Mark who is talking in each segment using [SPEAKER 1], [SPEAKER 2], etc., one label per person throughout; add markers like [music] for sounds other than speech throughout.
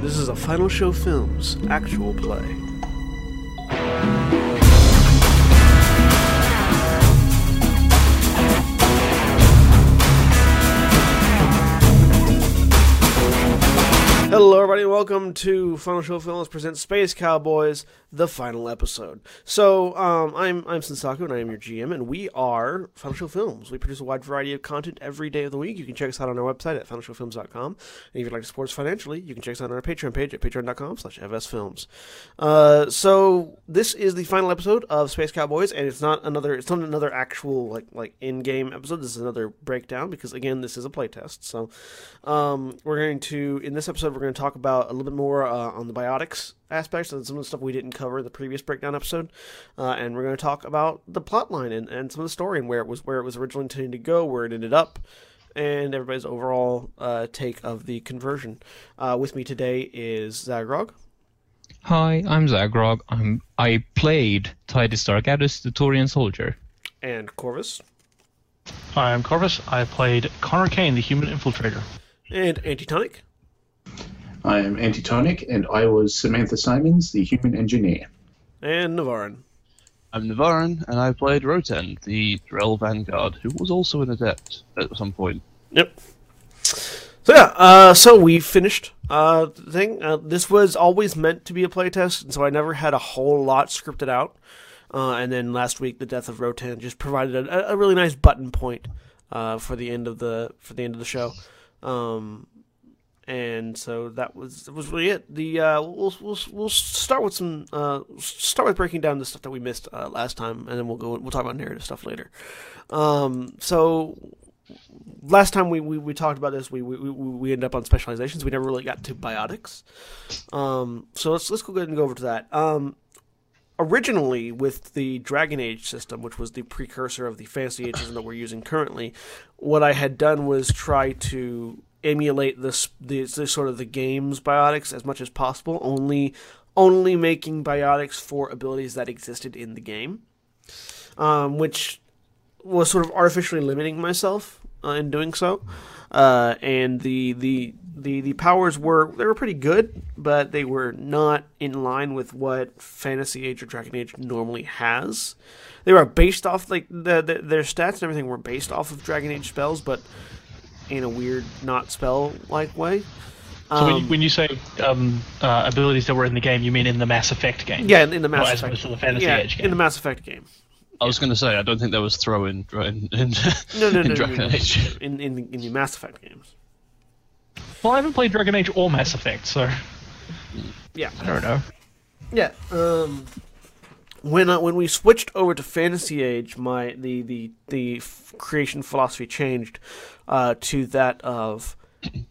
[SPEAKER 1] This is a Final Show Films actual play. Hello, everybody, and welcome to Final Show Films present Space Cowboys, the final episode. So, um, I'm I'm Sensaku, and I am your GM, and we are Final Show Films. We produce a wide variety of content every day of the week. You can check us out on our website at finalshowfilms.com, and if you'd like to support us financially, you can check us out on our Patreon page at patreon.com/slash fsfilms. Uh, so this is the final episode of Space Cowboys, and it's not another it's not another actual like like in-game episode. This is another breakdown because again, this is a playtest. So, um, we're going to in this episode we're going to talk about a little bit more uh, on the biotics aspects and some of the stuff we didn't cover in the previous breakdown episode, uh, and we're going to talk about the plot line and, and some of the story and where it was where it was originally intended to go, where it ended up, and everybody's overall uh, take of the conversion. Uh, with me today is Zaghrog.
[SPEAKER 2] Hi, I'm Zaghrog. I'm I played Titis Dargatus, the Turian soldier.
[SPEAKER 1] And Korvys.
[SPEAKER 3] Hi, I'm Korvys. I played Connor Caine, the human infiltrator.
[SPEAKER 1] And Antitonic.
[SPEAKER 4] I am Antitonic, and I was Samantha Symonds, the human engineer.
[SPEAKER 1] And Navarran.
[SPEAKER 5] I'm Navarran, and I played Rotan, the Drell Vanguard, who was also an adept at some point.
[SPEAKER 1] Yep. So yeah, uh, so we finished uh, the thing. Uh, this was always meant to be a playtest, and so I never had a whole lot scripted out. Uh, and then last week, the death of Rotan just provided a, a really nice button point uh, for the end of the for the end of the show. Um, and so that was was really it. The uh, we'll we'll we'll start with some uh, start with breaking down the stuff that we missed uh, last time, and then we'll go we'll talk about narrative stuff later. Um, so last time we, we, we talked about this, we, we we ended up on specializations. We never really got to biotics. Um, so let's let's go ahead and go over to that. Um, originally with the Dragon Age system, which was the precursor of the Fantasy Age system that we're using currently, what I had done was try to emulate this, this, this sort of the game's biotics as much as possible, only only making biotics for abilities that existed in the game, um, which was sort of artificially limiting myself uh, in doing so. Uh, and the, the the the powers were they were pretty good, but they were not in line with what Fantasy Age or Dragon Age normally has. They were based off like the, the, their stats and everything were based off of Dragon Age spells, but in a weird not spell like way.
[SPEAKER 3] So when, you, when you say um, uh, abilities that were in the game, you mean in the Mass Effect game?
[SPEAKER 1] Yeah, in, in the Mass
[SPEAKER 3] Not
[SPEAKER 1] Effect.
[SPEAKER 3] opposed to the Fantasy
[SPEAKER 1] yeah,
[SPEAKER 3] Age game.
[SPEAKER 1] in the Mass Effect game.
[SPEAKER 5] I was going to say, I don't think there was throw in, in, in, [laughs]
[SPEAKER 1] No, no,
[SPEAKER 5] in
[SPEAKER 1] no, no,
[SPEAKER 5] Dragon
[SPEAKER 1] no, no.
[SPEAKER 5] Age.
[SPEAKER 1] In in the, in the Mass Effect games.
[SPEAKER 3] Well, I haven't played Dragon Age or Mass Effect, so
[SPEAKER 1] Yeah.
[SPEAKER 3] I don't know.
[SPEAKER 1] Yeah. Um, when uh, when we switched over to Fantasy Age, my the the the f- creation philosophy changed uh, to that of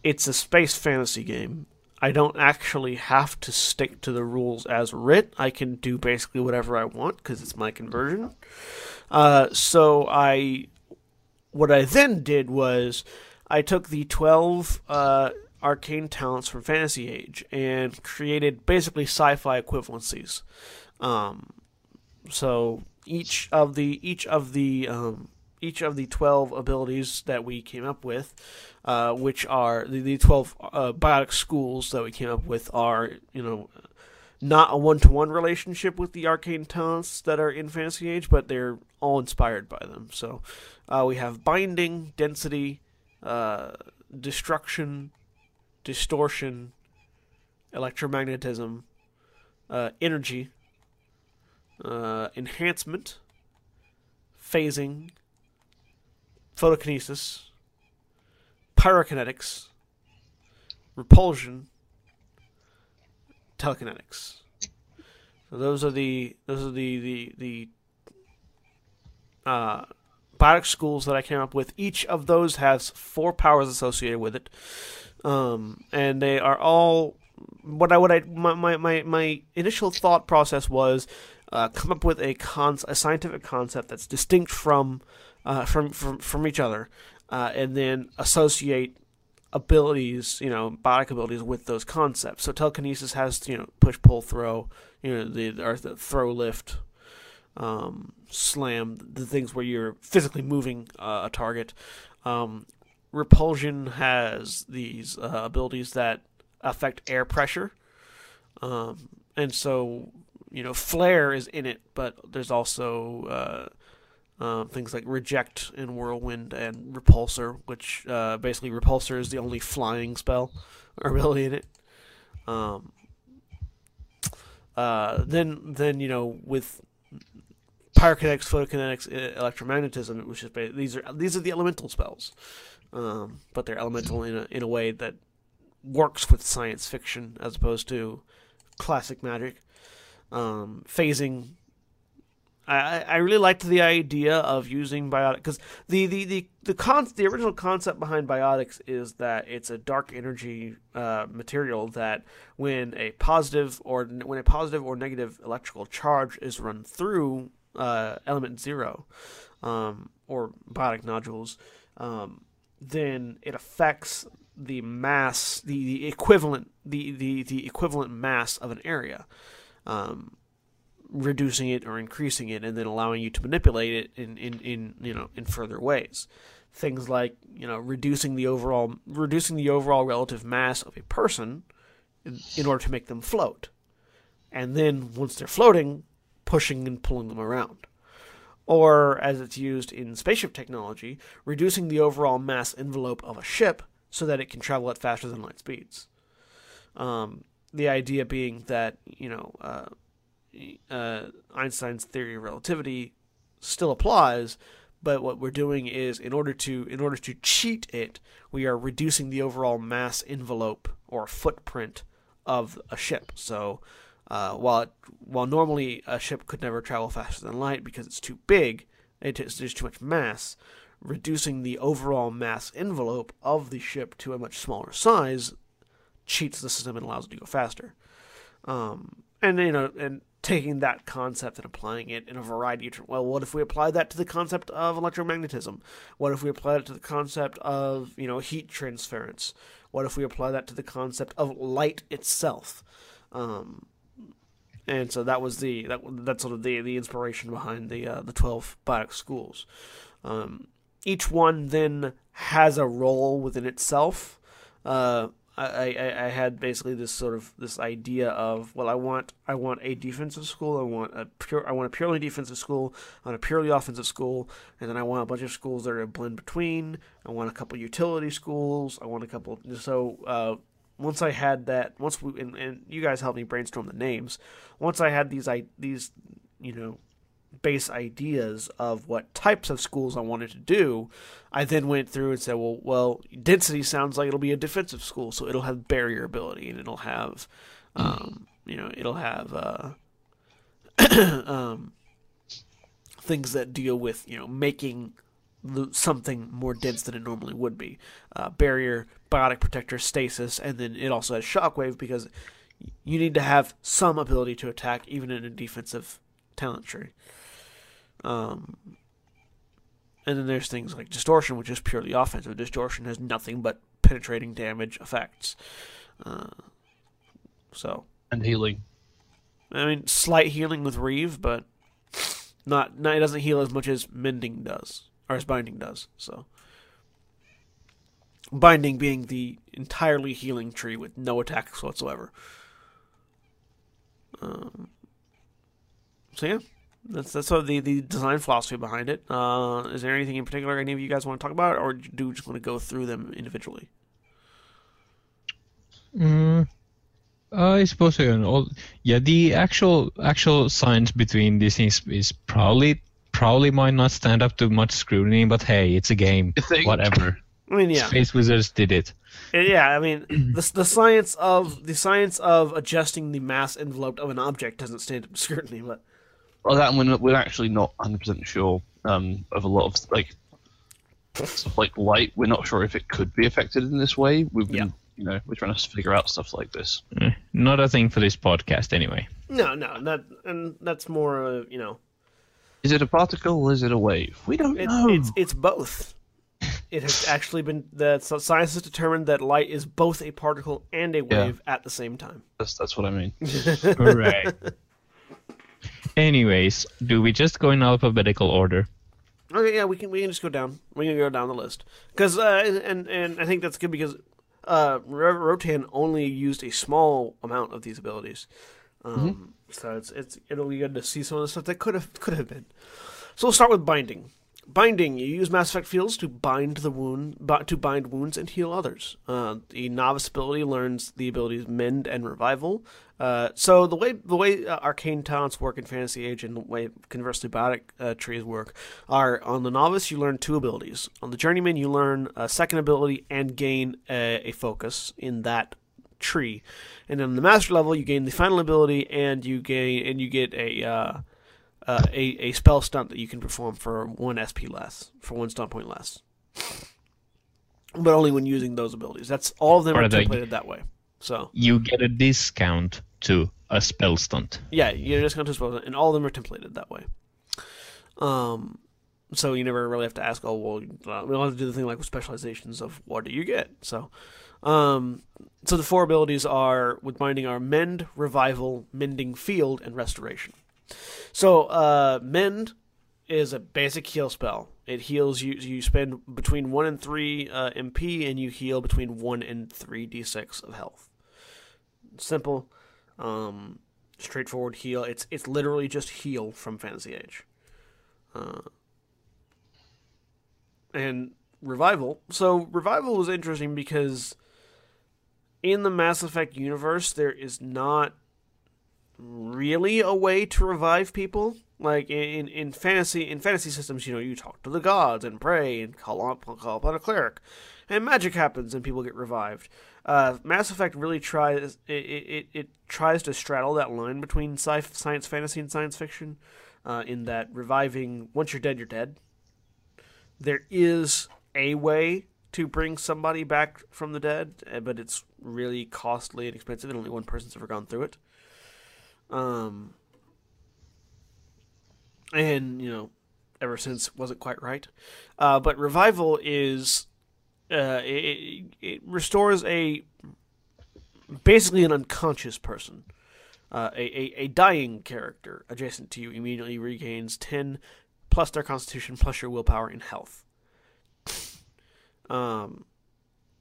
[SPEAKER 1] it's a space fantasy game. I don't actually have to stick to the rules as writ. I can do basically whatever I want because it's my conversion. Uh, so I, what I then did was, I took the twelve uh, arcane talents from Fantasy Age and created basically sci-fi equivalencies. Um, so each of the each of the um, each of the twelve abilities that we came up with, uh, which are the, the twelve uh, biotic schools that we came up with, are you know not a one to one relationship with the arcane talents that are in Fantasy Age, but they're all inspired by them. So uh, we have binding, density, uh, destruction, distortion, electromagnetism, uh, energy, uh, enhancement, phasing, photokinesis, pyrokinetics, repulsion, telekinetics. So those are the those are the the the uh, biotic schools that I came up with. Each of those has four powers associated with it, um, and they are all what I what I my my my, initial thought process was uh, come up with a con a scientific concept that's distinct from uh, from from from each other, uh, and then associate abilities, you know, biotic abilities with those concepts. So telekinesis has, you know, push, pull, throw, you know, the or the throw, lift, um, slam, the things where you're physically moving uh, a target. Um, repulsion has these uh, abilities that affect air pressure, um, and so you know flare is in it, but there's also uh, things like reject and whirlwind and repulsor, which uh, basically repulsor is the only flying spell [laughs] or ability in it. Um, uh, then then you know with pyrokinetics, photokinetics, electromagnetism, was just these are these are the elemental spells, um, but they're elemental in a in a way that works with science fiction as opposed to classic magic. Um, phasing. I, I really liked the idea of using biotic because the the the the con- the original concept behind biotics is that it's a dark energy uh, material that when a positive or when a positive or negative electrical charge is run through uh, element zero um, or biotic nodules, um, then it affects the mass, the, the equivalent, the, the, the equivalent mass of an area, um, reducing it or increasing it, and then allowing you to manipulate it in, in, in you know in further ways. Things like you know reducing the overall reducing the overall relative mass of a person in, in order to make them float, and then once they're floating, pushing and pulling them around or as it's used in spaceship technology, reducing the overall mass envelope of a ship so that it can travel at faster than light speeds. Um, the idea being that you know uh, uh, Einstein's theory of relativity still applies, but what we're doing is in order to in order to cheat it, we are reducing the overall mass envelope or footprint of a ship. So uh, while it, while normally a ship could never travel faster than light because it's too big, it is, there's too much mass. Reducing the overall mass envelope of the ship to a much smaller size cheats the system and allows it to go faster. Um, and you know, and taking that concept and applying it in a variety of different. Well, what if we apply that to the concept of electromagnetism? What if we apply it to the concept of you know heat transference? What if we apply that to the concept of light itself? Um, and so that was the that that's sort of the the inspiration behind the uh, the twelve biotic schools. Um, each one then has a role within itself. Uh, I, I, I had basically this sort of this idea of well I want I want a defensive school. I want a pure I want a purely defensive school I want a purely offensive school and then I want a bunch of schools that are a blend between. I want a couple utility schools. I want a couple so uh, once I had that, once we and, and you guys helped me brainstorm the names. Once I had these I these you know base ideas of what types of schools I wanted to do, I then went through and said, well, well, density sounds like it'll be a defensive school, so it'll have barrier ability and it'll have, um, you know, it'll have uh, [clears throat] um, things that deal with you know making something more dense than it normally would be. Uh, barrier, biotic protector, stasis, and then it also has shockwave because you need to have some ability to attack even in a defensive talent tree. Um, and then there's things like distortion, which is purely offensive. Distortion has nothing but penetrating damage effects. Uh, so
[SPEAKER 5] and healing.
[SPEAKER 1] I mean, slight healing with Reave, but not, not it doesn't heal as much as mending does or as binding does. So binding being the entirely healing tree with no attacks whatsoever. Um, so yeah, that's that's sort of the the design philosophy behind it. Uh, is there anything in particular any of you guys want to talk about, or do we just want to go through them individually?
[SPEAKER 2] Mm, I suppose I can all. Yeah, the actual actual science between these things is probably probably might not stand up to much scrutiny, but hey, it's a game. Whatever.
[SPEAKER 1] I mean, yeah,
[SPEAKER 2] Space Wizards did it.
[SPEAKER 1] Yeah, I mean the the science of the science of adjusting the mass envelope of an object doesn't stand up to scrutiny, but
[SPEAKER 5] Well, that and we're, we're actually not 100% sure um, of a lot of like stuff like light. We're not sure if it could be affected in this way. We've been,
[SPEAKER 1] Yeah.
[SPEAKER 5] you know, we're trying to figure out stuff like this.
[SPEAKER 2] Eh, Not a thing for this podcast, anyway.
[SPEAKER 1] no, no, that and that's more uh, you know
[SPEAKER 5] Is it a particle? Or is it a wave? We don't
[SPEAKER 1] it,
[SPEAKER 5] know.
[SPEAKER 1] it's it's both. It has [laughs] actually been that so science has determined that light is both a particle and a
[SPEAKER 5] Yeah.
[SPEAKER 1] wave at the same time.
[SPEAKER 5] That's that's what I mean. [laughs]
[SPEAKER 2] Right. Anyways, do we just go in alphabetical order?
[SPEAKER 1] Okay, yeah, we can we can just go down. We can go down the list because uh, and and I think that's good because uh, Rotan only used a small amount of these abilities, um, so it's it's it'll be good to see some of the stuff that could have could have been. So we'll start with binding. Binding, you use Mass Effect fields to bind the wound, to bind wounds and heal others. Uh, the novice ability learns the abilities Mend and Revival. Uh, so the way the way uh, arcane talents work in Fantasy Age and the way conversely biotic uh, trees work are on the novice you learn two abilities. On the journeyman you learn a second ability and gain a, a focus in that tree, and then on the master level you gain the final ability and you gain and you get a uh, a, a spell stunt that you can perform for one SP less, for one stunt point less. But only when using those abilities. That's all of them
[SPEAKER 2] Or
[SPEAKER 1] are templated that way. So
[SPEAKER 2] You get a discount to a spell stunt.
[SPEAKER 1] yeah, you're just going to spell stunt, and all of them are templated that way. Um, so you never really have to ask. Oh well, uh, we don't have to do the thing like with specializations of what do you get. So, um, so the four abilities are with binding are mend, revival, mending field, and restoration. So uh, mend is a basic heal spell. It heals you. You spend between one and three uh, MP, and you heal between one and three d6 of health. Simple, um, straightforward heal. It's it's literally just heal from Fantasy Age. Uh, and revival. So revival was interesting because in the Mass Effect universe, there is not really a way to revive people. Like in in fantasy in fantasy systems, you know, you talk to the gods and pray and call on call upon a cleric, and magic happens and people get revived. Uh, Mass Effect really tries it, it, it tries to straddle that line between sci- science fantasy and science fiction. Uh, in that reviving once you're dead, you're dead. There is a way to bring somebody back from the dead, eh, but it's really costly and expensive, and only one person's ever gone through it. Um, and you know, ever since wasn't quite right. Uh, but revival is uh, it, it restores a basically an unconscious person. Uh, a, a, a dying character adjacent to you immediately regains 10 plus their constitution plus your willpower and health. [laughs] Um,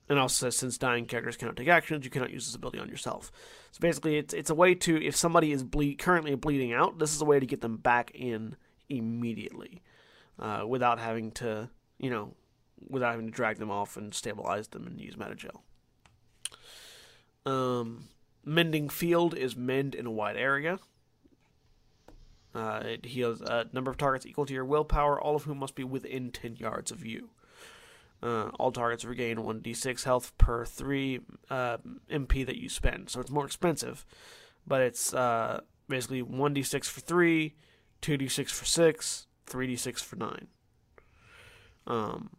[SPEAKER 1] and also says since dying characters cannot take actions, you cannot use this ability on yourself. So basically, it's it's a way to if somebody is bleed currently bleeding out, this is a way to get them back in immediately, uh, without having to you know, without having to drag them off and stabilize them and use Medi-gel. Um, mending field is mend in a wide area. Uh, it heals a number of targets equal to your willpower, all of whom must be within 10 yards of you. Uh, all targets regain 1d6 health per 3 uh, MP that you spend. So it's more expensive, but it's uh, basically 1d6 for 3, 2d6 for 6, 3d6 for 9. Um,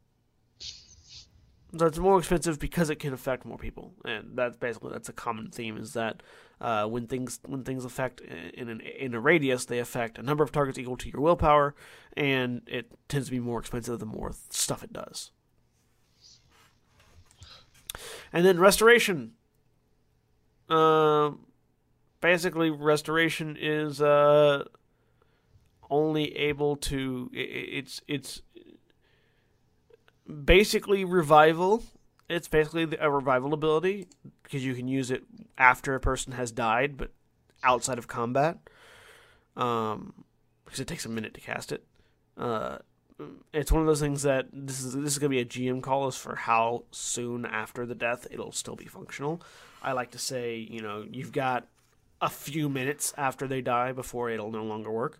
[SPEAKER 1] so it's more expensive because it can affect more people, and that's basically that's a common theme. Is that uh, when things when things affect in an, in a radius, they affect a number of targets equal to your willpower, and it tends to be more expensive the more stuff it does. And then restoration. Um, basically, restoration is uh only able to it's it's basically revival. It's basically a revival ability because you can use it after a person has died, but outside of combat. Um, because it takes a minute to cast it. Uh, it's one of those things that this is this is gonna be a GM call as for how soon after the death it'll still be functional. I like to say, you know, you've got a few minutes after they die before it'll no longer work.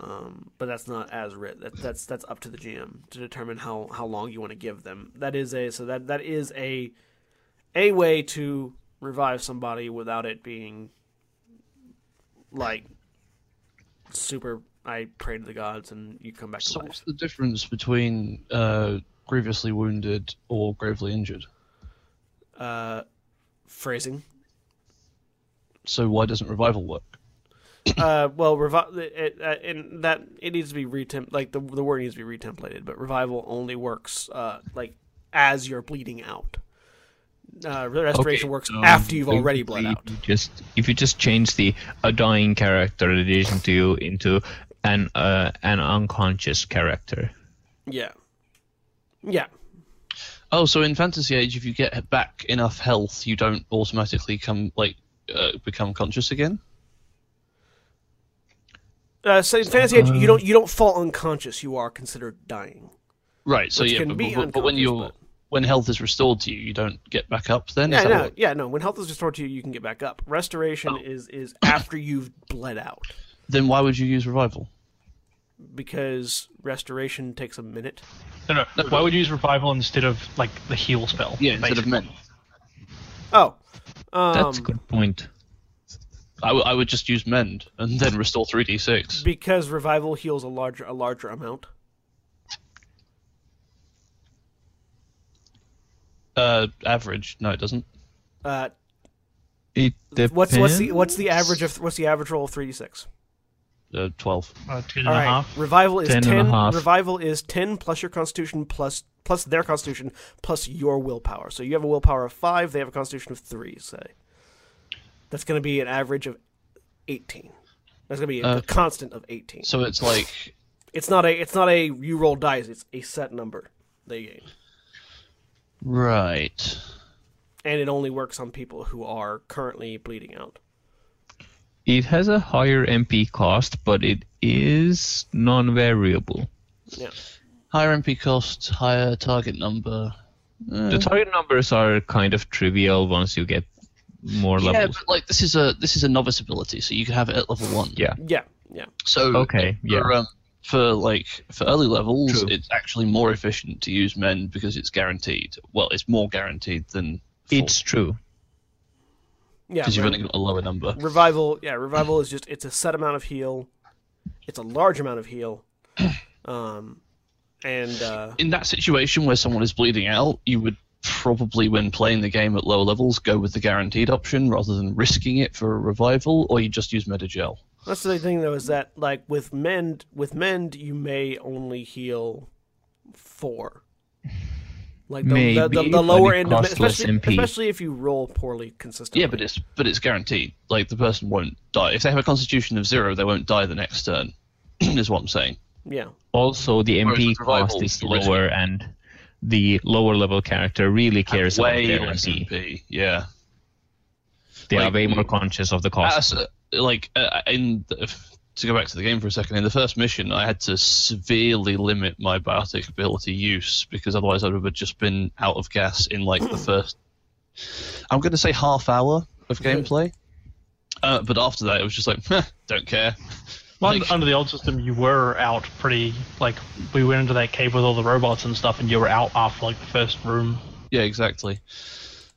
[SPEAKER 1] Um, but that's not as writ. That, that's that's up to the GM to determine how, how long you want to give them. That is a so that that is a a way to revive somebody without it being like super. I pray to the gods and you come back to
[SPEAKER 5] So
[SPEAKER 1] life.
[SPEAKER 5] what's the difference between uh, grievously wounded or gravely injured?
[SPEAKER 1] Uh, phrasing.
[SPEAKER 5] So why doesn't revival work?
[SPEAKER 1] uh, well, revi- it, uh, and that it needs to be retemp like the the word needs to be retemplated, but revival only works uh like as you're bleeding out. Uh, restoration works
[SPEAKER 2] um,
[SPEAKER 1] after you've already bled
[SPEAKER 2] basically,
[SPEAKER 1] out.
[SPEAKER 2] you Just if you just change the a dying character adjacent to you into an uh, an unconscious character.
[SPEAKER 1] Yeah, yeah.
[SPEAKER 5] Oh, so in Fantasy Age, if you get back enough health, you don't automatically come like uh, become conscious again.
[SPEAKER 1] Uh, so in Fantasy Age, you don't you don't fall unconscious. You are considered dying.
[SPEAKER 5] Right. So
[SPEAKER 1] Which
[SPEAKER 5] yeah,
[SPEAKER 1] can
[SPEAKER 5] but,
[SPEAKER 1] be
[SPEAKER 5] but, but when
[SPEAKER 1] unconscious,
[SPEAKER 5] you
[SPEAKER 1] but-
[SPEAKER 5] when health is restored to you, you don't get back up. Then
[SPEAKER 1] Yeah,
[SPEAKER 5] Is that
[SPEAKER 1] no,
[SPEAKER 5] what-
[SPEAKER 1] yeah, no. When health is restored to you, you can get back up. Restoration
[SPEAKER 5] Oh.
[SPEAKER 1] is is after you've bled out
[SPEAKER 5] Then why would you use revival?
[SPEAKER 1] because restoration takes a minute.
[SPEAKER 3] No, no.
[SPEAKER 5] No,
[SPEAKER 3] Why would you use revival instead of like the heal spell?
[SPEAKER 5] Yeah, instead of
[SPEAKER 3] basically?
[SPEAKER 5] men.
[SPEAKER 1] Oh, um,
[SPEAKER 2] That's a good point.
[SPEAKER 5] I, w- I would just use mend and then restore three d six.
[SPEAKER 1] because revival heals a larger a larger amount.
[SPEAKER 5] Uh, average? No, it doesn't.
[SPEAKER 1] Uh,
[SPEAKER 2] It depends.
[SPEAKER 1] what's what's the what's the average of what's the average roll of three d six?
[SPEAKER 5] Uh, twelve.
[SPEAKER 3] Uh, ten and
[SPEAKER 1] All
[SPEAKER 3] a
[SPEAKER 1] right,
[SPEAKER 3] half.
[SPEAKER 1] revival is
[SPEAKER 2] 10 and a half.
[SPEAKER 1] revival is 10 plus your constitution plus plus their constitution plus your willpower. So you have a willpower of 5 they have a constitution of 3 say. That's going to be an average of 18 that's going to be a, a constant of 18
[SPEAKER 5] So it's like
[SPEAKER 1] it's not a it's not a you roll dice it's a set number they gain.
[SPEAKER 5] Right.
[SPEAKER 1] and it only works on people who are currently bleeding out
[SPEAKER 2] It has a higher MP cost, but it is non-variable.
[SPEAKER 1] yeah
[SPEAKER 5] Higher MP cost, higher target number. Uh,
[SPEAKER 2] The target numbers are kind of trivial once you get more
[SPEAKER 5] yeah,
[SPEAKER 2] levels.
[SPEAKER 5] Yeah, but like this is a this is a novice ability, so you can have it at level one.
[SPEAKER 2] Yeah.
[SPEAKER 1] yeah yeah
[SPEAKER 5] So
[SPEAKER 2] Okay,
[SPEAKER 5] for,
[SPEAKER 2] yeah.
[SPEAKER 5] um, for like for early levels,
[SPEAKER 2] True.
[SPEAKER 5] it's actually more efficient to use men because it's guaranteed. Well, it's more guaranteed than
[SPEAKER 2] It's true.
[SPEAKER 1] Yeah
[SPEAKER 5] because you've only got a lower number.
[SPEAKER 1] revival yeah revival is just it's a set amount of heal it's a large amount of heal [clears throat] um and uh
[SPEAKER 5] In that situation where someone is bleeding out, you would probably, when playing the game at lower levels, go with the guaranteed option rather than risking it for a revival, or you just use Medi-gel.
[SPEAKER 1] that's the thing though is that like with mend with mend you may only heal four like the, the, the, the lower end of it, especially,
[SPEAKER 2] MP.
[SPEAKER 1] especially if you roll poorly consistently
[SPEAKER 5] Yeah, but it's but it's guaranteed. Like the person won't die if they have a Constitution of zero, they won't die the next turn. [clears throat] is what I'm saying.
[SPEAKER 1] yeah
[SPEAKER 2] Also, the MP cost is
[SPEAKER 5] the risk-
[SPEAKER 2] lower, and the lower level character really cares about
[SPEAKER 5] Way
[SPEAKER 2] their MP.
[SPEAKER 5] MP. Yeah.
[SPEAKER 2] They are way more conscious of the cost.
[SPEAKER 5] As, like uh, in the, if- to go back to the game for a second, in the first mission, I had to severely limit my biotic ability use because otherwise I would have just been out of gas in like the [clears throat] first. I'm going to say half hour of gameplay, uh, but after that it was just like, don't care.
[SPEAKER 3] Well,
[SPEAKER 5] Like-
[SPEAKER 3] under, under the old system, you were out pretty like we went into that cave with all the robots and stuff, and you were out after like the first room.
[SPEAKER 5] Yeah, exactly.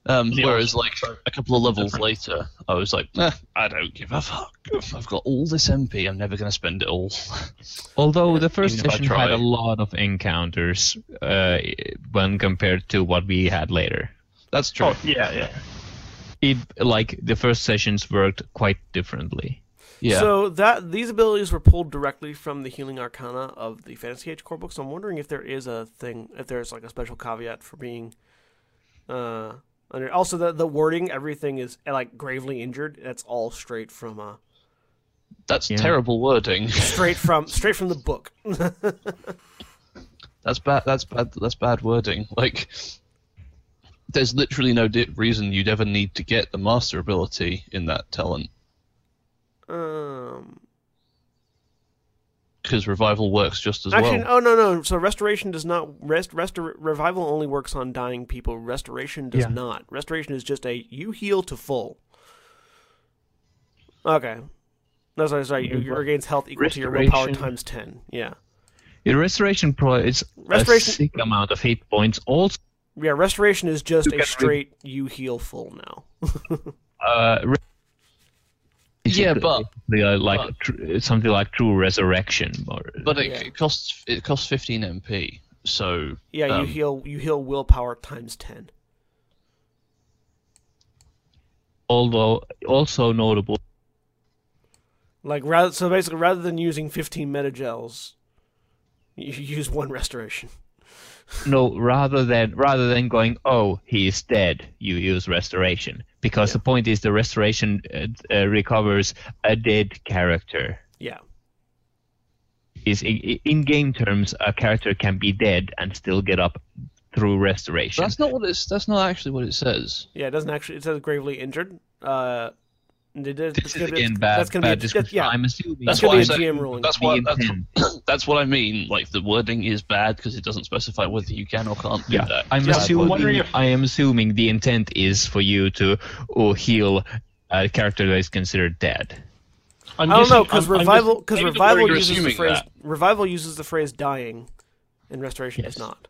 [SPEAKER 5] Um, whereas, like a couple of levels
[SPEAKER 3] Different.
[SPEAKER 5] later, I was like, eh, I don't give a fuck. I've got all this MP. I'm never going to spend it all. [laughs]
[SPEAKER 2] Although the first
[SPEAKER 5] even if I
[SPEAKER 2] session had a lot of encounters uh, when compared to what we had later.
[SPEAKER 5] That's true.
[SPEAKER 3] Oh yeah, yeah.
[SPEAKER 2] It like the first sessions worked quite differently.
[SPEAKER 5] yeah.
[SPEAKER 1] So that these abilities were pulled directly from the healing arcana of the Fantasy Age core book. So I'm wondering if there is a thing, if there's like a special caveat for being. Uh, under also the the wording, everything is like gravely injured. That's all straight from uh
[SPEAKER 5] That's
[SPEAKER 2] Yeah.
[SPEAKER 5] terrible wording.
[SPEAKER 1] straight from [laughs] straight from the book. [laughs]
[SPEAKER 5] That's bad. That's bad. That's bad wording. Like, there's literally no di- reason you'd ever need to get the master ability in that talent
[SPEAKER 1] um,
[SPEAKER 5] because revival works just as
[SPEAKER 1] actually,
[SPEAKER 5] well.
[SPEAKER 1] oh no no. So restoration does not rest. Restor- revival only works on dying people. Restoration does
[SPEAKER 2] Yeah.
[SPEAKER 1] not. Restoration is just a you heal to full. Okay. No, sorry, sorry. You, you regains health equal to your willpower times ten. Yeah.
[SPEAKER 2] Your restoration provides
[SPEAKER 1] Restoration-
[SPEAKER 2] a sick amount of hit points. Also,
[SPEAKER 1] Yeah, restoration is just a
[SPEAKER 2] get rid-
[SPEAKER 1] straight you heal full now. [laughs]
[SPEAKER 2] uh, re-
[SPEAKER 5] Yeah, but
[SPEAKER 2] basically, uh, like
[SPEAKER 5] but-
[SPEAKER 2] tr- something like true resurrection. Or,
[SPEAKER 5] but it,
[SPEAKER 1] Yeah.
[SPEAKER 5] it costs it costs 15 MP. So
[SPEAKER 1] Yeah, you
[SPEAKER 5] Um,
[SPEAKER 1] heal you heal willpower times ten.
[SPEAKER 2] although also notable,
[SPEAKER 1] Like rather so basically rather than using fifteen medi-gels, you use one restoration.
[SPEAKER 2] no, rather than rather than going, oh, he is dead, you use restoration because the point is the restoration uh, uh, recovers a dead character.
[SPEAKER 1] Yeah.
[SPEAKER 2] Is in, in game terms, a character can be dead and still get up through restoration.
[SPEAKER 5] That's not what it's. That's not actually what it says.
[SPEAKER 1] Yeah, it doesn't actually. It says gravely injured. Uh, it, it,
[SPEAKER 2] this is
[SPEAKER 1] gonna be-
[SPEAKER 2] again
[SPEAKER 1] it's-
[SPEAKER 2] bad,
[SPEAKER 1] that's gonna
[SPEAKER 2] bad
[SPEAKER 1] be a,
[SPEAKER 2] description.
[SPEAKER 1] yeah.
[SPEAKER 2] I'm assuming
[SPEAKER 5] That's
[SPEAKER 1] gonna
[SPEAKER 5] what
[SPEAKER 1] be
[SPEAKER 5] I'm saying.
[SPEAKER 1] GM ruling.
[SPEAKER 5] That's
[SPEAKER 2] the
[SPEAKER 5] what. That's, that's what I mean. Like the wording is bad because it doesn't specify whether you can or can't do
[SPEAKER 2] Yeah,
[SPEAKER 5] that.
[SPEAKER 2] I'm
[SPEAKER 3] Yeah,
[SPEAKER 2] assuming.
[SPEAKER 3] if-
[SPEAKER 2] I am assuming the intent is for you to oh, heal a character that is considered dead.
[SPEAKER 3] I'm
[SPEAKER 1] I don't know because
[SPEAKER 3] I'm- I'm
[SPEAKER 1] revival because revival uses the phrase
[SPEAKER 5] that.
[SPEAKER 1] revival uses the phrase dying, and restoration
[SPEAKER 2] Yes.
[SPEAKER 1] does not.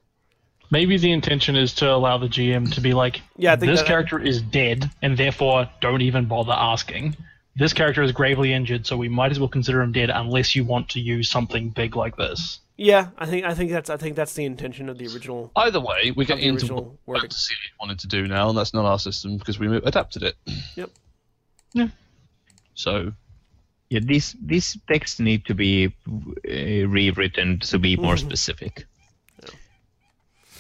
[SPEAKER 3] Maybe the intention is to allow the GM to be like,
[SPEAKER 1] Yeah, I think
[SPEAKER 3] this
[SPEAKER 1] that-
[SPEAKER 3] character is dead, and therefore don't even bother asking. This character is gravely injured, so we might as well consider him dead unless you want to use something big like this.
[SPEAKER 1] Yeah, I think I think that's I think that's the intention of the original.
[SPEAKER 5] Either way, we're getting
[SPEAKER 1] the
[SPEAKER 5] into
[SPEAKER 1] original
[SPEAKER 5] what
[SPEAKER 1] wording.
[SPEAKER 5] Fantasy wanted to do now, and that's not our system because we adapted it.
[SPEAKER 1] Yep.
[SPEAKER 3] Yeah.
[SPEAKER 5] So
[SPEAKER 2] Yeah, these these texts need to be uh, rewritten to be more
[SPEAKER 1] Mhm.
[SPEAKER 2] specific.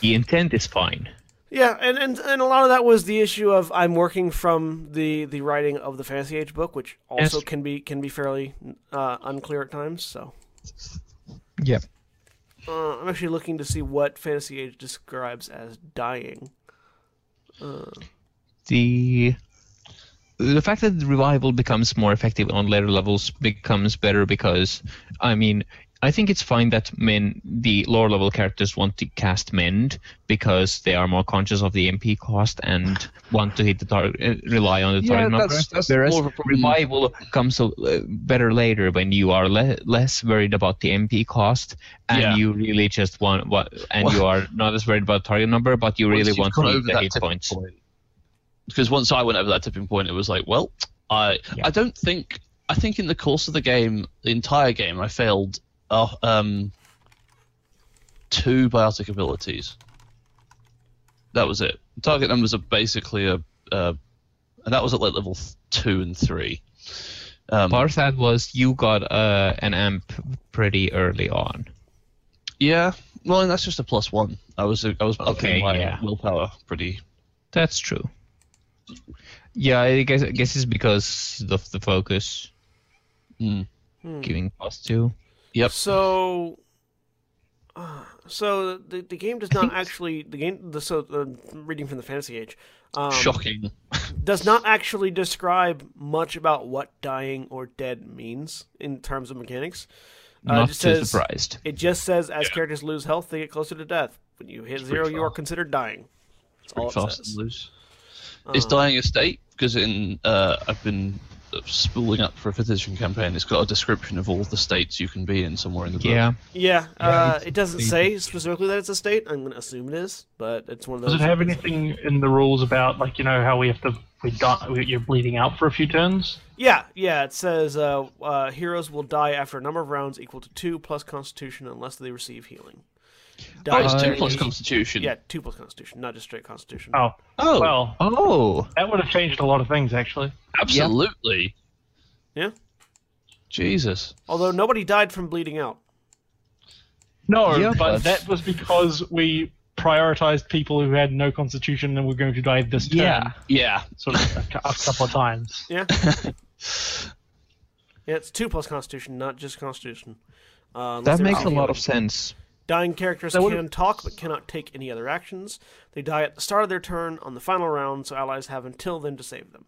[SPEAKER 2] The intent is fine.
[SPEAKER 1] Yeah, and, and and a lot of that was the issue of I'm working from the the writing of the Fantasy Age book, which also
[SPEAKER 2] Yes.
[SPEAKER 1] can be can be fairly uh, unclear at times. So
[SPEAKER 2] Yep.
[SPEAKER 1] uh, I'm actually looking to see what Fantasy Age describes as dying. Uh,
[SPEAKER 2] the the fact that the revival becomes more effective on later levels becomes better because I mean I think it's fine that men the lower level characters want to cast mend because they are more conscious of the MP cost and [sighs] want to hit the target uh, rely on the
[SPEAKER 5] Yeah,
[SPEAKER 2] target number.
[SPEAKER 5] that's- that's
[SPEAKER 2] Whereas
[SPEAKER 5] more a
[SPEAKER 2] revival comes uh, better later when you are le- less worried about the MP cost and
[SPEAKER 5] Yeah.
[SPEAKER 2] you really just want what and
[SPEAKER 5] Well-
[SPEAKER 2] you are not as worried about target number but you really want to hit the hit points.
[SPEAKER 5] point- Because once I went over that tipping point, it was like, well, I
[SPEAKER 2] Yeah.
[SPEAKER 5] I don't think I think in the course of the game, the entire game, I failed uh, um two biotic abilities. That was it. Target numbers are basically a, uh, and that was at like level th- two and three. Um,
[SPEAKER 2] Part of that was you got uh, an amp pretty early on.
[SPEAKER 5] yeah, well, and that's just a plus one. I was I was upping
[SPEAKER 2] Okay,
[SPEAKER 5] my
[SPEAKER 2] yeah.
[SPEAKER 5] willpower pretty.
[SPEAKER 2] That's true. Yeah, I guess I guess it's because of the focus
[SPEAKER 5] Mm.
[SPEAKER 1] hmm.
[SPEAKER 2] giving plus two.
[SPEAKER 5] Yep.
[SPEAKER 1] So, uh, so the the game does not actually the game. The, so the reading from the Fantasy Age. Um,
[SPEAKER 5] Shocking.
[SPEAKER 1] does not [laughs] actually describe much about what dying or dead means in terms of mechanics. Uh, it
[SPEAKER 2] Not
[SPEAKER 1] just
[SPEAKER 2] too
[SPEAKER 1] says-
[SPEAKER 2] surprised.
[SPEAKER 1] It just says as characters lose health, they get closer to death. When you hit zero, you are considered dying. That's all it
[SPEAKER 5] fast
[SPEAKER 1] says.
[SPEAKER 5] and loose. Is
[SPEAKER 1] Uh,
[SPEAKER 5] dying a state? Because in uh, I've been spooling up for a fifth edition campaign. It's got a description of all the states you can be in somewhere in the book.
[SPEAKER 2] Yeah,
[SPEAKER 1] Yeah, uh, it doesn't say specifically that it's a state. I'm going to assume it is, but it's one of those.
[SPEAKER 3] Does it have anything in the rules about, like, you know, how we have to, we die, you're bleeding out for a few turns?
[SPEAKER 1] Yeah, yeah. It says uh, uh, heroes will die after a number of rounds equal to two plus Constitution unless they receive healing.
[SPEAKER 5] Oh, it's two
[SPEAKER 1] Die-
[SPEAKER 5] plus Constitution.
[SPEAKER 1] Yeah, two plus Constitution, not just straight Constitution.
[SPEAKER 3] Oh,
[SPEAKER 5] Oh,
[SPEAKER 3] well,
[SPEAKER 2] Oh,
[SPEAKER 3] that would have changed a lot of things, actually.
[SPEAKER 5] absolutely.
[SPEAKER 1] Yeah.
[SPEAKER 5] Jesus.
[SPEAKER 1] Although nobody died from bleeding out.
[SPEAKER 3] No,
[SPEAKER 2] Yeah,
[SPEAKER 3] but
[SPEAKER 2] but-
[SPEAKER 3] that was because we prioritized people who had no constitution and were going to die this turn.
[SPEAKER 2] Yeah.
[SPEAKER 5] Yeah.
[SPEAKER 3] Sort of a, a couple of times. [laughs]
[SPEAKER 1] Yeah. [laughs] yeah, it's two plus Constitution, not just Constitution. Uh,
[SPEAKER 2] that makes a lot of
[SPEAKER 1] healing.
[SPEAKER 2] sense.
[SPEAKER 1] Dying characters
[SPEAKER 3] That
[SPEAKER 1] can talk but cannot take any other actions. They die at the start of their turn on the final round, so allies have until then to save them.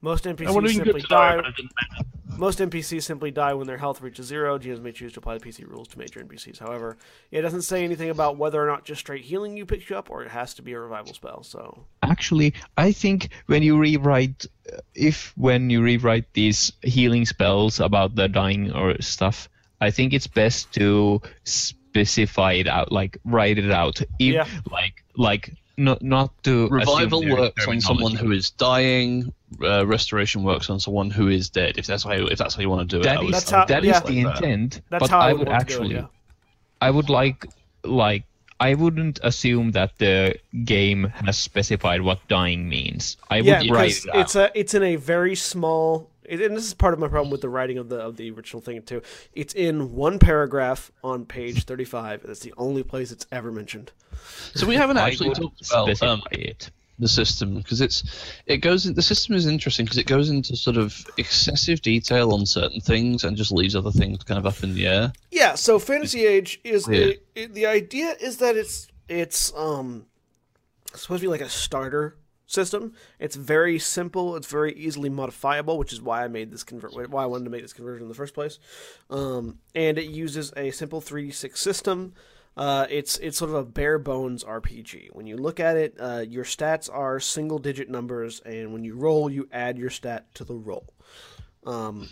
[SPEAKER 1] Most NPCs simply
[SPEAKER 3] die,
[SPEAKER 1] die.
[SPEAKER 3] but it didn't matter.
[SPEAKER 1] Most NPCs simply die when their health reaches zero. GMs may choose to apply the PC rules to major NPCs. However, it doesn't say anything about whether or not just straight healing you pick you up, or it has to be a revival spell. So
[SPEAKER 2] Actually, I think when you rewrite, uh, if when you rewrite these healing spells about the dying or stuff, I think it's best to specify it out, like write it out. If,
[SPEAKER 1] Yeah.
[SPEAKER 2] Like, like not not to
[SPEAKER 5] Revival works on someone who is dying. Uh, restoration works on someone who is dead. If that's how you, if that's how you want to do it,
[SPEAKER 2] That
[SPEAKER 5] I
[SPEAKER 2] is
[SPEAKER 1] That's how-
[SPEAKER 2] that is
[SPEAKER 1] yeah.
[SPEAKER 2] the intent.
[SPEAKER 1] that's
[SPEAKER 2] but
[SPEAKER 1] how I,
[SPEAKER 2] I
[SPEAKER 1] would,
[SPEAKER 2] would actually,
[SPEAKER 1] to do it.
[SPEAKER 2] I would like like I wouldn't assume that the game has specified what dying means. I
[SPEAKER 1] Yeah,
[SPEAKER 2] would
[SPEAKER 1] yeah
[SPEAKER 2] write
[SPEAKER 1] because
[SPEAKER 2] it out.
[SPEAKER 1] it's a it's in a very small. It- And this is part of my problem with the writing of the of the original thing too. It's in one paragraph on page thirty five. That's the only place it's ever mentioned.
[SPEAKER 5] So we haven't actually talked about um,
[SPEAKER 2] it.
[SPEAKER 5] the system because it's it goes the system is interesting because it goes into sort of excessive detail on certain things and just leaves other things kind of up in the air.
[SPEAKER 1] Yeah, so Fantasy Age is
[SPEAKER 5] Yeah.
[SPEAKER 1] the, it- the idea is that it's it's um supposed to be like a starter system. It's very simple. It's very easily modifiable, which is why I made this convert. Why I wanted to make this conversion in the first place. Um, and it uses a simple three six system. Uh, it's it's sort of a bare bones RPG. When you look at it, uh, your stats are single digit numbers, and when you roll, you add your stat to the roll. Um,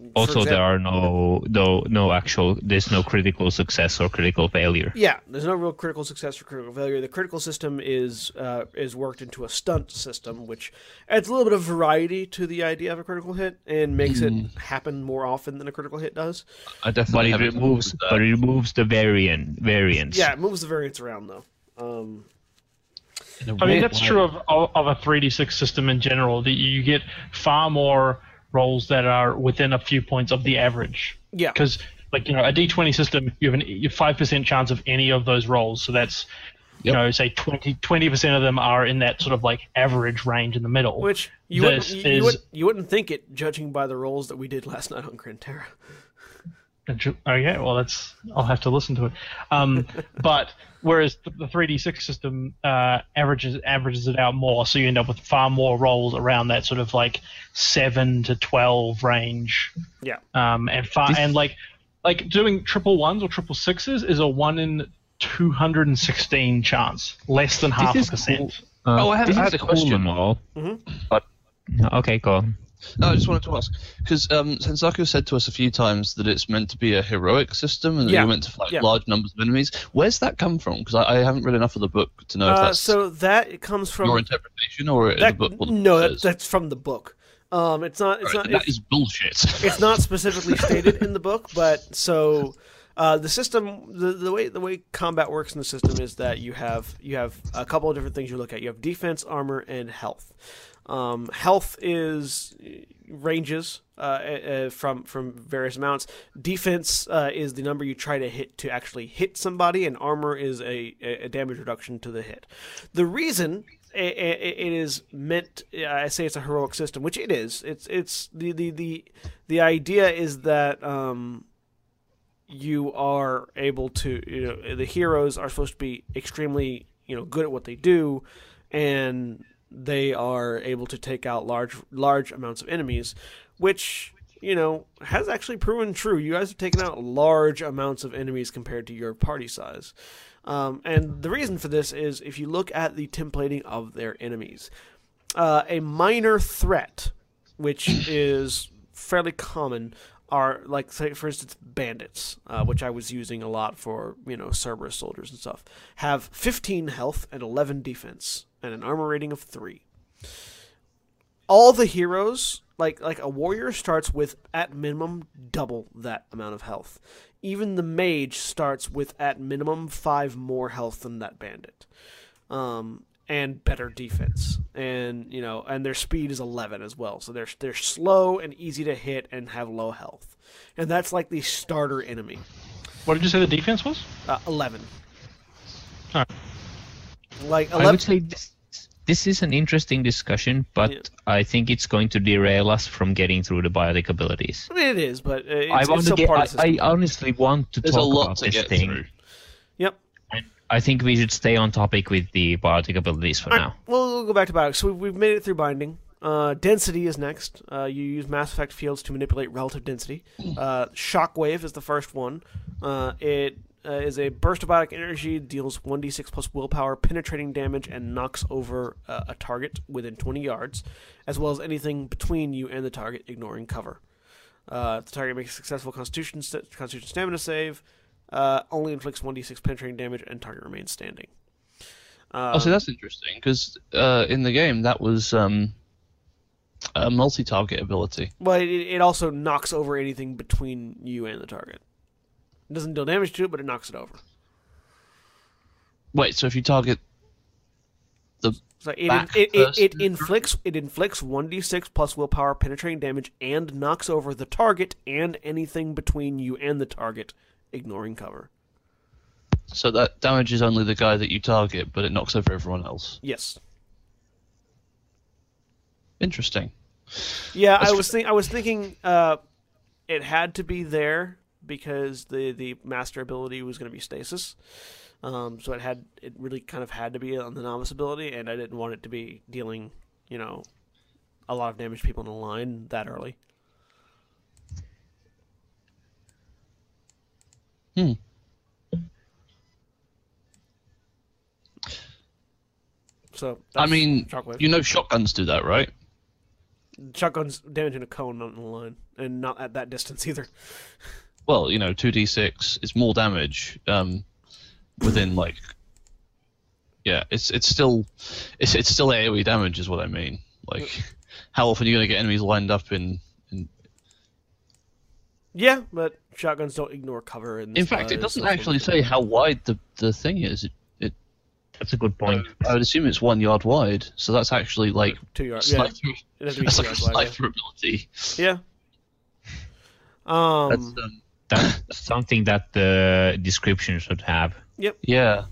[SPEAKER 1] for
[SPEAKER 2] Also, there are no no no actual. There's no critical success or critical failure.
[SPEAKER 1] Yeah, there's no real critical success or critical failure. The critical system is uh, is worked into a stunt system, which adds a little bit of variety to the idea of a critical hit and makes it happen more often than a critical hit does.
[SPEAKER 5] I
[SPEAKER 2] But it removes but it removes the variant variance.
[SPEAKER 1] Yeah, it moves the variance around though. Um,
[SPEAKER 5] In a
[SPEAKER 3] I mean, that's true of, of of a 3d6 system in general. That you get far more rolls that are within a few points of the average.
[SPEAKER 1] yeah,
[SPEAKER 3] Because, like you know, a d20 system, you have a five percent chance of any of those rolls. So that's, you
[SPEAKER 5] Yep.
[SPEAKER 3] know, say 20 percent of them are in that sort of like average range in the middle.
[SPEAKER 1] which you wouldn't,
[SPEAKER 3] This
[SPEAKER 1] you, you,
[SPEAKER 3] is-
[SPEAKER 1] wouldn't, you wouldn't think it, judging by the rolls that we did last night on Grantera.
[SPEAKER 3] Okay, well, that's I'll have to listen to it. Um, [laughs] but whereas the, the 3d6 system uh, averages averages it out more, so you end up with far more rolls around that sort of like seven to 12 range.
[SPEAKER 1] Yeah.
[SPEAKER 3] Um, and far
[SPEAKER 2] This-
[SPEAKER 3] and like like doing triple ones or triple sixes is a one in 216 chance, less than half a
[SPEAKER 2] is
[SPEAKER 3] percent.
[SPEAKER 2] Uh,
[SPEAKER 5] Oh, I have- I
[SPEAKER 2] is
[SPEAKER 5] had a question.
[SPEAKER 2] and all,
[SPEAKER 1] Mhm.
[SPEAKER 2] but okay, go. on.
[SPEAKER 5] No, I just wanted to ask because um, Sensaku said to us a few times that it's meant to be a heroic system and that
[SPEAKER 1] Yeah.
[SPEAKER 5] you're meant to fight
[SPEAKER 1] Yeah.
[SPEAKER 5] large numbers of enemies. Where's that come from? Because I, I haven't read enough of the book to know if
[SPEAKER 1] Uh,
[SPEAKER 5] that's
[SPEAKER 1] so that comes from
[SPEAKER 5] your interpretation or
[SPEAKER 1] that,
[SPEAKER 5] the book. the
[SPEAKER 1] no,
[SPEAKER 5] book
[SPEAKER 1] that, that's from the book. Um, it's not. It's
[SPEAKER 5] Right,
[SPEAKER 1] not.
[SPEAKER 5] that
[SPEAKER 1] it's-
[SPEAKER 5] is bullshit. [laughs]
[SPEAKER 1] it's not specifically stated in the book, but so uh, the system, the, the way the way combat works in the system is that you have you have a couple of different things you look at. You have defense, armor, and health. Um, health is ranges uh, uh, from from various amounts. Defense uh, is the number you try to hit to actually hit somebody, and armor is a, a damage reduction to the hit. The reason i- i- it is meant, I say it's a heroic system, which it is. It's it's the the the, the idea is that. Um, you are able to you know the heroes are supposed to be extremely you know good at what they do and they are able to take out large large amounts of enemies which you know has actually proven true. You guys have taken out large amounts of enemies compared to your party size. Um, and the reason for this is if you look at the templating of their enemies uh, a minor threat which is fairly common are like say for instance bandits uh, which i was using a lot for you know cerberus soldiers and stuff have 15 health and 11 defense and an armor rating of 3 all the heroes like like a warrior starts with at minimum double that amount of health. Even the mage starts with at minimum 5 more health than that bandit. Um, and better defense. And you know, and their speed is 11 as well. So they're they're slow and easy to hit and have low health. And that's like the starter enemy.
[SPEAKER 3] What did you say the defense was?
[SPEAKER 1] Uh, 11.
[SPEAKER 3] Alright.
[SPEAKER 1] Like
[SPEAKER 2] I would say this, this is an interesting discussion, but
[SPEAKER 1] Yeah.
[SPEAKER 2] I think it's going to derail us from getting through the biotic abilities.
[SPEAKER 1] I mean, it is, but uh, it's,
[SPEAKER 2] I,
[SPEAKER 1] it's
[SPEAKER 2] want to get,
[SPEAKER 1] part
[SPEAKER 2] I,
[SPEAKER 1] of
[SPEAKER 2] I honestly want to
[SPEAKER 5] There's a
[SPEAKER 2] talk
[SPEAKER 5] lot
[SPEAKER 2] about
[SPEAKER 5] to
[SPEAKER 2] this
[SPEAKER 5] get
[SPEAKER 2] thing.
[SPEAKER 5] through.
[SPEAKER 2] I think we should stay on topic with the biotic abilities for now.
[SPEAKER 1] well, we'll go back to biotics. So we've, we've made it through binding. Uh, density is next. Uh, you use Mass Effect fields to manipulate relative density. Uh, Shockwave is the first one. Uh, it uh, is a burst of biotic energy, deals 1d6 plus willpower, penetrating damage, and knocks over uh, a target within 20 yards, as well as anything between you and the target, ignoring cover. Uh, the target makes a successful Constitution, st- Constitution stamina save. Uh, only inflicts 1d6 penetrating damage, and target remains standing. Uh,
[SPEAKER 5] Oh, so that's interesting because uh, in the game that was um, a multi-target ability.
[SPEAKER 1] Well, it, it also knocks over anything between you and the target. It doesn't deal damage to it, but it knocks it over.
[SPEAKER 5] Wait, so if you target the
[SPEAKER 1] So it
[SPEAKER 5] Back
[SPEAKER 1] it, it,
[SPEAKER 5] first.
[SPEAKER 1] it inflicts it inflicts one d six plus willpower penetrating damage and knocks over the target and anything between you and the target, ignoring cover.
[SPEAKER 5] so that damages only the guy that you target, but it knocks over everyone else.
[SPEAKER 1] Yes.
[SPEAKER 5] Interesting.
[SPEAKER 1] Yeah, I was think I was thinking uh, it had to be there because the the master ability was going to be stasis. Um, so it had it really kind of had to be on the novice ability, and I didn't want it to be dealing, you know, a lot of damage to people in the line that early.
[SPEAKER 5] Hmm.
[SPEAKER 1] So
[SPEAKER 5] I mean,
[SPEAKER 1] shockwave.
[SPEAKER 5] you know, shotguns do that, right?
[SPEAKER 1] shotguns damaging a cone, not in the line, and not at that distance either.
[SPEAKER 5] Well, you know, two d six is more damage um, within like. Yeah, it's it's still it's it's still AOE damage is what I mean. Like, how often are you gonna get enemies lined up in? In...
[SPEAKER 1] Yeah, but shotguns don't ignore cover. In,
[SPEAKER 5] In fact, it doesn't actually
[SPEAKER 1] one.
[SPEAKER 5] say how wide the the thing is. It, it
[SPEAKER 2] That's a good point.
[SPEAKER 5] I would assume it's one yard wide, so that's actually like
[SPEAKER 1] two yards. Yeah, it has to be
[SPEAKER 5] That's
[SPEAKER 1] two
[SPEAKER 5] like a
[SPEAKER 1] wide.
[SPEAKER 5] sniper ability.
[SPEAKER 1] Yeah. Um.
[SPEAKER 5] That's, um,
[SPEAKER 2] That's something that the description should have. Yep.
[SPEAKER 5] Yeah.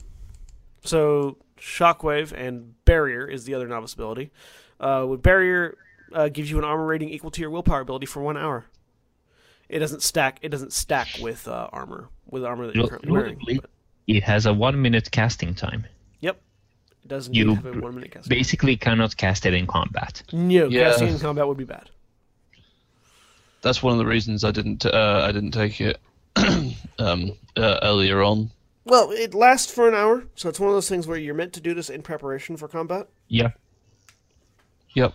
[SPEAKER 1] So Shockwave and Barrier is the other novice ability. Uh, with Barrier, uh, gives you an armor rating equal to your willpower ability for one hour. It doesn't stack. It doesn't stack with uh, armor with armor that you're
[SPEAKER 2] Well,
[SPEAKER 1] currently wearing. but
[SPEAKER 2] It has a one minute casting time.
[SPEAKER 1] Yep, it doesn't
[SPEAKER 2] You
[SPEAKER 1] have a one minute cast.
[SPEAKER 2] Basically, cannot cast it in combat.
[SPEAKER 1] No,
[SPEAKER 5] Yeah.
[SPEAKER 1] casting in combat would be bad.
[SPEAKER 5] That's one of the reasons I didn't uh, I didn't take it [clears throat] um, uh, earlier on.
[SPEAKER 1] Well, it lasts for an hour, so it's one of those things where you're meant to do this in preparation for combat.
[SPEAKER 2] Yeah.
[SPEAKER 5] Yep.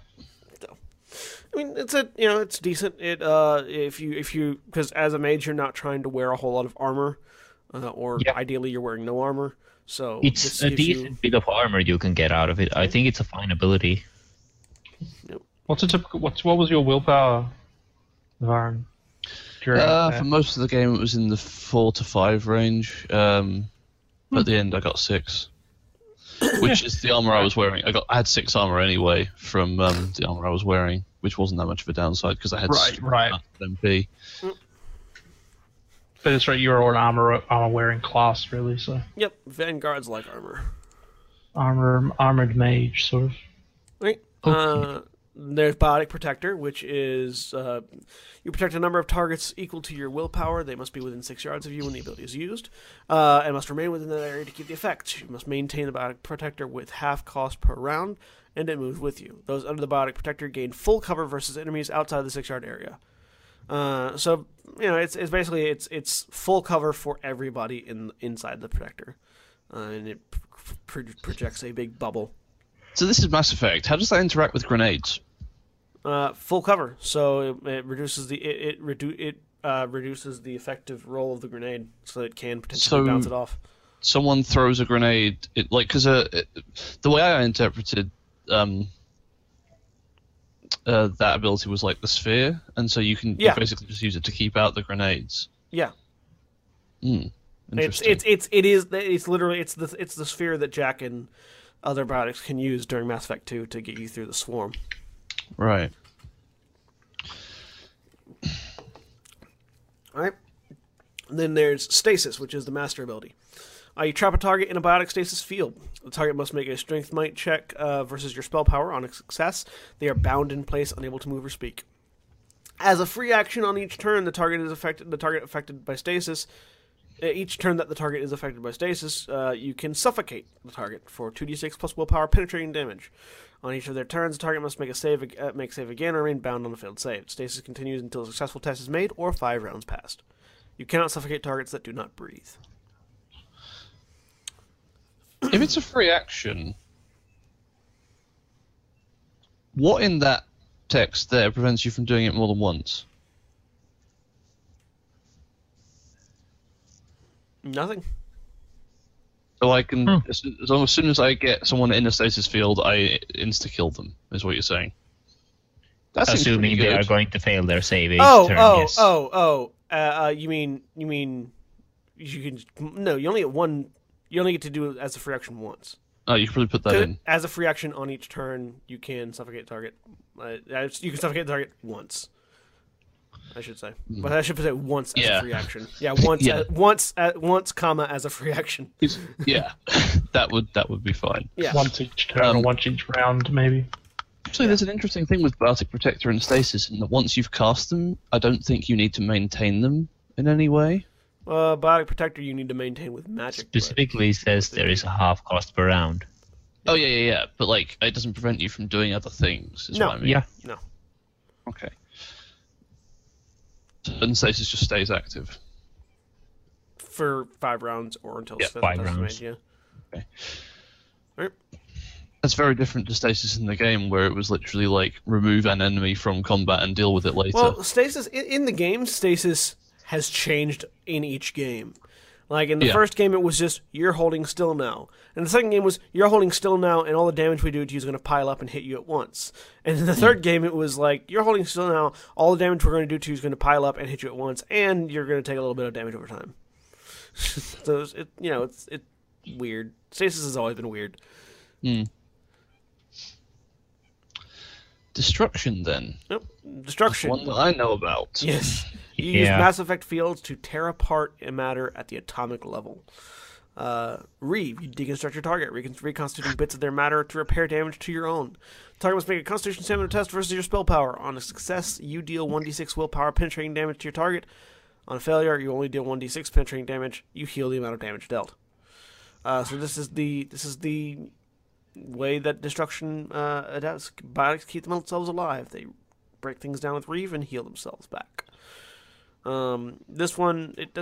[SPEAKER 1] I mean, it's a you know it's decent. It uh if you if you because as a mage you're not trying to wear a whole lot of armor, uh, or
[SPEAKER 2] Yeah.
[SPEAKER 1] ideally you're wearing no armor. So
[SPEAKER 2] It's a
[SPEAKER 1] gives you-
[SPEAKER 2] decent bit of armor you can get out of it. I think it's a fine ability.
[SPEAKER 3] What's a typical? What's what was your willpower, Varn?
[SPEAKER 5] Uh, for most of the game, it was in the four to five range. Um, At the end, I got six, which is the armor I was wearing. I got I had six armor anyway from um, the armor I was wearing, which wasn't that much of a downside because I had
[SPEAKER 3] Right, right.
[SPEAKER 5] MP.
[SPEAKER 3] But it's right. You're an armor armor wearing class, really. So
[SPEAKER 1] Yep, Vanguards like armor.
[SPEAKER 3] armor armored mage, sort of.
[SPEAKER 1] Right. Uh, there's Biotic Protector, which is uh, you protect a number of targets equal to your willpower. They must be within six yards of you when the ability is used, uh, and must remain within that area to keep the effect. You must maintain the Biotic Protector with half cost per round, and it moves with you. Those under the Biotic Protector gain full cover versus enemies outside the six yard area. Uh, so you know it's it's basically it's it's full cover for everybody in inside the protector, uh, and it pr- pr- projects a big bubble.
[SPEAKER 5] So this is Mass Effect. How does that interact with grenades?
[SPEAKER 1] Uh, full cover, so it, it reduces the it it, redu- it uh, reduces the effective roll of the grenade, so it can potentially
[SPEAKER 5] So-
[SPEAKER 1] bounce it off.
[SPEAKER 5] Someone throws a grenade, it, like because uh, it- the way I interpreted um, uh, that ability was like the sphere, and so you can you
[SPEAKER 1] Yeah.
[SPEAKER 5] basically just use it to keep out the grenades.
[SPEAKER 1] Yeah,
[SPEAKER 5] Hmm.
[SPEAKER 1] it's it's it's it is it's literally it's the it's the sphere that Jack and other biotics can use during Mass Effect Two to get you through the swarm.
[SPEAKER 5] right.
[SPEAKER 1] All right. Then there's stasis, which is the master ability. Uh, you trap a target in a biotic stasis field. The target must make a strength might check uh, versus your spell power. On a success, they are bound in place, unable to move or speak. As a free action on each turn, the target is affected. The target affected by stasis. uh, Each turn that the target is affected by stasis, uh, you can suffocate the target for two d six plus willpower penetrating damage. On each of their turns, the target must make a save, uh, make save again, or remain bound on a failed save. Stasis continues until a successful test is made or five rounds passed. You cannot suffocate targets that do not breathe.
[SPEAKER 5] If it's a free action, what in that text there prevents you from doing it more than once?
[SPEAKER 1] Nothing.
[SPEAKER 5] So I can,
[SPEAKER 2] Hmm.
[SPEAKER 5] as, as long as soon as I get someone in a stasis field, I insta kill them. Is what you're saying? That seems
[SPEAKER 2] Assuming they are going to fail their save each
[SPEAKER 1] Oh,
[SPEAKER 2] turn.
[SPEAKER 1] oh,
[SPEAKER 2] yes.
[SPEAKER 1] oh, oh. Uh, uh, you mean you mean you can no? You only get one. You only get to do it as a free action once.
[SPEAKER 5] Oh, you can probably put that in.
[SPEAKER 1] As a free action on each turn, you can suffocate target. Uh, you can suffocate target once. I should say, but I should say once as
[SPEAKER 5] Yeah.
[SPEAKER 1] a free action. [laughs] Yeah, once,
[SPEAKER 5] Yeah.
[SPEAKER 1] uh, once, uh, once, comma as a free action.
[SPEAKER 5] yeah, [laughs] that would that would be fine.
[SPEAKER 1] Yeah,
[SPEAKER 3] Once each turn
[SPEAKER 5] Um,
[SPEAKER 3] or once each round, maybe.
[SPEAKER 5] Actually, there's an interesting thing with Biotic Protector and Stasis, in that once you've cast them, I don't think you need to maintain them in any way.
[SPEAKER 1] Uh, biotic protector you need to maintain with magic. but-
[SPEAKER 2] Specifically says there is a half cost per round.
[SPEAKER 5] Oh yeah, yeah, yeah. But like, it doesn't prevent you from doing other things. Is
[SPEAKER 1] No.
[SPEAKER 5] what I mean.
[SPEAKER 2] Yeah.
[SPEAKER 1] No.
[SPEAKER 5] Okay. And stasis just stays active.
[SPEAKER 1] for five rounds or until
[SPEAKER 5] Yeah,
[SPEAKER 1] successful
[SPEAKER 2] five rounds.
[SPEAKER 1] made, yeah.
[SPEAKER 5] Okay.
[SPEAKER 1] Right.
[SPEAKER 5] That's very different to stasis in the game, where it was literally like remove an enemy from combat and deal with it later.
[SPEAKER 1] Well, stasis in, in the game, stasis has changed in each game. Like in the
[SPEAKER 5] Yeah.
[SPEAKER 1] first game, it was just you're holding still now, and the second game was you're holding still now, and all the damage we do to you is going to pile up and hit you at once. And in the hmm. third game, it was like you're holding still now, all the damage we're going to do to you is going to pile up and hit you at once, and you're going to take a little bit of damage over time. [laughs] so it's, it, you know, it's it weird. Stasis has always been weird. Hmm.
[SPEAKER 5] Destruction, then.
[SPEAKER 1] Nope. Destruction.
[SPEAKER 5] One that I know about.
[SPEAKER 1] Yes. [laughs] You use Mass Effect fields to tear apart a matter at the atomic level. Uh, Reave, you deconstruct your target, recon- reconstituting bits of their matter to repair damage to your own. Target must make a Constitution stamina test versus your spell power. On a success, you deal 1d6 willpower penetrating damage to your target. On a failure, you only deal 1d6 penetrating damage. You heal the amount of damage dealt. Uh, so this is the this is the way that destruction uh, adapts. Biotics keep themselves alive. They break things down with Reave and heal themselves back. Um, this one, it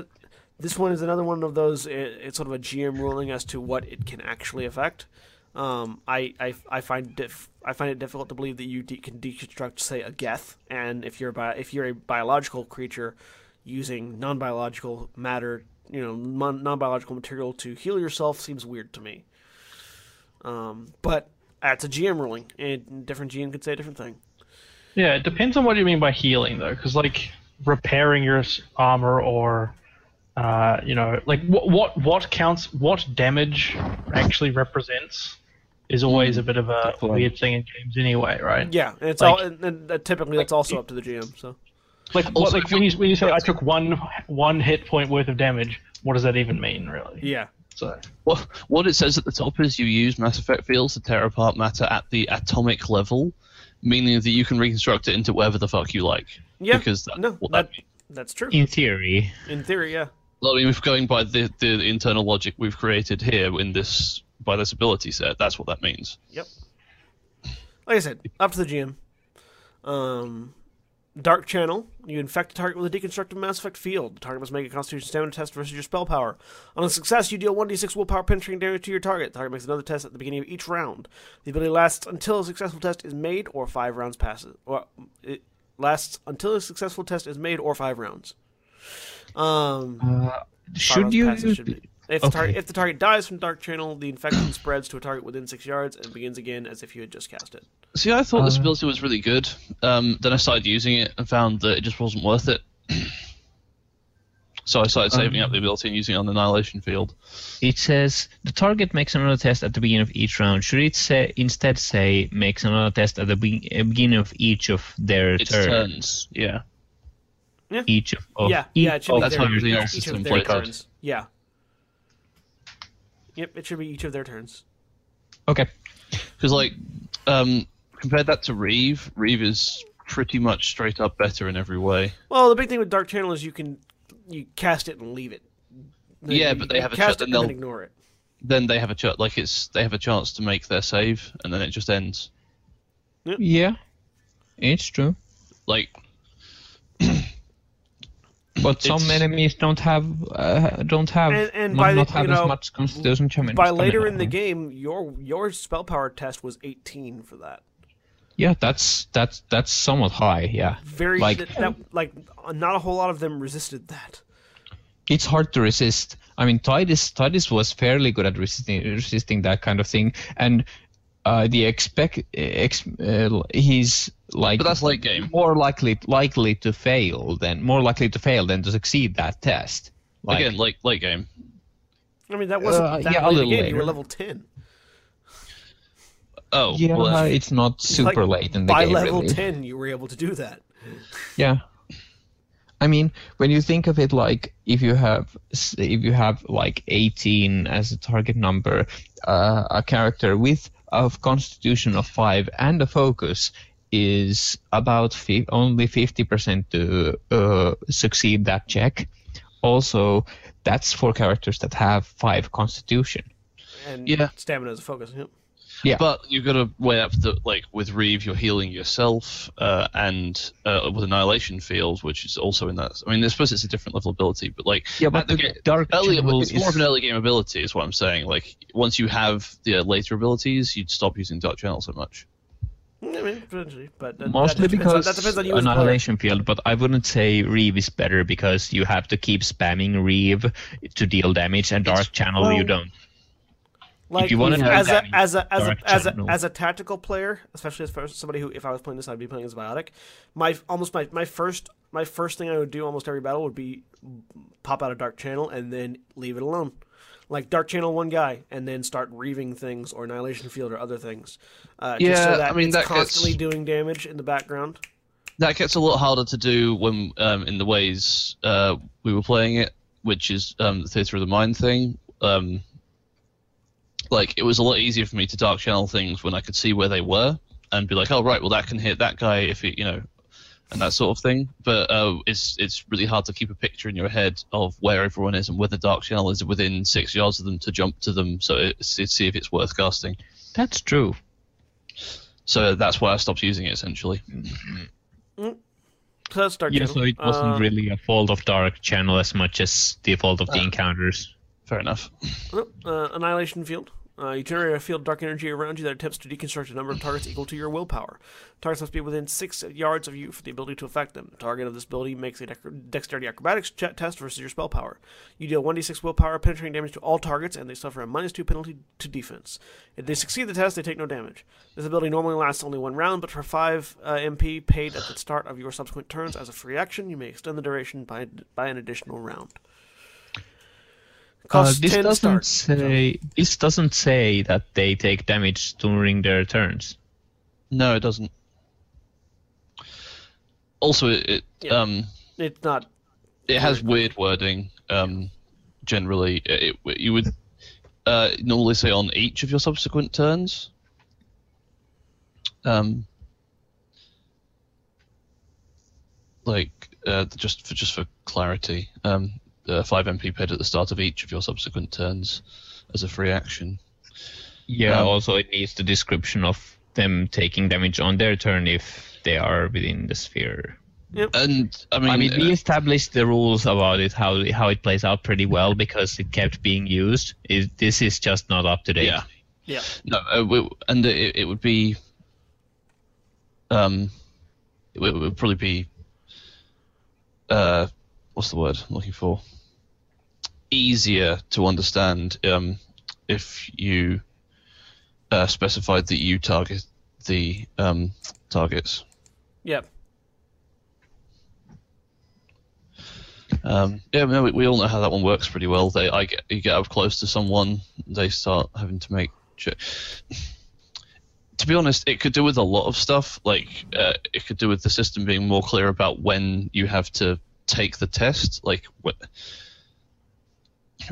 [SPEAKER 1] this one is another one of those. It, it's sort of a GM ruling as to what it can actually affect. Um, I, I, I find dif- I find it difficult to believe that you de- can deconstruct, say, a geth, and if you're a bi- if you're a biological creature using non-biological matter, you know, mon- non-biological material to heal yourself seems weird to me. Um, but that's a GM ruling, and different GM could say a different thing.
[SPEAKER 3] Yeah, it depends on what you mean by healing, though, because like repairing your armor or, uh, you know, like what what what counts, what damage actually represents, is always a bit of a
[SPEAKER 2] point.
[SPEAKER 3] weird thing in games anyway, right?
[SPEAKER 1] Yeah, and it's
[SPEAKER 3] Like-
[SPEAKER 1] all and, and, typically that's also up to the GM. So
[SPEAKER 3] Like what, like when you when you say I took one one hit point worth of damage, what does that even mean, really?
[SPEAKER 1] yeah,
[SPEAKER 3] So
[SPEAKER 5] What, what it says at the top is you use Mass Effect fields to tear apart matter at the atomic level, meaning that you can reconstruct it into whatever the fuck you like.
[SPEAKER 1] Yeah.
[SPEAKER 5] Because that's
[SPEAKER 1] no,
[SPEAKER 5] what
[SPEAKER 1] that,
[SPEAKER 5] that
[SPEAKER 1] that's true.
[SPEAKER 2] In theory,
[SPEAKER 1] In theory, yeah.
[SPEAKER 5] Well, I mean, if going by the, the internal logic we've created here in this by this ability set, that's what that means.
[SPEAKER 1] Yep. Like I said, up to the GM. Um, Dark Channel. You infect a target with a deconstructive Mass Effect field. The target must make a Constitution stamina test versus your spell power. On a success, you deal 1d6 willpower penetrating damage to your target. The target makes another test at the beginning of each round. The ability lasts until a successful test is made or five rounds passes. Or it lasts until a successful test is made or five rounds. Um, five
[SPEAKER 2] should you?
[SPEAKER 1] passes should be- If the,
[SPEAKER 2] Okay.
[SPEAKER 1] target, if the target dies from Dark Channel, the infection [clears throat] spreads to a target within six yards and begins again as if you had just cast it.
[SPEAKER 5] See, I thought this
[SPEAKER 2] Uh,
[SPEAKER 5] ability was really good. Um, then I started using it and found that it just wasn't worth it. [clears throat] so I started saving
[SPEAKER 2] Um,
[SPEAKER 5] up the ability and using it on the Annihilation field.
[SPEAKER 2] It says the target makes another test at the beginning of each round. Should it say instead say makes another test at the be- uh, beginning of each of their
[SPEAKER 5] Its
[SPEAKER 2] turn?
[SPEAKER 5] turns, yeah.
[SPEAKER 2] Each of, of
[SPEAKER 1] yeah,
[SPEAKER 2] each
[SPEAKER 1] yeah, it should
[SPEAKER 2] of
[SPEAKER 1] be
[SPEAKER 5] That's
[SPEAKER 1] their,
[SPEAKER 5] how everything
[SPEAKER 1] each,
[SPEAKER 5] else is
[SPEAKER 1] each of
[SPEAKER 5] in play.
[SPEAKER 1] turns. Yeah. Yep, it should be each of their turns.
[SPEAKER 2] Okay.
[SPEAKER 5] Because like, um, compared that to Reave, Reave is pretty much straight up better in every way.
[SPEAKER 1] Well, the big thing with Dark Channel is you can you cast it and leave it. Then
[SPEAKER 5] Yeah,
[SPEAKER 1] you-
[SPEAKER 5] but they
[SPEAKER 1] you
[SPEAKER 5] have a
[SPEAKER 1] cast
[SPEAKER 5] ch-
[SPEAKER 1] it and
[SPEAKER 5] then
[SPEAKER 1] then
[SPEAKER 5] they'll-
[SPEAKER 1] ignore it.
[SPEAKER 5] Then they have a ch- like it's they have a chance to make their save, and then it just ends.
[SPEAKER 2] Yeah, it's true.
[SPEAKER 5] Like [clears throat]
[SPEAKER 2] But some enemies don't have uh, don't have
[SPEAKER 1] And- and
[SPEAKER 2] might
[SPEAKER 1] by the-
[SPEAKER 2] not have
[SPEAKER 1] you know,
[SPEAKER 2] as much constitution damage.
[SPEAKER 1] By later in the game, your your spell power test was 18 for that.
[SPEAKER 2] Yeah, that's that's that's somewhat high. Yeah,
[SPEAKER 1] Very
[SPEAKER 2] Like-
[SPEAKER 1] that, that like not a whole lot of them resisted that.
[SPEAKER 2] it's hard to resist. I mean, Titis Titis was fairly good at resisting resisting that kind of thing, and uh, the expect ex, uh, he's like
[SPEAKER 5] But that's late game.
[SPEAKER 2] more likely likely to fail than more likely to fail than to succeed that test. Like,
[SPEAKER 5] again, late late game.
[SPEAKER 1] I mean, that wasn't
[SPEAKER 2] Uh,
[SPEAKER 1] that
[SPEAKER 2] yeah,
[SPEAKER 1] late in the
[SPEAKER 2] little
[SPEAKER 1] game. You were level 10.
[SPEAKER 5] Oh,
[SPEAKER 2] yeah,
[SPEAKER 5] well, that's-
[SPEAKER 2] it's not super
[SPEAKER 1] like
[SPEAKER 2] late in the
[SPEAKER 1] by
[SPEAKER 2] game.
[SPEAKER 1] level
[SPEAKER 2] really.
[SPEAKER 1] 10, you were able to do that.
[SPEAKER 2] Yeah. I mean, when you think of it like if you have if you have like 18 as a target number, uh, a character with a constitution of 5 and a focus is about fi- only 50% to uh, succeed that check. also that's for characters that have five constitution.
[SPEAKER 1] And
[SPEAKER 5] Yeah.
[SPEAKER 1] stamina is a focus. Yep.
[SPEAKER 2] Yeah.
[SPEAKER 5] But you've got to weigh up that, like, with Reave, you're healing yourself, uh, and uh, with Annihilation Field, which is also in that. I mean, I suppose it's a different level ability, but, like,
[SPEAKER 2] Yeah, but
[SPEAKER 5] the
[SPEAKER 2] the
[SPEAKER 5] ga-
[SPEAKER 2] dark
[SPEAKER 5] early,
[SPEAKER 2] channel
[SPEAKER 5] it's more of an early game ability, is what I'm saying. Like, once you have the uh, later abilities, you'd stop using Dark Channel so much.
[SPEAKER 1] I mean, potentially, but that,
[SPEAKER 2] Mostly
[SPEAKER 1] that depends on-
[SPEAKER 2] because
[SPEAKER 1] that depends on you player.
[SPEAKER 2] annihilation field, but I wouldn't say Reave is better because you have to keep spamming Reave to deal damage, and Dark Channel
[SPEAKER 1] well,
[SPEAKER 2] you don't.
[SPEAKER 1] Like
[SPEAKER 2] you wanna know
[SPEAKER 1] as a as a as a as a, as a tactical player, especially as as somebody who, if I was playing this, I'd be playing as biotic. My almost my, my first my first thing I would do almost every battle would be pop out a dark channel and then leave it alone. Like dark channel one guy and then start reaving things or annihilation field or other things. Uh, just
[SPEAKER 5] Yeah,
[SPEAKER 1] so that
[SPEAKER 5] I mean,
[SPEAKER 1] it's
[SPEAKER 5] that gets-
[SPEAKER 1] constantly doing damage in the background.
[SPEAKER 5] That gets a lot harder to do when, um, in the ways uh, we were playing it, which is um, the Theatre of the Mind thing. Um, like, it was a lot easier for me to Dark Channel things when I could see where they were and be like, oh, right, well, that can hit that guy if it, you know, and that sort of thing. But uh, it's it's really hard to keep a picture in your head of where everyone is and whether Dark Channel is within six yards of them to jump to them, so it's, to see if it's worth casting.
[SPEAKER 2] That's true.
[SPEAKER 5] So that's why I stopped using it essentially.
[SPEAKER 1] So that's dark
[SPEAKER 2] Yeah,
[SPEAKER 1] channel.
[SPEAKER 2] so it wasn't
[SPEAKER 1] Uh,
[SPEAKER 2] really a fault of Dark Channel as much as the fault of the encounters.
[SPEAKER 5] Fair enough.
[SPEAKER 1] Oh, uh, annihilation field. Uh, you generate a field of dark energy around you that attempts to deconstruct a number of targets equal to your willpower. Targets must be within six yards of you for the ability to affect them. The target of this ability makes a dexterity acrobatics test versus your spell power. You deal 1d6 willpower penetrating damage to all targets, and they suffer a minus 2 penalty to defense. If they succeed the test, they take no damage. This ability normally lasts only one round, but for 5 uh, MP paid at the start of your subsequent turns as a free action, you may extend the duration by, by an additional round.
[SPEAKER 2] Uh, this doesn't
[SPEAKER 1] start.
[SPEAKER 2] say this doesn't say that they take damage during their turns.
[SPEAKER 5] No, it doesn't. Also, it, it
[SPEAKER 1] Yeah.
[SPEAKER 5] um
[SPEAKER 1] It's not
[SPEAKER 5] it has weird wording. Um, generally, it, it- you would uh, normally say on each of your subsequent turns. Um, like uh, just for just for clarity, um, uh, five MP paid at the start of each of your subsequent turns as a free action.
[SPEAKER 2] Yeah.
[SPEAKER 5] Um,
[SPEAKER 2] also, it needs the description of them taking damage on their turn if they are within the sphere. Yep.
[SPEAKER 5] And I mean,
[SPEAKER 2] I mean, we
[SPEAKER 5] uh,
[SPEAKER 2] established the rules about it, how how it plays out pretty well because it kept being used. It, this is just not up to date.
[SPEAKER 5] yeah.
[SPEAKER 1] Yeah.
[SPEAKER 5] No, uh, we, and it, it would be, um, it would, it would probably be, uh, what's the word I'm looking for? Easier to understand um, if you uh, specified that you target the um, targets.
[SPEAKER 1] Yep.
[SPEAKER 5] Um, yeah, no, we, we all know how that one works pretty well. They, I get, you get up close to someone, they start having to make. To be honest, it could do with a lot of stuff. Like, uh, it could do with the system being more clear about when you have to take the test. Like, wh-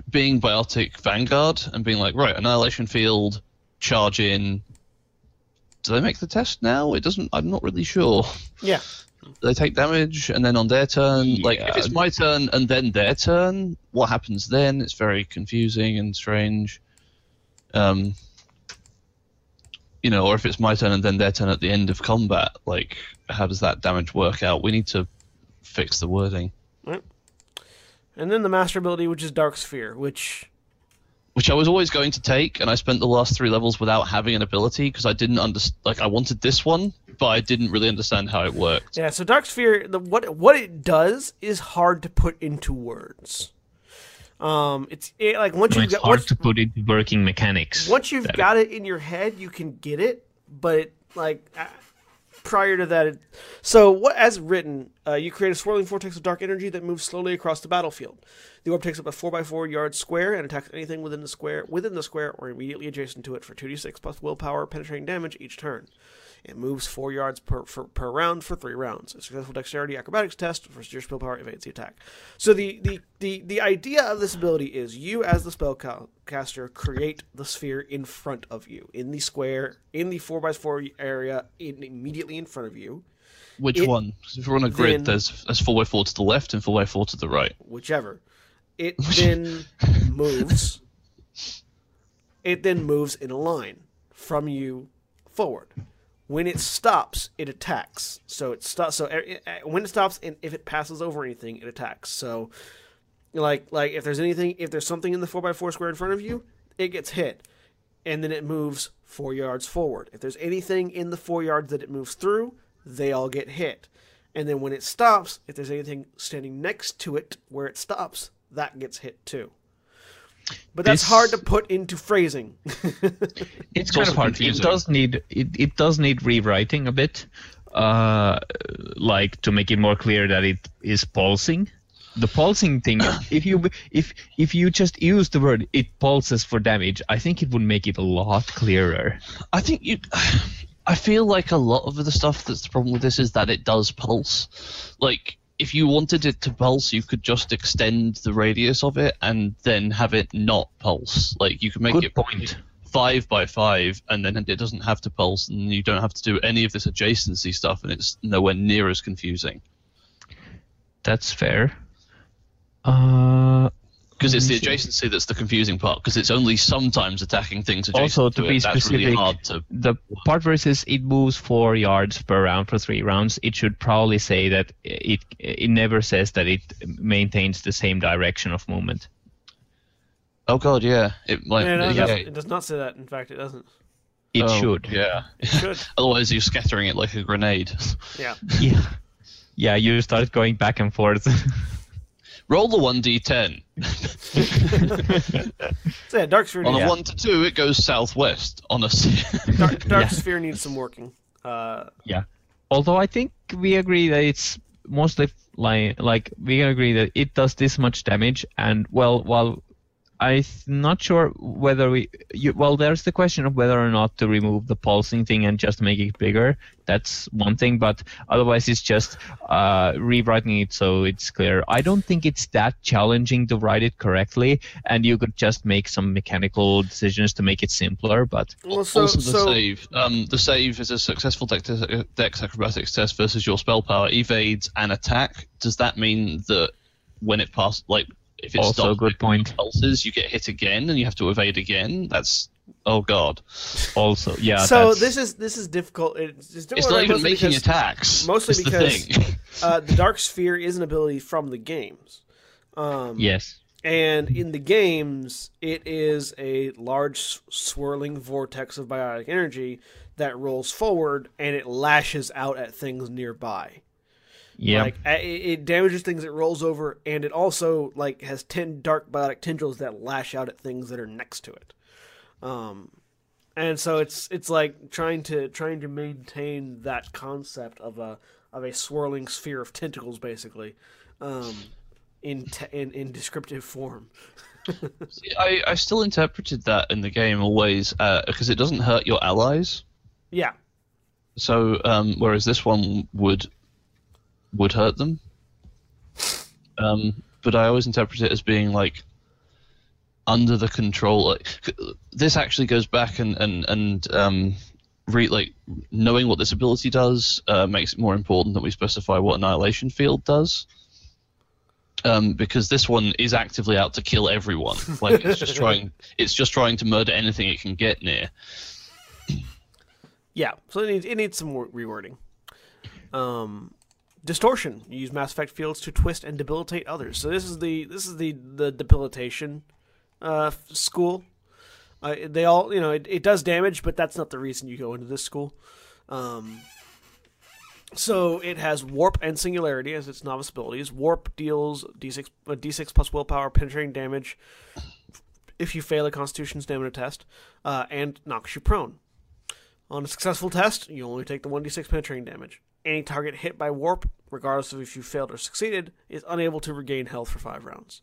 [SPEAKER 5] being Biotic Vanguard and being like, right, Annihilation Field, charge in. Do they make the test now? It doesn't. I'm not really sure
[SPEAKER 1] Yeah. [laughs]
[SPEAKER 5] they take damage and then on their turn like if it's my turn and then their turn what happens then it's very confusing and strange um you know or if it's my turn and then their turn at the end of combat like how does that damage work out we need to fix the wording
[SPEAKER 1] And then the master ability, which is Dark Sphere, which
[SPEAKER 5] which I was always going to take, and I spent the last three levels without having an ability because I didn't understand. Like I wanted this one, but I didn't really understand how it worked.
[SPEAKER 1] yeah. So Dark Sphere, the, what what it does is hard to put into words. Um, it's it, like once you
[SPEAKER 2] It's
[SPEAKER 1] got
[SPEAKER 2] hard
[SPEAKER 1] once,
[SPEAKER 2] to put into working mechanics.
[SPEAKER 1] once you've got it in your head, you can get it. But like uh, prior to that, it, so what as written, uh, you create a swirling vortex of dark energy that moves slowly across the battlefield. The orb takes up a four by four yard square and attacks anything within the square, within the square, or immediately adjacent to it for two d six plus willpower penetrating damage each turn. It moves four yards per, for, per round for three rounds. A successful dexterity acrobatics test versus your spell power evades the attack. So the, the, the, the idea of this ability is you, as the spellcaster, create the sphere in front of you, in the square, in the 4x4 area, in, immediately in front of you,
[SPEAKER 5] Which
[SPEAKER 1] It-
[SPEAKER 5] one? if we're on a grid,
[SPEAKER 1] then-
[SPEAKER 5] there's there's four by four to the left and four by four to the right.
[SPEAKER 1] whichever. it [laughs] then moves. It then moves in a line from you forward. When it stops, it attacks. So it stops. So when it stops, and if it passes over anything, it attacks. So, like like if there's anything, if there's something in the four x four square in front of you, it gets hit, and then it moves four yards forward. If there's anything in the four yards that it moves through, they all get hit. And then when it stops, if there's anything standing next to it where it stops, that gets hit too. But that's
[SPEAKER 2] This-
[SPEAKER 1] hard to put into phrasing. [laughs]
[SPEAKER 2] It's, kind of hard.
[SPEAKER 5] confusing.
[SPEAKER 2] It does need it, it does need rewriting a bit, uh, like to make it more clear that it is pulsing. The pulsing thing, [coughs] if you if if you just use the word "it pulses for damage," I think it would make it a lot clearer.
[SPEAKER 5] I think you. [sighs] I feel like a lot of the stuff that's the problem with this is that it does pulse. Like, if you wanted it to pulse, you could just extend the radius of it and then have it not pulse. Like, you could make
[SPEAKER 2] Good
[SPEAKER 5] it
[SPEAKER 2] point.
[SPEAKER 5] five by five, and then it doesn't have to pulse, and you don't have to do any of this adjacency stuff, and it's nowhere near as confusing.
[SPEAKER 2] That's fair. Uh,
[SPEAKER 5] Because it's the adjacency that's the confusing part. Because it's only sometimes attacking things adjacent
[SPEAKER 2] Also, to
[SPEAKER 5] to
[SPEAKER 2] be
[SPEAKER 5] it. That's really
[SPEAKER 2] specific,
[SPEAKER 5] hard to.
[SPEAKER 2] the part where it says it moves four yards per round for three rounds, it should probably say that it it never says that it maintains the same direction of movement.
[SPEAKER 5] Oh god, yeah. It like
[SPEAKER 1] Yeah, no, it
[SPEAKER 5] yeah.
[SPEAKER 1] doesn't- it does not say that. In fact, it doesn't.
[SPEAKER 2] It
[SPEAKER 5] Oh,
[SPEAKER 2] should.
[SPEAKER 5] Yeah.
[SPEAKER 1] It should. [laughs]
[SPEAKER 5] Otherwise, you're scattering it like a grenade. [laughs]
[SPEAKER 1] yeah.
[SPEAKER 2] Yeah. Yeah, you start going back and forth. [laughs]
[SPEAKER 5] Roll the one d10.
[SPEAKER 1] So [laughs] yeah, Dark Sphere
[SPEAKER 5] On
[SPEAKER 1] needs,
[SPEAKER 5] a one to two, it goes southwest. On a s- [laughs]
[SPEAKER 1] Dark, Dark
[SPEAKER 2] Yeah.
[SPEAKER 1] Sphere needs some working. Uh,
[SPEAKER 2] yeah. Although I think we agree that it's mostly like like we agree that it does this much damage, and well, while I'm not sure whether we you, well, there's the question of whether or not to remove the pulsing thing and just make it bigger. That's one thing, but otherwise it's just uh, rewriting it so it's clear. I don't think it's that challenging to write it correctly, and you could just make some mechanical decisions to make it simpler. But
[SPEAKER 1] well, so,
[SPEAKER 5] also, the
[SPEAKER 1] so
[SPEAKER 5] save. Um, the save is a successful dex, dex acrobatics test versus your spell power evades an attack. Does that mean that when it passes, like if it's
[SPEAKER 2] Also a good point.
[SPEAKER 5] pulses, you get hit again and you have to evade again? That's oh god.
[SPEAKER 2] also, yeah.
[SPEAKER 1] so
[SPEAKER 2] that's-
[SPEAKER 1] this is this is difficult. It's, it's,
[SPEAKER 5] It's not even making
[SPEAKER 1] because,
[SPEAKER 5] attacks.
[SPEAKER 1] mostly
[SPEAKER 5] is the
[SPEAKER 1] because-
[SPEAKER 5] thing.
[SPEAKER 1] uh, the Dark Sphere is an ability from the games. Um,
[SPEAKER 2] yes.
[SPEAKER 1] And in the games, it is a large swirling vortex of biotic energy that rolls forward and it lashes out at things nearby.
[SPEAKER 2] Yeah.
[SPEAKER 1] Like it, it damages things it rolls over, and it also like has ten dark biotic tendrils that lash out at things that are next to it. Um, and so it's it's like trying to trying to maintain that concept of a of a swirling sphere of tentacles, basically, um, in te- in in descriptive form. [laughs]
[SPEAKER 5] See, I, I still interpreted that in the game always because it doesn't hurt your allies.
[SPEAKER 1] Yeah,
[SPEAKER 5] So um, whereas this one would would hurt them. Um, but I always interpret it as being like under the control. Like, this actually goes back and and and um, re- like knowing what this ability does uh, makes it more important that we specify what annihilation field does. Um, because this one is actively out to kill everyone. [laughs] Like it's just trying, it's just trying to murder anything it can get near.
[SPEAKER 1] yeah. So it needs it needs some rewording. Um, distortion. You use Mass Effect fields to twist and debilitate others. So this is the this is the the debilitation uh, school. Uh, they all, you know, it, it does damage, but that's not the reason you go into this school. Um, so it has warp and singularity as its novice abilities. Warp deals d6 uh, d6 plus willpower penetrating damage if you fail a Constitution stamina test, uh, and knocks you prone. On a successful test, you only take the 1d6 penetrating damage. Any target hit by warp, regardless of if you failed or succeeded, is unable to regain health for five rounds.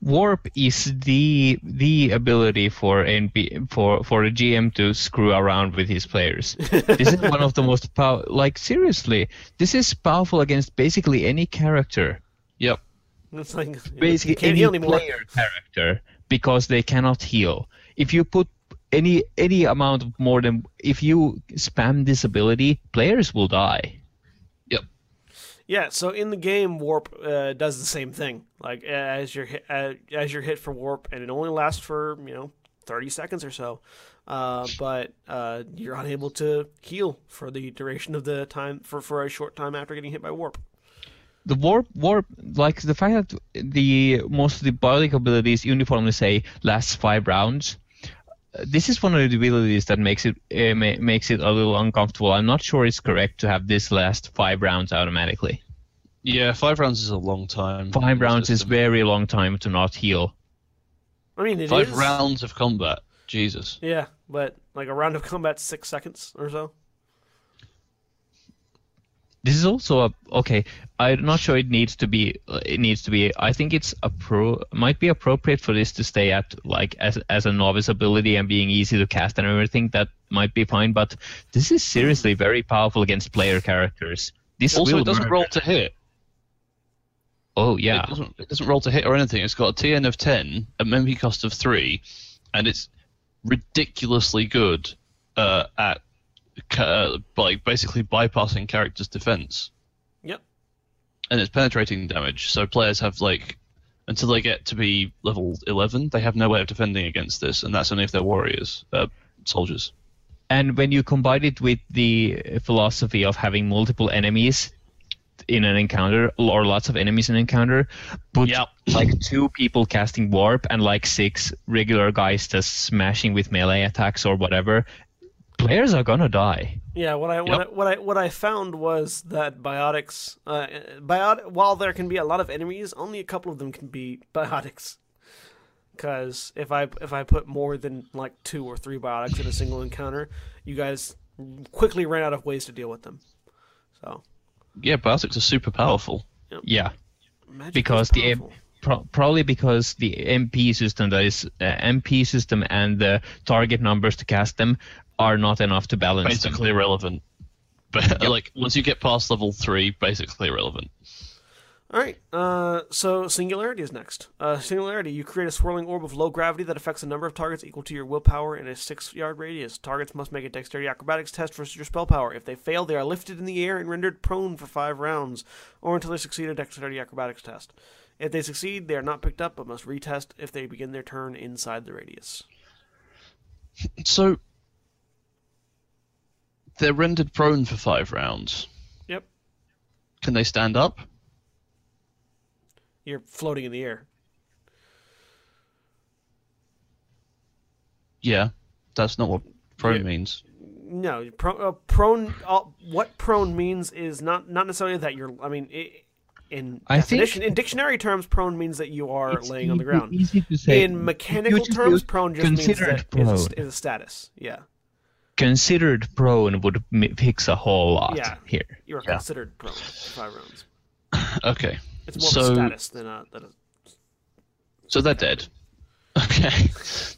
[SPEAKER 2] Warp is the the ability for NP for for a GM to screw around with his players. [laughs] this is one of the most pow like seriously. This is powerful against basically any character.
[SPEAKER 5] Yep.
[SPEAKER 1] It's like
[SPEAKER 2] Basically any player character because they cannot heal. If you put any any amount of more than if you spam this ability, players will die.
[SPEAKER 1] Yeah, so in the game, warp uh, does the same thing. Like as you're hit, as you're hit for warp, and it only lasts for you know thirty seconds or so. Uh, but uh, you're unable to heal for the duration of the time for for a short time after getting hit by warp.
[SPEAKER 2] the warp warp like the fact that the most of the biotic abilities uniformly say lasts five rounds this is one of the abilities that makes it uh, ma- makes it a little uncomfortable i'm not sure it's correct to have this last five rounds automatically
[SPEAKER 5] Yeah, five rounds is a long time.
[SPEAKER 2] five
[SPEAKER 5] in the
[SPEAKER 2] rounds is very long time to not heal
[SPEAKER 1] I mean, it
[SPEAKER 5] Five
[SPEAKER 1] is-
[SPEAKER 5] rounds of combat. Jesus.
[SPEAKER 1] Yeah, but like a round of combat, six seconds or so.
[SPEAKER 2] This is also a okay i'm not sure it needs to be it needs to be i think it's a pro might be appropriate for this to stay at like as as a novice ability and being easy to cast and everything that might be fine but this is seriously very powerful against player characters this
[SPEAKER 5] Also,
[SPEAKER 2] will
[SPEAKER 5] it doesn't
[SPEAKER 2] murder-
[SPEAKER 5] roll to hit.
[SPEAKER 2] oh yeah
[SPEAKER 5] It doesn't, it doesn't roll to hit or anything. It's got a TN of 10, a memory cost of 3, and it's ridiculously good uh, at uh, like basically bypassing characters' defense.
[SPEAKER 1] Yep.
[SPEAKER 5] And it's penetrating damage, so players have like until they get to be level 11, they have no way of defending against this, and that's only if they're warriors, uh, soldiers.
[SPEAKER 2] and when you combine it with the philosophy of having multiple enemies in an encounter or lots of enemies in an encounter put
[SPEAKER 5] Yep.
[SPEAKER 2] like two people casting warp and like six regular guys just smashing with melee attacks or whatever players are gonna die
[SPEAKER 1] Yeah, what I what, I, what I what I found was that biotics, uh, biot while there can be a lot of enemies, only a couple of them can be biotics. Because if I if I put more than like two or three biotics in a single encounter, you guys quickly ran out of ways to deal with them. So
[SPEAKER 5] Yeah, biotics are super powerful.
[SPEAKER 2] yeah
[SPEAKER 1] magic is
[SPEAKER 2] because the
[SPEAKER 1] powerful.
[SPEAKER 2] pro- probably because the MP system that is uh, MP system and the target numbers to cast them are not enough to balance them.
[SPEAKER 5] Basically irrelevant. But like once you get past level 3, basically irrelevant.
[SPEAKER 1] All right. Uh, so singularity is next. Uh, singularity. You create a swirling orb of low gravity that affects a number of targets equal to your willpower in a six-yard radius. Targets must make a dexterity acrobatics test versus your spell power. If they fail, they are lifted in the air and rendered prone for five rounds, or until they succeed a dexterity acrobatics test. If they succeed, they are not picked up but must retest if they begin their turn inside the radius.
[SPEAKER 5] So they're rendered prone for 5 rounds.
[SPEAKER 1] Yep.
[SPEAKER 5] Can they stand up?
[SPEAKER 1] You're floating in the air.
[SPEAKER 5] Yeah. That's not what prone
[SPEAKER 1] Yeah.
[SPEAKER 5] means.
[SPEAKER 1] No, pro, uh, prone. Uh, what prone means is not not necessarily that you're. I mean, i in
[SPEAKER 2] I
[SPEAKER 1] definition, in dictionary terms, prone means that you are laying on the ground.
[SPEAKER 2] Easy to say.
[SPEAKER 1] in mechanical terms, prone just means that is
[SPEAKER 2] prone.
[SPEAKER 1] is a status. Yeah,
[SPEAKER 2] Considered prone would m- fix a whole lot
[SPEAKER 1] Yeah.
[SPEAKER 2] here.
[SPEAKER 1] you are
[SPEAKER 5] Yeah.
[SPEAKER 1] considered prone. Five rounds. [laughs]
[SPEAKER 5] Okay.
[SPEAKER 1] It's more
[SPEAKER 5] So-
[SPEAKER 1] of a status than a. Than a
[SPEAKER 5] So they're dead. [laughs] Okay.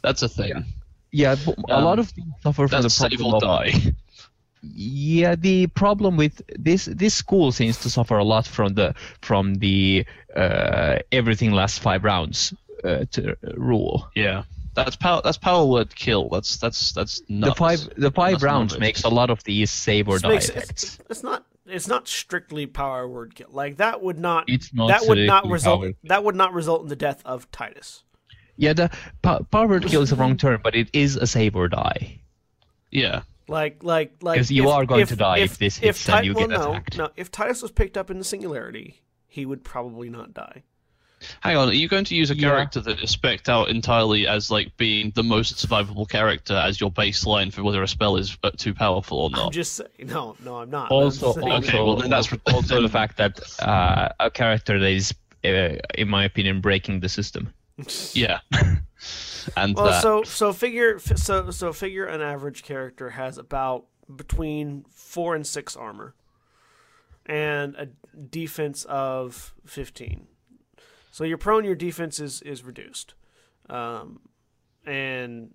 [SPEAKER 5] That's a thing.
[SPEAKER 2] Yeah, but a
[SPEAKER 5] Um,
[SPEAKER 2] lot of them suffer from the
[SPEAKER 5] That's save
[SPEAKER 2] problem
[SPEAKER 5] or
[SPEAKER 2] of
[SPEAKER 5] die. [laughs]
[SPEAKER 2] Yeah, the problem with this this school seems to suffer a lot from the from the uh, everything lasts five rounds uh, to, uh, rule.
[SPEAKER 5] Yeah. That's power that's power word kill. That's that's that's nuts.
[SPEAKER 2] The five the five
[SPEAKER 5] That's
[SPEAKER 2] rounds
[SPEAKER 5] nuts.
[SPEAKER 2] makes a lot of these save or die
[SPEAKER 1] makes-
[SPEAKER 2] effects.
[SPEAKER 1] it's, it's not. It's not strictly power word kill. Like that would not.
[SPEAKER 2] It's not
[SPEAKER 1] that would not result.
[SPEAKER 2] power.
[SPEAKER 1] That would not result in the death of Titis.
[SPEAKER 2] Yeah, the po- power word kill is the wrong term, but it is a save or die.
[SPEAKER 5] Yeah.
[SPEAKER 1] Like, like, like.
[SPEAKER 2] 'Cause you
[SPEAKER 1] if-
[SPEAKER 2] are going
[SPEAKER 1] if-
[SPEAKER 2] to die if this hits
[SPEAKER 1] Ti-
[SPEAKER 2] and you
[SPEAKER 1] well,
[SPEAKER 2] get
[SPEAKER 1] no,
[SPEAKER 2] attacked.
[SPEAKER 1] No, if Titis was picked up in the singularity, he would probably not die.
[SPEAKER 5] Hang on, are you going to use a
[SPEAKER 2] Yeah.
[SPEAKER 5] character that is spec'd out entirely as like being the most survivable character as your baseline for whether a spell is uh, too powerful or
[SPEAKER 1] I'm
[SPEAKER 5] not?
[SPEAKER 1] just saying. No, no, I'm not.
[SPEAKER 2] Also,
[SPEAKER 1] I'm
[SPEAKER 2] also,
[SPEAKER 5] Okay, well, then that's-
[SPEAKER 2] also the fact that uh, a character that is, uh, in my opinion, breaking the system. [laughs]
[SPEAKER 5] Yeah. and
[SPEAKER 1] Well,
[SPEAKER 5] that.
[SPEAKER 1] so so figure so so figure an average character has about between four and six armor, and a defense of fifteen. So you're prone. Your defense is is reduced, um, and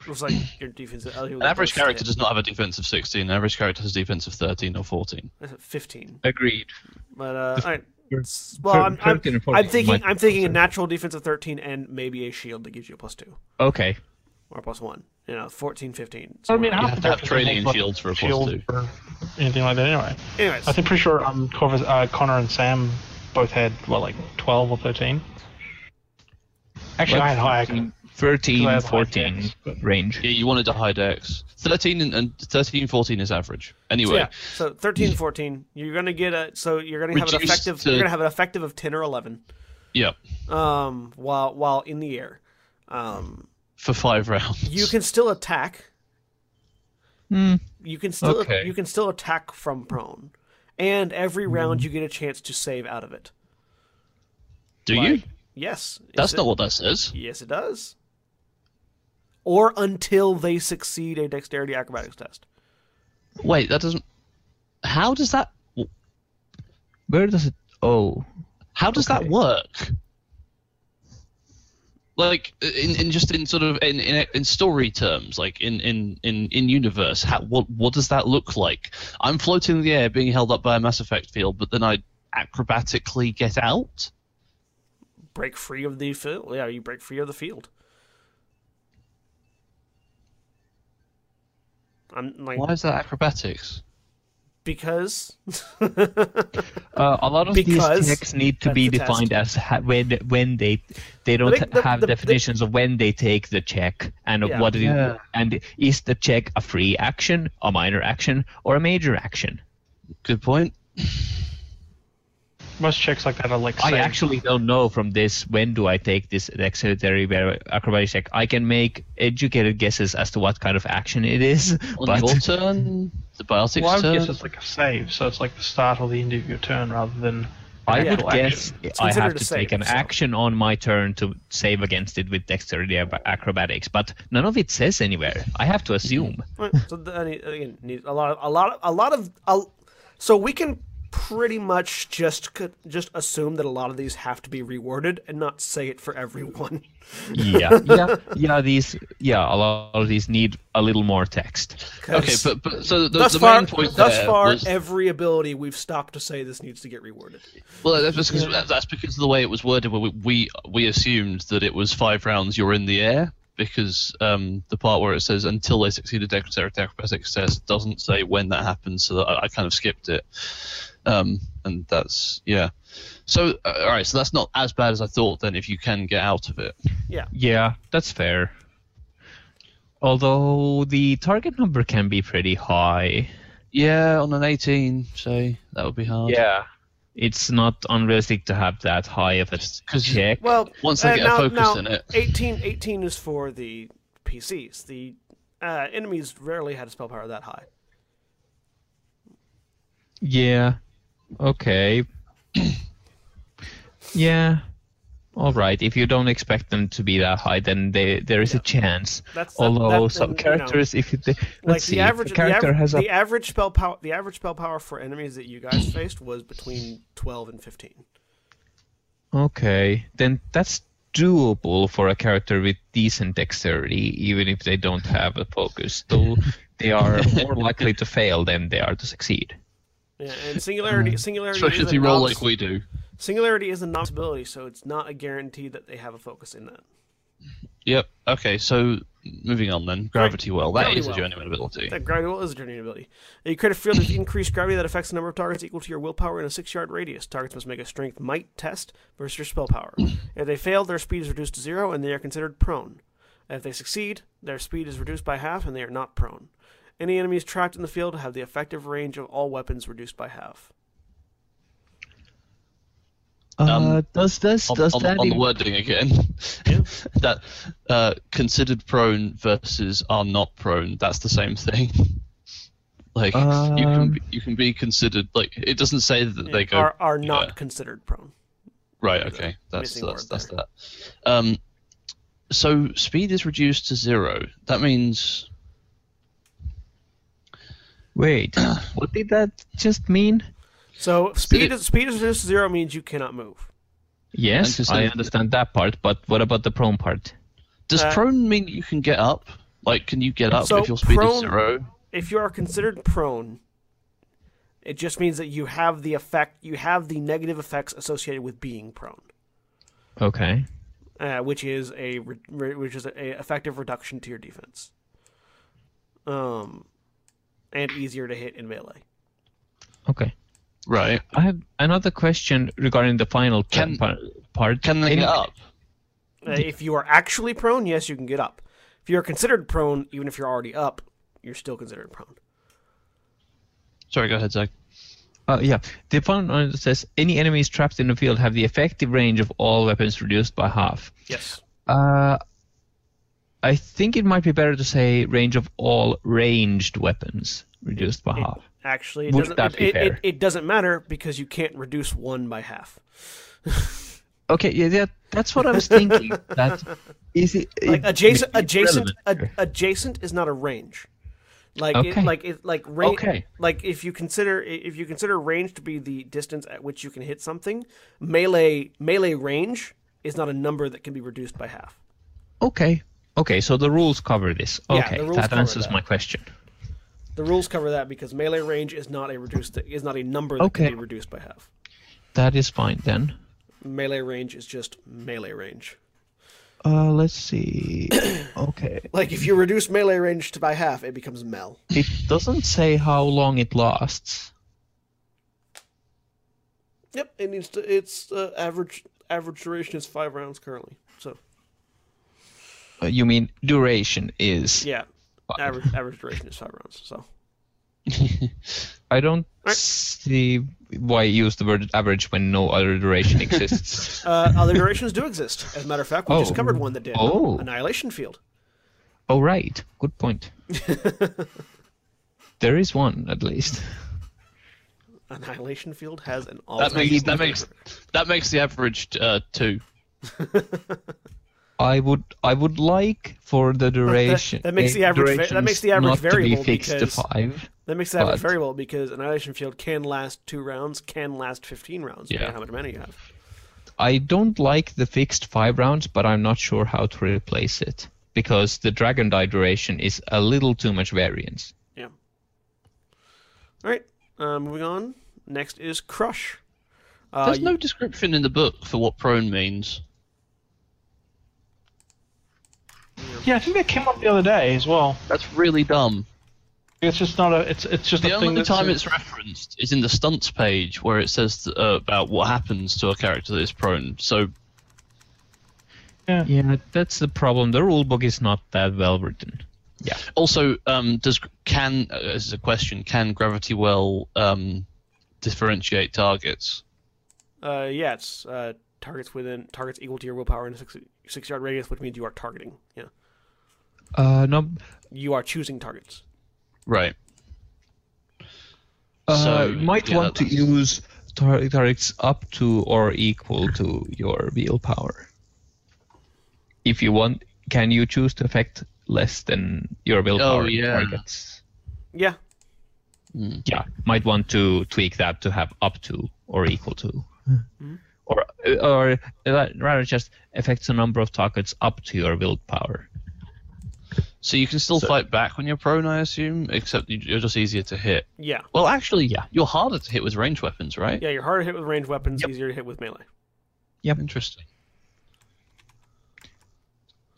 [SPEAKER 1] it looks like your defense. other
[SPEAKER 5] An average
[SPEAKER 1] both hit.
[SPEAKER 5] character does not have a defense of 16. An average character has a defense of 13 or 14.
[SPEAKER 1] Fifteen.
[SPEAKER 2] Agreed.
[SPEAKER 1] But uh, all right. Well, I'm, I'm, I'm thinking I'm thinking a natural defense of thirteen and maybe a shield that gives you a plus two
[SPEAKER 2] Okay.
[SPEAKER 1] or plus one. You know, 14, 15.
[SPEAKER 3] I mean,
[SPEAKER 1] somewhere.
[SPEAKER 3] half
[SPEAKER 5] have to have training
[SPEAKER 3] is
[SPEAKER 5] and shields for a plus
[SPEAKER 3] shield
[SPEAKER 5] two.
[SPEAKER 3] or anything like that. Anyway,
[SPEAKER 1] Anyways,
[SPEAKER 3] I think pretty sure um Korvys, uh, Connor and Sam both had what like twelve or thirteen. Actually, I had higher.
[SPEAKER 2] 13,
[SPEAKER 3] Because I had high
[SPEAKER 2] 14
[SPEAKER 3] dex, but-
[SPEAKER 2] range.
[SPEAKER 5] Yeah, you wanted a high dex. 13 and, and 13, 14 is average.
[SPEAKER 1] So,
[SPEAKER 5] Anyway,
[SPEAKER 1] yeah, so 13, 14, you're gonna get a so you're gonna have an effective
[SPEAKER 5] to-
[SPEAKER 1] you're gonna have an effective of 10 or 11
[SPEAKER 5] yeah,
[SPEAKER 1] um while while in the air. Um
[SPEAKER 5] for five rounds.
[SPEAKER 1] you can still attack.
[SPEAKER 2] Hmm.
[SPEAKER 1] You can still
[SPEAKER 2] Okay.
[SPEAKER 1] you can still attack from prone. And every round mm-hmm. you get a chance to save out of it.
[SPEAKER 5] Do you?
[SPEAKER 1] Yes.
[SPEAKER 5] That's not
[SPEAKER 1] it-
[SPEAKER 5] what that says.
[SPEAKER 1] Yes, it does. Or until they succeed a dexterity acrobatics test.
[SPEAKER 5] Wait, that doesn't. How does that?
[SPEAKER 2] Where does it? Oh,
[SPEAKER 5] How does
[SPEAKER 2] Okay.
[SPEAKER 5] that work? Like in, in just in sort of in, in in story terms, like in in in in universe, how, what what does that look like? I'm floating in the air, being held up by a Mass Effect field, but then I acrobatically get out.
[SPEAKER 1] Break free of the field. Yeah, you break free of the field. I'm like
[SPEAKER 5] Why is that acrobatics?
[SPEAKER 1] Because
[SPEAKER 2] uh, a lot of
[SPEAKER 1] Because
[SPEAKER 2] these checks need to be defined as ha- when when they they don't
[SPEAKER 1] the-
[SPEAKER 2] have
[SPEAKER 1] the- the-
[SPEAKER 2] definitions of when they take the check and of
[SPEAKER 1] Yeah.
[SPEAKER 2] what it is.
[SPEAKER 5] Yeah.
[SPEAKER 2] And is the check a free action, a minor action, or a major action?
[SPEAKER 5] Good point.
[SPEAKER 3] Most checks like that are like.
[SPEAKER 2] I
[SPEAKER 3] saves.
[SPEAKER 2] actually don't know from this when do I take this dexterity ver- acrobatic check. I can make educated guesses as to what kind of action it is,
[SPEAKER 5] On
[SPEAKER 2] but
[SPEAKER 5] your [laughs] turn, the biotics
[SPEAKER 3] Well, I would
[SPEAKER 5] turn.
[SPEAKER 3] guess it's like a save, so it's like the start or the end of your turn rather than.
[SPEAKER 2] I would guess I have to
[SPEAKER 1] save,
[SPEAKER 2] take an
[SPEAKER 1] so-
[SPEAKER 2] action on my turn to save against it with dexterity acrobatics, but none of it says anywhere. I have to assume.
[SPEAKER 1] Right, so the, again, a lot of a lot of a lot of a, so we can pretty much just c- just assume that a lot of these have to be rewarded and not say it for everyone.
[SPEAKER 2] Yeah, [laughs] yeah, [laughs] yeah. These, yeah, a lot of these need a little more text.
[SPEAKER 5] Okay, but but so the,
[SPEAKER 1] thus
[SPEAKER 5] the
[SPEAKER 1] far,
[SPEAKER 5] main point
[SPEAKER 1] thus
[SPEAKER 5] there
[SPEAKER 1] far,
[SPEAKER 5] was,
[SPEAKER 1] every ability we've stopped to say this needs to get rewarded.
[SPEAKER 5] well, that's because that's because of the way it was worded. Where we, we we assumed that it was five rounds. You're in the air because um, the part where it says until they succeed a dexterity acrobatics test doesn't say when that happens. So I, I kind of skipped it. Um, and that's yeah. So uh, all right, so that's not as bad as I thought. Then, if you can get out of it,
[SPEAKER 2] Yeah, Yeah, that's fair. Although the target number can be pretty high.
[SPEAKER 5] yeah, on an 18, say that would be hard.
[SPEAKER 2] Yeah, it's not unrealistic to have that high of a
[SPEAKER 5] 'Cause-
[SPEAKER 2] check.
[SPEAKER 1] Well,
[SPEAKER 5] Once they
[SPEAKER 1] uh,
[SPEAKER 5] get a focus
[SPEAKER 1] now,
[SPEAKER 5] in it.
[SPEAKER 1] 18, 18 is for the PCs. The uh, enemies rarely had a spell power that high.
[SPEAKER 2] Yeah. Okay. [clears throat] yeah. All right. If you don't expect them to be that high, then they, there is a chance.
[SPEAKER 1] That's- that-
[SPEAKER 2] Although some
[SPEAKER 1] and, you know,
[SPEAKER 2] characters, if you, they, let's
[SPEAKER 1] like
[SPEAKER 2] see,
[SPEAKER 1] the
[SPEAKER 2] if
[SPEAKER 1] average,
[SPEAKER 2] the character
[SPEAKER 1] the, aver-
[SPEAKER 2] has a
[SPEAKER 1] the average spell power, the average spell power for enemies that you guys faced was between twelve and fifteen.
[SPEAKER 2] Okay, then that's doable for a character with decent dexterity, even if they don't have a focus. Though [laughs] they are more likely to fail than they are to succeed.
[SPEAKER 1] Yeah, and singularity, mm. singularity,
[SPEAKER 5] especially
[SPEAKER 1] is
[SPEAKER 5] if
[SPEAKER 1] a
[SPEAKER 5] you roll like we do.
[SPEAKER 1] Singularity is a non-ability, so it's not a guarantee that they have a focus in that.
[SPEAKER 5] Yep. Okay. So moving on then, gravity well. That
[SPEAKER 1] Gravity
[SPEAKER 5] is a
[SPEAKER 1] well.
[SPEAKER 5] genuine ability.
[SPEAKER 1] That gravity well is a journeyman ability. You create a field of increased gravity that affects the number of targets equal to your willpower in a six-yard radius. Targets must make a strength might test versus your spell power. [laughs] if they fail, their speed is reduced to zero, and they are considered prone. If they succeed, their speed is reduced by half, and they are not prone. Any enemies trapped in the field have the effective range of all weapons reduced by half.
[SPEAKER 2] Uh, does this
[SPEAKER 5] On,
[SPEAKER 2] does
[SPEAKER 5] on,
[SPEAKER 2] that
[SPEAKER 5] on the wording again,
[SPEAKER 1] Yeah. [laughs]
[SPEAKER 5] that uh, considered prone versus are not prone. That's the same thing. [laughs] like you can
[SPEAKER 2] Um,
[SPEAKER 5] be, you can be considered like it doesn't say that they go
[SPEAKER 1] are are not
[SPEAKER 5] yeah.
[SPEAKER 1] considered prone.
[SPEAKER 5] right. Okay, that's
[SPEAKER 1] missing
[SPEAKER 5] that's, that's that. Um, so speed is reduced to zero. That means
[SPEAKER 2] Wait, [clears throat] what did that just mean?
[SPEAKER 1] So speed
[SPEAKER 5] it-
[SPEAKER 1] is, speed is reduced to zero means you cannot move.
[SPEAKER 2] Yes,
[SPEAKER 5] And
[SPEAKER 2] I understand that part, but what about the prone part?
[SPEAKER 5] does
[SPEAKER 1] Uh,
[SPEAKER 5] prone mean you can get up? Like, can you get up
[SPEAKER 1] So
[SPEAKER 5] if your speed is zero?
[SPEAKER 1] if you are considered prone, it just means that you have the effect, you have the negative effects associated with being prone,
[SPEAKER 2] Okay.
[SPEAKER 1] uh, which is a re- re- which is a, a effective reduction to your defense. um, and easier to hit in melee.
[SPEAKER 2] Okay.
[SPEAKER 5] Right.
[SPEAKER 2] I have another question regarding the final
[SPEAKER 5] Can-
[SPEAKER 2] part.
[SPEAKER 5] Can they
[SPEAKER 2] Any-
[SPEAKER 5] get up?
[SPEAKER 1] Uh, if you are actually prone, yes, you can get up. If you are considered prone, even if you're already up, you're still considered prone.
[SPEAKER 5] Sorry, go ahead, Zach.
[SPEAKER 2] Uh, yeah, the opponent says any enemies trapped in the field have the effective range of all weapons reduced by half.
[SPEAKER 1] Yes.
[SPEAKER 2] Uh, I think it might be better to say range of all ranged weapons reduced by
[SPEAKER 1] It-
[SPEAKER 2] half.
[SPEAKER 1] Actually, it
[SPEAKER 2] Would
[SPEAKER 1] doesn't.
[SPEAKER 2] that
[SPEAKER 1] It,
[SPEAKER 2] be
[SPEAKER 1] it,
[SPEAKER 2] fair?
[SPEAKER 1] it, it doesn't matter because you can't reduce one by half. [laughs]
[SPEAKER 2] Okay, yeah, yeah, that's what I was thinking. that is it.
[SPEAKER 1] Like adjacent, adjacent, ad, adjacent is not a range. Like,
[SPEAKER 2] Okay.
[SPEAKER 1] it, like, it, like, ra-
[SPEAKER 2] Okay.
[SPEAKER 1] Like, if you consider if you consider range to be the distance at which you can hit something, melee melee range is not a number that can be reduced by half.
[SPEAKER 2] Okay, okay, so the rules cover this. Okay,
[SPEAKER 1] rules
[SPEAKER 2] that answers
[SPEAKER 1] that.
[SPEAKER 2] my question.
[SPEAKER 1] The rules cover that because melee range is not a reduced is not a number that
[SPEAKER 2] Okay.
[SPEAKER 1] can be reduced by half.
[SPEAKER 2] That is fine then.
[SPEAKER 1] Melee range is just melee range.
[SPEAKER 2] Uh, let's see. [clears throat] Okay.
[SPEAKER 1] Like if you reduce melee range to by half, it becomes mel.
[SPEAKER 2] It doesn't say how long it lasts.
[SPEAKER 1] Yep, it needs to. Its uh, average average duration is five rounds currently. So
[SPEAKER 2] Uh, you mean duration is?
[SPEAKER 1] yeah,
[SPEAKER 2] Five.
[SPEAKER 1] average average duration is five rounds. So [laughs]
[SPEAKER 2] I don't
[SPEAKER 1] Right.
[SPEAKER 2] see why you use the word average when no other duration exists. [laughs]
[SPEAKER 1] uh, other durations do exist. As a matter of fact, we just
[SPEAKER 2] Oh.
[SPEAKER 1] covered one that did.
[SPEAKER 2] Oh.
[SPEAKER 1] Annihilation Field.
[SPEAKER 2] oh, right. Good point. [laughs] there is one, at least.
[SPEAKER 1] Annihilation Field has an all.
[SPEAKER 5] That makes that makes that makes the average uh, two.
[SPEAKER 2] I would I would like for the duration.
[SPEAKER 1] that makes the average that makes the average
[SPEAKER 2] durations not
[SPEAKER 1] variable
[SPEAKER 2] to be fixed
[SPEAKER 1] because-
[SPEAKER 2] to five.
[SPEAKER 1] That makes the average
[SPEAKER 2] But-
[SPEAKER 1] variable because Annihilation Field can last two rounds, can last fifteen rounds, depending
[SPEAKER 5] Yeah.
[SPEAKER 1] on how much mana you have.
[SPEAKER 2] I don't like the fixed five rounds, but I'm not sure how to replace it because the dragon die duration is a little too much variance.
[SPEAKER 1] Yeah. All right. Uh, moving on. Next is Crush. Uh,
[SPEAKER 5] There's no description in the book for what prone means.
[SPEAKER 3] Yeah, I think that came up the other day as well.
[SPEAKER 5] That's really dumb.
[SPEAKER 3] It's just not a. It's it's just
[SPEAKER 5] The
[SPEAKER 3] a thing
[SPEAKER 5] only time it's referenced is in the stunts page where it says uh, about what happens to a character that is prone. So
[SPEAKER 2] Yeah, yeah, that's the problem. The rulebook is not that well written. Yeah.
[SPEAKER 5] also, um, does can uh, this is a question? Can gravity well um, differentiate targets?
[SPEAKER 1] Uh, yeah, it's uh, targets within targets equal to your willpower in a six, six yard radius, which means you are targeting. Yeah,
[SPEAKER 2] Uh, no.
[SPEAKER 1] you are choosing targets.
[SPEAKER 5] Right.
[SPEAKER 2] Uh,
[SPEAKER 5] So,
[SPEAKER 2] you might
[SPEAKER 5] yeah,
[SPEAKER 2] want to use tar- targets up to or equal to your willpower. If you want, can you choose to affect less than your willpower
[SPEAKER 5] Oh, yeah.
[SPEAKER 2] targets?
[SPEAKER 1] Yeah,
[SPEAKER 2] Yeah, might want to tweak that to have up to or equal to, or or rather just affects a number of targets up to your willpower.
[SPEAKER 5] So you can still
[SPEAKER 2] So-
[SPEAKER 5] fight back when you're prone, I assume, except you- you're just easier to hit.
[SPEAKER 1] yeah,
[SPEAKER 5] Well, actually, yeah, you're harder to hit with ranged weapons, right?
[SPEAKER 1] yeah. You're harder to hit with ranged weapons,
[SPEAKER 2] Yep.
[SPEAKER 1] easier to hit with melee. Yep.
[SPEAKER 5] Interesting.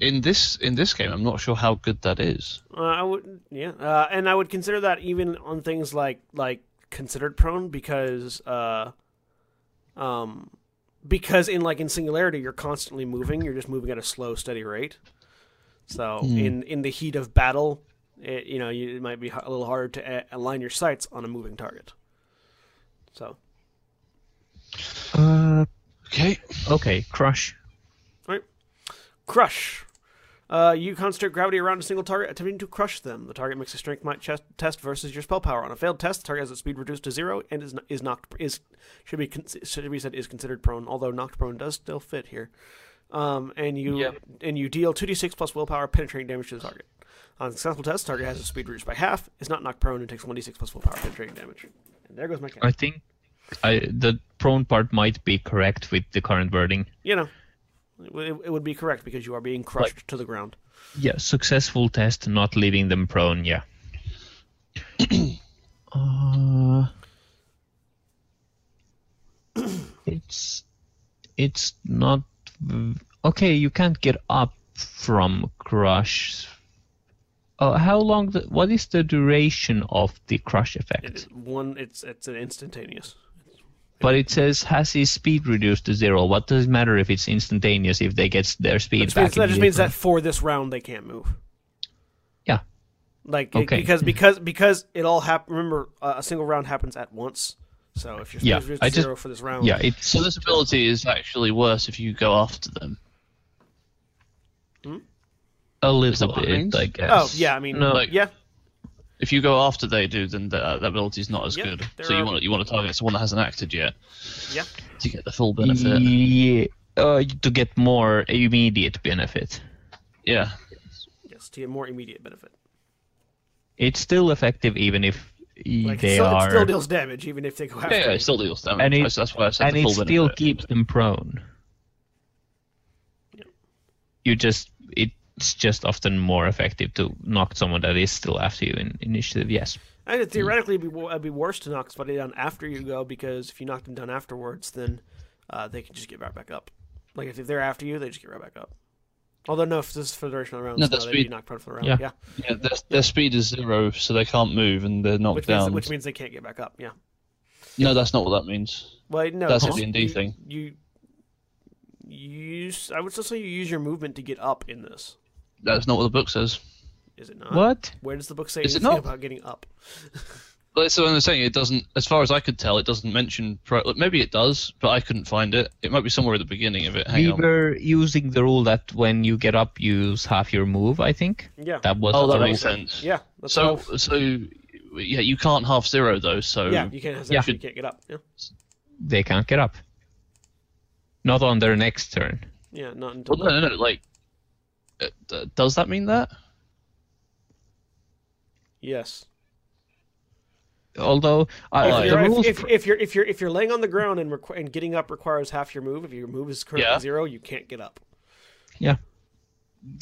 [SPEAKER 5] In this in this game, I'm not sure how good that is.
[SPEAKER 1] Uh, I would, yeah, uh, and I would consider that even on things like like considered prone because, uh, um, because in like in singularity, you're constantly moving. You're just moving at a slow, steady rate. So in in the heat of battle, it, you know, you, it might be a little harder to a- align your sights on a moving target. So
[SPEAKER 2] Uh,
[SPEAKER 5] Okay.
[SPEAKER 2] okay, crush. Right.
[SPEAKER 1] Crush. Uh, you concentrate gravity around a single target, attempting to crush them. The target makes a strength might chest test versus your spell power. On a failed test, the target has its speed reduced to zero and is is knocked is should be con- should be said is considered prone. Although knocked prone does still fit here. Um, and you
[SPEAKER 5] Yep.
[SPEAKER 1] and you deal two d six plus willpower penetrating damage to the target. On a successful test, the target has its speed reduced by half, is not knocked prone, and takes one d six plus willpower penetrating damage. And there goes my cat.
[SPEAKER 2] I think I, the prone part might be correct with the current wording.
[SPEAKER 1] You know, it, it would be correct because you are being crushed to the ground.
[SPEAKER 2] Yeah, successful test, not leaving them prone. Yeah. [clears throat] uh, [clears throat] it's it's not okay. You can't get up from crush. Oh, how long? The, what is the duration of the crush effect?
[SPEAKER 1] It, one, it's it's an instantaneous.
[SPEAKER 2] But it says has his speed reduced to zero. What does it matter if it's instantaneous if they get their speed
[SPEAKER 1] That
[SPEAKER 2] back?
[SPEAKER 1] means, that just means that for this round they can't move.
[SPEAKER 2] Yeah.
[SPEAKER 1] Like
[SPEAKER 2] Okay.
[SPEAKER 1] because because because it all happen. Remember, uh, a single round happens at once. So if your speed
[SPEAKER 2] Yeah,
[SPEAKER 1] reduced to
[SPEAKER 2] just-
[SPEAKER 1] zero for this round,
[SPEAKER 2] Yeah, it's
[SPEAKER 5] So this ability is actually worse if you go after them.
[SPEAKER 2] a little bit. I guess.
[SPEAKER 1] Oh yeah, I mean,
[SPEAKER 2] No.
[SPEAKER 5] Like-
[SPEAKER 1] yeah,
[SPEAKER 5] If you go after they do, then that, that ability is not as
[SPEAKER 1] Yeah,
[SPEAKER 5] good. So you
[SPEAKER 1] are-
[SPEAKER 5] want to, you want to target someone that hasn't acted yet
[SPEAKER 1] yeah.
[SPEAKER 5] to get the full benefit.
[SPEAKER 2] Yeah, uh, to get more immediate benefit.
[SPEAKER 5] Yeah.
[SPEAKER 1] Yes, to get more immediate benefit.
[SPEAKER 2] It's still effective even if
[SPEAKER 1] Like
[SPEAKER 2] they
[SPEAKER 1] it, still, it still deals damage even if they go after.
[SPEAKER 5] Yeah, yeah, it still deals damage.
[SPEAKER 2] And it-
[SPEAKER 5] That's- that's why I said
[SPEAKER 2] and
[SPEAKER 5] the
[SPEAKER 2] it
[SPEAKER 5] full
[SPEAKER 2] still
[SPEAKER 5] benefit.
[SPEAKER 2] keeps them prone. Yep. You just it's just often more effective to knock someone that is still after you in initiative. Yes.
[SPEAKER 1] And it theoretically, it'd be, it'd be worse to knock somebody down after you go because if you knock them down afterwards, then uh, they can just get right back up. Like if they're after you, they just get right back up. Although no, if this is for the duration of the round,
[SPEAKER 5] No,
[SPEAKER 1] no,
[SPEAKER 5] that's
[SPEAKER 1] they'd be
[SPEAKER 5] speed.
[SPEAKER 1] knocked prone for the round.
[SPEAKER 2] Yeah.
[SPEAKER 1] Yeah,
[SPEAKER 5] Yeah, their, their speed is zero, so they can't move and they're knocked
[SPEAKER 1] which means
[SPEAKER 5] down.
[SPEAKER 1] which means they can't get back up. Yeah.
[SPEAKER 5] No, that's not what that means.
[SPEAKER 1] Well, no,
[SPEAKER 5] That's a
[SPEAKER 1] because
[SPEAKER 5] D&D thing.
[SPEAKER 1] You, you use. I would still say you use your movement to get up in this.
[SPEAKER 5] That's not what the book says.
[SPEAKER 1] Is it not?
[SPEAKER 2] What?
[SPEAKER 1] Where does the book say
[SPEAKER 5] Is it
[SPEAKER 1] anything
[SPEAKER 5] not?
[SPEAKER 1] about getting up?
[SPEAKER 5] But so I'm saying it doesn't, as far as I could tell, it doesn't mention. Pro, like, maybe it does, but I couldn't find it. It might be somewhere at the beginning of it. Hang
[SPEAKER 2] we
[SPEAKER 5] on.
[SPEAKER 2] were using the rule that when you get up, you use half your move. I think
[SPEAKER 1] Yeah.
[SPEAKER 2] that was
[SPEAKER 5] Oh,
[SPEAKER 2] the
[SPEAKER 5] that
[SPEAKER 2] rule.
[SPEAKER 5] makes sense.
[SPEAKER 1] Yeah. That's
[SPEAKER 5] So,
[SPEAKER 1] how-
[SPEAKER 5] so yeah, you can't half zero though. So
[SPEAKER 1] yeah, you can't. Have
[SPEAKER 2] Yeah.
[SPEAKER 1] You can't get up. Yeah.
[SPEAKER 2] They can't get up. Not on their next turn.
[SPEAKER 1] Yeah. Not until.
[SPEAKER 5] Well, no, no, no. Like, d- does that mean that?
[SPEAKER 1] Yes.
[SPEAKER 2] Although uh,
[SPEAKER 1] if,
[SPEAKER 2] the
[SPEAKER 1] you're,
[SPEAKER 2] rules,
[SPEAKER 1] if, if, if you're if you're if you're laying on the ground and requ- and getting up requires half your move, if your move is currently
[SPEAKER 5] Yeah.
[SPEAKER 1] zero, you can't get up.
[SPEAKER 2] yeah,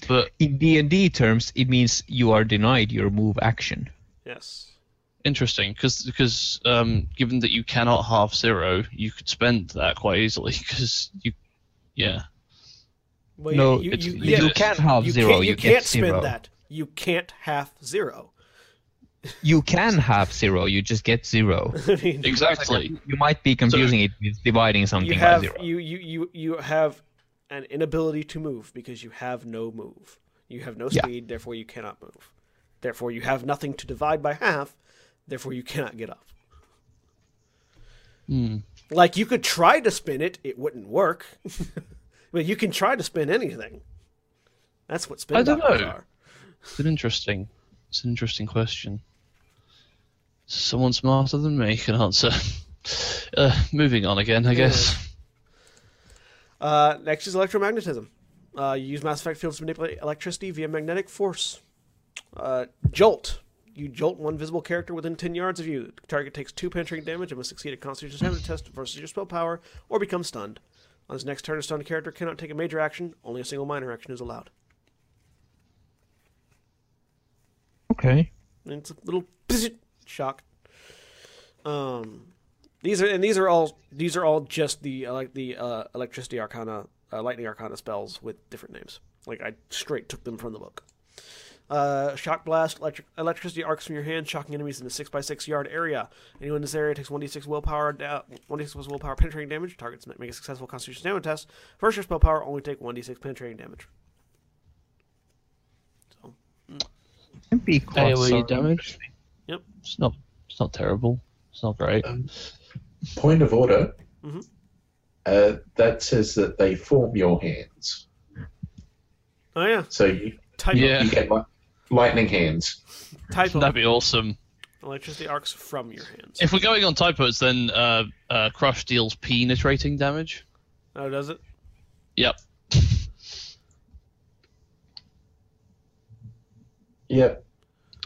[SPEAKER 5] But
[SPEAKER 2] in D and D terms, it means you are denied your move action.
[SPEAKER 1] Yes.
[SPEAKER 5] interesting, because because um, given that you cannot half zero, you could spend that quite easily. Because you, yeah,
[SPEAKER 1] Well,
[SPEAKER 2] no,
[SPEAKER 1] you,
[SPEAKER 5] it's-
[SPEAKER 1] you,
[SPEAKER 5] you
[SPEAKER 1] yeah,
[SPEAKER 2] can have
[SPEAKER 1] you
[SPEAKER 2] zero.
[SPEAKER 1] Can't, you,
[SPEAKER 2] you
[SPEAKER 1] can't
[SPEAKER 2] get
[SPEAKER 1] spend
[SPEAKER 2] zero.
[SPEAKER 1] that. You can't half zero.
[SPEAKER 2] You can have zero. You just get zero. [laughs]
[SPEAKER 1] I mean,
[SPEAKER 5] exactly.
[SPEAKER 2] You might be confusing it with dividing something
[SPEAKER 1] you
[SPEAKER 2] by
[SPEAKER 1] have
[SPEAKER 2] zero.
[SPEAKER 1] you, you you you have an inability to move because you have no move. You have no
[SPEAKER 2] Yeah.
[SPEAKER 1] speed, therefore you cannot move. Therefore you have nothing to divide by half, therefore you cannot get up.
[SPEAKER 5] Hmm.
[SPEAKER 1] Like you could try to spin it, it wouldn't work. [laughs] but you can try to spin anything. That's what spin
[SPEAKER 5] I don't know.
[SPEAKER 1] are.
[SPEAKER 5] It's an interesting, it's an interesting question. Someone smarter than me can answer. [laughs] Uh, moving on again, I guess.
[SPEAKER 1] Uh, next is electromagnetism. Uh, you use Mass Effect fields to manipulate electricity via magnetic force. Uh, jolt. You jolt one visible character within 10 yards of you. The target takes 2 penetrating damage and must succeed a constitution stamina test versus your spell power or become stunned. On his next turn, a stunned character cannot take a major action. Only a single minor action is allowed.
[SPEAKER 2] Okay.
[SPEAKER 1] And it's a little shock. Um, these are and these are all these are all just the uh, like the uh, electricity arcana, uh, lightning arcana spells with different names. Like I straight took them from the book. Uh, shock blast, electric, electricity arcs from your hand, shocking enemies in a six by six yard area. Anyone in this area takes one d six willpower, da- one d six plus willpower penetrating damage. Targets make a successful Constitution stamina test. First your spell power only take one d six penetrating damage. So
[SPEAKER 2] Can be quite
[SPEAKER 5] AOE
[SPEAKER 2] sorry.
[SPEAKER 5] Damage.
[SPEAKER 1] Yep.
[SPEAKER 5] It's not. It's not terrible. It's not great.
[SPEAKER 4] Point of order.
[SPEAKER 1] Mhm.
[SPEAKER 4] Uh, that says that they form your hands,
[SPEAKER 1] oh yeah,
[SPEAKER 4] so you,
[SPEAKER 1] typo,
[SPEAKER 5] Yeah.
[SPEAKER 4] you get li- lightning hands.
[SPEAKER 1] typo.
[SPEAKER 5] That'd be awesome.
[SPEAKER 1] Electricity arcs from your hands.
[SPEAKER 5] If we're going on typos, then uh, uh, Crush deals penetrating damage.
[SPEAKER 1] Oh, does it?
[SPEAKER 5] Yep. [laughs]
[SPEAKER 4] Yep.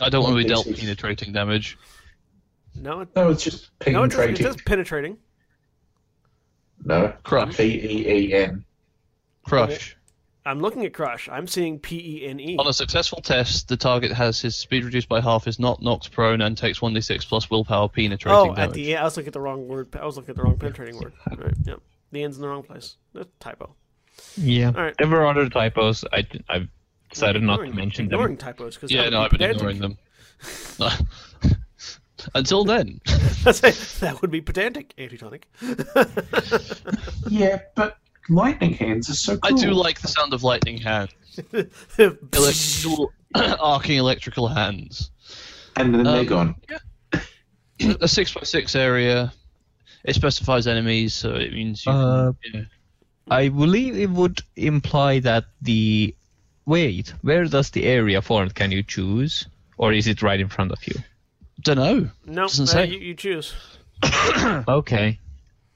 [SPEAKER 5] I don't want to be dealt
[SPEAKER 4] It's-
[SPEAKER 5] penetrating damage.
[SPEAKER 1] No, it,
[SPEAKER 4] No, it's just penetrating.
[SPEAKER 1] no, it, just, it
[SPEAKER 4] penetrating.
[SPEAKER 1] penetrating.
[SPEAKER 4] No,
[SPEAKER 5] Crush.
[SPEAKER 4] P E E N.
[SPEAKER 5] Crush.
[SPEAKER 1] I'm looking at crush. I'm seeing P E N E.
[SPEAKER 5] On a successful test, the target has his speed reduced by half, is not knocked prone, and takes 1d6 plus willpower penetrating
[SPEAKER 1] Oh, at
[SPEAKER 5] damage.
[SPEAKER 1] the I was looking at the wrong word. I was looking at the wrong penetrating word. [laughs] Right. Yep. The end's in the wrong place. That's typo.
[SPEAKER 2] Yeah.
[SPEAKER 1] All right.
[SPEAKER 2] There were other typos. I, I decided not to
[SPEAKER 1] Ignoring-
[SPEAKER 2] mention them.
[SPEAKER 1] ignoring typos because
[SPEAKER 5] Yeah, no, I've been ignoring them. [laughs] [laughs] Until then.
[SPEAKER 1] that would be pedantic, antitonic.
[SPEAKER 4] Yeah, but lightning hands are so
[SPEAKER 5] I do like the sound of lightning hands. [laughs] Electrical, [clears throat] arcing electrical hands.
[SPEAKER 4] And then they're
[SPEAKER 5] Um,
[SPEAKER 4] gone. [clears throat]
[SPEAKER 5] A six by six area. It specifies enemies, so it means you.
[SPEAKER 2] Uh,
[SPEAKER 5] yeah.
[SPEAKER 2] I believe it would imply that the wait, where does the area form? Can you choose, or is it right in front of you?
[SPEAKER 5] Don't know.
[SPEAKER 1] no,
[SPEAKER 5] Doesn't
[SPEAKER 1] uh, you, you choose. [coughs]
[SPEAKER 2] Okay.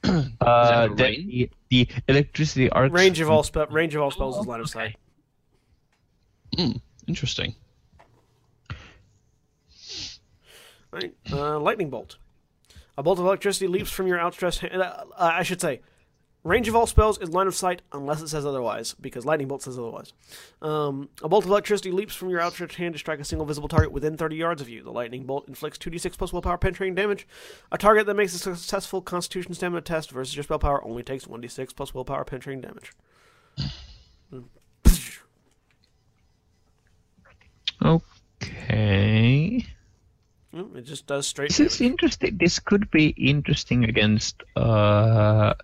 [SPEAKER 2] Uh,
[SPEAKER 5] a
[SPEAKER 2] then
[SPEAKER 5] range?
[SPEAKER 2] the, the electricity arcs.
[SPEAKER 1] Range of all spell. Range of all spells is line of sight.
[SPEAKER 5] Interesting.
[SPEAKER 1] Right. Uh, lightning bolt. A bolt of electricity leaps from your outstretched hand. Uh, I should say, range of all spells is line of sight unless it says otherwise, because lightning bolt says otherwise. Um, a bolt of electricity leaps from your outstretched hand to strike a single visible target within 30 yards of you. The lightning bolt inflicts 2d6 plus willpower penetrating damage. A target that makes a successful Constitution stamina test versus your spell power only takes 1d6 plus willpower penetrating damage.
[SPEAKER 2] Okay.
[SPEAKER 1] Mm, It just does straight
[SPEAKER 2] This is interesting. This could be interesting against uh,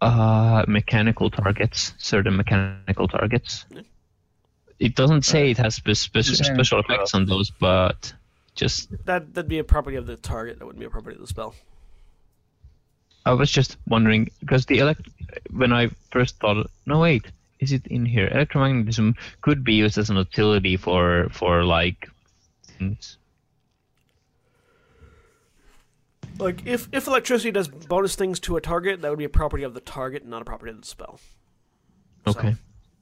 [SPEAKER 2] uh, mechanical targets, certain mechanical targets. It doesn't say it has spe- spe- special effects on those, but just
[SPEAKER 1] That, that'd be a property of the target. That wouldn't be a property of the spell.
[SPEAKER 2] I was just wondering because the elect when I first thought, no wait, is it in here? Electromagnetism could be used as an utility for for like things.
[SPEAKER 1] Like if if electricity does bonus things to a target, that would be a property of the target, not a property of the spell.
[SPEAKER 2] Okay.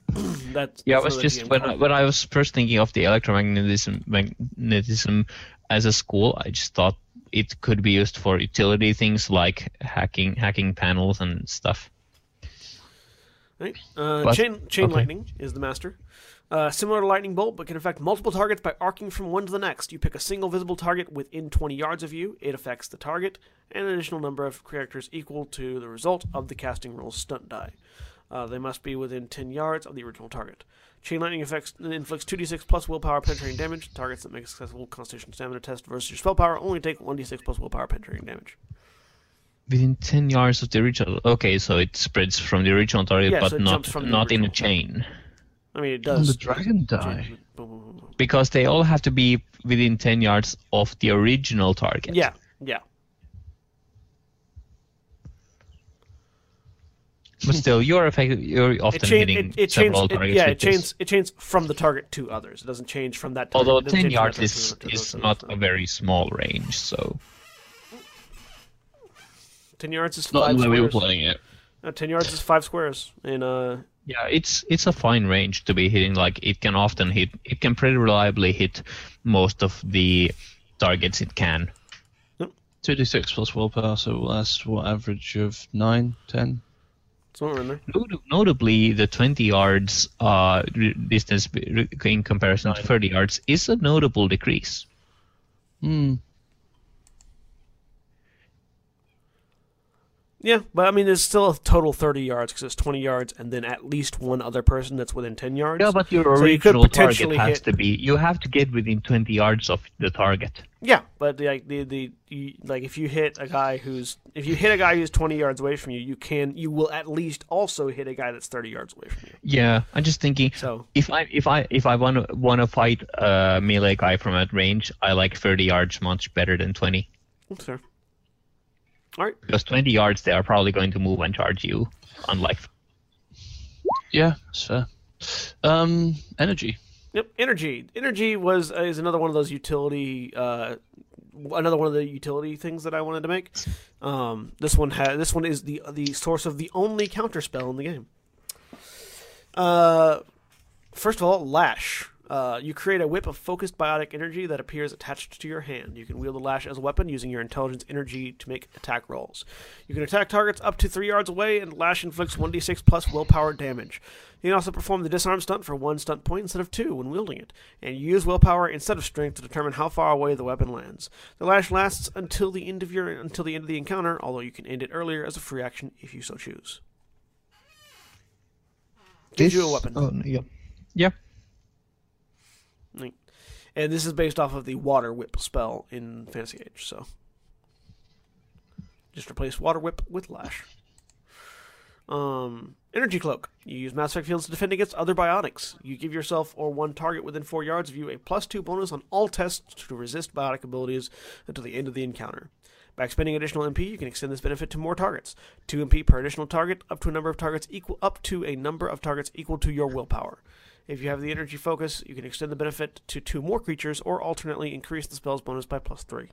[SPEAKER 2] [clears throat]
[SPEAKER 1] That's
[SPEAKER 2] Yeah,
[SPEAKER 1] that's
[SPEAKER 2] it was just when I, when I was first thinking of the electromagnetism magnetism as a school, I just thought it could be used for utility things like hacking hacking panels and stuff.
[SPEAKER 1] Right. Uh,
[SPEAKER 2] But-
[SPEAKER 1] chain chain
[SPEAKER 2] okay.
[SPEAKER 1] lightning is the master. Uh, similar to lightning bolt, but can affect multiple targets by arcing from one to the next. You pick a single visible target within 20 yards of you. It affects the target and an additional number of characters equal to the result of the casting roll's stunt die. Uh, they must be within 10 yards of the original target. Chain lightning affects inflicts 2d6 plus willpower penetrating damage. Targets that make a successful Constitution stamina test versus your spell power only take 1d6 plus willpower penetrating damage.
[SPEAKER 2] Within ten yards of the original. Okay, so it spreads from the original target,
[SPEAKER 1] Yeah,
[SPEAKER 2] but
[SPEAKER 1] it
[SPEAKER 2] not
[SPEAKER 1] jumps from the
[SPEAKER 2] not in a chain.
[SPEAKER 1] I mean, it
[SPEAKER 5] On
[SPEAKER 1] does.
[SPEAKER 5] the dragon die.
[SPEAKER 2] Because they all have to be within ten yards of the original target.
[SPEAKER 1] Yeah, yeah.
[SPEAKER 2] But still, you're effective. You're often
[SPEAKER 1] it, chain,
[SPEAKER 2] hitting
[SPEAKER 1] it, it
[SPEAKER 2] several
[SPEAKER 1] it,
[SPEAKER 2] targets.
[SPEAKER 1] yeah,
[SPEAKER 2] with
[SPEAKER 1] it
[SPEAKER 2] this.
[SPEAKER 1] it chains from the target to others. It doesn't change from that. Target.
[SPEAKER 2] Although ten yards
[SPEAKER 1] that
[SPEAKER 2] is
[SPEAKER 1] target to- to-
[SPEAKER 2] is not
[SPEAKER 1] to-
[SPEAKER 2] a very small range, so
[SPEAKER 1] ten yards is
[SPEAKER 5] Not
[SPEAKER 1] five
[SPEAKER 5] the way we were
[SPEAKER 1] squares.
[SPEAKER 5] playing it.
[SPEAKER 1] Uh, ten yards is five squares, and uh,
[SPEAKER 2] yeah, it's it's a fine range to be hitting. Like it can often hit. It can pretty reliably hit most of the targets it can.
[SPEAKER 5] 2d6 plus willpower, so that's what average of 9, 10?
[SPEAKER 1] somewhere in there.
[SPEAKER 2] Not- Notably, the 20 yards uh, re- distance in comparison to 30 yards is a notable decrease.
[SPEAKER 5] Hmm.
[SPEAKER 1] Yeah, but I mean, there's still a total thirty yards because it's twenty yards, and then at least one other person that's within ten yards.
[SPEAKER 2] Yeah, but your
[SPEAKER 1] So you
[SPEAKER 2] original target has
[SPEAKER 1] hit-
[SPEAKER 2] to be. You have to get within 20 yards of the target.
[SPEAKER 1] Yeah, but like the the you, like if you hit a guy who's if you hit a guy who's twenty yards away from you, you can you will at least also hit a guy that's thirty yards away from you.
[SPEAKER 2] Yeah, I'm just thinking.
[SPEAKER 1] So
[SPEAKER 2] If I if I if I want to want to fight a melee guy from at range, I like 30 yards much better than 20
[SPEAKER 1] that's fair. All right.
[SPEAKER 2] because 20 yards they are probably going to move and charge you, unlike
[SPEAKER 5] Yeah, that's fair. Um, energy.
[SPEAKER 1] Yep, energy. Energy was uh, is another one of those utility, uh, another one of the utility things that I wanted to make. Um, this one ha- this one is the the source of the only counter spell in the game. Uh, first of all, lash. Uh, you create a whip of focused biotic energy that appears attached to your hand. You can wield the lash as a weapon using your intelligence energy to make attack rolls. You can attack targets up to three yards away, and lash inflicts 1d6 plus willpower damage. You can also perform the disarm stunt for one stunt point instead of two when wielding it, and you use willpower instead of strength to determine how far away the weapon lands. The lash lasts until the end of your until the end of the encounter, although you can end it earlier as a free action if you so choose. Gives you a weapon.
[SPEAKER 2] Oh, yeah. Yeah.
[SPEAKER 1] And this is based off of the Water Whip spell in Fantasy Age, so just replace Water Whip with Lash. Um, Energy Cloak. You use Mass Effect Fields to defend against other biotics. You give yourself or one target within four yards of you a plus two bonus on all tests to resist biotic abilities until the end of the encounter. By spending additional MP, you can extend this benefit to more targets. Two MP per additional target, up to a number of targets equal up to a number of targets equal to your willpower. If you have the energy focus, you can extend the benefit to two more creatures, or alternately increase the spell's bonus by plus three.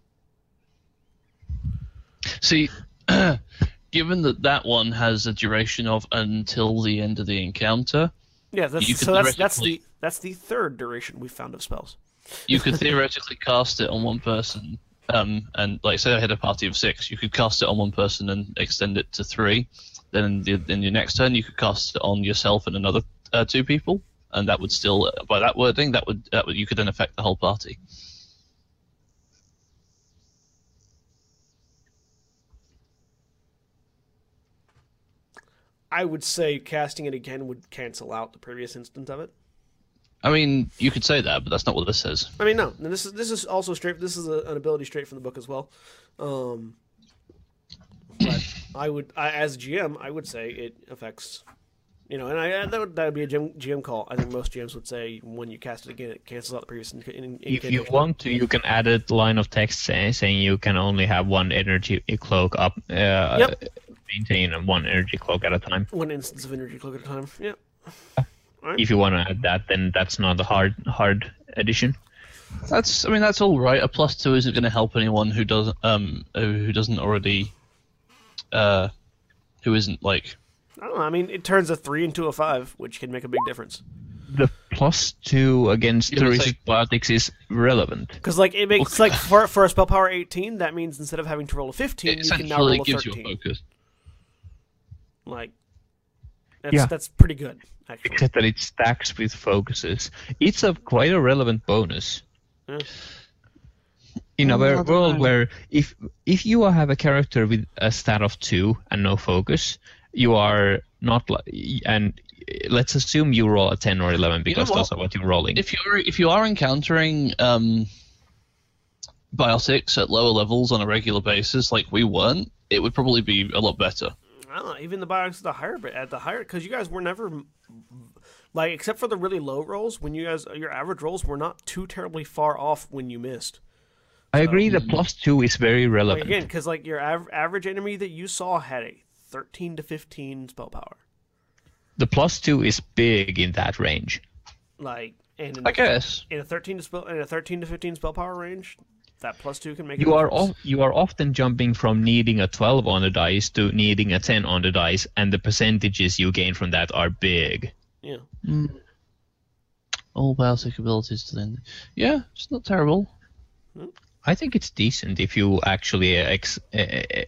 [SPEAKER 5] See, [clears throat] given that that one has a duration of until the end of the encounter,
[SPEAKER 1] Yeah, that's, so that's that's the that's the third duration we've found of spells.
[SPEAKER 5] you could [laughs] theoretically cast it on one person. Um, and like say I had a party of six, you could cast it on one person and extend it to three. Then in, the, in your next turn, you could cast it on yourself and another uh, two people, and that would still, by that wording, that would that would you could then affect the whole party.
[SPEAKER 1] I would say casting it again would cancel out the previous instance of it.
[SPEAKER 5] I mean, you could say that, but that's not what this says.
[SPEAKER 1] I mean, no, and this is this is also straight. This is a, an ability straight from the book as well. Um, but I would, I, as GM, I would say it affects, you know, and I that would that would be a GM, GM call. I think most GMs would say when you cast it again, it cancels out the previous. In, in,
[SPEAKER 2] If you want to, you can add a line of text say, saying you can only have one energy cloak up. Uh,
[SPEAKER 1] Yep.
[SPEAKER 2] Maintain one energy cloak at a time.
[SPEAKER 1] one instance of energy cloak at a time. Yeah.
[SPEAKER 2] If you want to add that, then that's not a hard hard addition.
[SPEAKER 5] That's, I mean, that's all right. A plus two isn't going to help anyone who doesn't, um, who doesn't already, uh, who isn't like
[SPEAKER 1] I don't know. I mean, it turns a three into a five, which can make a big difference.
[SPEAKER 2] The plus two against
[SPEAKER 5] Yeah,
[SPEAKER 2] the resist biotics is relevant.
[SPEAKER 1] Because like it makes like for for a spell power eighteen, that means instead of having to roll a fifteen,
[SPEAKER 5] it
[SPEAKER 1] you can now roll a
[SPEAKER 5] gives you a
[SPEAKER 1] thirteen.
[SPEAKER 5] focus.
[SPEAKER 1] Like that's
[SPEAKER 2] Yeah.
[SPEAKER 1] that's pretty good. Actually,
[SPEAKER 2] Except that it stacks with focuses. It's a quite a relevant bonus.
[SPEAKER 1] Yeah.
[SPEAKER 2] In a wor-
[SPEAKER 3] I don't
[SPEAKER 2] world
[SPEAKER 3] know.
[SPEAKER 2] where if if you have a character with a stat of two and no focus, you are not like and let's assume you roll a ten or eleven because
[SPEAKER 5] what?
[SPEAKER 2] those are what you're rolling.
[SPEAKER 5] If you're if you are encountering um, biotics at lower levels on a regular basis, like we weren't, it would probably be a lot better.
[SPEAKER 1] I don't know. Even the biotics at the higher bit at the higher because you guys were never like except for the really low rolls when you guys your average rolls were not too terribly far off when you missed.
[SPEAKER 2] I agree that plus two is very
[SPEAKER 1] Like
[SPEAKER 2] relevant.
[SPEAKER 1] again, because like your av- average enemy that you saw had a thirteen to fifteen spell power.
[SPEAKER 2] The plus two is big in that range.
[SPEAKER 1] Like and in,
[SPEAKER 5] I guess.
[SPEAKER 1] in a thirteen to spell in a thirteen to fifteen spell power range, that plus two can make. a
[SPEAKER 2] You are
[SPEAKER 1] difference.
[SPEAKER 2] you are often jumping from needing a 12 on the dice to needing a 10 on the dice, and the percentages you gain from that are big.
[SPEAKER 1] Yeah. Hmm.
[SPEAKER 5] All biotic abilities to then. Yeah, it's not terrible. Hmm.
[SPEAKER 2] I think it's decent if you actually ex-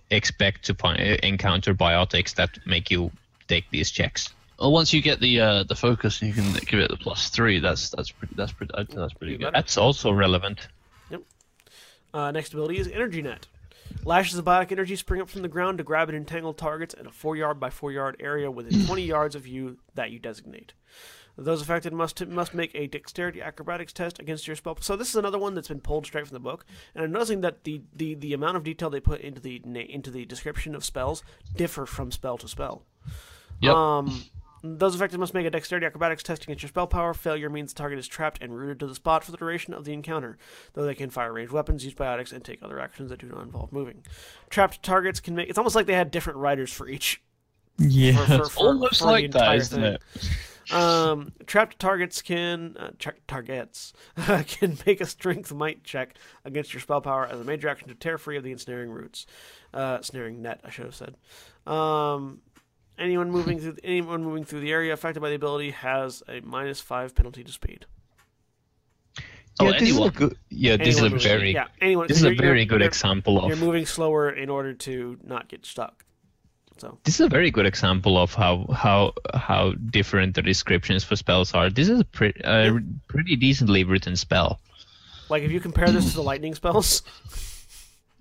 [SPEAKER 2] expect to find, encounter biotics that make you take these checks.
[SPEAKER 5] Well, once you get the uh, the focus, you can give it the plus three. That's that's pretty. That's pretty. That's pretty good.
[SPEAKER 2] That's also relevant.
[SPEAKER 1] Uh, next ability is Energy Net. Lashes of biotic energy spring up from the ground to grab and entangle targets in a 4 yard by 4 yard area within 20 yards of you that you designate. Those affected must must make a dexterity acrobatics test against your spell. So this is another one that's been pulled straight from the book, and I'm noticing that the, the, the amount of detail they put into the into the description of spells differ from spell to spell.
[SPEAKER 5] Yep.
[SPEAKER 1] Um, those affected must make a dexterity acrobatics test against your spell power. Failure means the target is trapped and rooted to the spot for the duration of the encounter, though they can fire ranged weapons, use biotics, and take other actions that do not involve moving. Trapped targets can make. It's almost like they had different writers for each.
[SPEAKER 2] Yeah.
[SPEAKER 1] For, for, for,
[SPEAKER 5] Almost
[SPEAKER 1] for the
[SPEAKER 5] like that,
[SPEAKER 1] entire
[SPEAKER 5] isn't
[SPEAKER 1] thing.
[SPEAKER 5] it?
[SPEAKER 1] Um, trapped targets can uh, tra- targets [laughs] can make a strength might check against your spell power as a major action to tear free of the ensnaring roots, uh, snaring net. I should have said. Um, anyone moving through anyone moving through the area affected by the ability has a minus five penalty to speed.
[SPEAKER 5] Oh,
[SPEAKER 2] yeah, this is a
[SPEAKER 5] anyone.
[SPEAKER 2] good. Yeah, this is a very.
[SPEAKER 1] yeah anyone.
[SPEAKER 2] This is a very good
[SPEAKER 1] you're-
[SPEAKER 2] example
[SPEAKER 1] You're
[SPEAKER 2] of.
[SPEAKER 1] moving slower in order to not get stuck. So
[SPEAKER 2] This is a very good example of how how how different the descriptions for spells are. This is a pre- a pretty decently written spell.
[SPEAKER 1] like if you compare this to the lightning spells,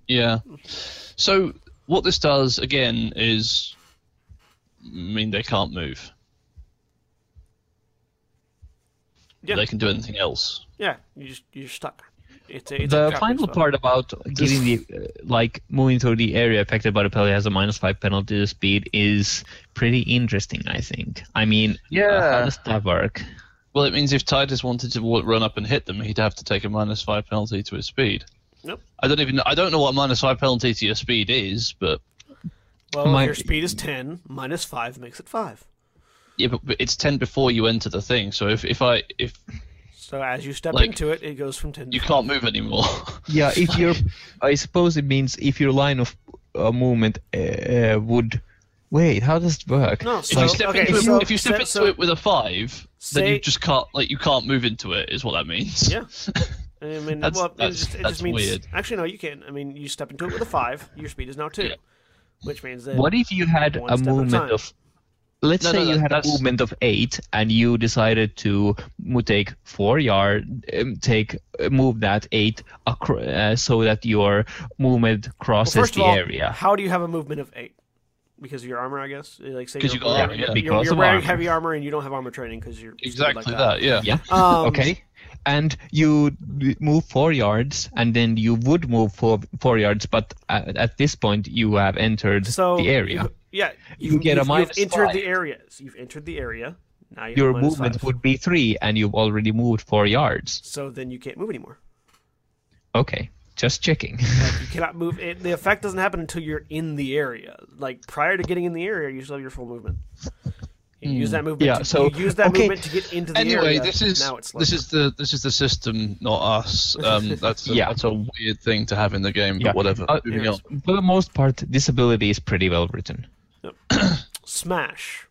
[SPEAKER 5] Yeah. So what this does again is mean they can't move.
[SPEAKER 1] Yeah.
[SPEAKER 5] They can do anything else.
[SPEAKER 1] Yeah, you just you're stuck. It's a, it's
[SPEAKER 2] the
[SPEAKER 1] a
[SPEAKER 2] final
[SPEAKER 1] spell.
[SPEAKER 2] part about giving the uh, like moving through the area affected by the penalty has a minus five penalty to speed is pretty interesting. I think. I mean, uh,
[SPEAKER 5] Yeah.
[SPEAKER 2] how does that work?
[SPEAKER 5] Well, it means if Titis wanted to run up and hit them, he'd have to take a minus five penalty to his speed.
[SPEAKER 1] Nope.
[SPEAKER 5] I don't even. I don't know what minus five penalty to your speed is, but
[SPEAKER 1] Well,
[SPEAKER 2] My-
[SPEAKER 1] if your speed is ten, minus five makes it five.
[SPEAKER 5] yeah, but, but it's ten before you enter the thing. So if if I if
[SPEAKER 1] So as you step
[SPEAKER 5] Like,
[SPEAKER 1] into it, it goes from ten.
[SPEAKER 5] you
[SPEAKER 1] to
[SPEAKER 5] can't move anymore, [laughs]
[SPEAKER 2] Yeah, if you're, I suppose it means if your line of uh, movement uh, would. Wait, how does it work?
[SPEAKER 1] No,
[SPEAKER 5] if you step
[SPEAKER 1] okay,
[SPEAKER 5] into it,
[SPEAKER 1] so,
[SPEAKER 5] if you step
[SPEAKER 1] so-
[SPEAKER 5] into it with a five, then you just can't like you can't move into it. Is what that means.
[SPEAKER 1] Yeah. [laughs] I mean,
[SPEAKER 5] That's-
[SPEAKER 1] well, it just, it
[SPEAKER 5] that's
[SPEAKER 1] just means.
[SPEAKER 5] weird.
[SPEAKER 1] Actually, no, you can. I mean, you step into it with a five. Your speed is now two,
[SPEAKER 5] Yeah.
[SPEAKER 1] which means that.
[SPEAKER 2] What if you had a
[SPEAKER 1] step a
[SPEAKER 2] movement of, let's
[SPEAKER 5] No,
[SPEAKER 2] say
[SPEAKER 5] no,
[SPEAKER 2] you
[SPEAKER 5] that-
[SPEAKER 2] had a movement of eight, and you decided to mo- take four yard, um, take uh, move that eight acro- uh, so that your movement
[SPEAKER 1] well,
[SPEAKER 2] crosses
[SPEAKER 1] first
[SPEAKER 2] the
[SPEAKER 1] of all,
[SPEAKER 2] area.
[SPEAKER 1] how do you have a movement of eight? Because of your armor, I guess. Like say
[SPEAKER 5] 'Cause
[SPEAKER 1] you're
[SPEAKER 5] you got
[SPEAKER 1] wearing,
[SPEAKER 5] armor, yeah.
[SPEAKER 1] you're,
[SPEAKER 2] Because
[SPEAKER 1] you're wearing
[SPEAKER 2] armor.
[SPEAKER 1] heavy armor and you don't have armor training because you're stupid
[SPEAKER 5] Exactly
[SPEAKER 1] like
[SPEAKER 5] that. Yeah.
[SPEAKER 2] Yeah. [laughs]
[SPEAKER 1] Um,
[SPEAKER 2] okay. And you move four yards, and then you would move four four yards, but at, at this point you have entered
[SPEAKER 1] So
[SPEAKER 2] the area.
[SPEAKER 1] You- yeah,
[SPEAKER 2] You
[SPEAKER 1] you've,
[SPEAKER 2] get a
[SPEAKER 1] you've,
[SPEAKER 2] minus
[SPEAKER 1] you've entered
[SPEAKER 2] five.
[SPEAKER 1] the areas. You've entered the area. Now you
[SPEAKER 2] Your
[SPEAKER 1] minus
[SPEAKER 2] movement
[SPEAKER 1] five.
[SPEAKER 2] would be three, and you've already moved four yards.
[SPEAKER 1] So then you can't move anymore.
[SPEAKER 2] Okay, just checking.
[SPEAKER 1] Like, [laughs] you cannot move. It, the effect doesn't happen until you're in the area. Like prior to getting in the area, you still have your full movement. You use that movement.
[SPEAKER 2] Yeah,
[SPEAKER 1] to,
[SPEAKER 2] so-
[SPEAKER 1] you use that
[SPEAKER 2] okay.
[SPEAKER 1] movement to get into the
[SPEAKER 5] Anyway,
[SPEAKER 1] area.
[SPEAKER 5] this is
[SPEAKER 1] now it's
[SPEAKER 5] this is the this is the system, not us. Um, [laughs] that's a,
[SPEAKER 2] Yeah.
[SPEAKER 5] that's a weird thing to have in the game, but
[SPEAKER 2] Yeah.
[SPEAKER 5] whatever.
[SPEAKER 2] Uh,
[SPEAKER 5] on.
[SPEAKER 2] For the most part, this ability is pretty well written. [clears throat]
[SPEAKER 1] Smash.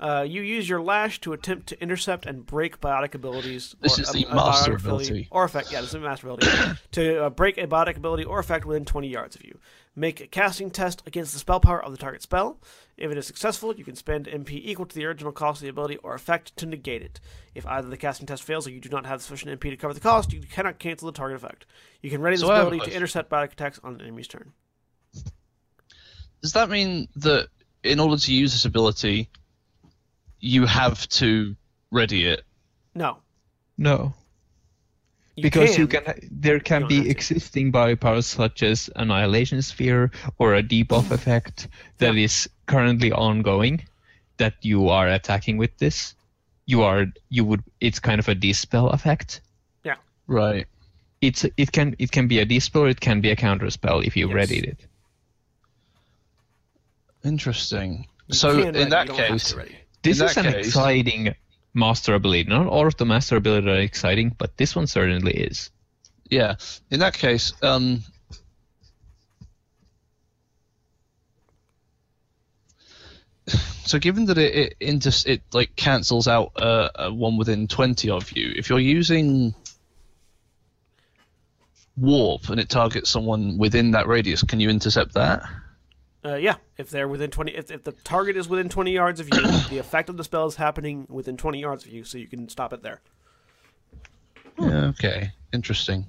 [SPEAKER 1] Uh, you use your lash to attempt to intercept and break biotic abilities.
[SPEAKER 5] This
[SPEAKER 1] or
[SPEAKER 5] is the
[SPEAKER 1] a
[SPEAKER 5] master ability.
[SPEAKER 1] or effect. Yeah, this is the master ability [coughs] to uh, break a biotic ability or effect within 20 yards of you. Make a casting test against the spell power of the target spell. If it is successful, you can spend MP equal to the original cost of the ability or effect to negate it. If either the casting test fails or you do not have sufficient MP to cover the cost, you cannot cancel the target effect. You can ready this
[SPEAKER 5] So a
[SPEAKER 1] ability to intercept biotic attacks on an enemy's turn.
[SPEAKER 5] Does that mean that in order to use this ability, you have to ready it?
[SPEAKER 1] No.
[SPEAKER 2] No,
[SPEAKER 1] You
[SPEAKER 2] because
[SPEAKER 1] can.
[SPEAKER 2] you can. There can
[SPEAKER 1] don't
[SPEAKER 2] be
[SPEAKER 1] have to.
[SPEAKER 2] existing biopowers such as Annihilation Sphere or a debuff mm-hmm. effect that is currently ongoing that you are attacking with this. You are you would. It's kind of a dispel effect. Yeah.
[SPEAKER 5] Right.
[SPEAKER 2] It's it can it can be a dispel or it can be a counter spell if you
[SPEAKER 1] Yes.
[SPEAKER 2] readied it.
[SPEAKER 5] Interesting.
[SPEAKER 1] You
[SPEAKER 5] so in that case.
[SPEAKER 2] This
[SPEAKER 5] In
[SPEAKER 2] is an
[SPEAKER 5] case-
[SPEAKER 2] exciting master ability. Not all of the master abilities are exciting, but this one certainly is.
[SPEAKER 5] yeah. In that case, um, so given that it it, inter- it like cancels out uh, uh, one within twenty of you, if you're using warp and it targets someone within that radius, can you intercept that?
[SPEAKER 1] Uh, yeah, if they're within twenty, if, if the target is within twenty yards of you, the effect of the spell is happening within twenty yards of you, so you can stop it there.
[SPEAKER 5] Yeah, okay, interesting.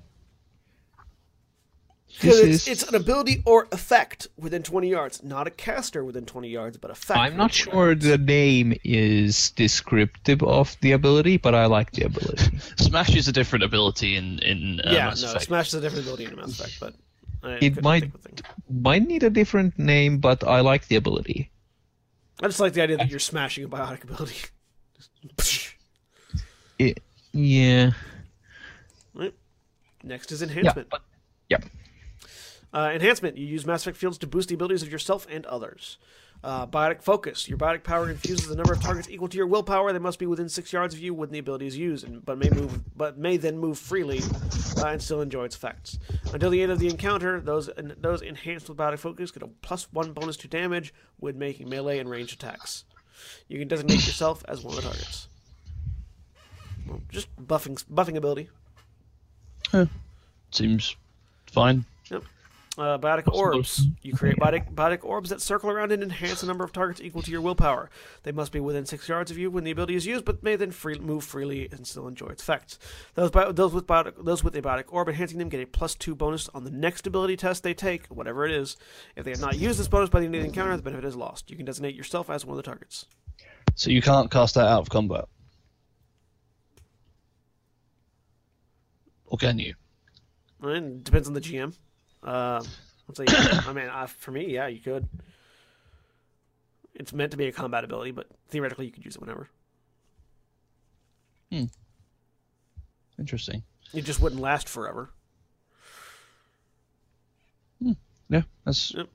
[SPEAKER 1] Because it's,
[SPEAKER 2] is-
[SPEAKER 1] it's an ability or effect within twenty yards, not a caster within twenty yards, but effect.
[SPEAKER 2] I'm not sure
[SPEAKER 1] yards.
[SPEAKER 2] the name is descriptive of the ability, but I like the ability.
[SPEAKER 5] Smash is a different ability in in uh,
[SPEAKER 1] yeah,
[SPEAKER 5] Mass
[SPEAKER 1] no,
[SPEAKER 5] Effect.
[SPEAKER 1] Smash is a different ability in Mass Effect, but
[SPEAKER 2] It might-
[SPEAKER 1] think of a thing.
[SPEAKER 2] Might need a different name, but I like the ability.
[SPEAKER 1] I just like the idea that you're smashing a biotic ability. [laughs]
[SPEAKER 2] It, yeah.
[SPEAKER 1] Right. Next is
[SPEAKER 2] Yeah,
[SPEAKER 1] enhancement.
[SPEAKER 2] but yeah.
[SPEAKER 1] Uh, enhancement. You use Mass Effect fields to boost the abilities of yourself and others. Uh, biotic focus. Your biotic power infuses the number of targets equal to your willpower. They must be within six yards of you when the ability is used, and, but may move, but may then move freely uh, and still enjoy its effects. Until the end of the encounter, those those enhanced with biotic focus get a plus one bonus to damage when making melee and range attacks. You can designate yourself as one of the targets. Well, just buffing buffing ability.
[SPEAKER 5] Seems fine.
[SPEAKER 1] Uh, biotic orbs. You create biotic, biotic orbs that circle around and enhance the number of targets equal to your willpower. They must be within six yards of you when the ability is used, but may then free, move freely and still enjoy its effects. Those, those with biotic, those with a biotic orb enhancing them get a plus two bonus on the next ability test they take, whatever it is. If they have not used this bonus by the end of the encounter, the benefit is lost. You can designate yourself as one of the targets.
[SPEAKER 5] So you can't cast that out of combat. or can you?
[SPEAKER 1] It depends on the GM. Uh, I mean, for me, yeah, you could. It's meant to be a combat ability, but theoretically, you could use it whenever. Hmm.
[SPEAKER 5] Interesting.
[SPEAKER 1] It just wouldn't last forever. Hmm.
[SPEAKER 5] Yeah, that's
[SPEAKER 1] All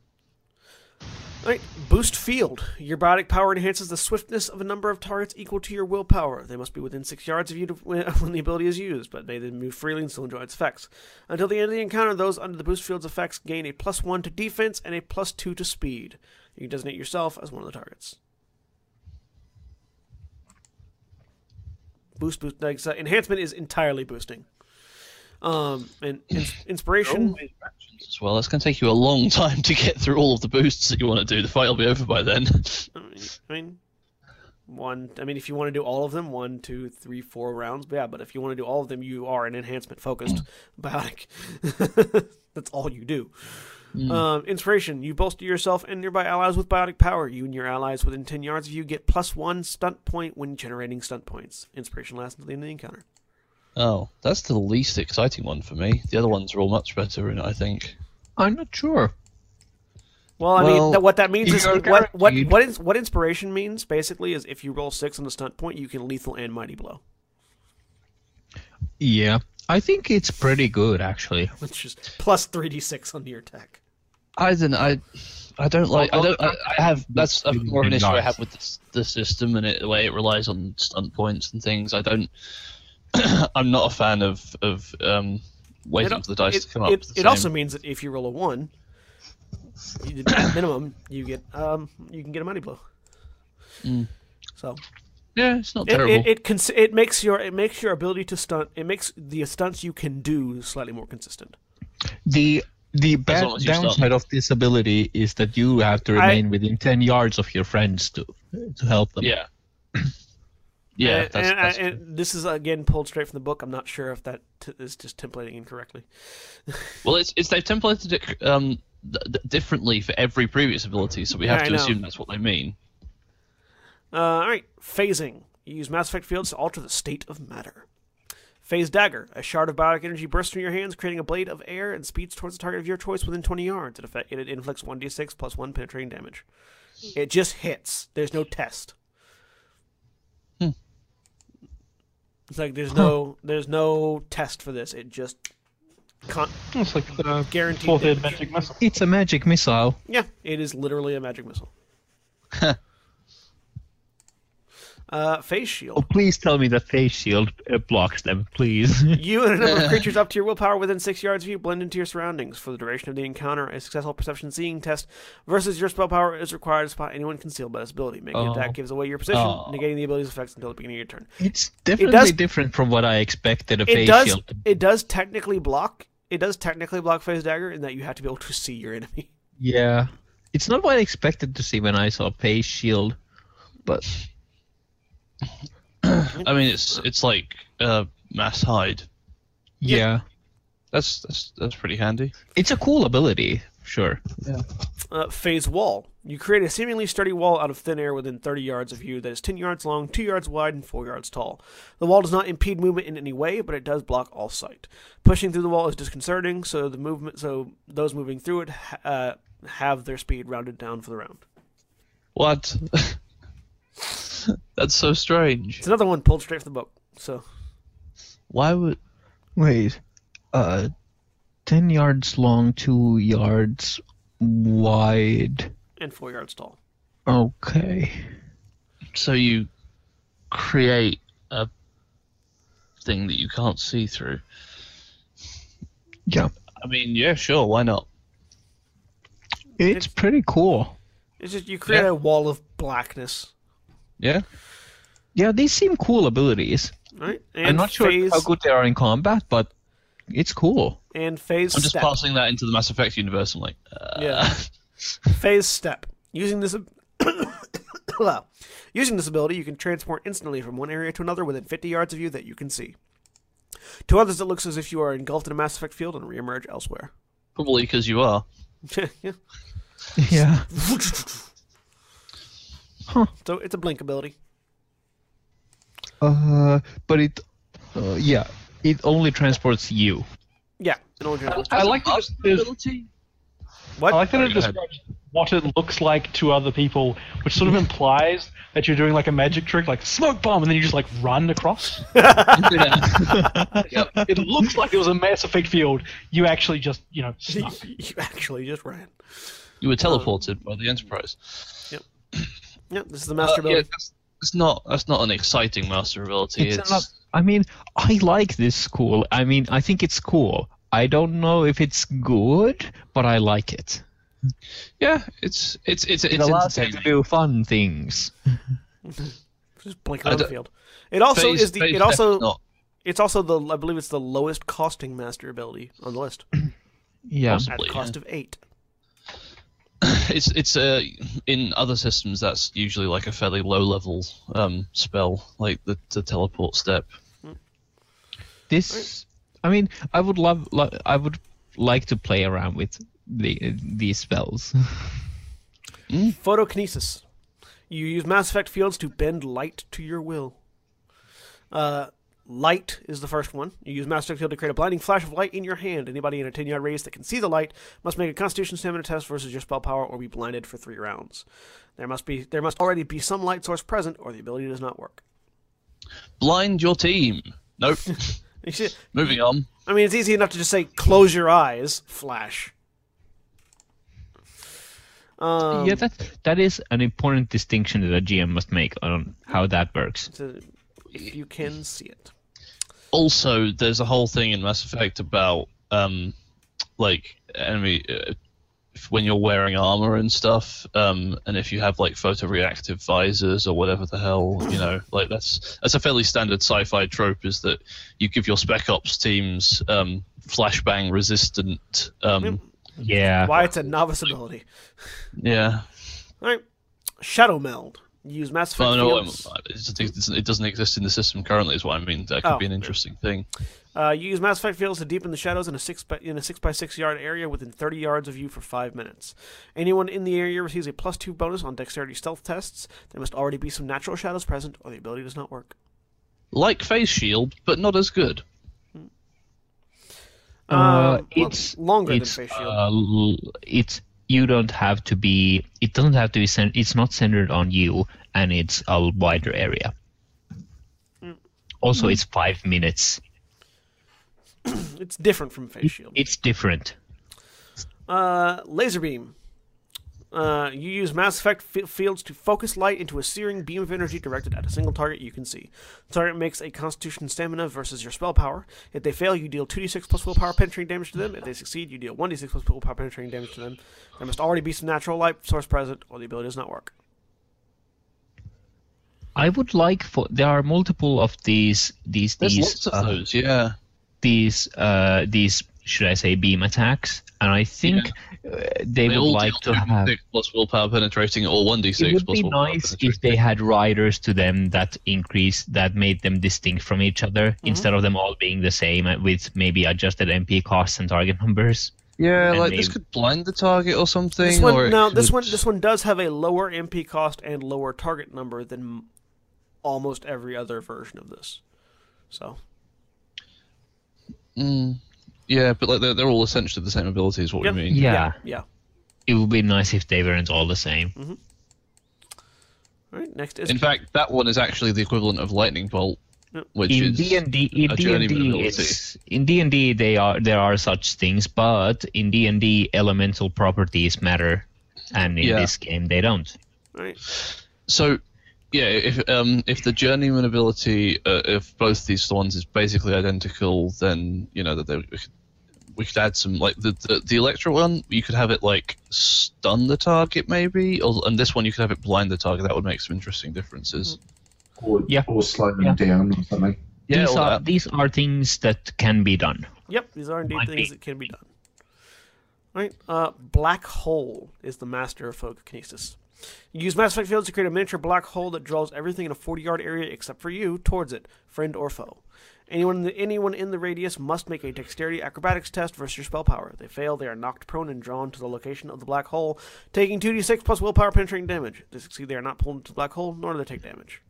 [SPEAKER 1] right, boost field. Your biotic power enhances the swiftness of a number of targets equal to your willpower. They must be within six yards of you to, [laughs] when the ability is used, but may then move freely and still enjoy its effects. Until the end of the encounter, those under the boost field's effects gain a plus one to defense and a plus two to speed. You can designate yourself as one of the targets. Boost, boost. So enhancement is entirely boosting. Um, and ins- inspiration.
[SPEAKER 5] as well. That's going to take you a long [laughs] time to get through all of the boosts that you want to do. The fight will be over by then. [laughs]
[SPEAKER 1] I mean, I mean, one. I mean, if you want to do all of them, one, two, three, four rounds. Yeah, but if you want to do all of them, you are an enhancement focused biotic. [laughs] That's all you do. Um, inspiration. You bolster yourself and nearby allies with biotic power. You and your allies within 10 yards of you get plus one stunt point when generating stunt points. Inspiration lasts until the end of the encounter.
[SPEAKER 5] Oh, that's the least exciting one for me. The other ones are all much better, in it, I think.
[SPEAKER 2] I'm not sure.
[SPEAKER 1] Well, I
[SPEAKER 5] Well,
[SPEAKER 1] mean, th- what that means is
[SPEAKER 2] you're
[SPEAKER 1] what what what, is, what inspiration means basically is if you roll six on the stunt point, you can lethal and mighty blow,
[SPEAKER 2] Yeah, I think it's pretty good actually.
[SPEAKER 1] which is plus three d six on your attack.
[SPEAKER 5] I don't. I. I don't like. I don't. I, I have. That's a,
[SPEAKER 2] Really
[SPEAKER 5] more of an issue I have with the, the system and it, the way it relies on stunt points and things. I don't. [coughs] I'm not a fan of of um, waiting
[SPEAKER 1] It-
[SPEAKER 5] for the dice
[SPEAKER 1] it,
[SPEAKER 5] to come up.
[SPEAKER 1] It, it also means that if you roll a one, you, at [coughs] minimum you get um you can get a money blow.
[SPEAKER 5] Mm.
[SPEAKER 1] So
[SPEAKER 5] Yeah, it's not
[SPEAKER 1] it
[SPEAKER 5] terrible.
[SPEAKER 1] it, it, cons- it makes your it makes your ability to stunt it makes the stunts you can do slightly more consistent.
[SPEAKER 2] The the bad
[SPEAKER 5] long as you stop.
[SPEAKER 2] downside of this ability is that you have to
[SPEAKER 1] I-
[SPEAKER 2] remain within ten yards of your friends to to help them.
[SPEAKER 5] yeah. [coughs] Yeah,
[SPEAKER 1] and,
[SPEAKER 5] that's,
[SPEAKER 1] and,
[SPEAKER 5] that's
[SPEAKER 1] and this is again pulled straight from the book. I'm not sure if that t- is just templating incorrectly. [laughs]
[SPEAKER 5] well. It's it's they've templated it um th- differently for every previous ability, so we have
[SPEAKER 1] Yeah,
[SPEAKER 5] to assume that's what they mean.
[SPEAKER 1] Uh, all right, phasing. You use Mass Effect fields to alter the state of matter. Phase dagger. A shard of biotic energy bursts from your hands, creating a blade of air and speeds towards the target of your choice within 20 yards. It inflicts 1d6 plus 1 penetrating damage. It just hits. There's no test.
[SPEAKER 5] Hmm.
[SPEAKER 1] It's like there's no there's no test for this. It just con-
[SPEAKER 3] It's like the
[SPEAKER 1] guaranteed.
[SPEAKER 3] fourth ed
[SPEAKER 1] damage.
[SPEAKER 3] magic missile.
[SPEAKER 2] It's a magic missile.
[SPEAKER 1] Yeah, it is literally a magic missile. [laughs] uh, phase shield.
[SPEAKER 2] Oh, please tell me that face shield uh, blocks them, please. [laughs]
[SPEAKER 1] You and a number of [laughs] creatures up to your willpower within six yards of you blend into your surroundings. For the duration of the encounter, a successful perception seeing test versus your spell power is required to spot anyone concealed by this ability. Making an
[SPEAKER 5] Oh.
[SPEAKER 1] attack gives away your position,
[SPEAKER 5] Oh.
[SPEAKER 1] negating the ability's effects until the beginning of your turn.
[SPEAKER 2] it's definitely
[SPEAKER 1] does-
[SPEAKER 2] different from what I expected a
[SPEAKER 1] It
[SPEAKER 2] face
[SPEAKER 1] does.
[SPEAKER 2] shield.
[SPEAKER 1] It does technically block. It does technically block phase dagger in that you have to be able to see your enemy.
[SPEAKER 2] Yeah, it's not what I expected to see when I saw face shield, but
[SPEAKER 5] I mean, it's it's like uh, mass hide.
[SPEAKER 2] yeah,
[SPEAKER 5] That's that's that's pretty handy.
[SPEAKER 2] it's a cool ability, sure.
[SPEAKER 1] Uh, phase wall. You create a seemingly sturdy wall out of thin air within 30 yards of you that is 10 yards long, 2 yards wide, and 4 yards tall. The wall does not impede movement in any way, but it does block all sight. Pushing through the wall is disconcerting, so the movement, so those moving through it ha- uh, have their speed rounded down for the round.
[SPEAKER 5] What? [laughs] [laughs] that's so strange.
[SPEAKER 1] It's another one pulled straight from the book. So
[SPEAKER 5] Why would?
[SPEAKER 2] Wait, uh, ten yards long, two yards wide.
[SPEAKER 1] and 4 yards tall.
[SPEAKER 2] Okay.
[SPEAKER 5] So you create a thing that you can't see through.
[SPEAKER 2] Yeah,
[SPEAKER 5] I mean, yeah, sure, why not?
[SPEAKER 2] it's pretty cool.
[SPEAKER 1] It's just you create
[SPEAKER 5] Yeah.
[SPEAKER 1] a wall of blackness,
[SPEAKER 5] Yeah.
[SPEAKER 2] Yeah, these seem cool abilities.
[SPEAKER 1] right? And
[SPEAKER 2] I'm not sure how good they are in combat, but it's cool.
[SPEAKER 1] And phase
[SPEAKER 5] I'm just
[SPEAKER 1] step.
[SPEAKER 5] passing that into the Mass Effect universe. I'm like, uh,
[SPEAKER 1] Yeah. [laughs] Phase step. Using this [coughs] well, using this ability, you can transport instantly from one area to another within 50 yards of you that you can see. To others, it looks as if you are engulfed in a Mass Effect field and reemerge elsewhere.
[SPEAKER 5] probably because you are. [laughs]
[SPEAKER 1] yeah. [laughs]
[SPEAKER 2] Yeah.
[SPEAKER 1] So it's a blink ability.
[SPEAKER 2] Uh, but it, uh, yeah, it only transports you.
[SPEAKER 1] Yeah, it only transports-
[SPEAKER 3] I like that
[SPEAKER 5] ability?
[SPEAKER 1] what?
[SPEAKER 3] I like that it
[SPEAKER 5] Go ahead.
[SPEAKER 3] describes what it looks like to other people, which sort of [laughs] implies that you're doing like a magic trick, like smoke bomb, and then you just like run across. [laughs] [laughs]
[SPEAKER 5] Yep.
[SPEAKER 3] it looks like it was a Mass Effect field. You actually just, you know, snuck.
[SPEAKER 1] you actually just ran.
[SPEAKER 5] You were teleported by the Enterprise. [clears throat]
[SPEAKER 1] Yeah, this is the master
[SPEAKER 5] Uh, yeah,
[SPEAKER 1] ability.
[SPEAKER 5] that's, that's not that's not an exciting master ability.
[SPEAKER 2] It's
[SPEAKER 5] It's,
[SPEAKER 2] not, I mean, I like this school. I mean, I think it's cool. I don't know if it's good, but I like it.
[SPEAKER 5] yeah, it's it's it's
[SPEAKER 2] It
[SPEAKER 5] it's
[SPEAKER 2] allows you to do fun things. [laughs]
[SPEAKER 1] Just blink
[SPEAKER 5] I
[SPEAKER 1] the field. It also
[SPEAKER 5] Phase-
[SPEAKER 1] is the. It also
[SPEAKER 5] not.
[SPEAKER 1] it's also the. I believe it's the lowest costing master ability on the list [clears throat]
[SPEAKER 2] Yeah.
[SPEAKER 1] at
[SPEAKER 5] Possibly,
[SPEAKER 1] the cost of eight. [clears throat]
[SPEAKER 5] It's it's uh in other systems that's usually like a fairly low level um spell like the the teleport step.
[SPEAKER 2] This, I mean, I would love, lo- I would like to play around with the these spells. [laughs]
[SPEAKER 1] Photokinesis. You use Mass Effect fields to bend light to your will. Uh, light is the first one. You use Effect field to create a blinding flash of light in your hand. Anybody in a 10 yard radius that can see the light must make a Constitution stamina test versus your spell power or be blinded for three rounds. There must be there must already be some light source present, or the ability does not work.
[SPEAKER 5] Blind your team. Nope. [laughs] Moving on.
[SPEAKER 1] I mean, it's easy enough to just say "close your eyes," flash. Um,
[SPEAKER 2] yeah, that that is an important distinction that a GM must make on how that works.
[SPEAKER 1] to- if you can see it.
[SPEAKER 5] Also, there's a whole thing in Mass Effect about um like enemy uh, if- when you're wearing armor and stuff, um, and if you have like photoreactive visors or whatever the hell, you know, like that's that's a fairly standard sci-fi trope is that you give your spec ops teams um, flashbang resistant. Um,
[SPEAKER 2] Yeah.
[SPEAKER 1] Why it's a novice ability.
[SPEAKER 5] yeah,
[SPEAKER 1] All right, Shadow Meld. You use Mass Effect
[SPEAKER 5] well, no,
[SPEAKER 1] fields.
[SPEAKER 5] it's- it's- it doesn't exist in the system currently. Is what I mean. That could
[SPEAKER 1] Oh,
[SPEAKER 5] be an interesting thing.
[SPEAKER 1] Uh, you use Mass Effect fields to deepen the shadows in a six by, in a six by six yard area within thirty yards of you for five minutes. Anyone in the area receives a plus two bonus on Dexterity stealth tests. There must already be some natural shadows present, or the ability does not work.
[SPEAKER 5] Like face shield, but not as good.
[SPEAKER 2] Uh,
[SPEAKER 1] Um,
[SPEAKER 2] it's
[SPEAKER 1] longer than
[SPEAKER 2] it's,
[SPEAKER 1] face shield.
[SPEAKER 2] Uh, it's you don't have to be. It doesn't have to be. Cent- it's not centered on you, and it's a wider area.
[SPEAKER 1] Mm.
[SPEAKER 2] Also, it's five minutes. [clears throat]
[SPEAKER 1] It's different from face shield.
[SPEAKER 2] It's different.
[SPEAKER 1] Uh, laser beam. Uh, you use Mass Effect f- fields to focus light into a searing beam of energy directed at a single target you can see. The target makes a Constitution stamina versus your spell power. If they fail, you deal 2d6 plus willpower penetrating damage to them. If they succeed, you deal 1d6 plus willpower penetrating damage to them. There must already be some natural light source present, or the ability does not work.
[SPEAKER 2] I would like for there are multiple of these these
[SPEAKER 5] There's
[SPEAKER 2] these
[SPEAKER 5] lots of
[SPEAKER 2] uh,
[SPEAKER 5] those. Yeah.
[SPEAKER 2] these uh, these should I say beam attacks, and I think uh, they, would like to have.
[SPEAKER 5] 2d6 plus willpower penetrating or 1d6
[SPEAKER 2] It would
[SPEAKER 5] plus
[SPEAKER 2] be nice if they had riders to them that increase that made them distinct from each other instead of them all being the same uh, with maybe adjusted MP costs and target numbers.
[SPEAKER 5] Yeah,
[SPEAKER 2] and
[SPEAKER 5] like this could blind the target or something.
[SPEAKER 1] This one,
[SPEAKER 5] or it
[SPEAKER 1] now, this
[SPEAKER 5] could-
[SPEAKER 1] one, this one does have a lower MP cost and lower target number than almost every other version of this. So,
[SPEAKER 5] Mm, yeah, but like they're, they're all essentially the same ability, is what
[SPEAKER 1] Yep.
[SPEAKER 5] we mean.
[SPEAKER 2] Yeah.
[SPEAKER 1] yeah.
[SPEAKER 2] It would be nice if they weren't all the same. Mm-hmm.
[SPEAKER 1] All right, next is
[SPEAKER 5] In fact, that one is actually the equivalent of lightning bolt,
[SPEAKER 1] Yep.
[SPEAKER 5] which
[SPEAKER 2] in
[SPEAKER 5] is
[SPEAKER 2] D and D, in
[SPEAKER 5] a
[SPEAKER 2] D and
[SPEAKER 5] journeyman
[SPEAKER 2] D,
[SPEAKER 5] ability.
[SPEAKER 2] it's in D and D they are there are such things, but in D and D elemental properties matter, and in
[SPEAKER 5] Yeah.
[SPEAKER 2] this game they don't.
[SPEAKER 1] all right.
[SPEAKER 5] So, yeah, if um if the journeyman ability uh, if both these ones is basically identical, then you know that they, we, could, we could add some like the, the the electro one. You could have it like stun the target maybe, or and this one you could have it blind the target. That would make some interesting differences.
[SPEAKER 4] Or,
[SPEAKER 2] Yeah.
[SPEAKER 4] or slow them
[SPEAKER 2] Yeah.
[SPEAKER 4] down or something.
[SPEAKER 5] Yeah,
[SPEAKER 2] these are
[SPEAKER 5] that.
[SPEAKER 2] these are things that can be done.
[SPEAKER 1] Yep, these are indeed
[SPEAKER 2] Might
[SPEAKER 1] things
[SPEAKER 2] be.
[SPEAKER 1] that can be done. All right, uh, Black Hole is the master of photokinesis. You use Mass Effect fields to create a miniature black hole that draws everything in a 40 yard area except for you towards it, friend or foe. Anyone in, the, anyone in the radius must make a dexterity acrobatics test versus your spell power. If they fail, they are knocked prone and drawn to the location of the black hole, taking 2d6 plus willpower penetrating damage. If they succeed, they are not pulled into the black hole, nor do they take damage.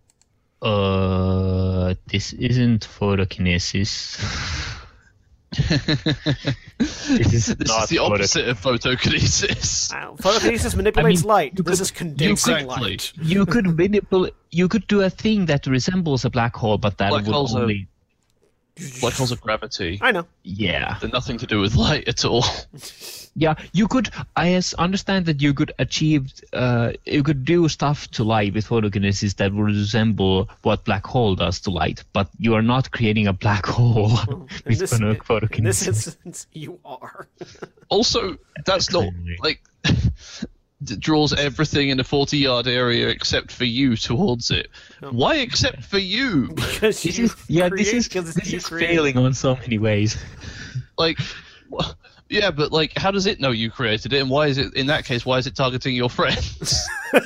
[SPEAKER 2] Uh, this isn't photokinesis. [laughs] [laughs] [laughs] this is
[SPEAKER 5] This
[SPEAKER 2] not
[SPEAKER 5] is the opposite of photokinesis.
[SPEAKER 1] Uh, Photokinesis manipulates
[SPEAKER 2] mean,
[SPEAKER 1] light.
[SPEAKER 2] you
[SPEAKER 1] This
[SPEAKER 2] could-
[SPEAKER 1] is condensing
[SPEAKER 5] Exactly.
[SPEAKER 1] light.
[SPEAKER 2] You could manipulate. You could do a thing that resembles a black hole, but that
[SPEAKER 5] Black
[SPEAKER 2] would
[SPEAKER 5] holes are-
[SPEAKER 2] only.
[SPEAKER 5] Black holes of gravity.
[SPEAKER 1] I know.
[SPEAKER 2] Yeah,
[SPEAKER 5] They're nothing to do with light at all. [laughs]
[SPEAKER 2] yeah. You could. I understand that you could achieve. Uh, you could do stuff to light with photokinesis that would resemble what black hole does to light, but you are not creating a black hole [laughs]
[SPEAKER 1] In
[SPEAKER 2] with
[SPEAKER 1] this,
[SPEAKER 2] photo-
[SPEAKER 1] in this
[SPEAKER 2] photokinesis.
[SPEAKER 1] instance, you are. [laughs]
[SPEAKER 5] Also, that's not like it draws everything in a forty-yard area except for you towards it. Why except for you? [laughs]
[SPEAKER 1] Because
[SPEAKER 2] This
[SPEAKER 1] you
[SPEAKER 2] is yeah. This
[SPEAKER 1] create-
[SPEAKER 2] is
[SPEAKER 1] 'cause
[SPEAKER 2] this is
[SPEAKER 1] create-
[SPEAKER 2] failing on so many ways. [laughs]
[SPEAKER 5] Like, wha- yeah, but like, how does it know you created it, and why is it in that case? Why is it targeting your friends? [laughs]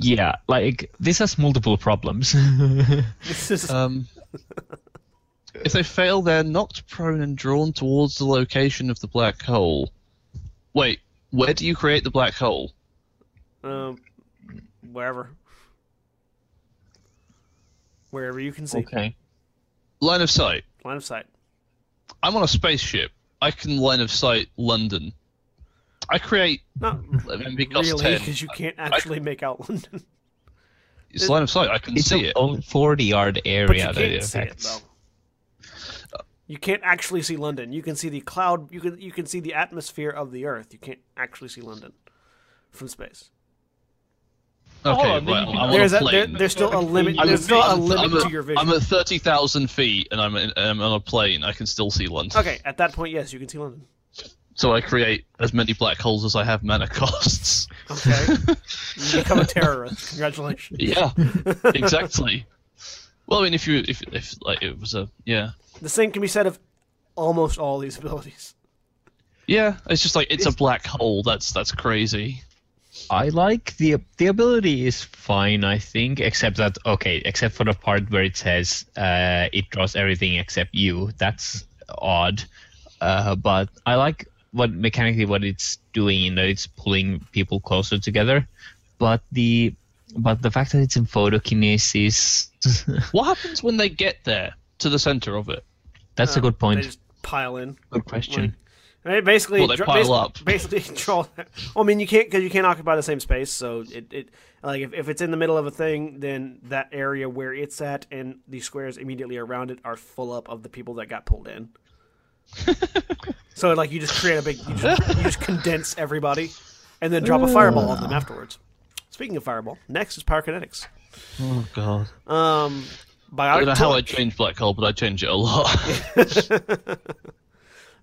[SPEAKER 2] Yeah, like this has multiple problems.
[SPEAKER 1] This is
[SPEAKER 5] um, if they fail, they're knocked prone and drawn towards the location of the black hole. Wait, where do you create the black hole?
[SPEAKER 1] um, wherever, wherever you can see
[SPEAKER 2] okay.
[SPEAKER 5] Line of sight.
[SPEAKER 1] line of sight.
[SPEAKER 5] I'm on a spaceship. I can line of sight London. I create
[SPEAKER 1] Not
[SPEAKER 5] MP cost
[SPEAKER 1] really, because you can't actually make out London.
[SPEAKER 5] It's line of sight. I can
[SPEAKER 2] It's
[SPEAKER 5] see
[SPEAKER 2] a
[SPEAKER 5] it.
[SPEAKER 2] only 40 yard
[SPEAKER 1] But
[SPEAKER 2] area
[SPEAKER 1] you
[SPEAKER 2] that
[SPEAKER 1] can't see it
[SPEAKER 2] affects.
[SPEAKER 1] though. You can't actually see London. You can see the cloud. You can you can see the atmosphere of the Earth. You can't actually see London from space.
[SPEAKER 5] Okay, oh,
[SPEAKER 3] Hold on,
[SPEAKER 5] right. I'm
[SPEAKER 3] can-
[SPEAKER 1] There's
[SPEAKER 5] on
[SPEAKER 1] a
[SPEAKER 5] a
[SPEAKER 1] there, there's still a limit.
[SPEAKER 5] I'm
[SPEAKER 1] There's
[SPEAKER 5] at-
[SPEAKER 1] still a
[SPEAKER 5] I'm-
[SPEAKER 1] limit
[SPEAKER 5] I'm
[SPEAKER 1] to your vision.
[SPEAKER 5] I'm at thirty thousand feet, and I'm, in, I'm on a plane. I can still see London.
[SPEAKER 1] Okay, at that point, yes, you can see London.
[SPEAKER 5] So I create as many black holes as I have mana costs.
[SPEAKER 1] Okay, [laughs] you become a terrorist. Congratulations.
[SPEAKER 5] Yeah, [laughs] exactly. Well, I mean, if you if if like it was a yeah
[SPEAKER 1] The same can be said of almost all these abilities.
[SPEAKER 5] yeah, it's just like it's a black hole. That's that's crazy.
[SPEAKER 2] I like the the ability is fine, I think, except that okay, except for the part where it says uh, it draws everything except you. That's odd, uh, but I like what mechanically what it's doing in that it's pulling people closer together. But the but the fact that it's in photokinesis, [laughs]
[SPEAKER 5] What happens when they get there to the center of it?
[SPEAKER 2] That's a
[SPEAKER 1] Uh,
[SPEAKER 2] good point.
[SPEAKER 1] They just pile in.
[SPEAKER 2] Good question.
[SPEAKER 1] I mean, basically,
[SPEAKER 5] Well, they pile
[SPEAKER 1] basically,
[SPEAKER 5] up.
[SPEAKER 1] Basically. [laughs] Well, I mean, you can't because you can't occupy the same space. So it, it like if, if it's in the middle of a thing, then that area where it's at and the squares immediately around it are full up of the people that got pulled in. [laughs] so like you just create a big, you just, you just condense everybody, and then drop a fireball on them afterwards. Speaking of fireball, next is pyrokinetics.
[SPEAKER 5] Oh god.
[SPEAKER 1] Um,
[SPEAKER 5] I don't know
[SPEAKER 1] biotic
[SPEAKER 5] how I
[SPEAKER 1] torch.
[SPEAKER 5] change black hole, but I change it a lot. [laughs]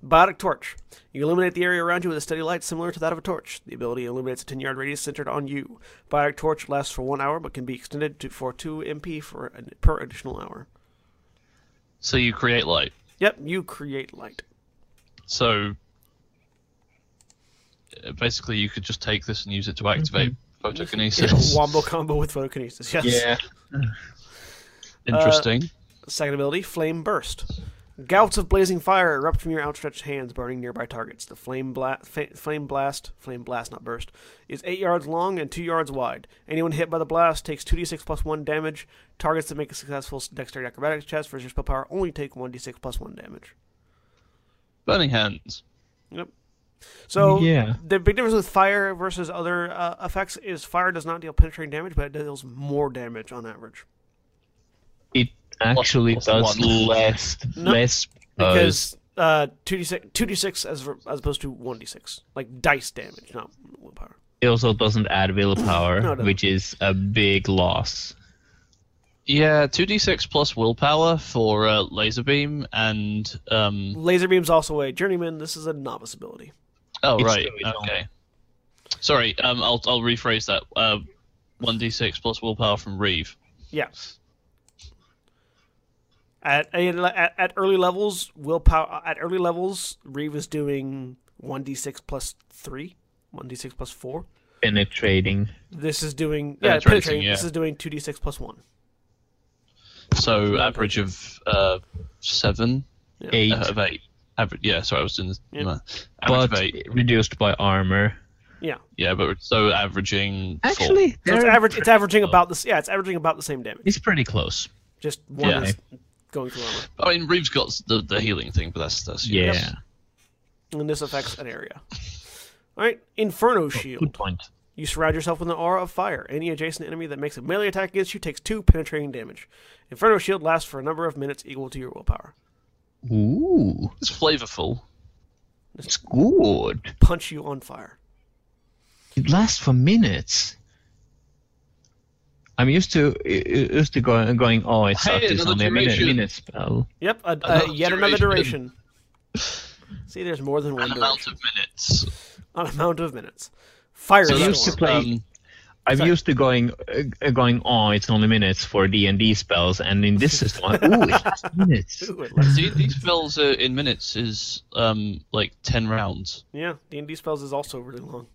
[SPEAKER 1] Biotic torch. You illuminate the area around you with a steady light similar to that of a torch. The ability illuminates a 10 yard radius centered on you. Biotic torch lasts for one hour but can be extended to, for 2 MP for an, per additional hour.
[SPEAKER 5] so you create light.
[SPEAKER 1] Yep, you create light.
[SPEAKER 5] So uh, basically, you could just take this and use it to activate photokinesis. [laughs]
[SPEAKER 1] Wombo combo with photokinesis. Yes. [laughs]
[SPEAKER 5] Interesting.
[SPEAKER 1] Second ability, Flame Burst. Gouts of blazing fire erupt from your outstretched hands, burning nearby targets. The flame, bla- fa- flame blast, flame blast, not burst, is eight yards long and two yards wide. Anyone hit by the blast takes two d6 plus one damage. Targets that make a successful dexterity acrobatics check versus your spell power only take one d6 plus one damage.
[SPEAKER 5] Burning hands.
[SPEAKER 1] Yep. So
[SPEAKER 2] Yeah.
[SPEAKER 1] the big difference with fire versus other uh, effects is fire does not deal penetrating damage, but it deals more damage on average.
[SPEAKER 2] It actually
[SPEAKER 5] plus
[SPEAKER 2] does
[SPEAKER 5] one.
[SPEAKER 2] less
[SPEAKER 1] No,
[SPEAKER 2] less
[SPEAKER 1] because uh, two d six two d six as ver- as opposed to one d six like dice damage, not willpower.
[SPEAKER 2] It also doesn't add willpower, [clears throat]
[SPEAKER 1] No,
[SPEAKER 2] which is a big loss.
[SPEAKER 5] Yeah, two d six plus willpower for uh, laser beam and um.
[SPEAKER 1] Laser beam's also a journeyman. This is a novice ability.
[SPEAKER 5] Oh
[SPEAKER 2] It's
[SPEAKER 5] right.
[SPEAKER 2] still its own.
[SPEAKER 5] Okay. Sorry. Um. I'll I'll rephrase that. Uh, one d six plus willpower from Reave.
[SPEAKER 1] Yeah. At, at at early levels, willpower at early levels, Reave is doing one d six plus three, one d six plus four.
[SPEAKER 2] Penetrating.
[SPEAKER 1] This is doing yeah
[SPEAKER 5] Penetrating,
[SPEAKER 1] penetrating.
[SPEAKER 5] yeah.
[SPEAKER 1] This is doing two d six plus one.
[SPEAKER 5] So average of uh seven
[SPEAKER 2] Eight.
[SPEAKER 5] uh, of eight. Average. Yeah. Sorry, I was doing the
[SPEAKER 1] Yeah.
[SPEAKER 2] but
[SPEAKER 5] eight.
[SPEAKER 2] reduced by armor.
[SPEAKER 1] Yeah.
[SPEAKER 5] Yeah, but so averaging.
[SPEAKER 2] Actually,
[SPEAKER 1] So it's average. It's averaging about this. Yeah, it's averaging about the same damage.
[SPEAKER 2] it's pretty close.
[SPEAKER 1] Just one
[SPEAKER 5] Yeah.
[SPEAKER 1] is going through armor,
[SPEAKER 5] I mean, Reave's got the, the healing thing, but that's that's
[SPEAKER 2] Yeah.
[SPEAKER 1] and this affects an area. All right, Inferno oh, Shield.
[SPEAKER 2] Good point.
[SPEAKER 1] You surround yourself with an aura of fire. Any adjacent enemy that makes a melee attack against you takes two penetrating damage. Inferno Shield lasts for a number of minutes equal to your willpower.
[SPEAKER 2] Ooh,
[SPEAKER 5] It's flavorful.
[SPEAKER 2] it's good.
[SPEAKER 1] Punch you on fire.
[SPEAKER 2] It lasts for minutes. I'm used to used to going going. Oh, it's
[SPEAKER 5] Hey,
[SPEAKER 2] up to
[SPEAKER 5] another
[SPEAKER 2] only a minute,
[SPEAKER 5] duration.
[SPEAKER 2] minute spell.
[SPEAKER 1] Yep, a, uh,
[SPEAKER 5] Another
[SPEAKER 1] yet another
[SPEAKER 5] duration.
[SPEAKER 1] duration. [laughs] See, there's more than one
[SPEAKER 5] An amount of minutes.
[SPEAKER 1] An amount of minutes. Fire
[SPEAKER 5] So
[SPEAKER 2] I
[SPEAKER 1] Storm.
[SPEAKER 2] used to play.
[SPEAKER 5] Um,
[SPEAKER 2] I'm
[SPEAKER 1] Sorry.
[SPEAKER 2] used to going uh, going. Oh, it's only minutes for D and D spells, and in this system, I- ooh, it lasts [laughs] minutes.
[SPEAKER 1] Ooh, it lasts-
[SPEAKER 5] See, these spells uh, in minutes is um like ten rounds.
[SPEAKER 1] yeah, D&D spells is also really long.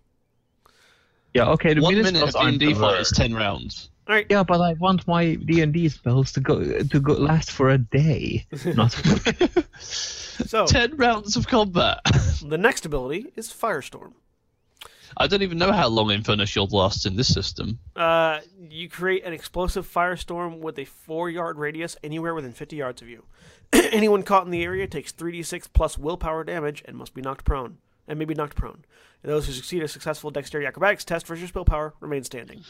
[SPEAKER 2] Yeah, okay. The
[SPEAKER 5] One
[SPEAKER 2] minute
[SPEAKER 5] minute of D&D fight is ten rounds.
[SPEAKER 1] All right,
[SPEAKER 2] Yeah, but I want my D and D spells to go to go last for a day, not [laughs] [laughs]
[SPEAKER 1] so
[SPEAKER 5] Ten rounds of combat. [laughs]
[SPEAKER 1] the next ability is Firestorm.
[SPEAKER 5] I don't even know how long Inferno Shield lasts in this system.
[SPEAKER 1] Uh, you create an explosive firestorm with a four-yard radius anywhere within 50 yards of you. [clears throat] Anyone caught in the area takes 3d6 plus willpower damage and must be knocked prone, and may be knocked prone. And those who succeed a successful dexterity acrobatics test versus willpower remain standing.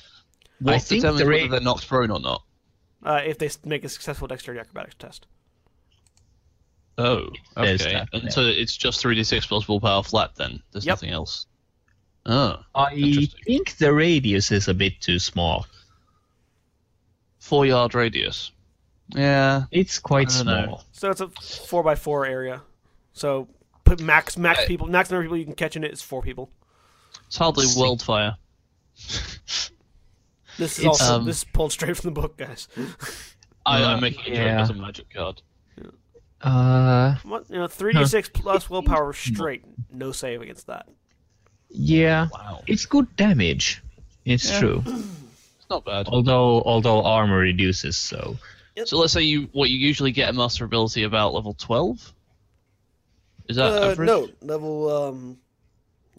[SPEAKER 2] I
[SPEAKER 5] What
[SPEAKER 2] think
[SPEAKER 5] determines
[SPEAKER 2] the
[SPEAKER 5] whether
[SPEAKER 2] ra-
[SPEAKER 5] they're knocked prone or not?
[SPEAKER 1] Uh, if they make a successful dexterity acrobatics test.
[SPEAKER 5] Oh, okay.
[SPEAKER 2] that,
[SPEAKER 5] and
[SPEAKER 2] yeah.
[SPEAKER 5] so it's just three d six plus willpower flat then. There's
[SPEAKER 1] Yep.
[SPEAKER 5] nothing else. Oh,
[SPEAKER 2] I think the radius is a bit too small.
[SPEAKER 5] four yard radius. Yeah.
[SPEAKER 2] It's quite
[SPEAKER 5] I don't know.
[SPEAKER 2] small.
[SPEAKER 1] So it's a four by four area. So put max max
[SPEAKER 5] Uh,
[SPEAKER 1] people max number of people you can catch in it is four people.
[SPEAKER 5] It's hardly
[SPEAKER 2] See. [laughs]
[SPEAKER 5] wildfire.
[SPEAKER 1] This is also
[SPEAKER 5] um,
[SPEAKER 1] this is pulled straight from the book, guys.
[SPEAKER 5] I, I'm making a joke
[SPEAKER 2] yeah.
[SPEAKER 5] as a magic card.
[SPEAKER 2] Uh,
[SPEAKER 1] What, you know, three d six plus willpower straight. No save against that.
[SPEAKER 2] yeah,
[SPEAKER 5] Wow.
[SPEAKER 2] it's good damage. It's
[SPEAKER 5] Yeah.
[SPEAKER 2] true.
[SPEAKER 5] It's not bad.
[SPEAKER 2] Although although armor reduces, so
[SPEAKER 5] So let's say you what you usually get a master ability about level twelve. Is that
[SPEAKER 1] Uh,
[SPEAKER 5] average?
[SPEAKER 1] no, level um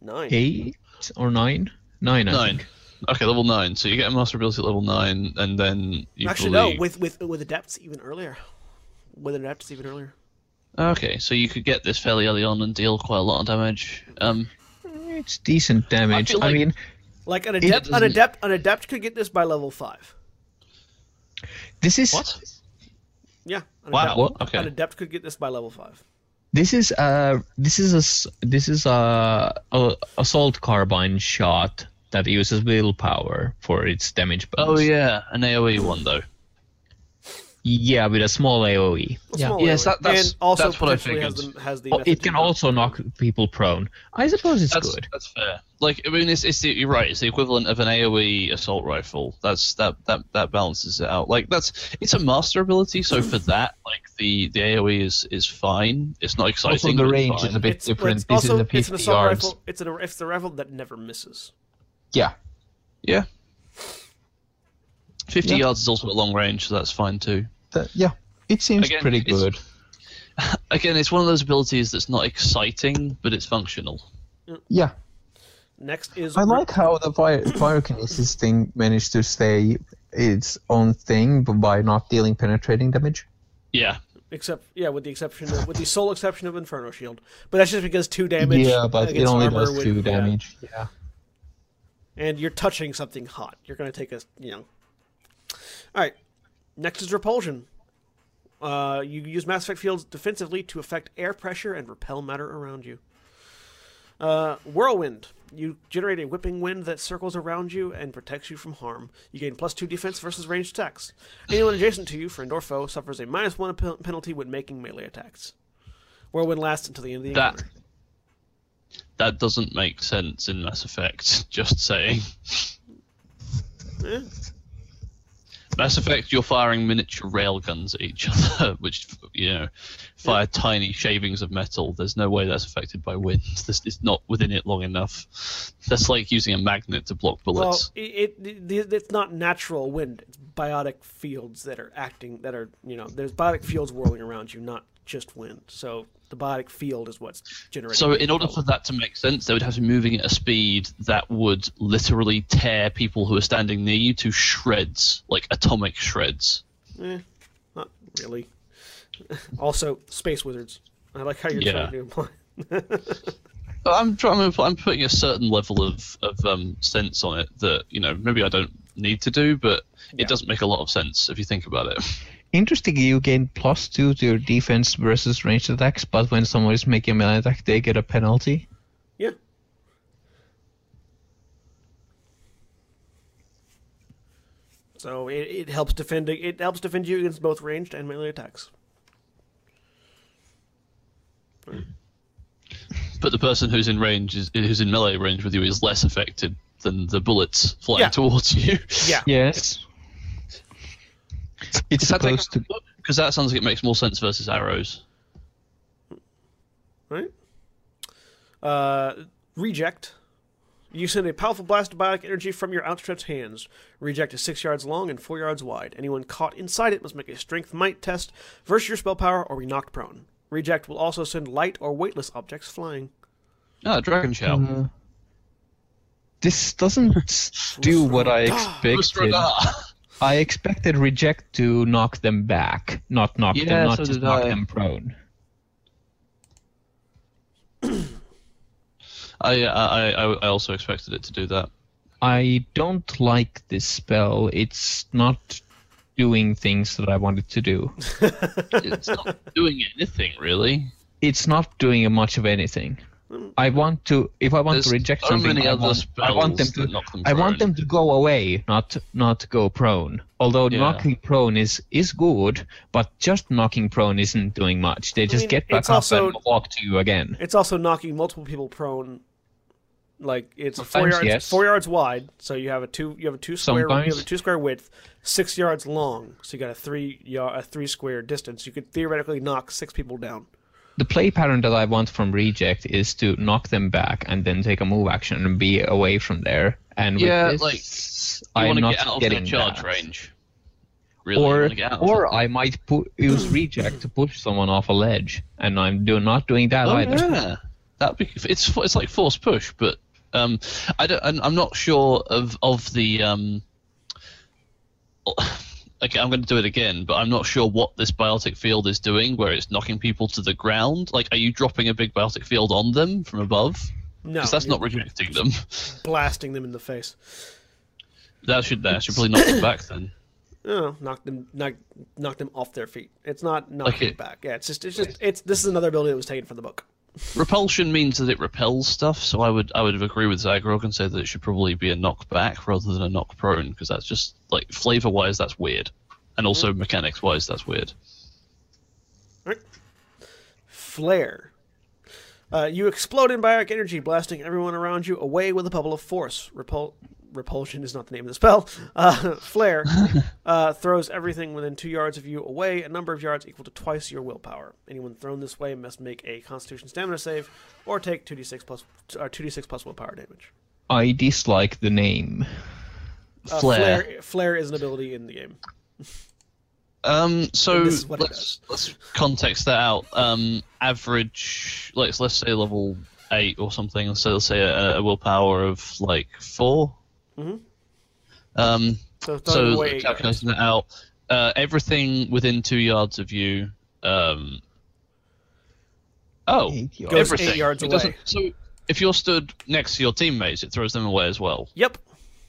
[SPEAKER 1] nine.
[SPEAKER 2] eight or nine, nine. I
[SPEAKER 5] Nine.
[SPEAKER 2] think.
[SPEAKER 5] Okay, level nine. So you get a master ability at level nine, and then you
[SPEAKER 1] Actually, no, with with with adepts even earlier. With adepts even earlier.
[SPEAKER 5] Okay, so you could get this fairly early on and deal quite a lot of damage. Um,
[SPEAKER 2] It's decent damage. I,
[SPEAKER 5] feel like-
[SPEAKER 2] mean,
[SPEAKER 1] Like an adept, an adept, an adept could get this by level five.
[SPEAKER 2] this is
[SPEAKER 5] what?
[SPEAKER 1] Yeah. An
[SPEAKER 5] Wow.
[SPEAKER 1] Adept,
[SPEAKER 2] What?
[SPEAKER 5] Okay.
[SPEAKER 1] An adept could get this by level five.
[SPEAKER 2] this is uh this is a this is a, a assault carbine shot that uses willpower for its damage bonus.
[SPEAKER 5] Oh yeah, an AOE one though.
[SPEAKER 2] Yeah, with a small AOE.
[SPEAKER 1] A
[SPEAKER 2] Yeah.
[SPEAKER 1] small
[SPEAKER 5] Yes,
[SPEAKER 1] area.
[SPEAKER 5] that- that's-
[SPEAKER 1] and also
[SPEAKER 5] that's what I
[SPEAKER 1] potentially has
[SPEAKER 5] figured.
[SPEAKER 1] the, has the
[SPEAKER 2] Oh, it can also knock people prone. I suppose it's
[SPEAKER 5] That's
[SPEAKER 2] good.
[SPEAKER 5] that's fair. Like I mean, it's, it's the, you're right. It's the equivalent of an AOE assault rifle. That's that that that balances it out. Like that's it's a master ability. So for that, like the the AOE is is fine. It's not exciting.
[SPEAKER 2] Also, the
[SPEAKER 5] but it's
[SPEAKER 2] range is a bit
[SPEAKER 1] It's,
[SPEAKER 2] different.
[SPEAKER 1] it's
[SPEAKER 2] this
[SPEAKER 1] also
[SPEAKER 2] is a
[SPEAKER 1] it's an assault
[SPEAKER 2] yards.
[SPEAKER 1] rifle. It's an it's the rifle that never misses.
[SPEAKER 2] Yeah.
[SPEAKER 5] Yeah. Fifty
[SPEAKER 2] Yeah.
[SPEAKER 5] yards is also a long range, so that's fine too.
[SPEAKER 2] That- yeah. It seems
[SPEAKER 5] Again,
[SPEAKER 2] pretty
[SPEAKER 5] it's-
[SPEAKER 2] good. [laughs]
[SPEAKER 5] Again, it's one of those abilities that's not exciting, but it's functional.
[SPEAKER 2] Yeah.
[SPEAKER 1] Next is
[SPEAKER 2] I like how the fire pyrokinesis thing managed to stay its own thing b- by not dealing penetrating damage.
[SPEAKER 5] Yeah,
[SPEAKER 1] except yeah, with the exception of, with the sole exception of Inferno Shield, but that's just because two damage.
[SPEAKER 2] yeah, but it only
[SPEAKER 1] armor
[SPEAKER 2] does
[SPEAKER 1] would-
[SPEAKER 2] two
[SPEAKER 1] yeah.
[SPEAKER 2] damage. Yeah.
[SPEAKER 1] And you're touching something hot. You're going to take a you know. All right, next is repulsion. Uh, you use Mass Effect fields defensively to affect air pressure and repel matter around you. Uh, whirlwind. You generate a whipping wind that circles around you and protects you from harm. You gain plus two defense versus ranged attacks. Anyone adjacent to you, friend or foe, suffers a minus one pen- penalty when making melee attacks. Whirlwind lasts until the end of the
[SPEAKER 5] That-
[SPEAKER 1] encounter.
[SPEAKER 5] That doesn't make sense in Mass Effect. [laughs] Just saying.
[SPEAKER 1] Eh,
[SPEAKER 5] Mass Effect, you're firing miniature railguns at each [laughs] other, which you know fire tiny shavings of metal. There's no way that's affected by wind. [laughs] This is not within it long enough. That's like using a magnet to block
[SPEAKER 1] Well,
[SPEAKER 5] bullets.
[SPEAKER 1] it, it, it it's not natural wind. It's biotic fields that are acting that are you know there's biotic fields whirling around you, not just wind. So the biotic field is what's generating.
[SPEAKER 5] So in order for that to make sense, they would have to be moving at a speed that would literally tear people who are standing near you to shreds, like atomic shreds.
[SPEAKER 1] Eh, not really. [laughs] also, space wizards. I like how you're
[SPEAKER 5] Yeah. [laughs]
[SPEAKER 1] trying to imply.
[SPEAKER 5] I'm trying. I'm, I'm putting a certain level of of um, sense on it that you know maybe I don't need to do, but
[SPEAKER 1] Yeah.
[SPEAKER 5] it doesn't make a lot of sense if you think about it. [laughs]
[SPEAKER 2] Interesting, you gain plus two to your defense versus ranged attacks, but when someone is making a melee attack, they get a penalty.
[SPEAKER 1] Yeah. So it, it helps defend it helps defend you against both ranged and melee attacks.
[SPEAKER 5] But the person who's in range is who's in melee range with you is less affected than the bullets flying
[SPEAKER 1] Yeah.
[SPEAKER 5] towards you.
[SPEAKER 1] Yeah.
[SPEAKER 2] Yes. It's
[SPEAKER 5] Does that take
[SPEAKER 2] supposed to.
[SPEAKER 5] because that sounds like it makes more sense versus arrows.
[SPEAKER 1] Right? Uh, reject. You send a powerful blast of biotic energy from your outstretched hands. Reject is six yards long and four yards wide. Anyone caught inside it must make a strength might test versus your spell power or be knocked prone. Reject will also send light or weightless objects flying.
[SPEAKER 5] Ah, dragon Shell.
[SPEAKER 2] Uh, this doesn't [laughs] do what I expected.
[SPEAKER 5] Usradar.
[SPEAKER 2] I expected reject to knock them back, not knock
[SPEAKER 5] Yeah,
[SPEAKER 2] them, not
[SPEAKER 5] so
[SPEAKER 2] just knock
[SPEAKER 5] I.
[SPEAKER 2] them prone.
[SPEAKER 5] I, I I I also expected it to do that.
[SPEAKER 2] I don't like this spell. It's not doing things that I wanted to do. [laughs]
[SPEAKER 5] It's not doing anything really.
[SPEAKER 2] It's not doing much of anything. I want to if I want
[SPEAKER 5] There's
[SPEAKER 2] to reject
[SPEAKER 5] so
[SPEAKER 2] something, I want, I want them to
[SPEAKER 5] knock them
[SPEAKER 2] I want them to go away, not not go prone. Although
[SPEAKER 5] Yeah.
[SPEAKER 2] knocking prone is is good, but just knocking prone isn't doing much. They just
[SPEAKER 1] mean,
[SPEAKER 2] get back up
[SPEAKER 1] also-
[SPEAKER 2] and walk to you again.
[SPEAKER 1] It's also knocking multiple people prone. Like it's four yards,
[SPEAKER 2] yes.
[SPEAKER 1] four yards wide, so you have a two, you have a two square, you have a two square width, six yards long, so you got a three yard, a three square distance. You could theoretically knock six people down.
[SPEAKER 2] The play pattern that I want from reject is to knock them back and then take a move action and be away from there. And with
[SPEAKER 5] Yeah,
[SPEAKER 2] this,
[SPEAKER 5] like,
[SPEAKER 2] I'm
[SPEAKER 5] want to
[SPEAKER 2] not
[SPEAKER 5] get out of their
[SPEAKER 2] getting
[SPEAKER 5] charge
[SPEAKER 2] that.
[SPEAKER 5] range. Really,
[SPEAKER 2] or
[SPEAKER 5] wanna get out of
[SPEAKER 2] or. I might pu- use reject to push someone off a ledge, and I'm do- not doing that
[SPEAKER 5] Oh,
[SPEAKER 2] either.
[SPEAKER 5] yeah. That be it's it's like force push, but um, I don't. I'm I'm not sure of of the um. Okay, I'm going to do it again, but I'm not sure what this biotic field is doing, where it's knocking people to the ground. Like, are you dropping a big biotic field on them from above?
[SPEAKER 1] No,
[SPEAKER 5] Because that's not rejecting them. [laughs]
[SPEAKER 1] blasting them in the face.
[SPEAKER 5] That should that should probably knock them back then.
[SPEAKER 1] No, knock them, knock, knock them off their feet. It's not knocking
[SPEAKER 5] it-
[SPEAKER 1] back. Yeah, it's just, it's just, it's. This is another ability that was taken from the book.
[SPEAKER 5] Repulsion means that it repels stuff, so I would I would agree with Zaghrog and say that it should probably be a knockback rather than a knock prone, because that's just like flavor wise that's weird, and also mechanics wise that's weird.
[SPEAKER 1] Flare. Uh, you explode in biotic energy, blasting everyone around you away with a bubble of force. Repul- repulsion is not the name of the spell. Uh, [laughs] flare [laughs] uh, throws everything within two yards of you away, a number of yards equal to twice your willpower. Anyone thrown this way must make a Constitution Stamina save or take 2d6 plus or 2d6 plus willpower damage.
[SPEAKER 2] I dislike the name.
[SPEAKER 1] Uh,
[SPEAKER 5] Flare.
[SPEAKER 1] flare. Flare is an ability in the game.
[SPEAKER 5] Um, so
[SPEAKER 1] This is what it
[SPEAKER 5] let's let's context that out. Um, average, like let's say level eight or something. So let's say a, a willpower of like 4
[SPEAKER 1] Mhm.
[SPEAKER 5] Um,
[SPEAKER 1] So, throwing
[SPEAKER 5] so
[SPEAKER 1] away eight yards.
[SPEAKER 5] calculating that out, uh, everything within two yards of you. Um, oh,
[SPEAKER 2] Eight yards.
[SPEAKER 1] Goes
[SPEAKER 5] everything.
[SPEAKER 1] eight yards away.
[SPEAKER 5] So if you're stood next to your teammates, it throws them away as well.
[SPEAKER 1] Yep.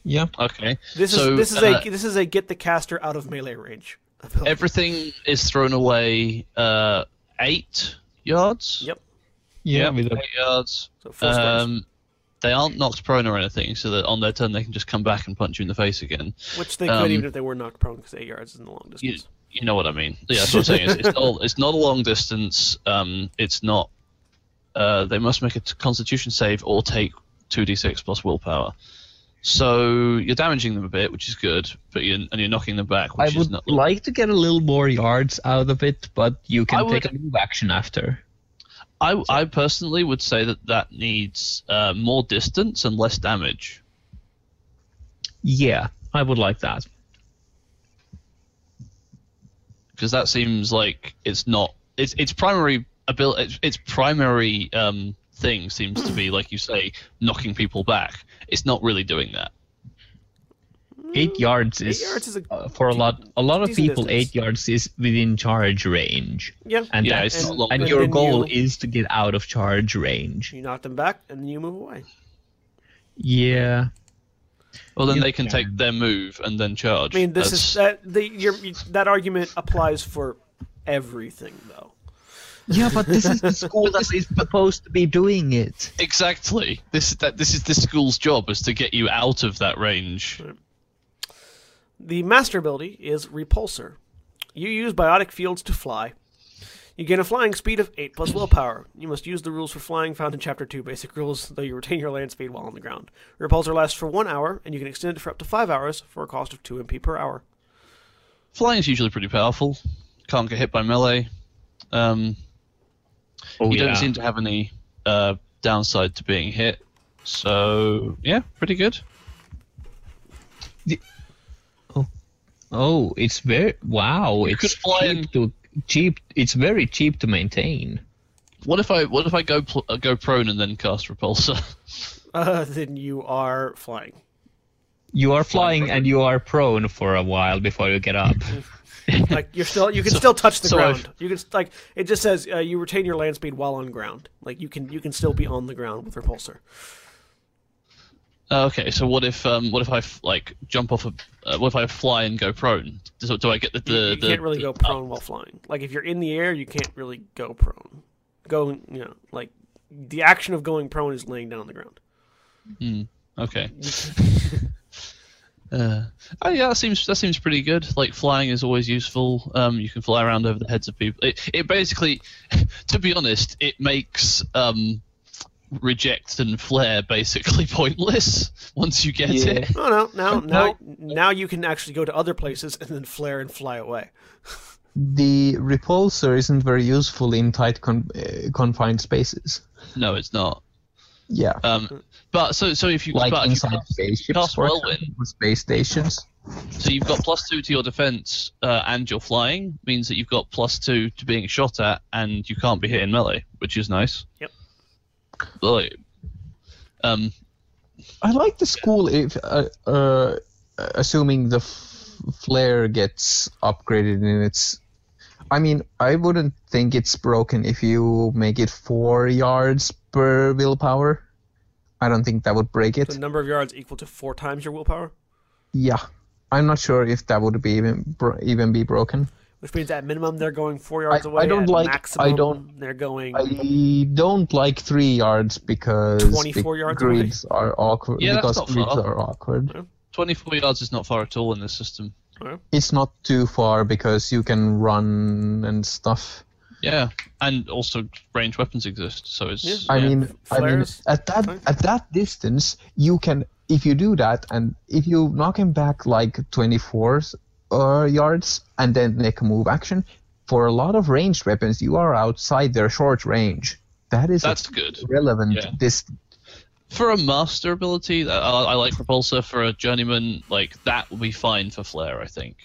[SPEAKER 2] Yeah.
[SPEAKER 5] Okay.
[SPEAKER 1] This
[SPEAKER 5] so,
[SPEAKER 1] is this is
[SPEAKER 5] uh,
[SPEAKER 1] a this is a get the caster out of melee range. ability.
[SPEAKER 5] everything is thrown away uh, eight yards.
[SPEAKER 1] Yep.
[SPEAKER 2] Yeah.
[SPEAKER 5] Yep, eight yards.
[SPEAKER 1] So four.
[SPEAKER 5] Um, they aren't knocked prone or anything, so that on their turn they can just come back and punch you in the face again.
[SPEAKER 1] Which they could
[SPEAKER 5] um,
[SPEAKER 1] even if they were knocked prone because eight yards isn't a long distance.
[SPEAKER 5] you know what I mean? Yeah, that's what I'm saying. It's, it's, not, it's not a long distance. Um, it's not. Uh, they must make a t- Constitution save or take two d6 plus willpower. So you're damaging them a bit, which is good, but you're, and you're knocking them back,
[SPEAKER 2] I
[SPEAKER 5] which is
[SPEAKER 2] would
[SPEAKER 5] not.
[SPEAKER 2] like to get a little more yards out of it, but you can
[SPEAKER 5] I would-
[SPEAKER 2] take a move action after.
[SPEAKER 5] I, I personally would say that that needs uh, more distance and less damage.
[SPEAKER 2] Yeah, I would like that.
[SPEAKER 5] because that seems like it's not. Its its primary ability, its, its primary um, thing seems to be, like you say, knocking people back. It's not really doing that.
[SPEAKER 2] Eight yards
[SPEAKER 1] Eight
[SPEAKER 2] is,
[SPEAKER 1] yards is a
[SPEAKER 2] uh, for a lot. A lot of people,
[SPEAKER 1] distance.
[SPEAKER 2] eight yards is within charge range,
[SPEAKER 1] Yeah.
[SPEAKER 2] and
[SPEAKER 5] Yeah,
[SPEAKER 2] that's
[SPEAKER 5] it's not long.
[SPEAKER 2] and
[SPEAKER 1] And
[SPEAKER 2] your goal
[SPEAKER 1] you-
[SPEAKER 2] is to get out of charge range.
[SPEAKER 1] You knock them back, and then you move away.
[SPEAKER 2] Yeah.
[SPEAKER 5] Well, then
[SPEAKER 2] You
[SPEAKER 5] they can take their move and then charge.
[SPEAKER 1] I mean, this is that the your, that argument applies for everything, though.
[SPEAKER 2] Yeah, but this is the [laughs] school that is supposed to be doing it.
[SPEAKER 5] exactly this that this is the school's job is to get you out of that range.
[SPEAKER 1] The master ability is Repulsor. You use biotic fields to fly. You gain a flying speed of 8 plus willpower. You must use the rules for flying found in Chapter 2 Basic Rules, though you retain your land speed while on the ground. Repulsor lasts for 1 hour, and you can extend it for up to 5 hours for a cost of 2 MP per hour.
[SPEAKER 5] Flying is usually pretty powerful. Can't get hit by melee. Um,
[SPEAKER 2] Oh
[SPEAKER 5] you
[SPEAKER 2] yeah.
[SPEAKER 5] don't seem to have any uh, downside to being hit. So yeah, pretty good.
[SPEAKER 2] Oh, it's very wow.
[SPEAKER 5] You
[SPEAKER 2] it's
[SPEAKER 5] fly
[SPEAKER 2] cheap
[SPEAKER 5] in-
[SPEAKER 2] to cheap. It's very cheap to maintain.
[SPEAKER 5] What if I what if I go pl- uh, go prone and then cast repulsor? [laughs]
[SPEAKER 1] Uh, then you are flying.
[SPEAKER 2] You are flying
[SPEAKER 5] Flying
[SPEAKER 2] and you are prone for a while before you get up. [laughs] [laughs]
[SPEAKER 1] Like you're still, you can still touch the
[SPEAKER 5] so
[SPEAKER 1] ground.
[SPEAKER 5] I've-
[SPEAKER 1] You can like it just says uh, you retain your land speed while on ground. Like you can, you can still be on the ground with repulsor.
[SPEAKER 5] Uh, okay, so what if um what if I like jump off a uh, what if I fly and go prone? Do, do I get the
[SPEAKER 1] You,
[SPEAKER 5] the,
[SPEAKER 1] you
[SPEAKER 5] the
[SPEAKER 1] can't really
[SPEAKER 5] the-
[SPEAKER 1] go prone while flying. Like if you're in the air, you can't really go prone. Going, you know, like the action of going prone is laying down on the ground.
[SPEAKER 5] Okay. [laughs] Uh, oh yeah, that seems that seems pretty good. Like flying is always useful. Um, you can fly around over the heads of people. It, it basically, [laughs] to be honest, it makes um, reject and flare basically [laughs] pointless once you get
[SPEAKER 2] Yeah.
[SPEAKER 5] it.
[SPEAKER 1] Oh no, now now now you can actually go to other places and then flare and fly away.
[SPEAKER 2] the repulsor isn't very useful in tight con- uh, confined spaces.
[SPEAKER 5] No, it's not.
[SPEAKER 2] Yeah.
[SPEAKER 5] Um, but so so if you
[SPEAKER 2] like
[SPEAKER 5] but if you
[SPEAKER 2] inside
[SPEAKER 5] cast-
[SPEAKER 2] spaceships,
[SPEAKER 5] cast
[SPEAKER 2] for
[SPEAKER 5] Whirlwind.
[SPEAKER 2] space stations.
[SPEAKER 5] So you've got plus two to your defense uh, and your flying means that you've got plus two to being shot at, and you can't be hit in melee, which is nice.
[SPEAKER 1] Yep.
[SPEAKER 5] Like, um,
[SPEAKER 2] I like the school if, uh, uh, assuming the f- flare gets upgraded and its. I mean, I wouldn't think it's broken if you make it four yards per willpower. I don't think that would break it.
[SPEAKER 1] The number of yards equal to four times your willpower,
[SPEAKER 2] Yeah, I'm not sure if that would be even bro- even be broken.
[SPEAKER 1] Which means at minimum they're going four yards
[SPEAKER 2] I-
[SPEAKER 1] away.
[SPEAKER 2] I don't
[SPEAKER 1] at
[SPEAKER 2] like- I don't-
[SPEAKER 1] They're going.
[SPEAKER 2] I don't like three yards because
[SPEAKER 1] 24
[SPEAKER 2] the
[SPEAKER 1] yards away?
[SPEAKER 2] are awkward.
[SPEAKER 5] Yeah, that's not far.
[SPEAKER 2] are awkward.
[SPEAKER 5] 24 yards is not far at all in this system.
[SPEAKER 2] It's not too far because you can run and stuff.
[SPEAKER 5] Yeah, and also ranged weapons exist, so it's.
[SPEAKER 1] Yeah.
[SPEAKER 2] I
[SPEAKER 5] yeah.
[SPEAKER 2] mean, I mean, at that
[SPEAKER 1] fine.
[SPEAKER 2] at that distance, you can if you do that, and if you knock him back like 24 uh, yards and then make a move action, for a lot of ranged weapons, you are outside their short range. That is
[SPEAKER 5] That's good.
[SPEAKER 2] relevant.
[SPEAKER 5] Yeah.
[SPEAKER 2] This
[SPEAKER 5] For a master ability, I, I like Repulsor. For a journeyman, like that will be fine for Flare, I think.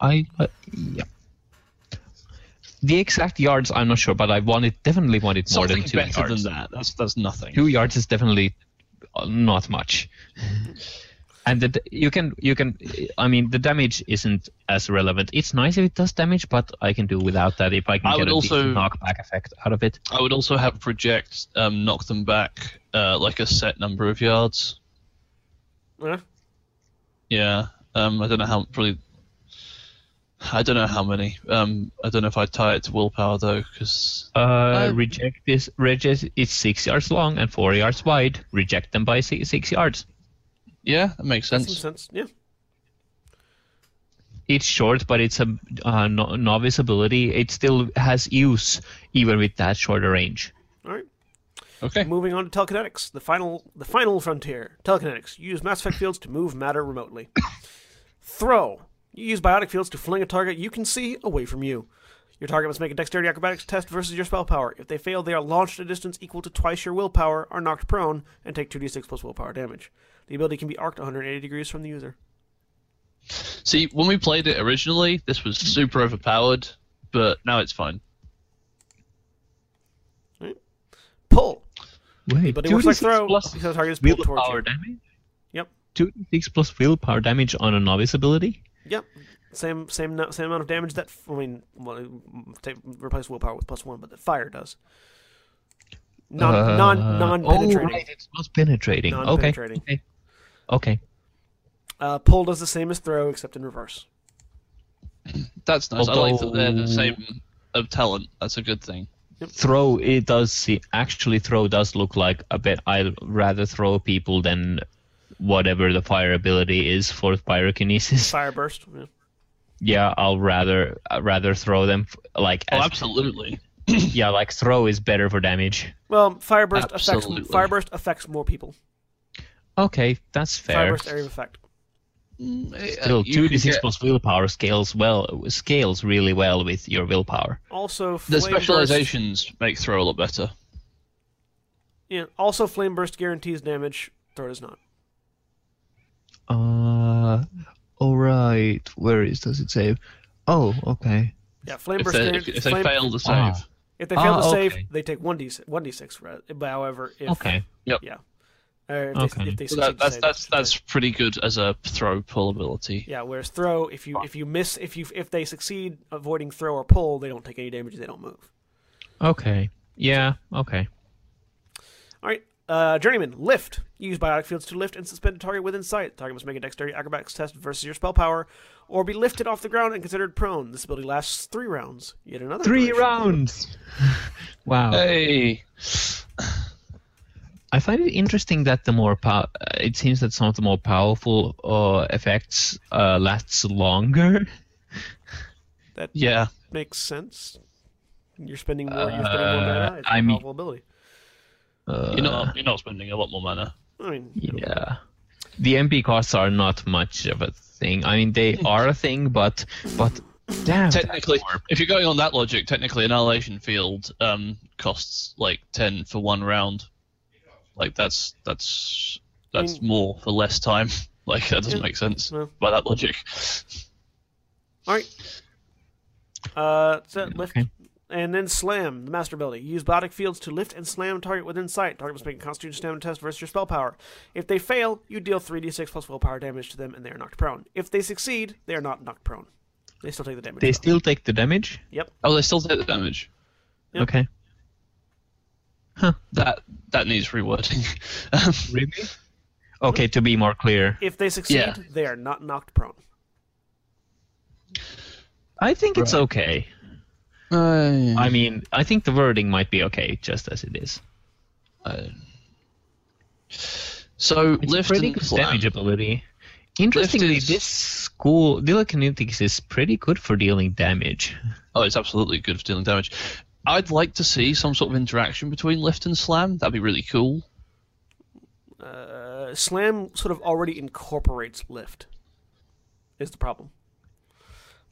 [SPEAKER 2] I uh, yeah. The exact yards, I'm not sure, but I wanted definitely wanted more
[SPEAKER 5] Something
[SPEAKER 2] than two
[SPEAKER 5] better
[SPEAKER 2] yards.
[SPEAKER 5] than that. That's that's nothing.
[SPEAKER 2] Two yards is definitely uh, not much. [laughs] And the, you can you can I mean the damage isn't as relevant. It's nice if it does damage, but I can do without that if I can
[SPEAKER 5] I
[SPEAKER 2] get a
[SPEAKER 5] also-
[SPEAKER 2] knockback effect out of it.
[SPEAKER 5] I would also have project um, knock them back uh, like a set number of yards.
[SPEAKER 1] Uh,
[SPEAKER 5] Yeah, um, I don't know how probably. I don't know how many. Um, I don't know if I tie it to willpower though, because
[SPEAKER 2] Uh, reject this. Reject it's six yards long and four yards wide. Reject them by six, six yards.
[SPEAKER 5] Yeah, that makes sense.
[SPEAKER 1] some sense. Yeah.
[SPEAKER 2] It's short, but it's a uh, no, novice ability. It still has use even with that shorter range.
[SPEAKER 1] All right.
[SPEAKER 5] Okay.
[SPEAKER 1] Moving on to telekinetics, the final the final frontier. Telekinetics. You use mass effect fields to move matter remotely. [coughs] Throw. You use biotic fields to fling a target you can see away from you. Your target must make a dexterity acrobatics test versus your spell power. If they fail, they are launched a distance equal to twice your willpower, are knocked prone, and take 2d6 plus willpower damage. The ability can be arced 180 degrees from the user.
[SPEAKER 5] See, when we played it originally, this was super overpowered, but now it's fine.
[SPEAKER 1] Pull.
[SPEAKER 2] Wait,
[SPEAKER 1] But it works like throw
[SPEAKER 2] plus
[SPEAKER 1] because the target is pulled towards
[SPEAKER 2] willpower
[SPEAKER 1] you.
[SPEAKER 2] damage?
[SPEAKER 1] Yep.
[SPEAKER 2] 2d6 plus willpower damage on a novice ability?
[SPEAKER 1] Yep. Same same same amount of damage that I mean, well, take, replace willpower with plus one, but the fire does. Non
[SPEAKER 2] Uh,
[SPEAKER 1] non non penetrating.
[SPEAKER 2] Oh, right, it's not penetrating. Okay.
[SPEAKER 1] Non-penetrating.
[SPEAKER 2] Okay. Okay.
[SPEAKER 1] Uh, pull does the same as throw except in reverse.
[SPEAKER 5] That's nice. I like that they're the same of talent. That's a good thing.
[SPEAKER 2] Throw it does see actually throw does look like a bit I'd rather throw people than whatever the fire ability is for pyrokinesis.
[SPEAKER 1] Fire burst. Yeah.
[SPEAKER 2] Yeah, I'll rather I'd rather throw them like
[SPEAKER 5] Oh,
[SPEAKER 2] as-
[SPEAKER 5] absolutely. [clears throat]
[SPEAKER 2] yeah, like throw is better for damage.
[SPEAKER 1] Well, fireburst affects
[SPEAKER 5] Absolutely.
[SPEAKER 1] fire affects more people.
[SPEAKER 2] Okay, that's fair.
[SPEAKER 1] Fireburst area of effect.
[SPEAKER 2] Still,
[SPEAKER 5] Uh,
[SPEAKER 2] two d six plus willpower scales well scales really well with your willpower.
[SPEAKER 1] Also,
[SPEAKER 5] The
[SPEAKER 1] flame burst,
[SPEAKER 5] specializations make throw a lot better.
[SPEAKER 1] yeah. Also, flame burst guarantees damage. Throw does not.
[SPEAKER 2] Uh, all right. Where is does it say? Oh, okay.
[SPEAKER 1] Yeah, flame
[SPEAKER 5] If they,
[SPEAKER 1] guaran-
[SPEAKER 5] if, if they fail to save,
[SPEAKER 2] Ah.
[SPEAKER 1] if they fail
[SPEAKER 2] Ah,
[SPEAKER 1] to save,
[SPEAKER 2] okay.
[SPEAKER 1] they take one d one d six. However, if
[SPEAKER 2] Okay.
[SPEAKER 1] yeah, uh, if,
[SPEAKER 2] Okay.
[SPEAKER 1] they, if they
[SPEAKER 5] so
[SPEAKER 1] succeed
[SPEAKER 5] that, that's that's that's pretty good as a throw pull ability.
[SPEAKER 1] Yeah, whereas throw, if you if you miss, if you if they succeed avoiding throw or pull, they don't take any damage. They don't move.
[SPEAKER 2] Okay. Yeah. Okay.
[SPEAKER 1] All right, uh, journeyman lift. Use biotic fields to lift and suspend a target within sight. Target must make a dexterity acrobatics test versus your spell power, or be lifted off the ground and considered prone. This ability lasts three rounds. Yet another
[SPEAKER 2] Three
[SPEAKER 1] duration.
[SPEAKER 2] rounds. [laughs] wow.
[SPEAKER 5] Hey,
[SPEAKER 2] I find it interesting that the more pow- uh, it seems that some of the more powerful uh, effects uh, lasts longer.
[SPEAKER 1] That
[SPEAKER 5] yeah.
[SPEAKER 1] makes sense. You're spending more. you're spending more mana. It's a
[SPEAKER 2] I mean-
[SPEAKER 1] powerful ability.
[SPEAKER 2] Uh,
[SPEAKER 5] You're not you're not spending a lot more mana.
[SPEAKER 1] I mean,
[SPEAKER 2] Yeah. The MP costs are not much of a thing. I mean, they are a thing, but but damn.
[SPEAKER 5] Technically, if you're going on that logic, technically annihilation field um, costs like ten for one round. Like that's that's that's
[SPEAKER 1] mean-
[SPEAKER 5] more for less time. [laughs] Like that doesn't
[SPEAKER 1] Yeah.
[SPEAKER 5] make sense
[SPEAKER 1] No.
[SPEAKER 5] by that logic.
[SPEAKER 1] all right. Uh, so lift
[SPEAKER 2] Okay.
[SPEAKER 1] And then slam the master ability. Use biotic fields to lift and slam a target within sight. Target must make a Constitution stamina test versus your spell power. If they fail, you deal three d six plus willpower damage to them, and they are knocked prone. If they succeed, they are not knocked prone. They still take the damage.
[SPEAKER 2] They
[SPEAKER 1] though.
[SPEAKER 2] still take the damage.
[SPEAKER 1] Yep.
[SPEAKER 5] Oh, they still take the damage.
[SPEAKER 1] Yep.
[SPEAKER 2] Okay. Huh.
[SPEAKER 5] That that needs rewording. [laughs] Um,
[SPEAKER 2] Really? Okay, to be more clear,
[SPEAKER 1] If they succeed,
[SPEAKER 5] Yeah.
[SPEAKER 1] they are not knocked prone.
[SPEAKER 2] I think it's okay. I mean, I think the wording might be okay just as it is.
[SPEAKER 5] Uh, so
[SPEAKER 2] It's
[SPEAKER 5] lift
[SPEAKER 2] pretty
[SPEAKER 5] and
[SPEAKER 2] good
[SPEAKER 5] slam.
[SPEAKER 2] damage ability. Interestingly,
[SPEAKER 5] is-
[SPEAKER 2] this school Telekinetics is pretty good for dealing damage.
[SPEAKER 5] Oh, it's absolutely good for dealing damage. I'd like to see some sort of interaction between lift and slam. That'd be really cool.
[SPEAKER 1] Uh, slam sort of already incorporates lift. Is the problem?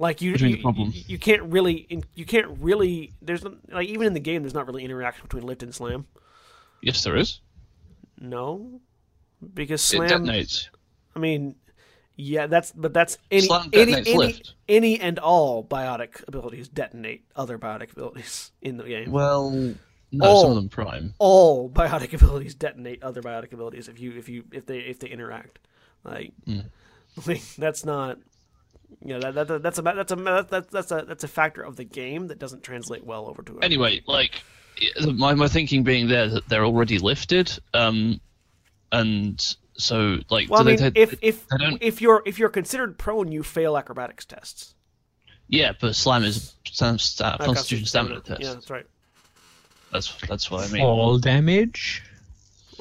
[SPEAKER 1] Like you,
[SPEAKER 5] you
[SPEAKER 1] you, you, can't really, you can't really. There's like even in the game, there's not really interaction between lift and slam.
[SPEAKER 5] Yes, there is.
[SPEAKER 1] No, because
[SPEAKER 5] It
[SPEAKER 1] slam.
[SPEAKER 5] detonates.
[SPEAKER 1] I mean, yeah, that's but that's any any any,
[SPEAKER 5] lift.
[SPEAKER 1] any and all biotic abilities detonate other biotic abilities in the game.
[SPEAKER 5] Well, no,
[SPEAKER 1] Oh.
[SPEAKER 5] some of them prime.
[SPEAKER 1] all biotic [laughs] abilities detonate other biotic abilities if you if you if they if they interact. Like,
[SPEAKER 5] Hmm.
[SPEAKER 1] like, [laughs] that's not. You know, that, that that's a that's a that's that's a that's a factor of the game that doesn't translate well over to. a-
[SPEAKER 5] Anyway, like my my thinking being there that they're already lifted, um, and so like
[SPEAKER 1] well, I mean,
[SPEAKER 5] they, they-
[SPEAKER 1] if if
[SPEAKER 5] they don't-
[SPEAKER 1] if you're if you're considered prone, you fail acrobatics tests.
[SPEAKER 5] yeah, but slam is stam, sta-
[SPEAKER 1] Uh,
[SPEAKER 5] constitution stamina test.
[SPEAKER 1] Yeah, that's right.
[SPEAKER 5] That's that's what I mean.
[SPEAKER 2] All damage?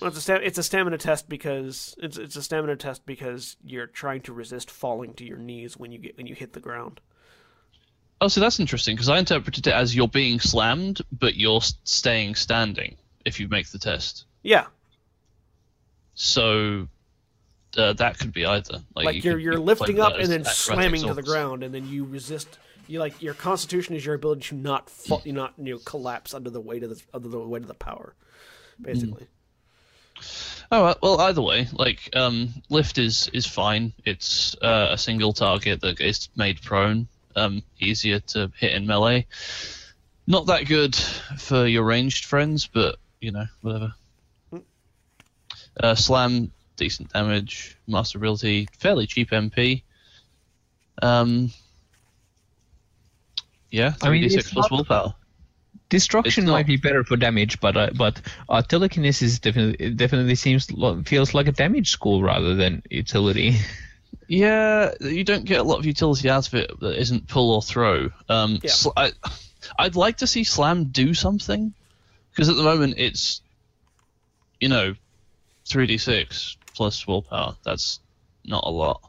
[SPEAKER 1] Well, it's a it's a stamina test because it's it's a stamina test because you're trying to resist falling to your knees when you get when you hit the ground.
[SPEAKER 5] Oh, so that's interesting because I interpreted it as you're being slammed, but you're staying standing if you make the test.
[SPEAKER 1] Yeah,
[SPEAKER 5] So uh, that could be either. Like,
[SPEAKER 1] like
[SPEAKER 5] you
[SPEAKER 1] you're you're
[SPEAKER 5] you could
[SPEAKER 1] lifting up and then slamming to the ground, and then you resist. You like your constitution is your ability to not fall, you not you know collapse under the weight of the under the weight of the power, basically.
[SPEAKER 5] All right. Well, either way, like um, lift is is fine. It's uh, a single target that is made prone, um, easier to hit in melee. Not that good for your ranged friends, but you know whatever. Uh, slam, decent damage. Master ability, fairly cheap MP. Um, yeah,
[SPEAKER 2] I mean,
[SPEAKER 5] 3d6 plus
[SPEAKER 2] not-
[SPEAKER 5] willpower.
[SPEAKER 2] Destruction
[SPEAKER 5] not-
[SPEAKER 2] might be better for damage, but uh, but uh, telekinesis definitely definitely seems feels like a damage score rather than utility. [laughs]
[SPEAKER 5] Yeah, you don't get a lot of utility out of it that isn't pull or throw. Um,
[SPEAKER 1] Yeah.
[SPEAKER 5] sl- I, I'd like to see Slam do something, because at the moment it's, you know, 3d6 plus willpower. That's not a lot.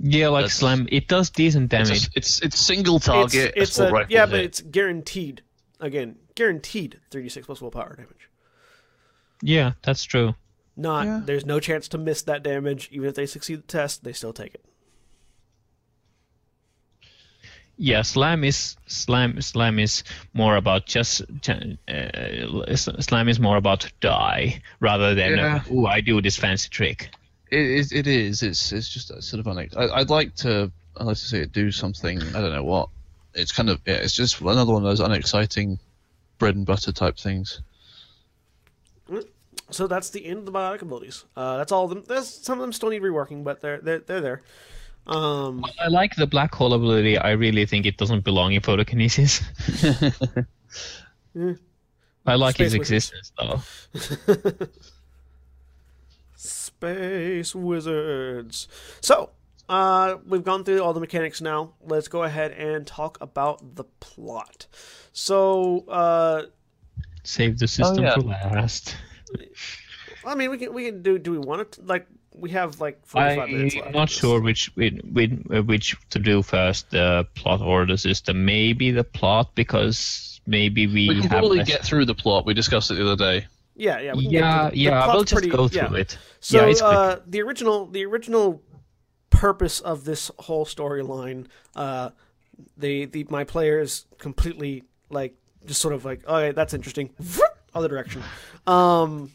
[SPEAKER 2] Yeah, like
[SPEAKER 5] That's-
[SPEAKER 2] slam, it does decent
[SPEAKER 5] It's,
[SPEAKER 2] damage.
[SPEAKER 5] a, it's it's single target.
[SPEAKER 1] it's, it's a,
[SPEAKER 5] rifle
[SPEAKER 1] yeah, but
[SPEAKER 5] hit.
[SPEAKER 1] it's guaranteed. Again, guaranteed 3d6 plus willpower damage.
[SPEAKER 2] Yeah, that's true.
[SPEAKER 1] Not
[SPEAKER 5] Yeah.
[SPEAKER 1] there's no chance to miss that damage. Even if they succeed the test, they still take it.
[SPEAKER 2] Yeah, slam is slam. Slam is more about just uh, slam is more about die rather than
[SPEAKER 5] Yeah.
[SPEAKER 2] uh, oh I do this fancy trick.
[SPEAKER 5] It, it, it is. It's it's just a sort of unex- I, I'd like to. I'd like to see it do something. I don't know what. It's kind of yeah. It's just another one of those unexciting bread and butter type things.
[SPEAKER 1] So that's the end of the biotic abilities. Uh, that's all of them. There's, some of them still need reworking, but they're they're they're there. Um,
[SPEAKER 2] I like the black hole ability. I really think it doesn't belong in photokinesis. [laughs] [laughs] I like
[SPEAKER 1] Space
[SPEAKER 2] its
[SPEAKER 1] wizards.
[SPEAKER 2] existence though. [laughs]
[SPEAKER 1] Space Wizards. So, uh, we've gone through all the mechanics now. Let's go ahead and talk about the plot. So, uh,
[SPEAKER 2] Save the system
[SPEAKER 5] yeah.
[SPEAKER 2] for last.
[SPEAKER 1] I mean, we can we can do. Do we want to like? We have like forty-five minutes left.
[SPEAKER 2] I'm not sure which which which to do first, the plot or the system. Maybe the plot because maybe we,
[SPEAKER 5] We can
[SPEAKER 2] have
[SPEAKER 5] probably
[SPEAKER 2] less-
[SPEAKER 5] get through the plot. We discussed it the other day.
[SPEAKER 1] Yeah, yeah, we can
[SPEAKER 2] Yeah,
[SPEAKER 1] the- the
[SPEAKER 2] yeah.
[SPEAKER 1] plot's
[SPEAKER 2] We'll just
[SPEAKER 1] pretty-
[SPEAKER 2] go
[SPEAKER 1] yeah.
[SPEAKER 2] through it.
[SPEAKER 1] So
[SPEAKER 2] yeah, it's
[SPEAKER 1] uh, the original the original purpose of this whole storyline, uh, the the my players completely like just sort of like, okay, that's interesting, other direction. Um,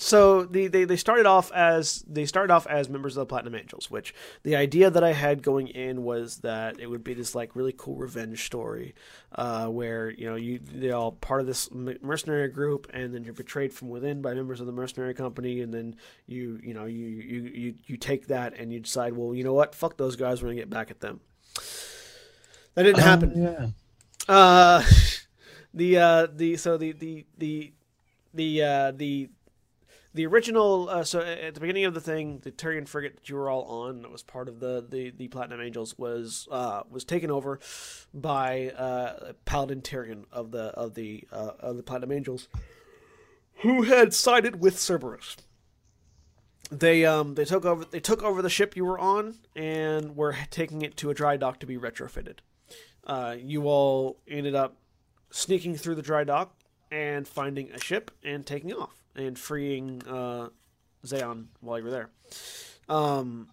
[SPEAKER 1] so the, they they started off as they started off as members of the Platinum Angels, which the idea that I had going in was that it would be this like really cool revenge story, uh, where you know you they're all part of this mercenary group, and then you're betrayed from within by members of the mercenary company, and then you you know you you you, you take that and you decide, well, you know what, fuck those guys, we're gonna get back at them. That didn't happen.
[SPEAKER 5] Yeah.
[SPEAKER 1] Uh, [laughs] the uh, the so the the the the uh, the the original. Uh, so at the beginning of the thing, the Turian frigate that you were all on, that was part of the the, the Platinum Angels, was uh, was taken over by uh, Paladin Tyrion of the of the uh, of the Platinum Angels, who had sided with Cerberus. They um they took over they took over the ship you were on and were taking it to a dry dock to be retrofitted. Uh, you all ended up sneaking through the dry dock and finding a ship and taking off and freeing uh, Zeon while you were there. Um,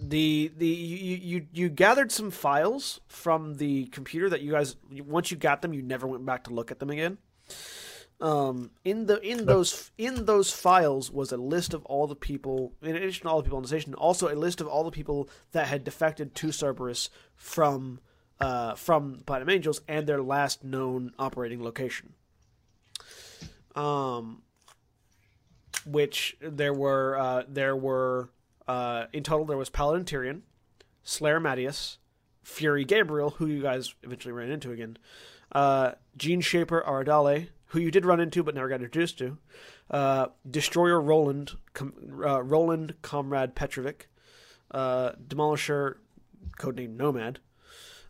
[SPEAKER 1] the the you, you you gathered some files from the computer that you guys once you got them you never went back to look at them again. Um, in the in those in those files was a list of all the people, in addition to all the people on the station, also a list of all the people that had defected to Cerberus from uh, from Platinum Angels and their last known operating location. Um, which there were uh, there were uh, in total there was Paladin Tyrion, Slayer Mattias, Fury Gabriel, who you guys eventually ran into again, uh, Gene Shaper Aradale, who you did run into but never got introduced to, uh, Destroyer Roland, com- uh, Roland Comrade Petrovic, uh, Demolisher, codenamed Nomad,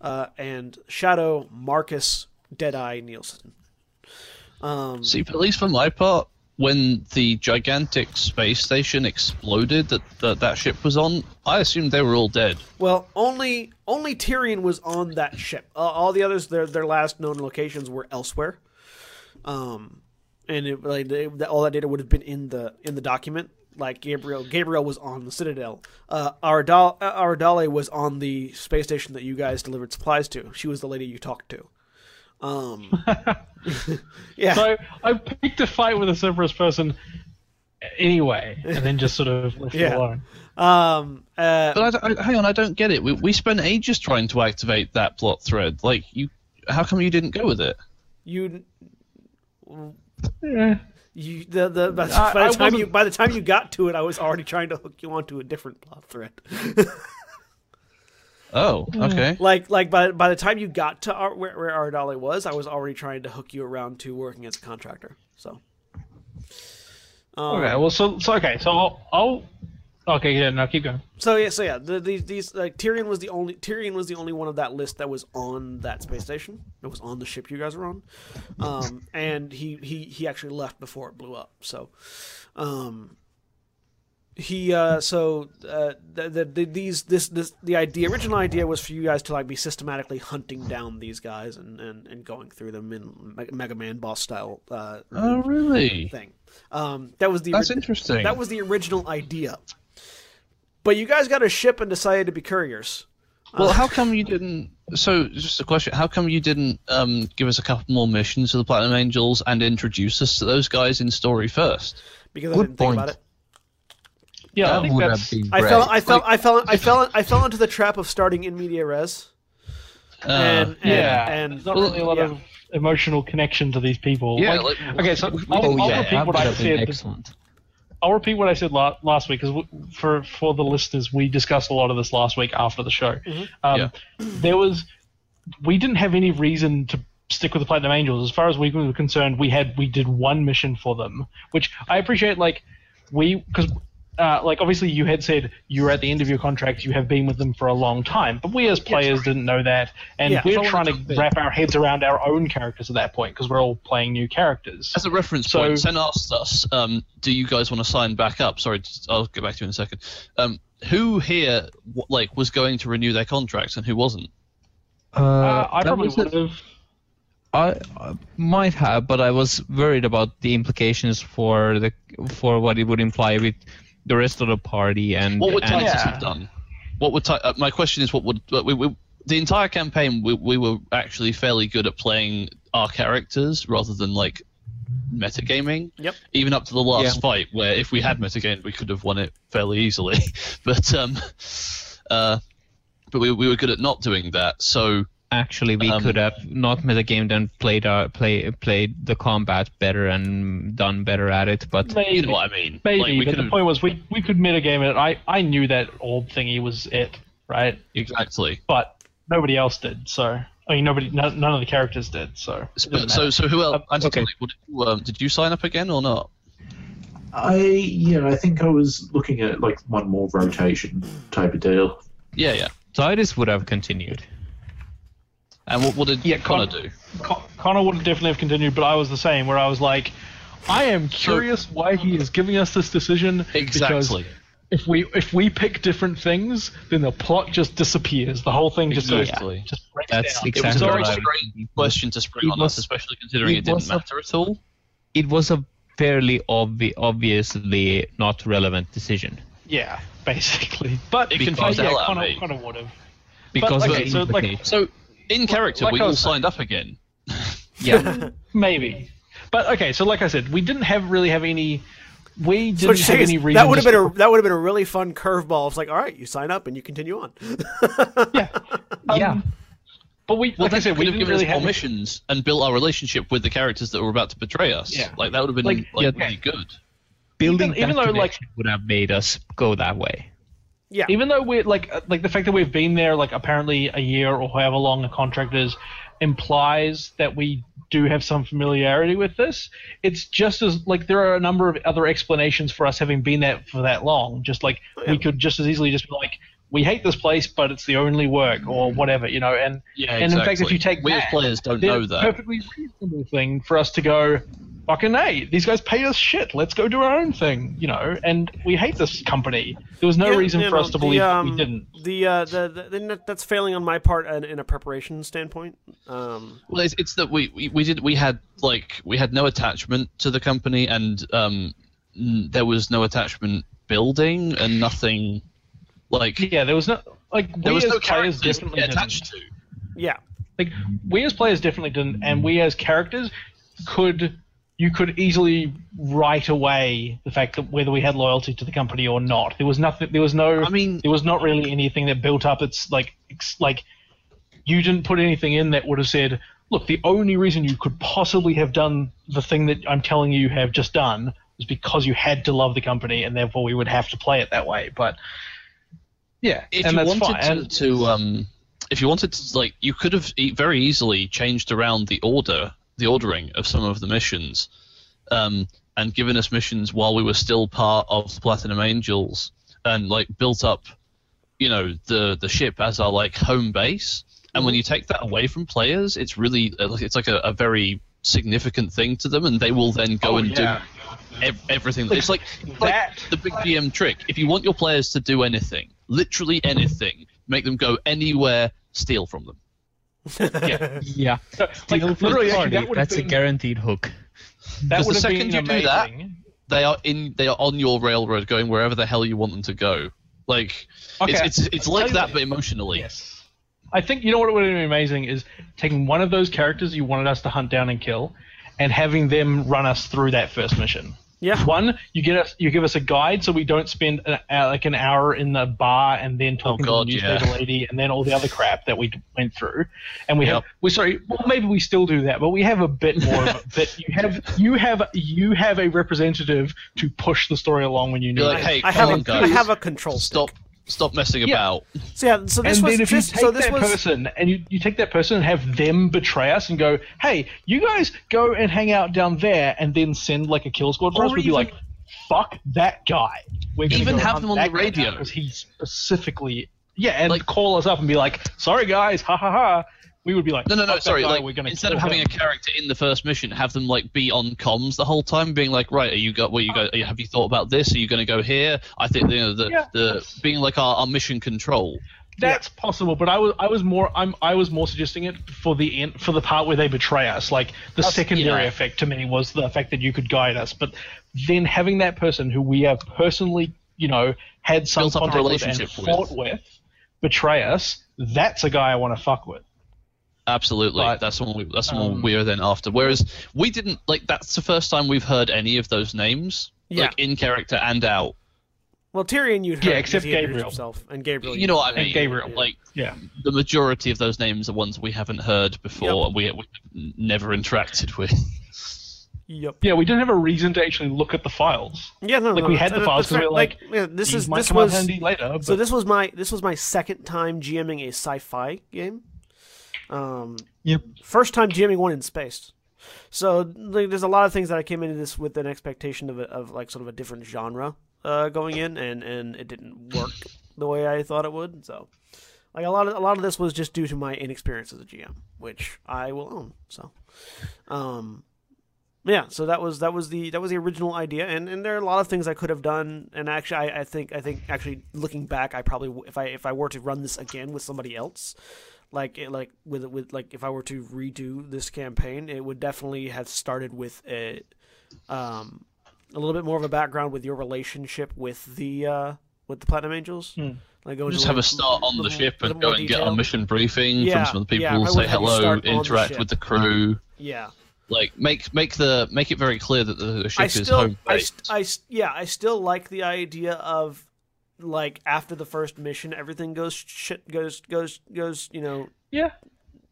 [SPEAKER 1] uh, and Shadow Marcus Deadeye Nielsen. Um,
[SPEAKER 5] See, at least for my part, when the gigantic space station exploded that that, that ship was on, I assumed they were all dead.
[SPEAKER 1] Well, only only Tyrion was on that ship. Uh, all the others, their their last known locations were elsewhere. Um, and it, like they, all that data would have been in the in the document. Like Gabriel, Gabriel was on the Citadel. Uh, Aradal, uh, Aradale was on the space station that you guys delivered supplies to. She was the lady you talked to. Um, [laughs] yeah.
[SPEAKER 3] So I picked a fight with a Cerberus person anyway, and then just sort of left
[SPEAKER 1] Yeah.
[SPEAKER 3] it alone.
[SPEAKER 1] Um, uh,
[SPEAKER 5] But I I- hang on, I don't get it. We, we spent ages trying to activate that plot thread. Like you, how come you didn't go with it?
[SPEAKER 1] you
[SPEAKER 3] Yeah.
[SPEAKER 1] you the the by,
[SPEAKER 3] I-
[SPEAKER 1] by the time you by the time you got to it, I was already trying to hook you onto a different plot thread. [laughs]
[SPEAKER 5] Oh, okay.
[SPEAKER 1] like like by by the time you got to Ar- where where Ardali was, I was already trying to hook you around to working as a contractor. So. Um,
[SPEAKER 3] Okay. Well, so so okay. So I'll. I'll okay. Yeah. No. Keep going.
[SPEAKER 1] So yeah, so yeah, the, these these like Tyrion was the only Tyrion was the only one of that list that was on that space station. That was on the ship you guys were on, um, and he he he actually left before it blew up. So, um, he uh, so uh, the, the, the these this this the idea original idea was for you guys to like be systematically hunting down these guys and and, and going through them in Mega Man boss style uh,
[SPEAKER 5] Oh, really?
[SPEAKER 1] thing. Um, that was the
[SPEAKER 5] That's interesting.
[SPEAKER 1] that was the original idea. But you guys got a ship and decided to be couriers.
[SPEAKER 5] Well, how come you didn't? So, just a question: How come you didn't um, give us a couple more missions to the Platinum Angels and introduce us to those guys in story first?
[SPEAKER 1] because I
[SPEAKER 2] Good
[SPEAKER 1] didn't think
[SPEAKER 2] point.
[SPEAKER 1] about it.
[SPEAKER 3] Yeah. I think
[SPEAKER 2] would
[SPEAKER 3] that's.
[SPEAKER 2] have been
[SPEAKER 1] I fell, I fell, I fell, I fell, I fell into the trap of starting in media res,
[SPEAKER 5] Uh,
[SPEAKER 1] and, and
[SPEAKER 3] yeah.
[SPEAKER 1] and
[SPEAKER 3] There's not really a lot
[SPEAKER 1] yeah.
[SPEAKER 3] of emotional connection to these people.
[SPEAKER 5] Yeah,
[SPEAKER 3] Like-
[SPEAKER 5] like-
[SPEAKER 3] okay. So I'll,
[SPEAKER 2] Oh
[SPEAKER 3] I'll
[SPEAKER 2] yeah,
[SPEAKER 3] repeat what I said.
[SPEAKER 2] excellent.
[SPEAKER 3] I'll repeat what I said la- last week because for for the listeners, we discussed a lot of this last week after the show. Um,
[SPEAKER 5] Yeah.
[SPEAKER 3] There was we didn't have any reason to stick with the Platinum Angels as far as we were concerned. We had we did one mission for them, which I appreciate. Like we because. Uh, like obviously you had said you were at the end of your contract you have been with them for a long time but we as players didn't know that and
[SPEAKER 1] Yeah.
[SPEAKER 3] we're trying to
[SPEAKER 5] to-
[SPEAKER 3] wrap our heads around our own characters at that point because we're all playing new characters
[SPEAKER 5] As a reference
[SPEAKER 3] So-
[SPEAKER 5] point, Sen asked us, um, "Do you guys want to sign back up?" Sorry, I'll get back to you in a second. Um, who here, like, was going to renew their contracts and who wasn't?
[SPEAKER 2] Uh,
[SPEAKER 3] uh, I probably
[SPEAKER 2] was
[SPEAKER 3] would have
[SPEAKER 2] I, I might have, but I was worried about the implications for the for what it would imply with the rest of the party and.
[SPEAKER 5] What would Titis
[SPEAKER 3] Yeah.
[SPEAKER 5] have done? What would uh, my question is? What would we, we, the entire campaign? We, we were actually fairly good at playing our characters rather than like metagaming.
[SPEAKER 1] Yep.
[SPEAKER 5] Even up to the last
[SPEAKER 2] Yeah.
[SPEAKER 5] fight, where if we had metagamed, we could have won it fairly easily. [laughs] but um, uh, but we, we were good at not doing that. So
[SPEAKER 2] Actually, we
[SPEAKER 5] Um,
[SPEAKER 2] could have not metagamed and played our play played the combat better and done better at it. But
[SPEAKER 3] maybe
[SPEAKER 5] you know what I mean?
[SPEAKER 3] Maybe,
[SPEAKER 5] Like, we
[SPEAKER 3] but
[SPEAKER 5] could
[SPEAKER 3] the point was we, we could mitigame it. I, I knew that old thingy was it, right?
[SPEAKER 5] exactly.
[SPEAKER 3] But nobody else did. So I mean, nobody, no, none of the characters did. So
[SPEAKER 5] So, so, so who else?
[SPEAKER 3] Um,
[SPEAKER 2] okay.
[SPEAKER 5] did, you, um, did you sign up again or not?
[SPEAKER 4] I yeah, I think I was looking at like one more rotation type of deal.
[SPEAKER 5] Yeah, yeah.
[SPEAKER 2] Titis would have continued.
[SPEAKER 5] And what, what did
[SPEAKER 3] Yeah,
[SPEAKER 5] Connor
[SPEAKER 3] Con-
[SPEAKER 5] do?
[SPEAKER 3] Con- Connor would have definitely have continued, but I was the same. Where I was like, I am curious why he is giving us this decision.
[SPEAKER 5] Exactly.
[SPEAKER 3] Because if we if we pick different things, then the plot just disappears. The whole thing just
[SPEAKER 5] Exactly.
[SPEAKER 3] goes just breaks
[SPEAKER 2] That's
[SPEAKER 3] down.
[SPEAKER 5] It was a
[SPEAKER 2] exactly
[SPEAKER 5] very
[SPEAKER 2] what I was
[SPEAKER 5] strange question to spring
[SPEAKER 2] It
[SPEAKER 5] on
[SPEAKER 2] was-
[SPEAKER 5] us, especially considering
[SPEAKER 2] it
[SPEAKER 5] it didn't
[SPEAKER 2] was a-
[SPEAKER 5] matter at all.
[SPEAKER 2] It was a fairly obvi- obviously not relevant decision
[SPEAKER 3] Yeah, basically. But
[SPEAKER 5] It
[SPEAKER 3] because,
[SPEAKER 5] confused
[SPEAKER 3] yeah,
[SPEAKER 5] hell
[SPEAKER 3] Connor. Connor would have.
[SPEAKER 2] because
[SPEAKER 3] okay,
[SPEAKER 2] of the
[SPEAKER 3] so, like-
[SPEAKER 5] So, in character,
[SPEAKER 3] like
[SPEAKER 5] we all
[SPEAKER 3] saying-
[SPEAKER 5] signed up again. [laughs]
[SPEAKER 2] yeah. [laughs]
[SPEAKER 3] Maybe. But okay, so like I said, we didn't have really have any. We didn't
[SPEAKER 1] you're
[SPEAKER 3] have
[SPEAKER 1] saying
[SPEAKER 3] any
[SPEAKER 1] is
[SPEAKER 3] reason.
[SPEAKER 1] that would have been a that would have been a really fun curveball. It's like, all right, you sign up and you continue on. [laughs]
[SPEAKER 3] yeah. Um,
[SPEAKER 2] Yeah.
[SPEAKER 3] But we,
[SPEAKER 5] Well,
[SPEAKER 3] like I said,
[SPEAKER 5] we
[SPEAKER 3] we
[SPEAKER 5] have
[SPEAKER 3] didn't
[SPEAKER 5] given
[SPEAKER 3] really
[SPEAKER 5] us more
[SPEAKER 3] have.
[SPEAKER 5] missions and built our relationship with the characters that were about to betray us.
[SPEAKER 3] Yeah.
[SPEAKER 5] Like that would have been
[SPEAKER 3] Like,
[SPEAKER 5] like,
[SPEAKER 2] yeah.
[SPEAKER 5] really good.
[SPEAKER 2] Building
[SPEAKER 3] even
[SPEAKER 2] that
[SPEAKER 3] though, like-
[SPEAKER 2] would have made us go that way.
[SPEAKER 1] Yeah,
[SPEAKER 3] Even though we're like, uh, like the fact that we've been there like apparently a year or however long the contract is, implies that we do have some familiarity with this. It's just as like there are a number of other explanations for us having been there for that long. Just like we could just as easily just be like, we hate this place, but it's the only work or whatever, you know. And
[SPEAKER 5] Yeah,
[SPEAKER 3] and in fact, if you take
[SPEAKER 5] we as players don't know that.
[SPEAKER 3] perfectly reasonable thing for us to go, fucking hey, these guys pay us shit. Let's go do our own thing, you know. And we hate this company. There was no
[SPEAKER 1] Yeah,
[SPEAKER 3] reason for
[SPEAKER 1] know,
[SPEAKER 3] us to
[SPEAKER 1] the,
[SPEAKER 3] believe that
[SPEAKER 1] um,
[SPEAKER 3] we didn't.
[SPEAKER 1] The uh, the, the then that's failing on my part in, in a preparation standpoint. Um,
[SPEAKER 5] Well, it's, it's that we, we we did we had like we had no attachment to the company, and um, n- there was no attachment building, and nothing like
[SPEAKER 3] Yeah, there was no like
[SPEAKER 5] there
[SPEAKER 3] we
[SPEAKER 5] was
[SPEAKER 3] as
[SPEAKER 5] no
[SPEAKER 3] players
[SPEAKER 5] characters to
[SPEAKER 3] definitely
[SPEAKER 5] get
[SPEAKER 3] didn't.
[SPEAKER 5] attached to.
[SPEAKER 1] yeah,
[SPEAKER 3] Like we as players definitely didn't, and we as characters could you could easily write away the fact that whether we had loyalty to the company or not. There was nothing. There was no.
[SPEAKER 5] I mean-
[SPEAKER 3] there was not really anything that built up. It's like it's like you didn't put anything in that would have said, look, the only reason you could possibly have done the thing that I'm telling you you have just done was because you had to love the company, and therefore we would have to play it that way. But yeah,
[SPEAKER 5] if
[SPEAKER 3] and
[SPEAKER 5] you
[SPEAKER 3] that's
[SPEAKER 5] wanted
[SPEAKER 3] fine.
[SPEAKER 5] to, to um if you wanted to like you could have very easily changed around the order the ordering of some of the missions um and given us missions while we were still part of the platinum angels and like built up you know the the ship as our like home base and when you take that away from players it's really uh, it's like a, a very significant thing to them and they will then go
[SPEAKER 3] Oh,
[SPEAKER 5] and
[SPEAKER 3] yeah.
[SPEAKER 5] do ev- everything it's like like the big GM trick. If you want your players to do anything, literally anything, make them go anywhere, steal from them.
[SPEAKER 3] Yeah, [laughs]
[SPEAKER 2] Yeah.
[SPEAKER 3] like literally,
[SPEAKER 2] the
[SPEAKER 3] actually,
[SPEAKER 2] party,
[SPEAKER 3] that would have
[SPEAKER 2] that's a guaranteed hook.
[SPEAKER 3] that
[SPEAKER 5] 'Cause
[SPEAKER 3] would
[SPEAKER 5] the second
[SPEAKER 3] been
[SPEAKER 5] you do that- They are in. They are on your railroad, going wherever the hell you want them to go. Like
[SPEAKER 3] Okay,
[SPEAKER 5] it's it's, it's like that, but emotionally.
[SPEAKER 3] Yes. I think you know what would have been amazing is taking one of those characters you wanted us to hunt down and kill, and having them run us through that first mission.
[SPEAKER 1] Yeah.
[SPEAKER 3] One, you get us, you give us a guide, so we don't spend an, uh, like an hour in the bar and then talking
[SPEAKER 5] God,
[SPEAKER 3] to the newspaper
[SPEAKER 5] yeah.
[SPEAKER 3] lady and then all the other crap that we went through. And we have,
[SPEAKER 5] Yep.
[SPEAKER 3] we sorry, well maybe we still do that, but we have a bit more of a bit. You have, you have, you have a representative to push the story along when you need.
[SPEAKER 5] Like,
[SPEAKER 3] it.
[SPEAKER 5] hey,
[SPEAKER 1] I
[SPEAKER 5] come
[SPEAKER 1] have
[SPEAKER 5] on,
[SPEAKER 1] a,
[SPEAKER 5] guys,
[SPEAKER 1] I have a control
[SPEAKER 5] stop,
[SPEAKER 1] stick.
[SPEAKER 5] Stop messing
[SPEAKER 3] Yeah.
[SPEAKER 5] about.
[SPEAKER 1] So yeah, so this
[SPEAKER 3] and
[SPEAKER 1] was
[SPEAKER 3] then if you
[SPEAKER 1] this,
[SPEAKER 3] take
[SPEAKER 1] so this
[SPEAKER 3] that
[SPEAKER 1] was
[SPEAKER 3] person and you, you take that person and have them betray us and go, hey, you guys go and hang out down there, and then send like a kill squad for
[SPEAKER 5] Or
[SPEAKER 3] us, we'd be like, fuck that guy. We're
[SPEAKER 5] Even
[SPEAKER 3] go
[SPEAKER 5] have them on the radio.
[SPEAKER 3] because he specifically, yeah, and
[SPEAKER 5] Like-
[SPEAKER 3] call us up and be like, sorry guys, ha ha ha. We would be like,
[SPEAKER 5] No, no, no. Sorry.
[SPEAKER 3] guy,
[SPEAKER 5] Like instead of having
[SPEAKER 3] him."
[SPEAKER 5] a character in the first mission, have them like be on comms the whole time, being like, right, are you got what you go? Have you thought about this? Are you going to go here? I think you know the
[SPEAKER 3] Yeah.
[SPEAKER 5] the being like our, our mission control.
[SPEAKER 3] That's possible, but I was I was more I'm I was more suggesting it for the end for the part where they betray us. Like the
[SPEAKER 5] That's-
[SPEAKER 3] secondary
[SPEAKER 5] yeah.
[SPEAKER 3] effect to me was the fact that you could guide us, but then having that person who we have personally, you know, had some
[SPEAKER 5] Built up a
[SPEAKER 3] contact with and
[SPEAKER 5] relationship with.
[SPEAKER 3] fought with, betray us. That's a guy I want to fuck with.
[SPEAKER 5] Absolutely,
[SPEAKER 3] But,
[SPEAKER 5] that's what we, that's what
[SPEAKER 3] um,
[SPEAKER 5] we are then after. Whereas we didn't like that's the first time we've heard any of those names,
[SPEAKER 1] Yeah.
[SPEAKER 5] like in character and out.
[SPEAKER 1] well Tyrion you'd
[SPEAKER 3] Yeah, except
[SPEAKER 1] he
[SPEAKER 3] Gabriel.
[SPEAKER 1] himself and Gabriel.
[SPEAKER 5] You know what I
[SPEAKER 3] And
[SPEAKER 5] mean?
[SPEAKER 3] Gabriel.
[SPEAKER 5] Like
[SPEAKER 3] Yeah.
[SPEAKER 5] the majority of those names are ones we haven't heard before, and we, we never interacted with.
[SPEAKER 1] Yep.
[SPEAKER 3] Yeah, we didn't have a reason to actually look at the files.
[SPEAKER 1] Yeah, no,
[SPEAKER 3] Like
[SPEAKER 1] no,
[SPEAKER 3] we
[SPEAKER 1] no,
[SPEAKER 3] had the files
[SPEAKER 1] that's
[SPEAKER 3] because we were
[SPEAKER 1] right.
[SPEAKER 3] like,
[SPEAKER 1] yeah, this is this was
[SPEAKER 3] handy later.
[SPEAKER 1] so this was my this was my second time GMing a sci-fi game. Um,
[SPEAKER 2] Yep.
[SPEAKER 1] first time GMing one in space. So there's a lot of things that I came into this with an expectation of a, of like sort of a different genre uh, going in, and and it didn't work the way I thought it would. So like a lot of a lot of this was just due to my inexperience as a GM, which I will own. So, um, yeah. So that was that was the that was the original idea, and and there are a lot of things I could have done. And actually, I, I think I think actually looking back, I probably if I if I were to run this again with somebody else, like it- like with with like if I were to redo this campaign, it would definitely have started with a um a little bit more of a background with your relationship with the uh with the Platinum Angels.
[SPEAKER 3] Hmm.
[SPEAKER 1] Like go
[SPEAKER 5] Just
[SPEAKER 1] into
[SPEAKER 5] have a start on the
[SPEAKER 1] little-
[SPEAKER 5] ship and go
[SPEAKER 1] more
[SPEAKER 5] and get
[SPEAKER 1] detail.
[SPEAKER 5] a mission briefing
[SPEAKER 1] Yeah,
[SPEAKER 5] from some of the people,
[SPEAKER 1] I
[SPEAKER 5] say
[SPEAKER 1] would have you
[SPEAKER 5] hello,
[SPEAKER 1] start on the
[SPEAKER 5] interact with the crew.
[SPEAKER 1] Yeah.
[SPEAKER 5] Like make make the make it very clear that the, the ship
[SPEAKER 1] I
[SPEAKER 5] is
[SPEAKER 1] still,
[SPEAKER 5] home
[SPEAKER 1] I,
[SPEAKER 5] based.
[SPEAKER 1] st- I, yeah, I still like the idea of like after the first mission, everything goes shit goes goes goes you know
[SPEAKER 3] yeah.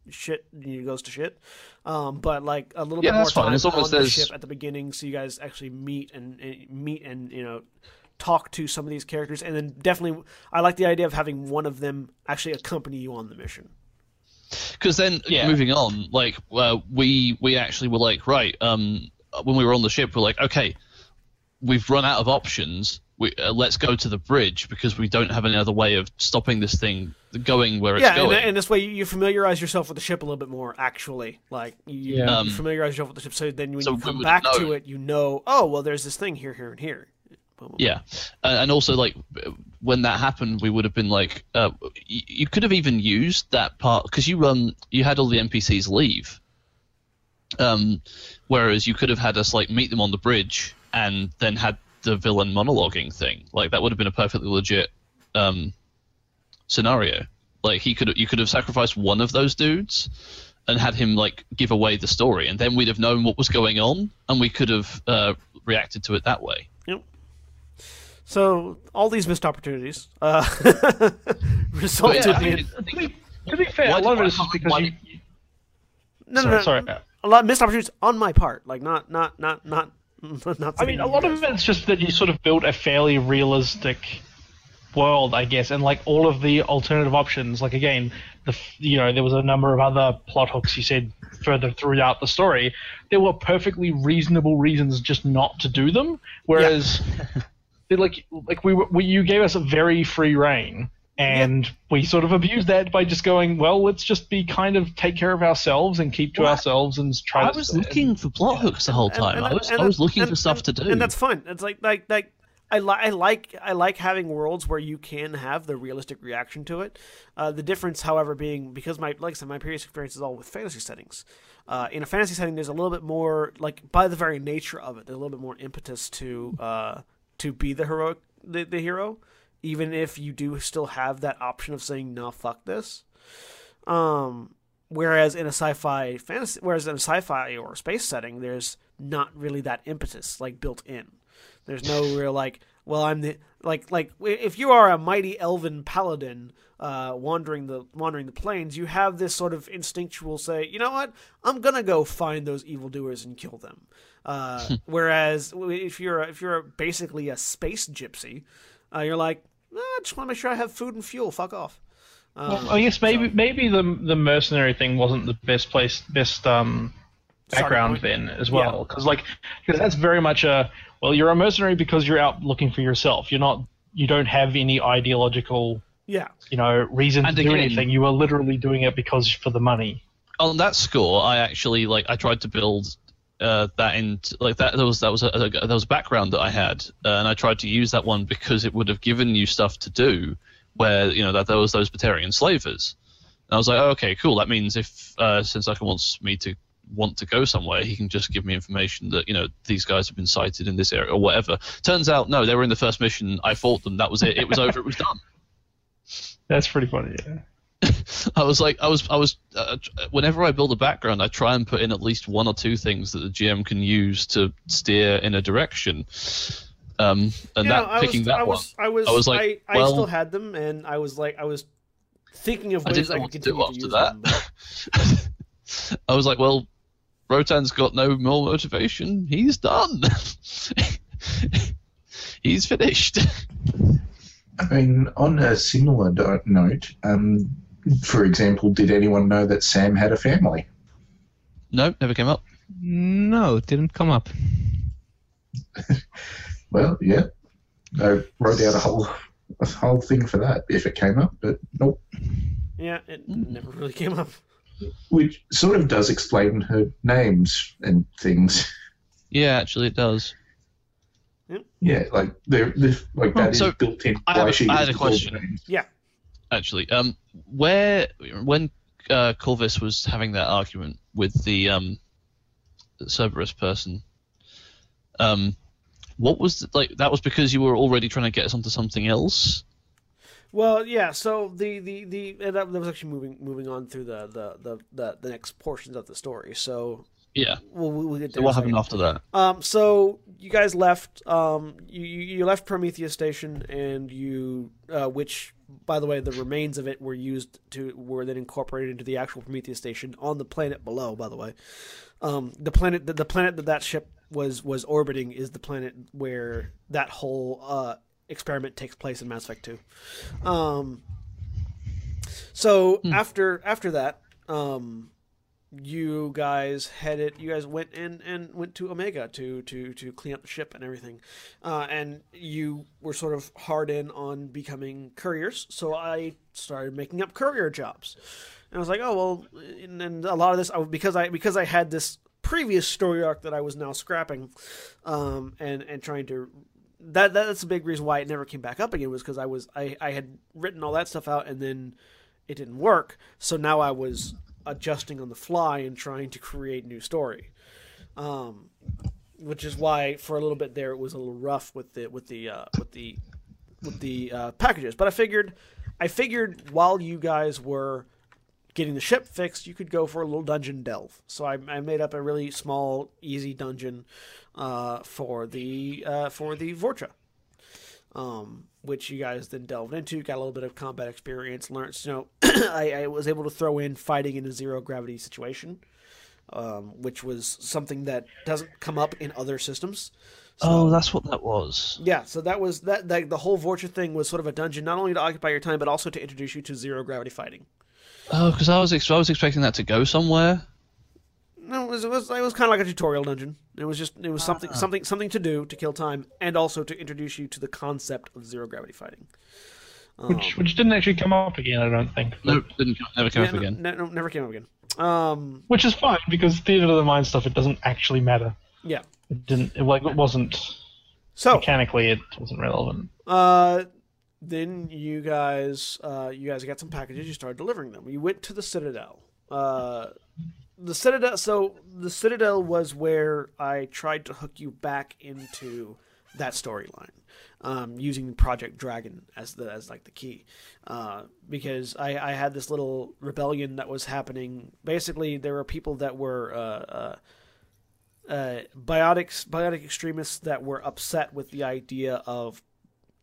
[SPEAKER 1] shit you know, goes to shit. Um, but like a little
[SPEAKER 5] Yeah,
[SPEAKER 1] bit more
[SPEAKER 5] that's
[SPEAKER 1] time
[SPEAKER 5] as long
[SPEAKER 1] on the
[SPEAKER 5] there's-
[SPEAKER 1] ship at the beginning, so you guys actually meet and, and meet and you know talk to some of these characters, and then definitely I like the idea of having one of them actually accompany you on the mission.
[SPEAKER 5] Because then
[SPEAKER 3] Yeah.
[SPEAKER 5] moving on, like uh, we we actually were like right um when we were on the ship, we're like okay, we've run out of options. We, uh, let's go to the bridge because we don't have any other way of stopping this thing going where it's
[SPEAKER 1] yeah, and,
[SPEAKER 5] going.
[SPEAKER 1] and this way you, you familiarize yourself with the ship a little bit more. Actually, like you,
[SPEAKER 3] Yeah.
[SPEAKER 1] you
[SPEAKER 5] Um,
[SPEAKER 1] familiarize yourself with the ship, so then when
[SPEAKER 5] so
[SPEAKER 1] you come back
[SPEAKER 5] know.
[SPEAKER 1] to it, you know, oh well, there's this thing here, here, and here. Boom, boom,
[SPEAKER 5] Yeah, and, and also like when that happened, we would have been like, uh, you, you could have even used that part because you run, you had all the NPCs leave. Um, whereas you could have had us like meet them on the bridge and then had the villain monologuing thing. Like that would have been a perfectly legit um, scenario. Like he could you could have sacrificed one of those dudes and had him like give away the story, and then we'd have known what was going on, and we could have uh, reacted to it that way.
[SPEAKER 1] Yep. So all these missed opportunities uh, [laughs] resulted
[SPEAKER 5] yeah, I
[SPEAKER 1] in
[SPEAKER 5] mean, I
[SPEAKER 3] To
[SPEAKER 5] think-
[SPEAKER 3] be, to be fair, a lot of
[SPEAKER 5] did-
[SPEAKER 3] it is just because
[SPEAKER 5] why
[SPEAKER 3] you.
[SPEAKER 5] did-
[SPEAKER 3] you-
[SPEAKER 1] no,
[SPEAKER 3] sorry,
[SPEAKER 1] no, no,
[SPEAKER 3] sorry.
[SPEAKER 1] a lot of missed opportunities on my part. Like not, not, not, not, not. [laughs]
[SPEAKER 3] I mean, a lot of it's just that you sort of built a fairly realistic world, I guess, and like all of the alternative options. Like again, the you know there was a number of other plot hooks you said further throughout the story. There were perfectly reasonable reasons just not to do them, whereas they [laughs] like like we, were- we you gave us a very free reign. And we sort of abused that by just going, well, let's just be kind of take care of ourselves and keep to
[SPEAKER 5] Well,
[SPEAKER 3] ourselves and try
[SPEAKER 5] I
[SPEAKER 3] to.
[SPEAKER 5] was looking for plot hooks the whole time. I was I was looking for stuff to do.
[SPEAKER 1] and that's fine. It's like like like I, li- I like I like having worlds where you can have the realistic reaction to it. Uh, the difference, however, being because my like I said, my previous experience is all with fantasy settings. Uh, in a fantasy setting, there's a little bit more like by the very nature of it, there's a little bit more impetus to uh, to be the heroic the, the hero, even if you do still have that option of saying no, fuck this. Um, whereas in a sci-fi fantasy, whereas in a sci-fi or space setting, there's not really that impetus like built in. There's no real like, well, I'm the like like if you are a mighty elven paladin uh, wandering the wandering the plains, you have this sort of instinctual say, you know what, I'm gonna go find those evildoers and kill them. Uh, [laughs] whereas if you're if you're basically a space gypsy, uh, you're like, "Eh, I just want to make sure I have food and fuel. Fuck off. Um,
[SPEAKER 3] Well, I guess maybe maybe the the mercenary thing wasn't the best place best um background then as well because like because that's very much a well you're a mercenary because you're out looking for yourself you're not you don't have any ideological
[SPEAKER 1] yeah.
[SPEAKER 3] you know reason
[SPEAKER 5] And
[SPEAKER 3] to do anything you are literally doing it because for the money
[SPEAKER 5] on that score, I actually like I tried to build uh, that in like that. Was that was a, a there was a background that I had, uh, and I tried to use that one because it would have given you stuff to do where you know that there was those Batarian slavers. And I was like, oh, okay, cool. That means if uh, since Aka wants me to want to go somewhere, he can just give me information that you know these guys have been sighted in this area or whatever. Turns out, no, they were in the first mission. I fought them. That was it. It was over. It was done. [laughs]
[SPEAKER 3] that's pretty funny yeah [laughs]
[SPEAKER 5] I was like, I was, I was. Uh, whenever I build a background, I try and put in at least one or two things that the GM can use to steer in a direction. Um, and
[SPEAKER 1] Yeah,
[SPEAKER 5] that
[SPEAKER 1] I
[SPEAKER 5] picking
[SPEAKER 1] was,
[SPEAKER 5] that
[SPEAKER 1] I
[SPEAKER 5] one,
[SPEAKER 1] was, I was,
[SPEAKER 5] I was like,
[SPEAKER 1] I, I still had them, and I was like, I was thinking of
[SPEAKER 5] I
[SPEAKER 1] ways
[SPEAKER 5] didn't
[SPEAKER 1] I, could
[SPEAKER 5] what to do
[SPEAKER 1] continue to
[SPEAKER 5] after
[SPEAKER 1] use them.
[SPEAKER 5] that. [laughs] I was like, well, Rotan's got no more motivation. He's done. [laughs] He's finished.
[SPEAKER 4] I mean, on a similar note, um, for example, did anyone know that Sam had a family?
[SPEAKER 5] no, never came up.
[SPEAKER 2] No, it didn't come up. [laughs]
[SPEAKER 4] Well, yeah, I wrote out a whole a whole thing for that if it came up, but nope.
[SPEAKER 1] Yeah, it never really came up.
[SPEAKER 4] Which sort of does explain her names and things.
[SPEAKER 5] Yeah, actually, it does.
[SPEAKER 4] Yeah, like they're, they're like that is
[SPEAKER 5] So,
[SPEAKER 4] built in.
[SPEAKER 5] I have
[SPEAKER 4] why
[SPEAKER 5] a-
[SPEAKER 4] she
[SPEAKER 5] I
[SPEAKER 4] was
[SPEAKER 5] had a question.
[SPEAKER 4] names.
[SPEAKER 1] Yeah,
[SPEAKER 5] actually. Um, where when uh, Korvys was having that argument with the um, Cerberus person, um, what was the, like? That was because you were already trying to get us onto something else.
[SPEAKER 1] Well, yeah. So the the the and that, that was actually moving moving on through the the the the, the next portions of the story. So
[SPEAKER 5] Yeah.
[SPEAKER 1] we'll we'll get
[SPEAKER 5] So what happened after that?
[SPEAKER 1] Um, so you guys left. Um, you you you left Prometheus Station, and you, uh, which by the way, the remains of it were used to were then incorporated into the actual Prometheus Station on the planet below. By the way, um, the planet the, the planet that that ship was was orbiting is the planet where that whole uh, experiment takes place in Mass Effect Two. Um, so after after that, um, you guys headed you guys went in and went to omega to to to clean up the ship and everything. Uh, and you were sort of hard in on becoming couriers so i started making up courier jobs. And i was like oh well and, and a lot of this I, because i because i had this previous story arc that i was now scrapping um, and and trying to that that's a big reason why it never came back up again was because i was I, I had written all that stuff out and then it didn't work. So now i was adjusting on the fly and trying to create new story. Um, which is why for a little bit there it was a little rough with the with the uh, with the with the uh, packages. But i figured I figured while you guys were getting the ship fixed, you could go for a little dungeon delve. So I, I made up a really small, easy dungeon uh, for the uh, for the Vorcha, um, which you guys then delved into. Got a little bit of combat experience. Learned, you know, [clears throat] I, I was able to throw in fighting in a zero gravity situation, um, which was something that doesn't come up in other systems.
[SPEAKER 5] oh, that's what that was.
[SPEAKER 1] Yeah, so that was that, that the whole Vorcha thing was sort of a dungeon, not only to occupy your time, but also to introduce you to zero gravity fighting.
[SPEAKER 5] Oh, because I was ex- I was expecting that to go somewhere.
[SPEAKER 1] No, it was it was, it was kind of like a tutorial dungeon. It was just it was something something something to do to kill time, and also to introduce you to the concept of zero gravity fighting.
[SPEAKER 3] which which didn't actually come up again, I don't think.
[SPEAKER 5] Nope, didn't never come
[SPEAKER 1] Yeah,
[SPEAKER 5] up
[SPEAKER 1] no,
[SPEAKER 5] again.
[SPEAKER 1] no, no, never came up again. Um,
[SPEAKER 3] Which is fine because theater of the mind stuff it doesn't actually matter.
[SPEAKER 1] yeah.
[SPEAKER 3] It didn't. It, like it wasn't
[SPEAKER 1] So
[SPEAKER 3] mechanically it wasn't relevant.
[SPEAKER 1] Uh, then you guys, uh, you guys got some packages. You started delivering them. You went to the Citadel. Uh, the Citadel. So the Citadel was where I tried to hook you back into that storyline, um, using Project Dragon as the as like the key, uh, because I, I had this little rebellion that was happening. Basically, there were people that were. Uh, uh, uh, biotics, biotic extremists that were upset with the idea of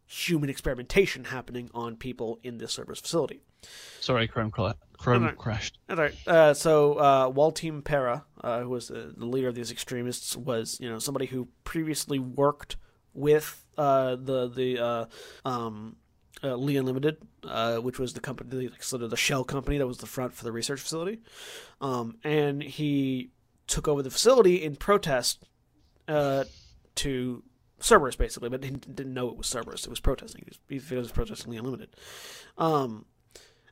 [SPEAKER 1] human experimentation happening on people in this service facility.
[SPEAKER 5] Sorry, Chrome, Chrome
[SPEAKER 1] Alright.
[SPEAKER 5] crashed.
[SPEAKER 1] All right. Uh, so uh, Walteam Pera, uh, who was the, the leader of these extremists, was you know somebody who previously worked with uh, the the uh, um, uh, Lee Unlimited, uh, which was the company, like, sort of the shell company that was the front for the research facility, um, and he took over the facility in protest uh, to Cerberus, basically, but he didn't know it was Cerberus. It was protesting. He was, he was protesting Lee Unlimited. Um,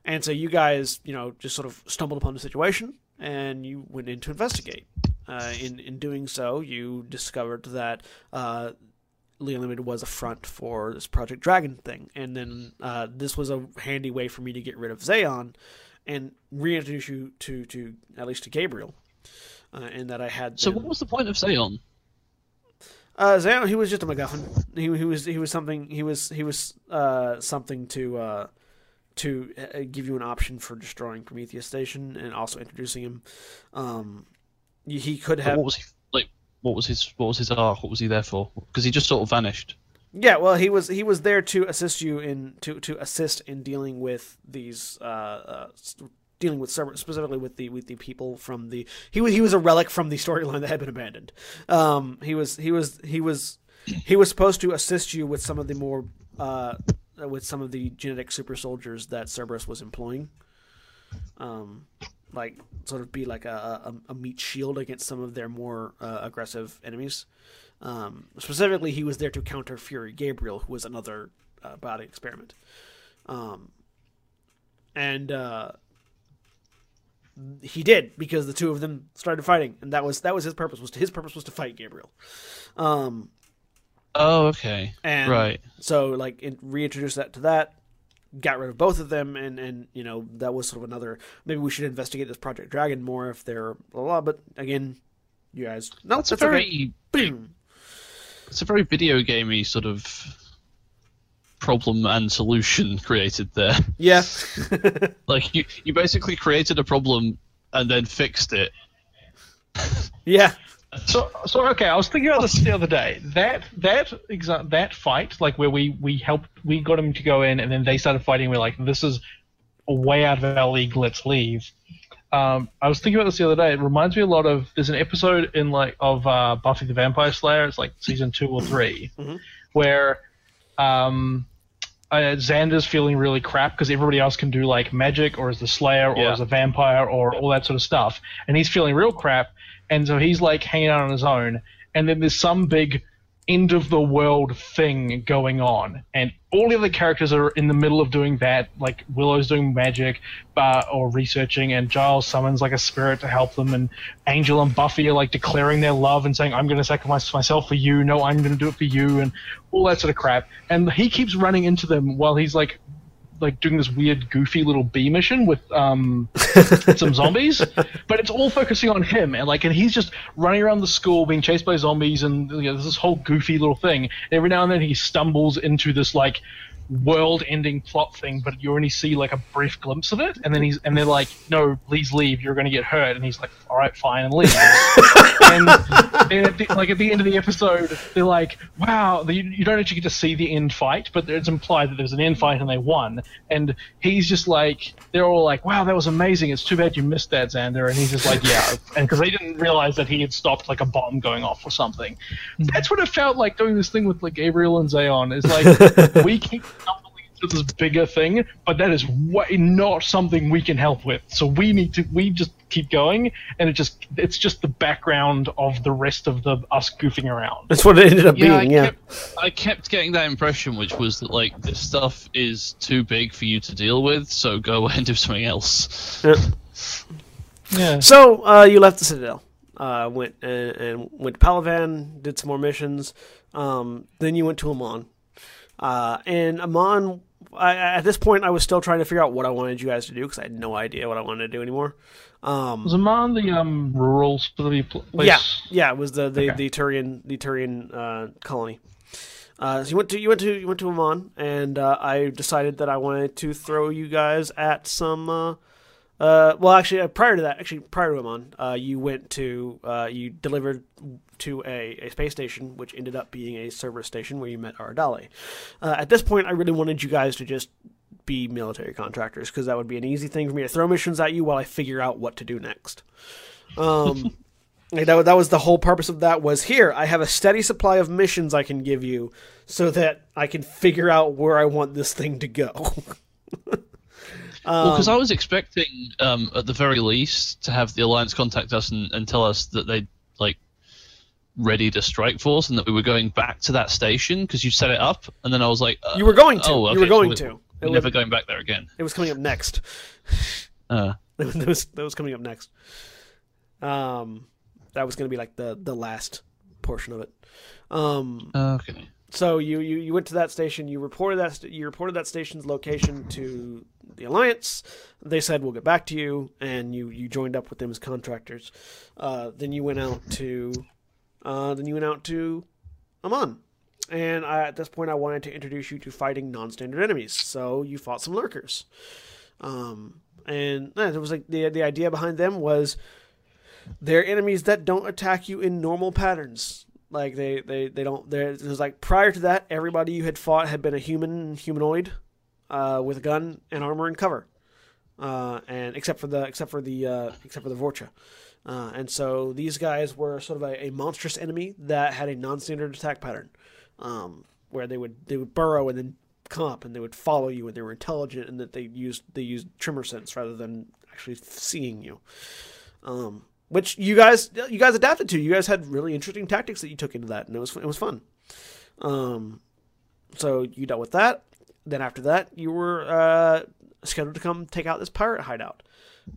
[SPEAKER 1] and so you guys, you know, just sort of stumbled upon the situation and you went in to investigate. Uh, in in doing so, you discovered that uh, Lee Unlimited was a front for this Project Dragon thing, and then uh, this was a handy way for me to get rid of Zayon and reintroduce you to to at least to Gabriel. Uh, and that I had
[SPEAKER 5] So
[SPEAKER 1] them-
[SPEAKER 5] what was the point of Xeon?
[SPEAKER 1] uh, Zayon, he was just a MacGuffin. He, he was he was something he was he was uh, something to uh, to uh, give you an option for destroying Prometheus Station and also introducing him. Um, he- could have
[SPEAKER 5] What was he like? What was his What was his arc? What was he there for? Because he just sort of vanished.
[SPEAKER 1] yeah. Well, he was he was there to assist you in to to assist in dealing with these. Uh, uh, Dealing with specifically with the with the people from the he was he was a relic from the storyline that had been abandoned. Um, he was he was he was he was supposed to assist you with some of the more uh, with some of the genetic super soldiers that Cerberus was employing. Um, like sort of be like a, a, a meat shield against some of their more uh, aggressive enemies. Um, specifically, he was there to counter Fury Gabriel, who was another uh, body experiment. Um, and uh, he did because the two of them started fighting, and that was that was his purpose. Was to, his purpose was to fight Gabriel. Um,
[SPEAKER 5] Oh, okay.
[SPEAKER 1] and
[SPEAKER 5] Right.
[SPEAKER 1] so like in, reintroduce that to that got rid of both of them and and you know that was sort of another maybe we should investigate this project dragon more if they're blah blah, but again you guys no
[SPEAKER 5] That's a
[SPEAKER 1] it's okay.
[SPEAKER 5] very
[SPEAKER 1] Boom.
[SPEAKER 5] it's a very video gamey sort of problem and solution [laughs] created there.
[SPEAKER 1] yeah [laughs] [laughs]
[SPEAKER 5] Like you, you basically created a problem and then fixed it.
[SPEAKER 1] yeah
[SPEAKER 3] So, so okay, I was thinking about this the other day. That that exa- that fight, like where we we helped, we got him to go in, and then they started fighting. We're like, this is way out of our league. Let's leave. Um, I was thinking about this the other day. It reminds me a lot of there's an episode in like of uh, Buffy the Vampire Slayer. It's like season two or 3
[SPEAKER 1] Mhm.
[SPEAKER 3] where um, uh, Xander's feeling really crap because everybody else can do like magic or as the Slayer or
[SPEAKER 5] Yeah.
[SPEAKER 3] as a vampire or all that sort of stuff, and he's feeling real crap, and so he's like hanging out on his own, and then there's some big end of the world thing going on, and all the other characters are in the middle of doing that, like Willow's doing magic uh, or researching, and Giles summons like a spirit to help them, and Angel and Buffy are like declaring their love and saying, "I'm going to sacrifice myself for you. No, I'm going to do it for you," and all that sort of crap. And he keeps running into them while he's like like doing this weird, goofy little B mission with um [laughs] some zombies, but it's all focusing on him and like, and he's just running around the school being chased by zombies, and you know, there's this whole goofy little thing. And every now and then he stumbles into this like world-ending plot thing, but you only see like a brief glimpse of it, and then he's and they're like, "No, please leave. You're going to get hurt." And he's like, "All right, fine," and leaves. [laughs] and, and at the, like at the end of the episode, they're like, "Wow!" You, you don't actually get to see the end fight, but it's implied that there's an end fight and they won. And he's just like, they're all like, "Wow, that was amazing. It's too bad you missed that, Xander." And he's just like, "Yeah," and because they didn't realize that he had stopped like a bomb going off or something. Hmm. That's what it felt like doing this thing with like Gabriel and Zayon. Is like [laughs] we keep stumbling into this bigger thing, but that is way not something we can help with. So we need to we just keep going, and it just it's just the background of the rest of the us goofing around.
[SPEAKER 1] That's what it ended up
[SPEAKER 5] Yeah, I
[SPEAKER 1] being. Yeah.
[SPEAKER 5] kept, I kept getting that impression, which was that like this stuff is too big for you to deal with, so go [laughs] and do something else.
[SPEAKER 1] Yeah.
[SPEAKER 3] Yeah.
[SPEAKER 1] So uh, you left the Citadel, uh, went and, and went to Palaven, did some more missions. Um, then you went to Amon, uh, and Amon. I, at this point, I was still trying to figure out what I wanted you guys to do because I had no idea what I wanted to do anymore. Um,
[SPEAKER 3] Was Amon the um rural pl- place?
[SPEAKER 1] yeah, yeah, it was the the,
[SPEAKER 3] Okay.
[SPEAKER 1] the Turian the Turian uh, colony. Uh, so you went to you went to you went to Amon, and uh, I decided that I wanted to throw you guys at some. Uh, well, actually, uh, prior to that, actually prior to Amon, uh, you went to uh, you delivered to a, a space station, which ended up being a service station where you met Aradali. Uh, at this point, I really wanted you guys to just be military contractors because that would be an easy thing for me to throw missions at you while I figure out what to do next. Um, [laughs] that, that was the whole purpose of that was here i have a steady supply of missions i can give you so that i can figure out where i want this thing to go [laughs]
[SPEAKER 5] well, because I was expecting, um, at the very least, to have the alliance contact us and, and tell us that they like ready to strike force and that we were going back to that station because you set it up, and then I was like, uh,
[SPEAKER 1] you were going to.
[SPEAKER 5] Oh,
[SPEAKER 1] you were going
[SPEAKER 5] so
[SPEAKER 1] to.
[SPEAKER 5] We're
[SPEAKER 1] it
[SPEAKER 5] never
[SPEAKER 1] was,
[SPEAKER 5] going back there again.
[SPEAKER 1] it was coming up next. [laughs]
[SPEAKER 5] Uh, [laughs]
[SPEAKER 1] that was that was coming up next. Um that was going to be like the the last portion of it. Um
[SPEAKER 5] okay.
[SPEAKER 1] so you, you, you went to that station. You reported that st- you reported that station's location to the alliance. They said we'll get back to you, and you, you joined up with them as contractors. Uh, then you went out to uh, then you went out to Amon, and I, at this point I wanted to introduce you to fighting non-standard enemies. So you fought some lurkers, um, and it was like the the idea behind them was they're enemies that don't attack you in normal patterns. Like they, they, they don't. There was like prior to that, everybody you had fought had been a human humanoid, uh, with a gun and armor and cover, uh, and except for the except for the uh, except for the Vorcha. Uh, and so these guys were sort of a, a monstrous enemy that had a non-standard attack pattern, um, where they would they would burrow and then come up and they would follow you and they were intelligent and that they used they used tremor sense rather than actually seeing you. Um, which you guys you guys adapted to. You guys had really interesting tactics that you took into that, and it was it was fun. Um, so you dealt with that. Then after that, you were uh, scheduled to come take out this pirate hideout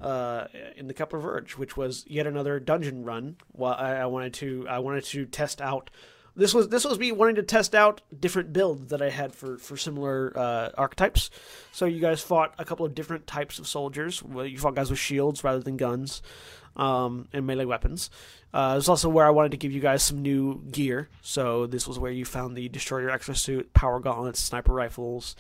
[SPEAKER 1] uh, in the Kepler Verge, which was yet another dungeon run. I, I wanted to I wanted to test out. This was this was me wanting to test out different builds that I had for for similar uh, archetypes. So you guys fought a couple of different types of soldiers. You fought guys with shields rather than guns um, and melee weapons. Uh, is also where I wanted to give you guys some new gear. So this was where you found the destroyer exosuit, power gauntlets, sniper rifles.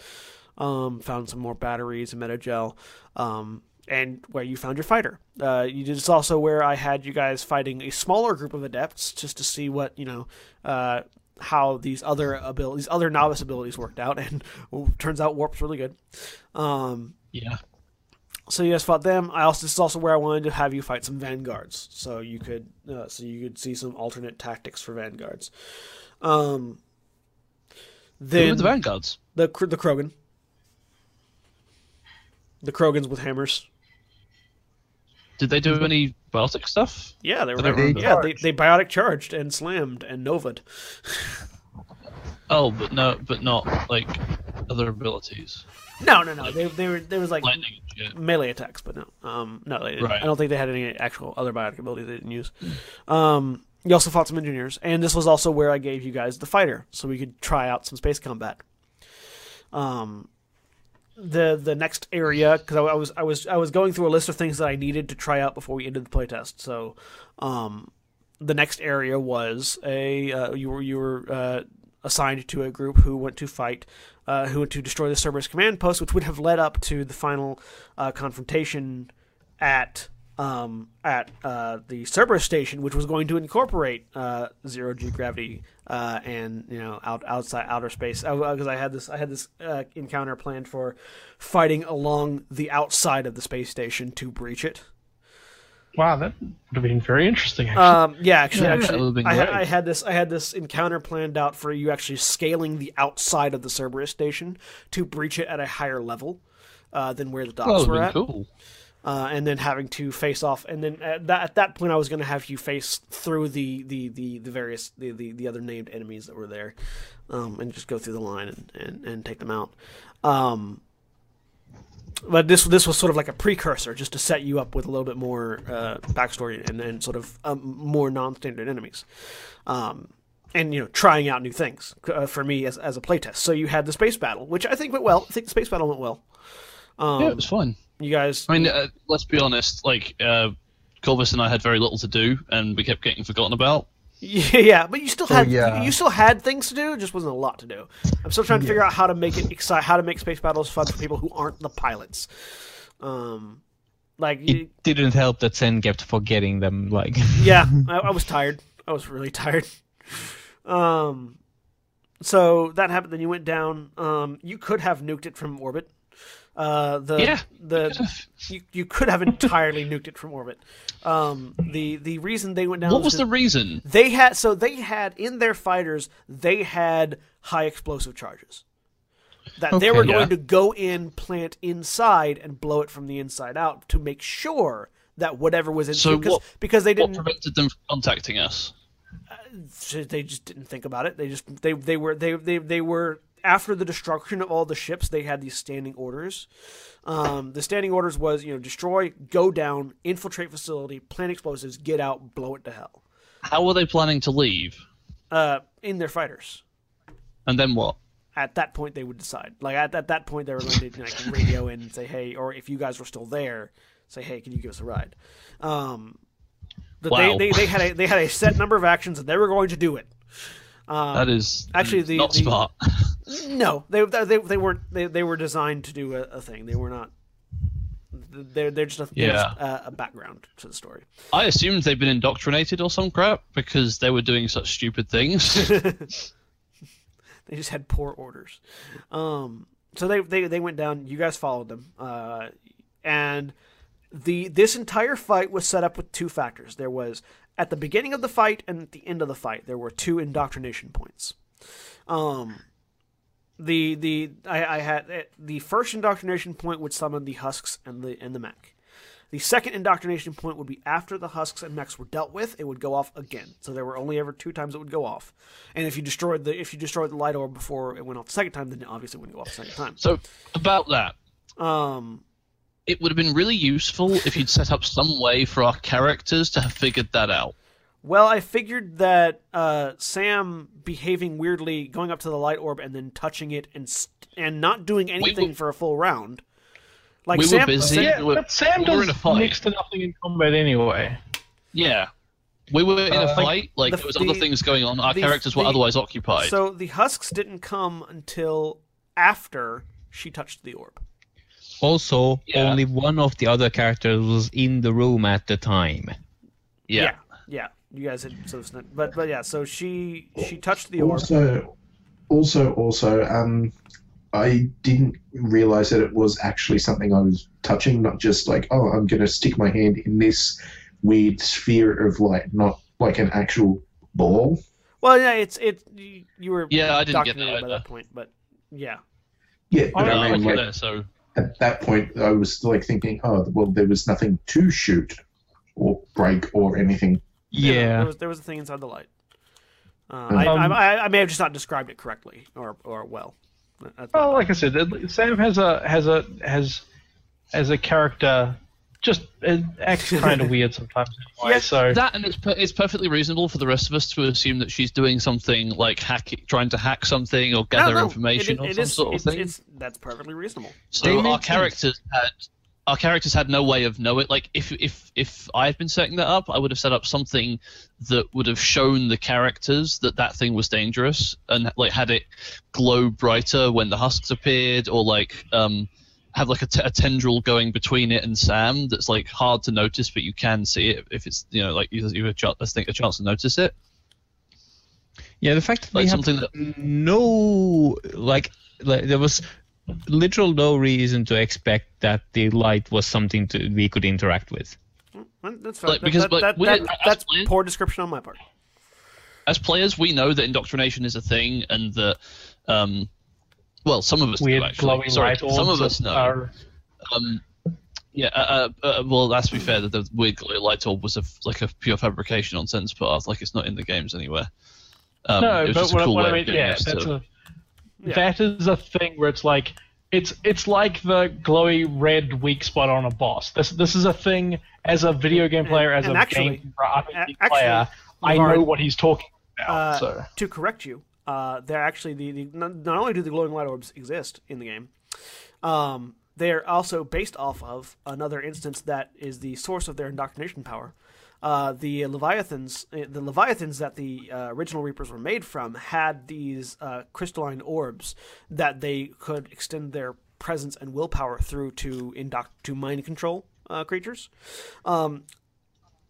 [SPEAKER 1] Um, found some more batteries and medi-gel. Um, and where you found your fighter. Uh, you this is also where I had you guys fighting a smaller group of adepts just to see what you know uh, how these other abilities, other novice abilities worked out, [laughs] and well, turns out warp's really good. Um,
[SPEAKER 5] Yeah.
[SPEAKER 1] so you guys fought them. I also this is also where I wanted to have you fight some vanguards, so you could uh, so you could see some alternate tactics for vanguards. Um,
[SPEAKER 5] Who
[SPEAKER 1] then
[SPEAKER 5] the vanguards?
[SPEAKER 1] the the Krogan, the Krogans with hammers.
[SPEAKER 5] Did they do any biotic stuff?
[SPEAKER 1] Yeah, they were.
[SPEAKER 5] I don't
[SPEAKER 1] yeah, they, they biotic charged and slammed and novad. [laughs]
[SPEAKER 5] Oh, but no, but not like other abilities,
[SPEAKER 1] No, no, no. They they were there was like
[SPEAKER 5] lightning and shit.
[SPEAKER 1] melee attacks, but no, um, no, they.
[SPEAKER 5] Right.
[SPEAKER 1] I don't think they had any actual other biotic abilities they didn't use. Um, you also fought some engineers, and this was also where I gave you guys the fighter, so we could try out some space combat. Um, the the next area because I, I was I was I was going through a list of things that I needed to try out before we ended the playtest. So, um, the next area was a uh, you were you were uh, assigned to a group who went to fight, uh, who went to destroy the Cerberus command post, which would have led up to the final uh, confrontation at um, at uh, the Cerberus station, which was going to incorporate uh, zero g gravity uh, and you know out outside outer space. Because I, I had this I had this uh, encounter planned for fighting along the outside of the space station to breach it.
[SPEAKER 3] Wow, that would have been very interesting. Actually.
[SPEAKER 1] Um, yeah, actually,
[SPEAKER 5] Yeah,
[SPEAKER 1] actually,
[SPEAKER 5] that
[SPEAKER 1] I,
[SPEAKER 5] great.
[SPEAKER 1] I had this. I had this encounter planned out for you actually scaling the outside of the Cerberus station to breach it at a higher level uh, than where the docks
[SPEAKER 5] Well,
[SPEAKER 1] were
[SPEAKER 5] would
[SPEAKER 1] at,
[SPEAKER 5] cool.
[SPEAKER 1] Uh, and then having to face off. And then at that, at that point, I was going to have you face through the the, the, the various the, the, the other named enemies that were there, um, and just go through the line and, and, and take them out. Um, but this this was sort of like a precursor, just to set you up with a little bit more uh, backstory and, and sort of um, more non-standard enemies, um, and you know trying out new things uh, for me as as a playtest. So you had the space battle, which I think went well. I think the space battle went well. Um,
[SPEAKER 5] yeah, it was fun.
[SPEAKER 1] You guys,
[SPEAKER 5] I mean, uh, let's be honest. Like, uh, Korvys and I had very little to do, and we kept getting forgotten about. [laughs]
[SPEAKER 1] yeah, but you still had
[SPEAKER 6] yeah.
[SPEAKER 1] you still had things to do. It just wasn't a lot to do. I'm still trying to figure out how to make it excite, how to make space battles fun for people who aren't the pilots. Um, like you-
[SPEAKER 2] It didn't help that Zen kept forgetting them. Like, [laughs]
[SPEAKER 1] yeah, [laughs] I, I was tired. I was really tired. Um, so that happened. Then you went down. Um, you could have nuked it from orbit. Uh, the
[SPEAKER 5] Yeah,
[SPEAKER 1] the you, you could have entirely nuked it from orbit. Um, the the reason they went down
[SPEAKER 5] What was
[SPEAKER 1] to-
[SPEAKER 5] the reason?
[SPEAKER 1] they had so they had in their fighters they had high explosive charges that they
[SPEAKER 2] Okay,
[SPEAKER 1] were
[SPEAKER 5] yeah.
[SPEAKER 1] going to go in plant inside and blow it from the inside out to make sure that whatever was in
[SPEAKER 5] So
[SPEAKER 1] because,
[SPEAKER 5] what-
[SPEAKER 1] because they didn't
[SPEAKER 5] prevented them from contacting us?
[SPEAKER 1] they just didn't think about it they just they they were they they, they were after the destruction of all the ships they had these standing orders um, the standing orders was you know destroy go down infiltrate facility plant explosives get out blow it to hell
[SPEAKER 5] How were they planning to leave?
[SPEAKER 1] uh, in their fighters
[SPEAKER 5] And then what?
[SPEAKER 1] at that point they would decide. Like at, at that point they were going to like radio in and say, "Hey," or if you guys were still there, say, "Hey, can you give us a ride?" Um, but
[SPEAKER 5] Wow.
[SPEAKER 1] they, they they had a they had a set number of actions and they were going to do it. Um,
[SPEAKER 5] that is
[SPEAKER 1] actually, the-
[SPEAKER 5] not
[SPEAKER 1] the-
[SPEAKER 5] smart. [laughs]
[SPEAKER 1] no, they they they weren't they, they were designed to do a, a thing. They were not. They're they're just a,
[SPEAKER 5] Yeah.
[SPEAKER 1] just a, a background to the story.
[SPEAKER 5] I assumed they'd been indoctrinated or some crap because they were doing such stupid things. [laughs] [laughs]
[SPEAKER 1] They just had poor orders. Um, so they, they they went down. You guys followed them, uh, and the this entire fight was set up with two factors. There was at the beginning of the fight and at the end of the fight. There were two indoctrination points. Um, the the I, I had eh, the first indoctrination point would summon the husks and the and the mech. The second indoctrination point would be after the husks and mechs were dealt with, it would go off again. So there were only ever two times it would go off. And if you destroyed the if you destroyed the light orb before it went off the second time, then obviously it wouldn't go off the second time.
[SPEAKER 5] so about that,
[SPEAKER 1] Um,
[SPEAKER 5] it would have been really useful if you'd set up some way for our characters to have figured that out.
[SPEAKER 1] Well, I figured that uh, Sam behaving weirdly, going up to the light orb and then touching it and st- and not doing anything
[SPEAKER 5] were-
[SPEAKER 1] for a full round. Like
[SPEAKER 5] We were
[SPEAKER 1] Sam,
[SPEAKER 5] busy.
[SPEAKER 1] Sam-
[SPEAKER 3] yeah,
[SPEAKER 5] we were-
[SPEAKER 3] but Sam
[SPEAKER 5] we were in a
[SPEAKER 3] does
[SPEAKER 5] fight.
[SPEAKER 3] next to nothing in combat anyway.
[SPEAKER 5] Yeah. We were in a
[SPEAKER 3] Uh,
[SPEAKER 5] fight, like,
[SPEAKER 1] the-
[SPEAKER 5] there was
[SPEAKER 1] the-
[SPEAKER 5] other things going on. Our
[SPEAKER 1] the-
[SPEAKER 5] characters were
[SPEAKER 1] the-
[SPEAKER 5] otherwise occupied.
[SPEAKER 1] So the husks didn't come until after she touched the orb.
[SPEAKER 2] also,
[SPEAKER 5] Yeah.
[SPEAKER 2] only one of the other characters was in the room at the time.
[SPEAKER 5] yeah.
[SPEAKER 1] yeah, yeah. You guys had so it's not- but but yeah. So she she touched the orb.
[SPEAKER 4] Also, also, also, um, I didn't realize that it was actually something I was touching, not just like, oh, I'm going to stick my hand in this weird sphere of light, not like an actual ball.
[SPEAKER 1] Well, yeah, it's it. You, you were
[SPEAKER 5] Yeah, I didn't get that
[SPEAKER 1] indoctrinated by
[SPEAKER 5] either.
[SPEAKER 1] that point, but yeah,
[SPEAKER 4] Yeah, but
[SPEAKER 5] Oh,
[SPEAKER 4] I mean,
[SPEAKER 5] okay,
[SPEAKER 4] like,
[SPEAKER 5] there, so
[SPEAKER 4] at that point, I was like thinking, oh, well, there was nothing to shoot or break or anything.
[SPEAKER 2] Yeah.
[SPEAKER 1] there was there was a thing inside the light. Uh, I,
[SPEAKER 3] Um,
[SPEAKER 1] I, I may have just not described it correctly or or well. That's
[SPEAKER 3] Well, like I said, Sam has a has a has as a character just it acts kind of [laughs] weird sometimes. Anyway,
[SPEAKER 1] Yeah,
[SPEAKER 3] so
[SPEAKER 5] That and it's per- it's perfectly reasonable for the rest of us to assume that she's doing something like hacking, trying to hack something or gather
[SPEAKER 1] No, no,
[SPEAKER 5] information
[SPEAKER 1] it-
[SPEAKER 5] or
[SPEAKER 1] it
[SPEAKER 5] some
[SPEAKER 1] is-
[SPEAKER 5] sort of
[SPEAKER 1] it's-
[SPEAKER 5] thing.
[SPEAKER 1] it's- that's perfectly reasonable.
[SPEAKER 5] So
[SPEAKER 2] They
[SPEAKER 5] our
[SPEAKER 2] make
[SPEAKER 5] characters had our characters had no way of knowing. Like if if if I had been setting that up, I would have set up something that would have shown the characters that that thing was dangerous, and like had it glow brighter when the husks appeared, or like um have like a, t- a tendril going between it and Sam that's like hard to notice, but you can see it if it's you know like you you have a, ch- I think a chance to notice it.
[SPEAKER 2] Yeah, the fact that
[SPEAKER 5] Like
[SPEAKER 2] have
[SPEAKER 5] something that
[SPEAKER 2] no like, like there was literal no reason to expect that the light was something to, we could interact with.
[SPEAKER 1] That's fine.
[SPEAKER 5] Like, because,
[SPEAKER 1] that,
[SPEAKER 5] like,
[SPEAKER 1] that- that- that's
[SPEAKER 5] players-
[SPEAKER 1] poor description on my part.
[SPEAKER 5] as players, we know that indoctrination is a thing, and that, um, well, some of us
[SPEAKER 3] weird
[SPEAKER 5] do actually.
[SPEAKER 3] glowing
[SPEAKER 5] Sorry,
[SPEAKER 3] light orbs
[SPEAKER 5] some of us know.
[SPEAKER 3] are
[SPEAKER 5] Um, yeah, uh, uh, uh, well, let's be fair. That the weird glowing light orb was a, f- like a pure fabrication on Sen's part. Like it's not in the games anywhere. Um,
[SPEAKER 3] no,
[SPEAKER 5] it was
[SPEAKER 3] but
[SPEAKER 5] just a
[SPEAKER 3] what,
[SPEAKER 5] cool
[SPEAKER 3] what
[SPEAKER 5] way
[SPEAKER 3] I mean,
[SPEAKER 5] getting
[SPEAKER 3] yeah,
[SPEAKER 5] us
[SPEAKER 3] that's
[SPEAKER 5] to-
[SPEAKER 3] a
[SPEAKER 1] Yeah.
[SPEAKER 3] that is a thing where it's like it's it's like the glowy red weak spot on a boss. This this is a thing as a video game player, as
[SPEAKER 1] and
[SPEAKER 3] a
[SPEAKER 1] actually-
[SPEAKER 3] game RPG
[SPEAKER 1] actually,
[SPEAKER 3] player. I know what he's talking about.
[SPEAKER 1] Uh,
[SPEAKER 3] so
[SPEAKER 1] To correct you, uh, they're actually the, the not, not only do the glowing light orbs exist in the game, um, they're also based off of another instance that is the source of their indoctrination power. Uh, the leviathans, uh, the leviathans that the uh, original Reapers were made from, had these uh, crystalline orbs that they could extend their presence and willpower through to indoc- to mind control uh, creatures. Um,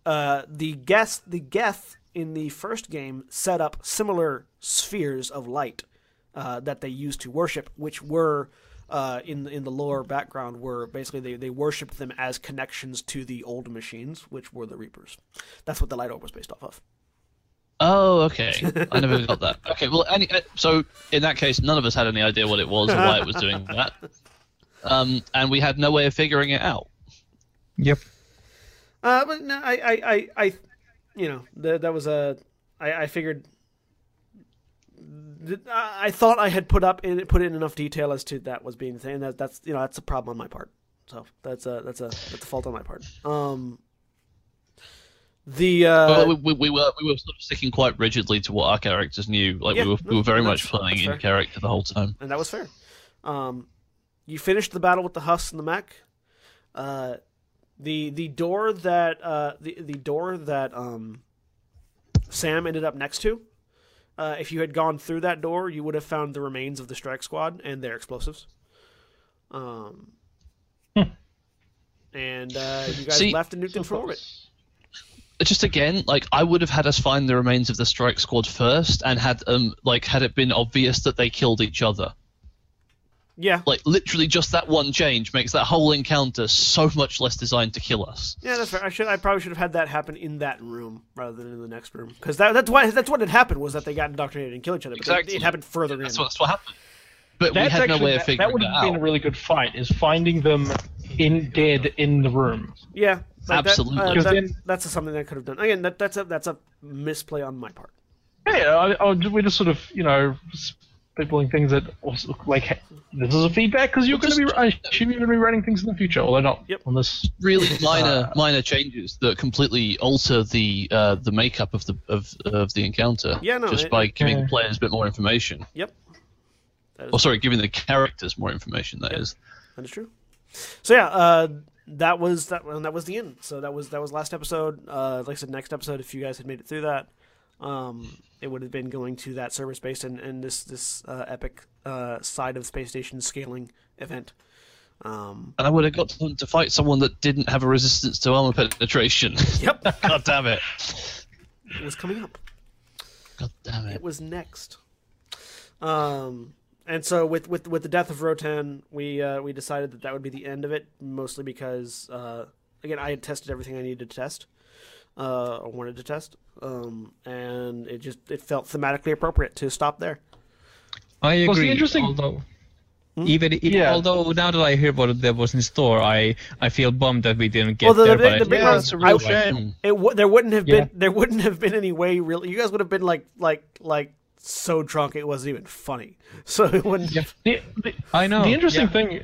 [SPEAKER 1] the Geth, the Geth in the first game set up similar spheres of light that they used to worship, which were uh, in in the lower background were basically they, they worshipped them as connections to the old machines, which were the Reapers. That's what the light orb was based off of.
[SPEAKER 5] Oh, okay. [laughs] I never got that. Okay, well, any, uh, so in that case, none of us had any idea what it was or why it was doing [laughs] that, um, and we had no way of figuring it out.
[SPEAKER 2] Yep.
[SPEAKER 1] Uh, but no, I, I, I, I you know, that that was a, I, I figured. I thought I had put up in put in enough detail as to that was being the thing. That that's you know that's a problem on my part. So that's a that's a that's a fault on my part. Um. The uh,
[SPEAKER 5] Well, we, we, we were we were sort of sticking quite rigidly to what our characters knew. Like
[SPEAKER 1] Yeah,
[SPEAKER 5] we were we were very much playing in character the whole time.
[SPEAKER 1] and that was fair. Um, you finished the battle with the Husks and the Mech. Uh, the the door that uh, the the door that um, Sam ended up next to. Uh, if you had gone through that door, you would have found the remains of the strike squad and their explosives. Um, and uh, you guys
[SPEAKER 5] See-
[SPEAKER 1] left and nuked them from orbit.
[SPEAKER 5] just again, like I would have had us find the remains of the strike squad first, and had um like had it been obvious that they killed each other.
[SPEAKER 1] Yeah,
[SPEAKER 5] Like literally, just that one change makes that whole encounter so much less designed to kill us.
[SPEAKER 1] Yeah, that's fair. I should. I probably should have had that happen in that room rather than in the next room because that, that's why that's what had happened was that they got indoctrinated and killed each other. But it-
[SPEAKER 5] Exactly.
[SPEAKER 1] it, happened further
[SPEAKER 5] That's
[SPEAKER 1] in.
[SPEAKER 5] what, that's what happened. But
[SPEAKER 3] that's
[SPEAKER 5] we had
[SPEAKER 3] actually
[SPEAKER 5] no way of
[SPEAKER 3] that,
[SPEAKER 5] figuring
[SPEAKER 3] that would have been a really good fight. Is finding them in dead in the room.
[SPEAKER 1] Yeah, like that-
[SPEAKER 5] Absolutely.
[SPEAKER 1] uh,
[SPEAKER 3] Because
[SPEAKER 1] that-
[SPEAKER 3] then-
[SPEAKER 1] that's something that I could have done. Again, that, that's a that's a misplay on my part.
[SPEAKER 3] Yeah, I, I, we're just sort of you know spitballing things that also, like this is a feedback because you're going to be. I assume you're going to be writing things in the future, although not
[SPEAKER 1] Yep.
[SPEAKER 3] on this.
[SPEAKER 5] really minor minor changes that completely alter the uh, the makeup of the of, of the encounter.
[SPEAKER 1] Yeah, no,
[SPEAKER 5] just
[SPEAKER 1] it-
[SPEAKER 5] by giving
[SPEAKER 3] Yeah.
[SPEAKER 5] players a bit more information.
[SPEAKER 1] Yep, that is,
[SPEAKER 5] Or sorry, giving the characters more information. That is.
[SPEAKER 1] that is true. So yeah, uh, that was that. And that was the end. So that was that was last episode. Uh, like I said, next episode, if you guys had made it through that, um, it would have been going to that server space and, and this this uh, epic uh, side of space station scaling event. Um,
[SPEAKER 5] And I would have got them to fight someone that didn't have a resistance to armor penetration. [laughs]
[SPEAKER 1] yep,
[SPEAKER 5] God damn it.
[SPEAKER 1] it was coming up.
[SPEAKER 5] God damn it.
[SPEAKER 1] it was next. Um, and so with with with the death of Rotan, we uh, we decided that that would be the end of it, mostly because uh, again I had tested everything I needed to test, uh, or wanted to test, um, and it just it felt thematically appropriate to stop there.
[SPEAKER 2] I agree.
[SPEAKER 3] What's the interesting-
[SPEAKER 2] Although, even if,
[SPEAKER 3] Yeah.
[SPEAKER 2] although now that I hear what there was in store, I, I feel bummed that we didn't get
[SPEAKER 1] Well, the-
[SPEAKER 2] there.
[SPEAKER 1] the-
[SPEAKER 2] but I
[SPEAKER 1] the
[SPEAKER 2] think
[SPEAKER 1] big
[SPEAKER 2] it
[SPEAKER 1] one-
[SPEAKER 2] was
[SPEAKER 5] real shame.
[SPEAKER 1] It w- there wouldn't have
[SPEAKER 3] Yeah.
[SPEAKER 1] been there wouldn't have been any way really. You guys would have been like like like so drunk it wasn't even funny. [laughs] So it wouldn't.
[SPEAKER 3] The, the,
[SPEAKER 2] I know.
[SPEAKER 3] the interesting
[SPEAKER 2] yeah.
[SPEAKER 3] thing,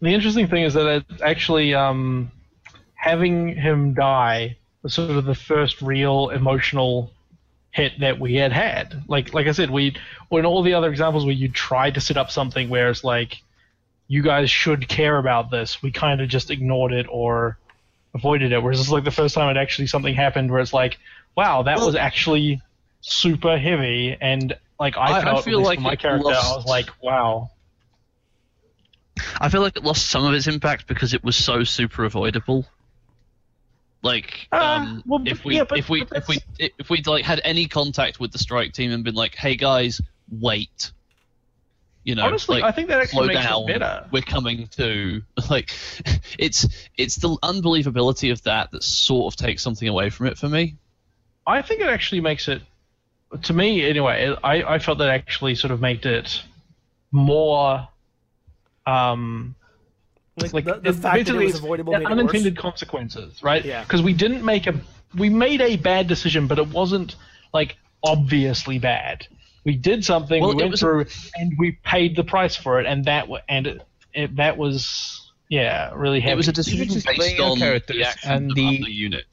[SPEAKER 3] the interesting thing is that it actually um, having him die was sort of the first real emotional hit that we had had. Like like I said, we in all the other examples where you tried to set up something where it's like you guys should care about this, we kind of just ignored it or avoided it. Whereas it's like the first time it actually something happened where it's like, wow, that
[SPEAKER 5] Well-
[SPEAKER 3] was actually super heavy and like I,
[SPEAKER 5] I- I
[SPEAKER 3] felt
[SPEAKER 5] feel like
[SPEAKER 3] for my character, I was like, wow.
[SPEAKER 5] I feel like it lost some of its impact because it was so super avoidable. Like,
[SPEAKER 3] Ah,
[SPEAKER 5] um,
[SPEAKER 3] well,
[SPEAKER 5] if we
[SPEAKER 3] yeah, but-
[SPEAKER 5] if we if we if we'd like had any contact with the strike team and been like, hey guys, wait, you know,
[SPEAKER 3] Honestly,
[SPEAKER 5] like,
[SPEAKER 3] I think that actually
[SPEAKER 5] slow
[SPEAKER 3] makes
[SPEAKER 5] down.
[SPEAKER 3] it better.
[SPEAKER 5] We're coming to [laughs] like, it's it's the unbelievability of that that sort of takes something away from it for me.
[SPEAKER 3] I think it actually makes it, to me anyway. I, I felt that actually sort of made it more, um,
[SPEAKER 1] Like,
[SPEAKER 3] like
[SPEAKER 1] the, the fact that it was
[SPEAKER 3] it's
[SPEAKER 1] avoidable
[SPEAKER 3] the
[SPEAKER 1] made it
[SPEAKER 3] unintended
[SPEAKER 1] worse.
[SPEAKER 3] consequences, right?
[SPEAKER 1] Yeah.
[SPEAKER 3] Because we didn't make a, we made a bad decision, but it wasn't like obviously bad. We did something,
[SPEAKER 5] Well,
[SPEAKER 3] we went
[SPEAKER 5] was-
[SPEAKER 3] through, and we paid the price for it, and that and it, it, that was yeah really heavy.
[SPEAKER 5] It was a decision based on
[SPEAKER 2] characters
[SPEAKER 5] the actions
[SPEAKER 2] and
[SPEAKER 5] of
[SPEAKER 2] the-
[SPEAKER 5] unit.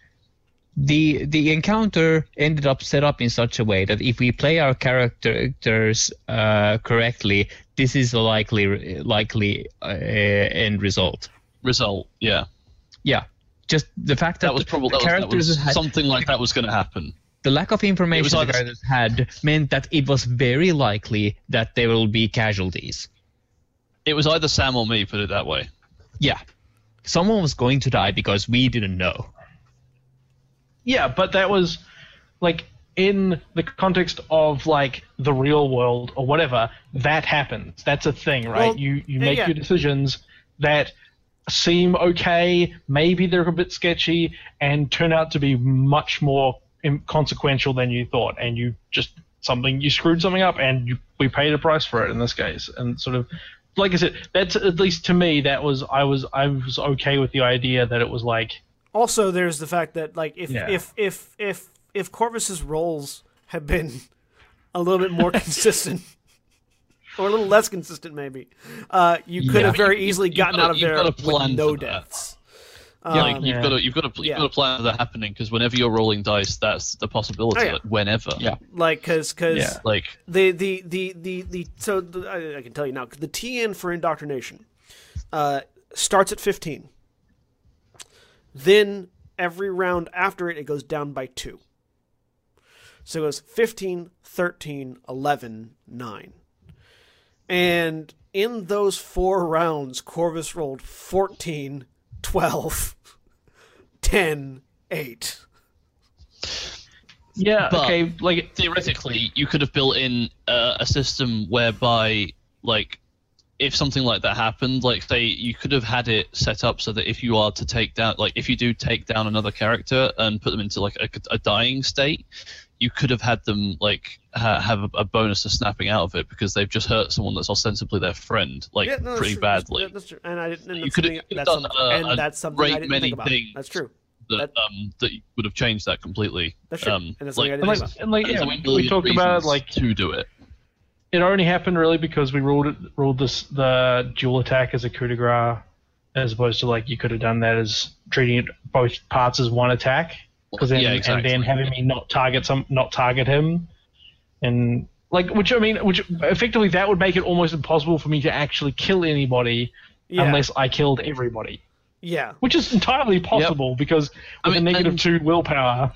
[SPEAKER 2] The the encounter ended up set up in such a way that if we play our characters uh, correctly, this is a likely likely uh, end result.
[SPEAKER 5] Result, yeah,
[SPEAKER 2] Yeah, just the fact that,
[SPEAKER 5] that was probably
[SPEAKER 2] the
[SPEAKER 5] that
[SPEAKER 2] characters
[SPEAKER 5] was
[SPEAKER 2] had
[SPEAKER 5] something like that was going to happen.
[SPEAKER 2] the lack of information
[SPEAKER 5] was
[SPEAKER 2] the characters had meant that it was very likely that there will be casualties.
[SPEAKER 5] It was either Sam or me, put it that way.
[SPEAKER 2] Yeah, someone was going to die because we didn't know.
[SPEAKER 3] Yeah, but that was like in the context of like the real world or whatever. That happens. That's a thing, right?
[SPEAKER 1] Well,
[SPEAKER 3] you you make
[SPEAKER 1] yeah.
[SPEAKER 3] your decisions that seem okay, maybe they're a bit sketchy, and turn out to be much more consequential than you thought, and you just something you screwed something up, and you, we paid a price for it in this case, and sort of. Like I said, that's at least to me. That was I was I was okay with the idea that it was like
[SPEAKER 1] Also, there's the fact that like if
[SPEAKER 3] Yeah.
[SPEAKER 1] if if if if Korvys's roles have been a little bit more [laughs] consistent. Or a little less consistent, maybe. Uh, you could
[SPEAKER 2] Yeah.
[SPEAKER 1] have very
[SPEAKER 5] You-
[SPEAKER 1] easily
[SPEAKER 5] you've
[SPEAKER 1] gotten
[SPEAKER 5] gotta-
[SPEAKER 1] out of there
[SPEAKER 5] gotta
[SPEAKER 1] with no
[SPEAKER 5] for that.
[SPEAKER 1] deaths.
[SPEAKER 5] like
[SPEAKER 1] Um,
[SPEAKER 5] you've
[SPEAKER 3] yeah.
[SPEAKER 5] got to you've got to you've
[SPEAKER 1] Yeah.
[SPEAKER 5] got to plan for that happening because whenever you're rolling dice, that's the possibility.
[SPEAKER 1] Oh, yeah.
[SPEAKER 5] like, whenever,
[SPEAKER 2] Yeah.
[SPEAKER 1] like, because because
[SPEAKER 3] Yeah.
[SPEAKER 5] like
[SPEAKER 1] the the the the the so the, I, I can tell you now the TN for indoctrination uh, starts at 15. Then every round after it, it goes down by two. So it goes 15, 13, 11, 9. And in those four rounds, Korvys rolled 14, 12, [laughs] 10, 8.
[SPEAKER 3] yeah
[SPEAKER 5] But-
[SPEAKER 3] okay like
[SPEAKER 5] theoretically, you could have built in uh, a system whereby, like, if something like that happened, like say you could have had it set up so that if you are to take down, like if you do take down another character and put them into like a, a dying state, you could have had them like ha- have a, a bonus of snapping out of it because they've just hurt someone that's ostensibly their friend, like
[SPEAKER 1] Yeah, no,
[SPEAKER 5] pretty
[SPEAKER 1] true.
[SPEAKER 5] Badly.
[SPEAKER 1] That's, true. And I didn't. And
[SPEAKER 5] You
[SPEAKER 1] that's
[SPEAKER 5] could've-
[SPEAKER 1] something-
[SPEAKER 5] you could've
[SPEAKER 1] that's
[SPEAKER 5] done
[SPEAKER 1] something-
[SPEAKER 5] a-
[SPEAKER 1] and
[SPEAKER 5] a
[SPEAKER 1] that's something
[SPEAKER 5] great
[SPEAKER 1] I didn't
[SPEAKER 5] many
[SPEAKER 1] think about.
[SPEAKER 5] things.
[SPEAKER 1] That's true.
[SPEAKER 5] that um that would have changed that completely.
[SPEAKER 1] That's true.
[SPEAKER 5] Um,
[SPEAKER 1] And that's
[SPEAKER 5] like,
[SPEAKER 1] I didn't
[SPEAKER 3] and like, and like yeah, we, we talked about like
[SPEAKER 5] to do it.
[SPEAKER 3] It only happened really because we ruled it, ruled this the dual attack as a coup de grace, as opposed to like you could have done that as treating it both parts as one attack, because then
[SPEAKER 5] Yeah,
[SPEAKER 3] and then having me not target some not target him, and like which I mean which effectively that would make it almost impossible for me to actually kill anybody
[SPEAKER 1] Yeah.
[SPEAKER 3] unless I killed everybody,
[SPEAKER 1] yeah.
[SPEAKER 3] which is entirely possible because with
[SPEAKER 5] I
[SPEAKER 3] a
[SPEAKER 5] mean,
[SPEAKER 3] negative
[SPEAKER 5] and-
[SPEAKER 3] two willpower,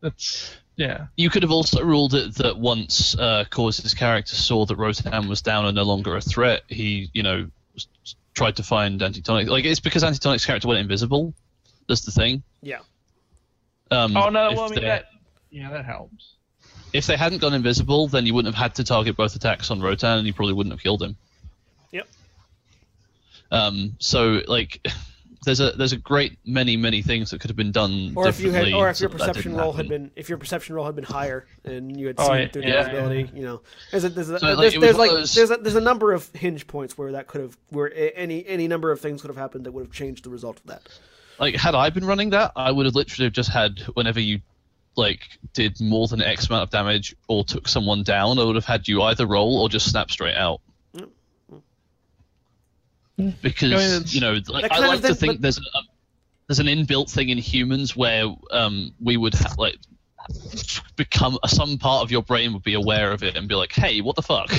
[SPEAKER 3] that's yeah.
[SPEAKER 5] You could have also ruled it that once uh, Cause's character saw that Rotan was down and no longer a threat, he, you know, s- s- tried to find Antitonic. Like, it's because Antitonic's character went invisible. That's the thing.
[SPEAKER 1] Yeah.
[SPEAKER 5] Um,
[SPEAKER 3] Oh no,
[SPEAKER 5] if
[SPEAKER 3] well I mean
[SPEAKER 5] they-
[SPEAKER 3] that yeah that helps.
[SPEAKER 5] If they hadn't gone invisible, then you wouldn't have had to target both attacks on Rotan, and you probably wouldn't have killed him.
[SPEAKER 1] Yep.
[SPEAKER 5] Um, so, like, [laughs] there's a there's a great many many things that could have been done
[SPEAKER 1] Or if you had,
[SPEAKER 5] differently.
[SPEAKER 1] or if your
[SPEAKER 5] that that
[SPEAKER 1] perception
[SPEAKER 5] didn't
[SPEAKER 1] roll had been, if your perception roll had been higher and you had
[SPEAKER 3] Oh,
[SPEAKER 1] seen
[SPEAKER 3] yeah,
[SPEAKER 1] through
[SPEAKER 3] yeah.
[SPEAKER 1] the invisibility, you know, there's a, there's a,
[SPEAKER 5] So, like,
[SPEAKER 1] there's,
[SPEAKER 5] it was
[SPEAKER 1] there's like
[SPEAKER 5] those-
[SPEAKER 1] there's a, there's a number of hinge points where that could have, where any any number of things could have happened that would have changed the result of that.
[SPEAKER 5] like had I been running that, I would have literally just had whenever you like did more than X amount of damage or took someone down, I would have had you either roll or just snap straight out. Because
[SPEAKER 3] I mean,
[SPEAKER 5] you know, like, I
[SPEAKER 1] kind of
[SPEAKER 5] like to
[SPEAKER 1] then-
[SPEAKER 5] think
[SPEAKER 1] but-
[SPEAKER 5] there's a, there's an inbuilt thing in humans where um, we would ha- like become some part of your brain would be aware of it and be like, "Hey, what the fuck?"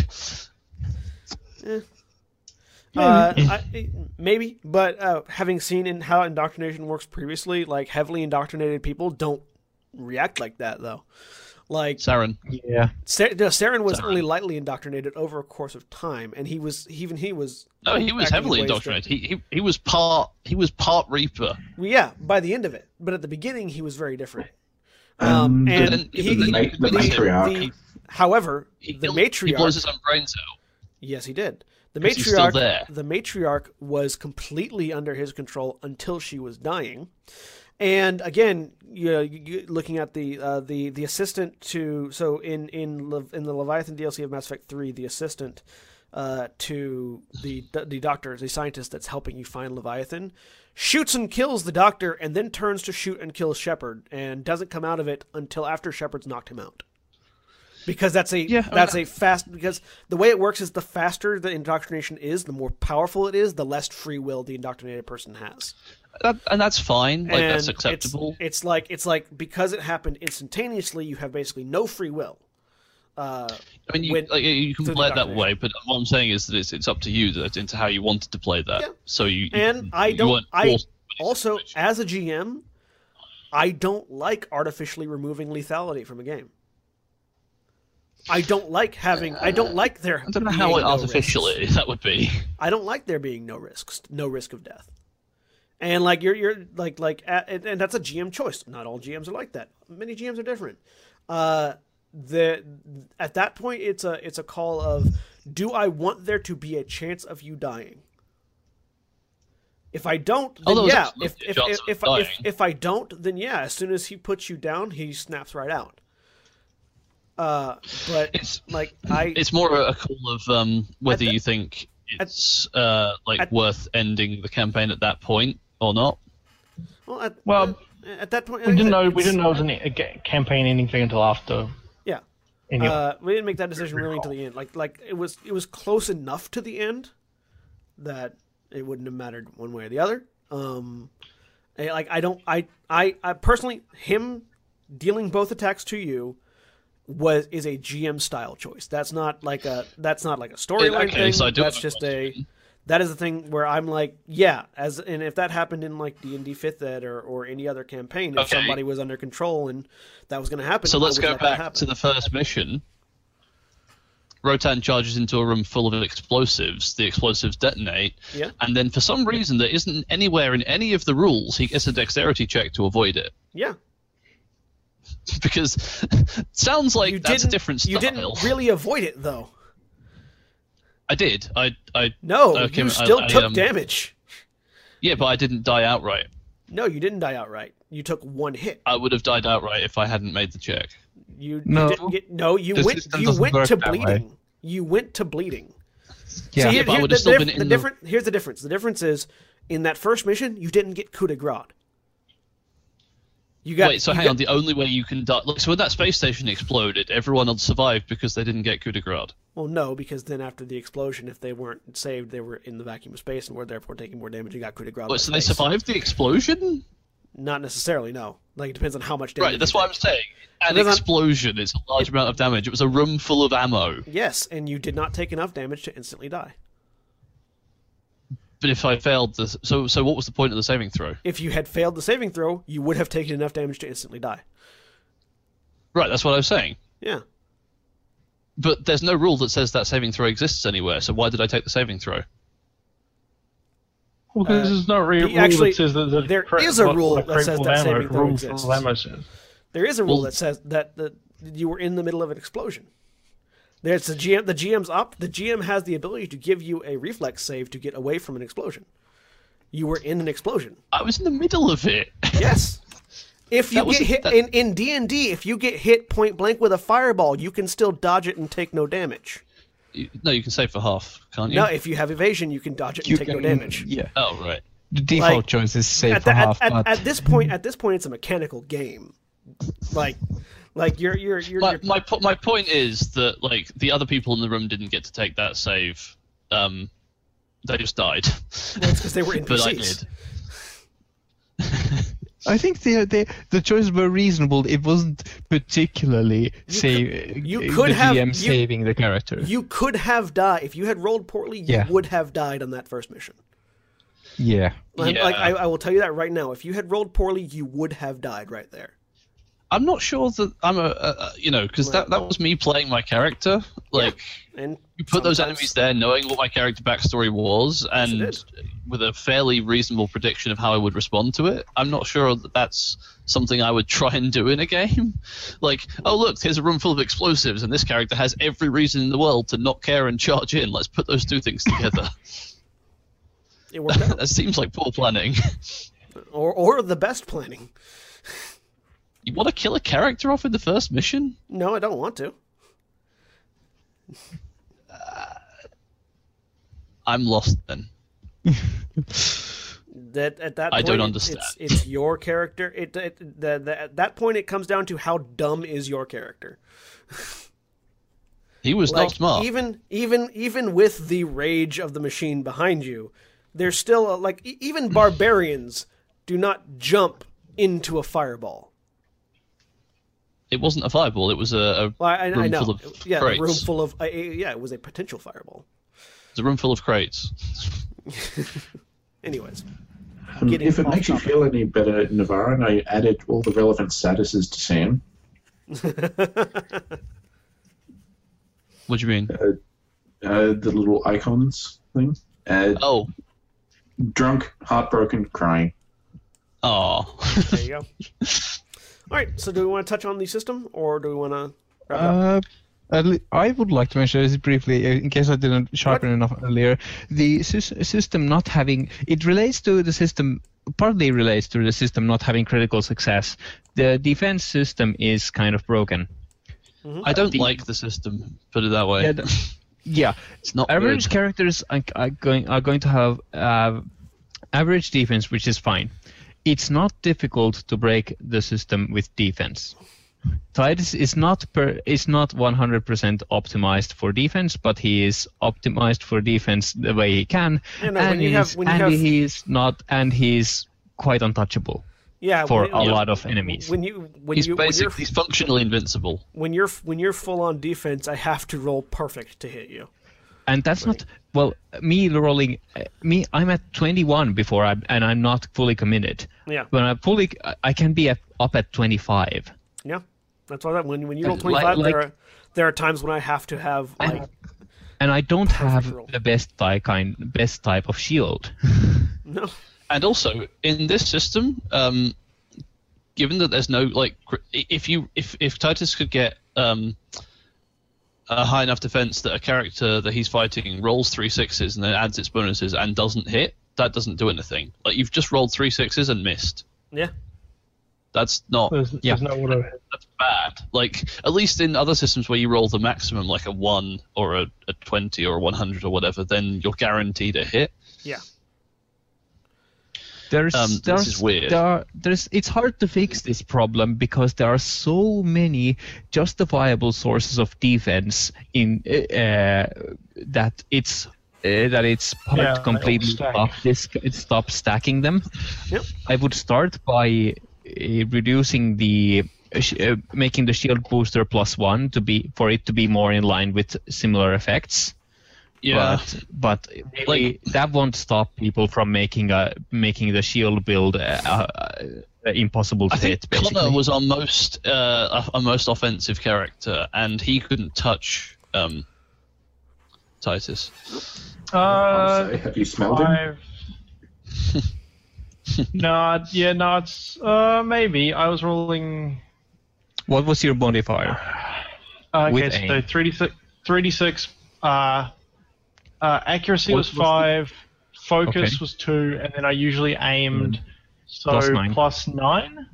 [SPEAKER 1] Uh, I, maybe, but uh, having seen in how indoctrination works previously, like heavily indoctrinated people don't react like that, though. Like
[SPEAKER 5] Saren,
[SPEAKER 2] Yeah.
[SPEAKER 1] Sa- no, Saren was
[SPEAKER 5] Saren.
[SPEAKER 1] only lightly indoctrinated over a course of time, and he was even he was.
[SPEAKER 5] no, he was heavily indoctrinated.
[SPEAKER 1] that-
[SPEAKER 5] He, he he was part he was part Reaper.
[SPEAKER 1] Well, yeah, by the end of it, but at the beginning he was very different.
[SPEAKER 4] Um,
[SPEAKER 1] Um, and
[SPEAKER 5] then-
[SPEAKER 1] he,
[SPEAKER 5] but
[SPEAKER 1] he-
[SPEAKER 4] the, the
[SPEAKER 1] the-
[SPEAKER 4] matriarch.
[SPEAKER 1] the- however,
[SPEAKER 5] He,
[SPEAKER 1] the
[SPEAKER 5] killed- he
[SPEAKER 1] matriarch.
[SPEAKER 5] blows his own brains out.
[SPEAKER 1] Yes, he did. The
[SPEAKER 5] 'Cause he's still
[SPEAKER 1] matriarch,
[SPEAKER 5] there.
[SPEAKER 1] the matriarch was completely under his control until she was dying. And again, you know, you, looking at the uh, the the assistant to so in in Lev- in the Leviathan DLC of Mass Effect Three, the assistant uh, to the the doctor, the scientist that's helping you find Leviathan, shoots and kills the doctor, and then turns to shoot and kill Shepard, and doesn't come out of it until after Shepard's knocked him out because that's a
[SPEAKER 5] Yeah, I mean,
[SPEAKER 1] that's a fast because the way it works is the faster the indoctrination is, the more powerful it is, the less free will the indoctrinated person has.
[SPEAKER 5] That, and that's fine. Like
[SPEAKER 1] and
[SPEAKER 5] that's
[SPEAKER 1] it's-
[SPEAKER 5] acceptable.
[SPEAKER 1] It's, like it's like because it happened instantaneously, you have basically no free will. Uh,
[SPEAKER 5] I mean, you,
[SPEAKER 1] when-
[SPEAKER 5] like, you can play it that way, but what I'm saying is that it's, it's up to you that into how you wanted to play that.
[SPEAKER 1] Yeah.
[SPEAKER 5] So you
[SPEAKER 1] and I
[SPEAKER 5] you
[SPEAKER 1] don't. I
[SPEAKER 5] play the
[SPEAKER 1] also, as a GM, I don't like artificially removing lethality from a game. I don't like having. I don't like there.
[SPEAKER 5] I don't know how
[SPEAKER 1] no
[SPEAKER 5] artificial
[SPEAKER 1] risks.
[SPEAKER 5] that would be.
[SPEAKER 1] I don't like there being no risks, no risk of death. And like you're you're like like at, and, and that's a GM choice. Not all GMs are like that. Many GMs are different. Uh, the at that point it's a it's a call of do I want there to be a chance of you dying? If I don't, then yeah. If if if, if, if if I don't, then yeah. As soon as he puts you down, he snaps right out. Uh, but
[SPEAKER 5] It's
[SPEAKER 1] like I
[SPEAKER 5] it's more a call of um, whether
[SPEAKER 1] the-
[SPEAKER 5] you think it's uh, like
[SPEAKER 1] at-
[SPEAKER 5] worth ending the campaign at that point or not.
[SPEAKER 1] well at,
[SPEAKER 3] Well,
[SPEAKER 1] at that point
[SPEAKER 3] We didn't know we didn't know it was a campaign ending thing until after.
[SPEAKER 1] Yeah.
[SPEAKER 3] Anyway,
[SPEAKER 1] Uh, we didn't make that decision really until the end. Like like it was it was close enough to the end that it wouldn't have mattered one way or the other. Um, like I don't I I, I personally him dealing both attacks to you was is a GM style choice. That's not like a that's not like a storyline
[SPEAKER 5] Okay,
[SPEAKER 1] thing.
[SPEAKER 5] so I do
[SPEAKER 1] that's
[SPEAKER 5] have a
[SPEAKER 1] just a that is the thing where I'm like, yeah, as and if that happened in like D and D fifth ed or, or any other campaign, if
[SPEAKER 5] Okay.
[SPEAKER 1] somebody was under control and that was going to happen,
[SPEAKER 5] So let's go back to the first mission. Rotan charges into a room full of explosives. The explosives detonate,
[SPEAKER 1] Yeah.
[SPEAKER 5] and then for some reason that isn't anywhere in any of the rules, he gets a dexterity check to avoid it.
[SPEAKER 1] Yeah, [laughs]
[SPEAKER 5] because [laughs] sounds like
[SPEAKER 1] you
[SPEAKER 5] that's a different style.
[SPEAKER 1] You didn't really avoid it though.
[SPEAKER 5] I did. I, I,
[SPEAKER 1] No,
[SPEAKER 5] Okay,
[SPEAKER 1] you still
[SPEAKER 5] I,
[SPEAKER 1] took
[SPEAKER 5] um,
[SPEAKER 1] damage.
[SPEAKER 5] yeah, but I didn't die outright.
[SPEAKER 1] No, you didn't die outright. You took one hit.
[SPEAKER 5] I would have died outright if I hadn't made the check.
[SPEAKER 1] You,
[SPEAKER 2] No.
[SPEAKER 1] you didn't get. No, you
[SPEAKER 2] The
[SPEAKER 1] went. You went to
[SPEAKER 2] that way.
[SPEAKER 1] bleeding. You went to bleeding.
[SPEAKER 2] Yeah.
[SPEAKER 1] See, here-
[SPEAKER 5] but I
[SPEAKER 1] here- the,
[SPEAKER 5] still
[SPEAKER 1] the,
[SPEAKER 5] been
[SPEAKER 1] the
[SPEAKER 5] in the-
[SPEAKER 1] Here's the difference. The difference is in that first mission, you didn't get coup de grace. You got.
[SPEAKER 5] Wait, so
[SPEAKER 1] you
[SPEAKER 5] hang
[SPEAKER 1] got-
[SPEAKER 5] on. The only way you can die. Look, so when that space station exploded, everyone had survived because they didn't get coup de grace.
[SPEAKER 1] Well, no, because then after the explosion, if they weren't saved, they were in the vacuum of space and were therefore taking more damage. You got coup de grace.
[SPEAKER 5] Wait, so they survived the explosion?
[SPEAKER 1] Not necessarily. No, like it depends on how much damage.
[SPEAKER 5] Right, that's what I'm saying. An
[SPEAKER 1] Depends on-
[SPEAKER 5] explosion is a large amount of damage. It was a room full of ammo.
[SPEAKER 1] Yes, and you did not take enough damage to instantly die.
[SPEAKER 5] But if I failed the so so what was the point of the saving throw?
[SPEAKER 1] If you had failed the saving throw, you would have taken enough damage to instantly die.
[SPEAKER 5] Right, that's what I was saying.
[SPEAKER 1] Yeah.
[SPEAKER 5] But there's no rule that says that saving throw exists anywhere. So why did I take the saving throw?
[SPEAKER 3] well, because there's no re-
[SPEAKER 1] the-
[SPEAKER 3] rule
[SPEAKER 1] actually,
[SPEAKER 3] that says that, that
[SPEAKER 1] there
[SPEAKER 3] cra-
[SPEAKER 1] is a rule
[SPEAKER 3] what a
[SPEAKER 1] that says that saving throw exists.
[SPEAKER 3] full of ammo says.
[SPEAKER 1] There is a rule
[SPEAKER 5] Well-
[SPEAKER 1] that says that that you were in the middle of an explosion. There's the GM. The GM's up. The GM has the ability to give you a reflex save to get away from an explosion. You were in an explosion.
[SPEAKER 5] I was in the middle of it. [laughs]
[SPEAKER 1] Yes. If you get hit
[SPEAKER 5] that-
[SPEAKER 1] in in D and D, if you get hit point blank with a fireball, you can still dodge it and take no damage.
[SPEAKER 5] You- no, you can save for half, can't you?
[SPEAKER 1] No, if you have evasion, you can dodge it and
[SPEAKER 2] You
[SPEAKER 1] take no damage.
[SPEAKER 2] Yeah.
[SPEAKER 5] Oh right.
[SPEAKER 2] The default
[SPEAKER 1] Like,
[SPEAKER 2] choice is save
[SPEAKER 1] At,
[SPEAKER 2] for
[SPEAKER 1] the-
[SPEAKER 2] half,
[SPEAKER 1] at-
[SPEAKER 2] but
[SPEAKER 1] at this point, at this point, it's a mechanical game. Like, like you're you're you're,
[SPEAKER 5] My
[SPEAKER 1] you're
[SPEAKER 5] my po- my point is that like the other people in the room didn't get to take that save. Um, they just died.
[SPEAKER 1] because they were [laughs]
[SPEAKER 5] but I
[SPEAKER 1] NPCs.
[SPEAKER 5] did. [laughs]
[SPEAKER 2] I think the the the choices were reasonable. It wasn't particularly say
[SPEAKER 1] you
[SPEAKER 2] uh,
[SPEAKER 1] could
[SPEAKER 2] the
[SPEAKER 1] have-
[SPEAKER 2] DM
[SPEAKER 1] you-
[SPEAKER 2] saving the character.
[SPEAKER 1] You could have died if you had rolled poorly. You
[SPEAKER 2] Yeah.
[SPEAKER 1] would have died on that first mission.
[SPEAKER 2] yeah.
[SPEAKER 1] Like,
[SPEAKER 5] Yeah.
[SPEAKER 1] like, I, I will tell you that right now. If you had rolled poorly, you would have died right there.
[SPEAKER 5] I'm not sure that I'm a, you know, because that, that was me playing my character. Like,
[SPEAKER 1] And
[SPEAKER 5] you put those enemies there knowing what my character backstory was and
[SPEAKER 1] is.
[SPEAKER 5] with a fairly reasonable prediction of how I would respond to it. I'm not sure that that's something I would [laughs] try and do in a game. Like, oh, look, here's a room full of explosives, and this character has every reason in the world to not care and charge in. Let's put those two things together. [laughs] [laughs]
[SPEAKER 1] It worked out.
[SPEAKER 5] that seems like poor planning.
[SPEAKER 1] or, or the best planning.
[SPEAKER 5] You want to kill a character off in the first mission?
[SPEAKER 1] No, I don't want to.
[SPEAKER 5] Uh, I'm lost then. [laughs]
[SPEAKER 1] That at that
[SPEAKER 5] I don't understand.
[SPEAKER 1] It's, it's your character. It, it the, the, at that point it comes down to how dumb is your character.
[SPEAKER 5] He was
[SPEAKER 1] Like
[SPEAKER 5] not smart.
[SPEAKER 1] even even even with the rage of the machine behind you, there's still a, like even barbarians do not jump into a fireball.
[SPEAKER 5] It wasn't a fireball. It was a, a
[SPEAKER 1] Well, I, I, I
[SPEAKER 5] room
[SPEAKER 1] know.
[SPEAKER 5] full of
[SPEAKER 1] yeah, a
[SPEAKER 5] crates.
[SPEAKER 1] room full of a, a- yeah, it was a potential fireball.
[SPEAKER 5] It's a room full of crates. [laughs]
[SPEAKER 1] Anyways,
[SPEAKER 4] Um, if it
[SPEAKER 1] off
[SPEAKER 4] makes you feel any better, Navarran, I added all the relevant statuses to Sam. [laughs]
[SPEAKER 5] What do you mean?
[SPEAKER 4] Uh, the little icons thing. Uh,
[SPEAKER 5] Oh,
[SPEAKER 4] drunk, heartbroken, crying.
[SPEAKER 5] oh. [laughs]
[SPEAKER 1] there you go. All right, so do we want to touch on the system, or do we want to wrap it up?
[SPEAKER 2] Uh, le- I would like to mention this briefly, uh, in case I didn't sharpen enough earlier. The sys- system not having it relates to the system, partly relates to the system not having critical success. The defense system is kind of broken.
[SPEAKER 5] I don't
[SPEAKER 2] The-
[SPEAKER 5] like the system. Put it that way.
[SPEAKER 2] Yeah, the- yeah. [laughs]
[SPEAKER 5] it's not
[SPEAKER 2] average
[SPEAKER 5] good.
[SPEAKER 2] characters are, are going are going to have uh, average defense, which is fine. It's not difficult to break the system with defense. Titis is not per is not 100% optimized for defense, but he is optimized for defense the way he can,
[SPEAKER 1] Yeah, no,
[SPEAKER 2] and
[SPEAKER 1] you
[SPEAKER 2] he's
[SPEAKER 1] when
[SPEAKER 2] and
[SPEAKER 1] have-
[SPEAKER 2] he's not and he's quite untouchable
[SPEAKER 1] Yeah,
[SPEAKER 2] for
[SPEAKER 1] when,
[SPEAKER 2] a
[SPEAKER 1] yeah,
[SPEAKER 2] lot of enemies.
[SPEAKER 1] When you when
[SPEAKER 5] He's
[SPEAKER 1] you when you're.
[SPEAKER 5] He's functionally invincible.
[SPEAKER 1] when you're when you're full on defense, I have to roll perfect to hit you.
[SPEAKER 2] And that's not well me rolling uh, me i'm at 21 before i and i'm not fully committed
[SPEAKER 1] Yeah,
[SPEAKER 2] when i'm fully i can be at, up at 25
[SPEAKER 1] yeah. That's why that when when you roll twenty five,
[SPEAKER 2] like-
[SPEAKER 1] there are there are times when I have to have like
[SPEAKER 2] and, and i don't have
[SPEAKER 1] roll.
[SPEAKER 2] the best type kind best type of shield [laughs]
[SPEAKER 1] no.
[SPEAKER 5] And also in this system, um, given that there's no like, if you if if Titis could get um, a high enough defense that a character that he's fighting rolls three sixes and then adds its bonuses and doesn't hit, that doesn't do anything. Like you've just rolled three sixes and missed.
[SPEAKER 1] Yeah,
[SPEAKER 5] That's not
[SPEAKER 3] There's,
[SPEAKER 2] Yeah.
[SPEAKER 3] there's no auto
[SPEAKER 5] that's bad. Like at least in other systems where you roll the maximum, like a one or a, a twenty or a one hundred or whatever, then you're guaranteed a hit.
[SPEAKER 1] yeah.
[SPEAKER 2] There's
[SPEAKER 5] Um, this is weird.
[SPEAKER 2] there are, there's it's hard to fix this problem because there are so many justifiable sources of defense in uh, that it's uh, that it's hard
[SPEAKER 3] Yeah,
[SPEAKER 2] completely
[SPEAKER 3] they all
[SPEAKER 2] stop
[SPEAKER 3] stack.
[SPEAKER 2] this stop stacking them.
[SPEAKER 1] Yep.
[SPEAKER 2] I would start by uh, reducing the uh, uh, making the shield booster plus one to be for it to be more in line with similar effects. But but really, that won't stop people from making a making the shield build uh, uh, uh, impossible to
[SPEAKER 5] I
[SPEAKER 2] hit. Basically.
[SPEAKER 5] Connor was our most uh, our most offensive character, and he couldn't touch um, Titis.
[SPEAKER 3] Uh,
[SPEAKER 4] so have you smelled him? [laughs]
[SPEAKER 3] no, yeah, no, it's uh maybe. I was rolling.
[SPEAKER 2] What was your modifier?
[SPEAKER 3] Uh, okay, so three d six, three d six. Uh, uh, accuracy
[SPEAKER 2] What
[SPEAKER 3] was
[SPEAKER 2] was the-
[SPEAKER 3] five. Focus
[SPEAKER 2] Okay.
[SPEAKER 3] was two, and then I usually aimed. So
[SPEAKER 2] Plus nine.
[SPEAKER 3] plus nine.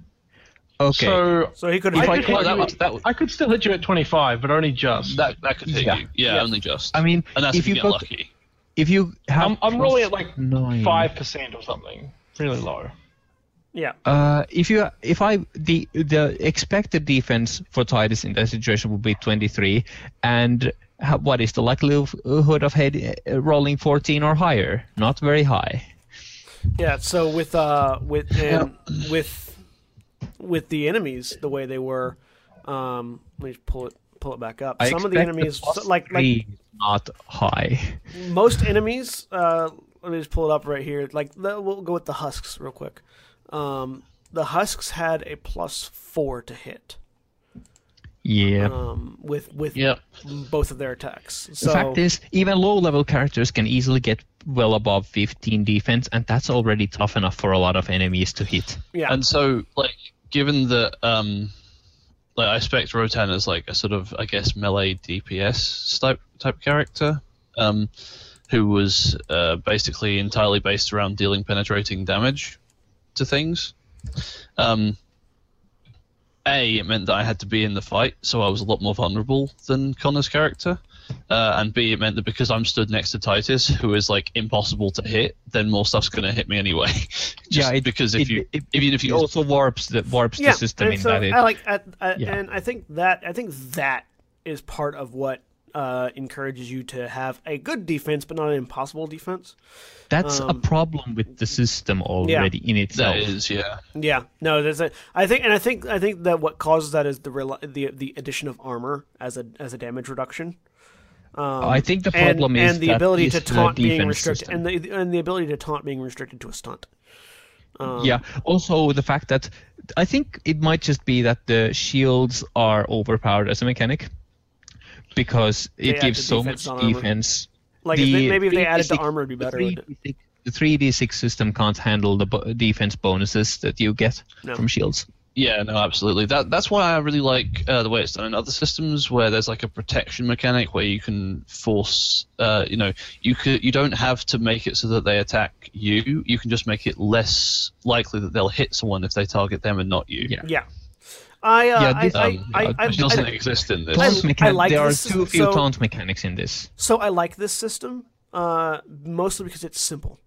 [SPEAKER 2] Okay.
[SPEAKER 3] So
[SPEAKER 1] So he could
[SPEAKER 3] If
[SPEAKER 1] have.
[SPEAKER 3] I could-
[SPEAKER 1] you.
[SPEAKER 5] that, was, that, was,
[SPEAKER 3] I could still hit you at twenty five, but only just.
[SPEAKER 5] that that could hit
[SPEAKER 2] Yeah.
[SPEAKER 5] you. Yeah,
[SPEAKER 1] Yeah.
[SPEAKER 5] only just.
[SPEAKER 2] I mean,
[SPEAKER 5] and that's
[SPEAKER 2] if
[SPEAKER 5] if you
[SPEAKER 2] you
[SPEAKER 5] get
[SPEAKER 2] got
[SPEAKER 5] lucky.
[SPEAKER 2] if you have
[SPEAKER 3] I'm, I'm
[SPEAKER 2] plus
[SPEAKER 3] rolling at like five percent or something, really low.
[SPEAKER 1] yeah,
[SPEAKER 2] Uh, if you if I the the expected defense for Titis in that situation would be 23, and how, what is the likelihood of head uh, rolling 14 or higher? Not very high.
[SPEAKER 1] yeah. So with uh with with with the enemies the way they were. Um, let me pull it pull it back up.
[SPEAKER 2] I
[SPEAKER 1] Some of the enemies, so- like like
[SPEAKER 2] not high.
[SPEAKER 1] most enemies. Uh, let me just pull it up right here. Like we'll go with the husks real quick. Um, the husks had a plus four to hit.
[SPEAKER 2] Yeah.
[SPEAKER 1] Um, with with
[SPEAKER 5] Yep.
[SPEAKER 1] both of their attacks.
[SPEAKER 2] the fact is, even low-level characters can easily get well above 15 defense, and that's already tough enough for a lot of enemies to hit.
[SPEAKER 1] yeah,
[SPEAKER 5] And so, like, given that, um, like, I expect Rotan is like a sort of, I guess, melee DPS type type character, um, who was uh, basically entirely based around dealing penetrating damage to things. Um, a, it meant that I had to be in the fight, so I was a lot more vulnerable than Connor's character. Uh, and B, it meant that because I'm stood next to Titis, who is like impossible to hit, then more stuff's going to hit me anyway. [laughs] Just
[SPEAKER 2] yeah, it,
[SPEAKER 5] because if
[SPEAKER 2] it,
[SPEAKER 5] you
[SPEAKER 2] it,
[SPEAKER 5] even if you
[SPEAKER 2] also warps the warps
[SPEAKER 1] yeah.
[SPEAKER 2] the system
[SPEAKER 1] and
[SPEAKER 2] in
[SPEAKER 1] so
[SPEAKER 2] that it.
[SPEAKER 1] I like, I, I,
[SPEAKER 2] Yeah.
[SPEAKER 1] and I think that I think that is part of what uh, encourages you to have a good defense, but not an impossible defense.
[SPEAKER 2] That's a
[SPEAKER 1] um,
[SPEAKER 2] problem with the system already in itself.
[SPEAKER 5] that is yeah.
[SPEAKER 1] Yeah, no, there's a. I think, and I think, I think that what causes that is the rel- the the addition of armor as a as a damage reduction. Um,
[SPEAKER 2] I think the
[SPEAKER 1] and,
[SPEAKER 2] problem is
[SPEAKER 1] and the
[SPEAKER 2] that
[SPEAKER 1] ability to
[SPEAKER 2] this,
[SPEAKER 1] taunt being restricted,
[SPEAKER 2] system.
[SPEAKER 1] and the and the ability to taunt being restricted to a stunt. Um,
[SPEAKER 2] yeah. Also, the fact that I think it might just be that the shields are overpowered as a mechanic because it gives so much defense.
[SPEAKER 1] Like if they, maybe if they
[SPEAKER 2] 3D6
[SPEAKER 1] added the armor, it'd be better.
[SPEAKER 2] The 3D6, the 3D6 system can't handle the bo- defense bonuses that you get
[SPEAKER 1] No.
[SPEAKER 2] from shields.
[SPEAKER 5] Yeah, no, absolutely. That that's why I really like uh, the way it's done in other systems, where there's like a protection mechanic where you can force, uh, you know, you could you don't have to make it so that they attack you. You can just make it less likely that they'll hit someone if they target them and not you.
[SPEAKER 2] Yeah.
[SPEAKER 1] Yeah. I uh,
[SPEAKER 2] Yeah, this-
[SPEAKER 1] I,
[SPEAKER 5] Um,
[SPEAKER 1] I, I,
[SPEAKER 5] which doesn't
[SPEAKER 1] I-
[SPEAKER 5] exist in this.
[SPEAKER 1] I-
[SPEAKER 2] Taunt mechan-
[SPEAKER 1] like
[SPEAKER 2] there are
[SPEAKER 1] this-
[SPEAKER 2] too few
[SPEAKER 1] so-
[SPEAKER 2] taunt mechanics in this.
[SPEAKER 1] So I like this system, uh, mostly because it's simple.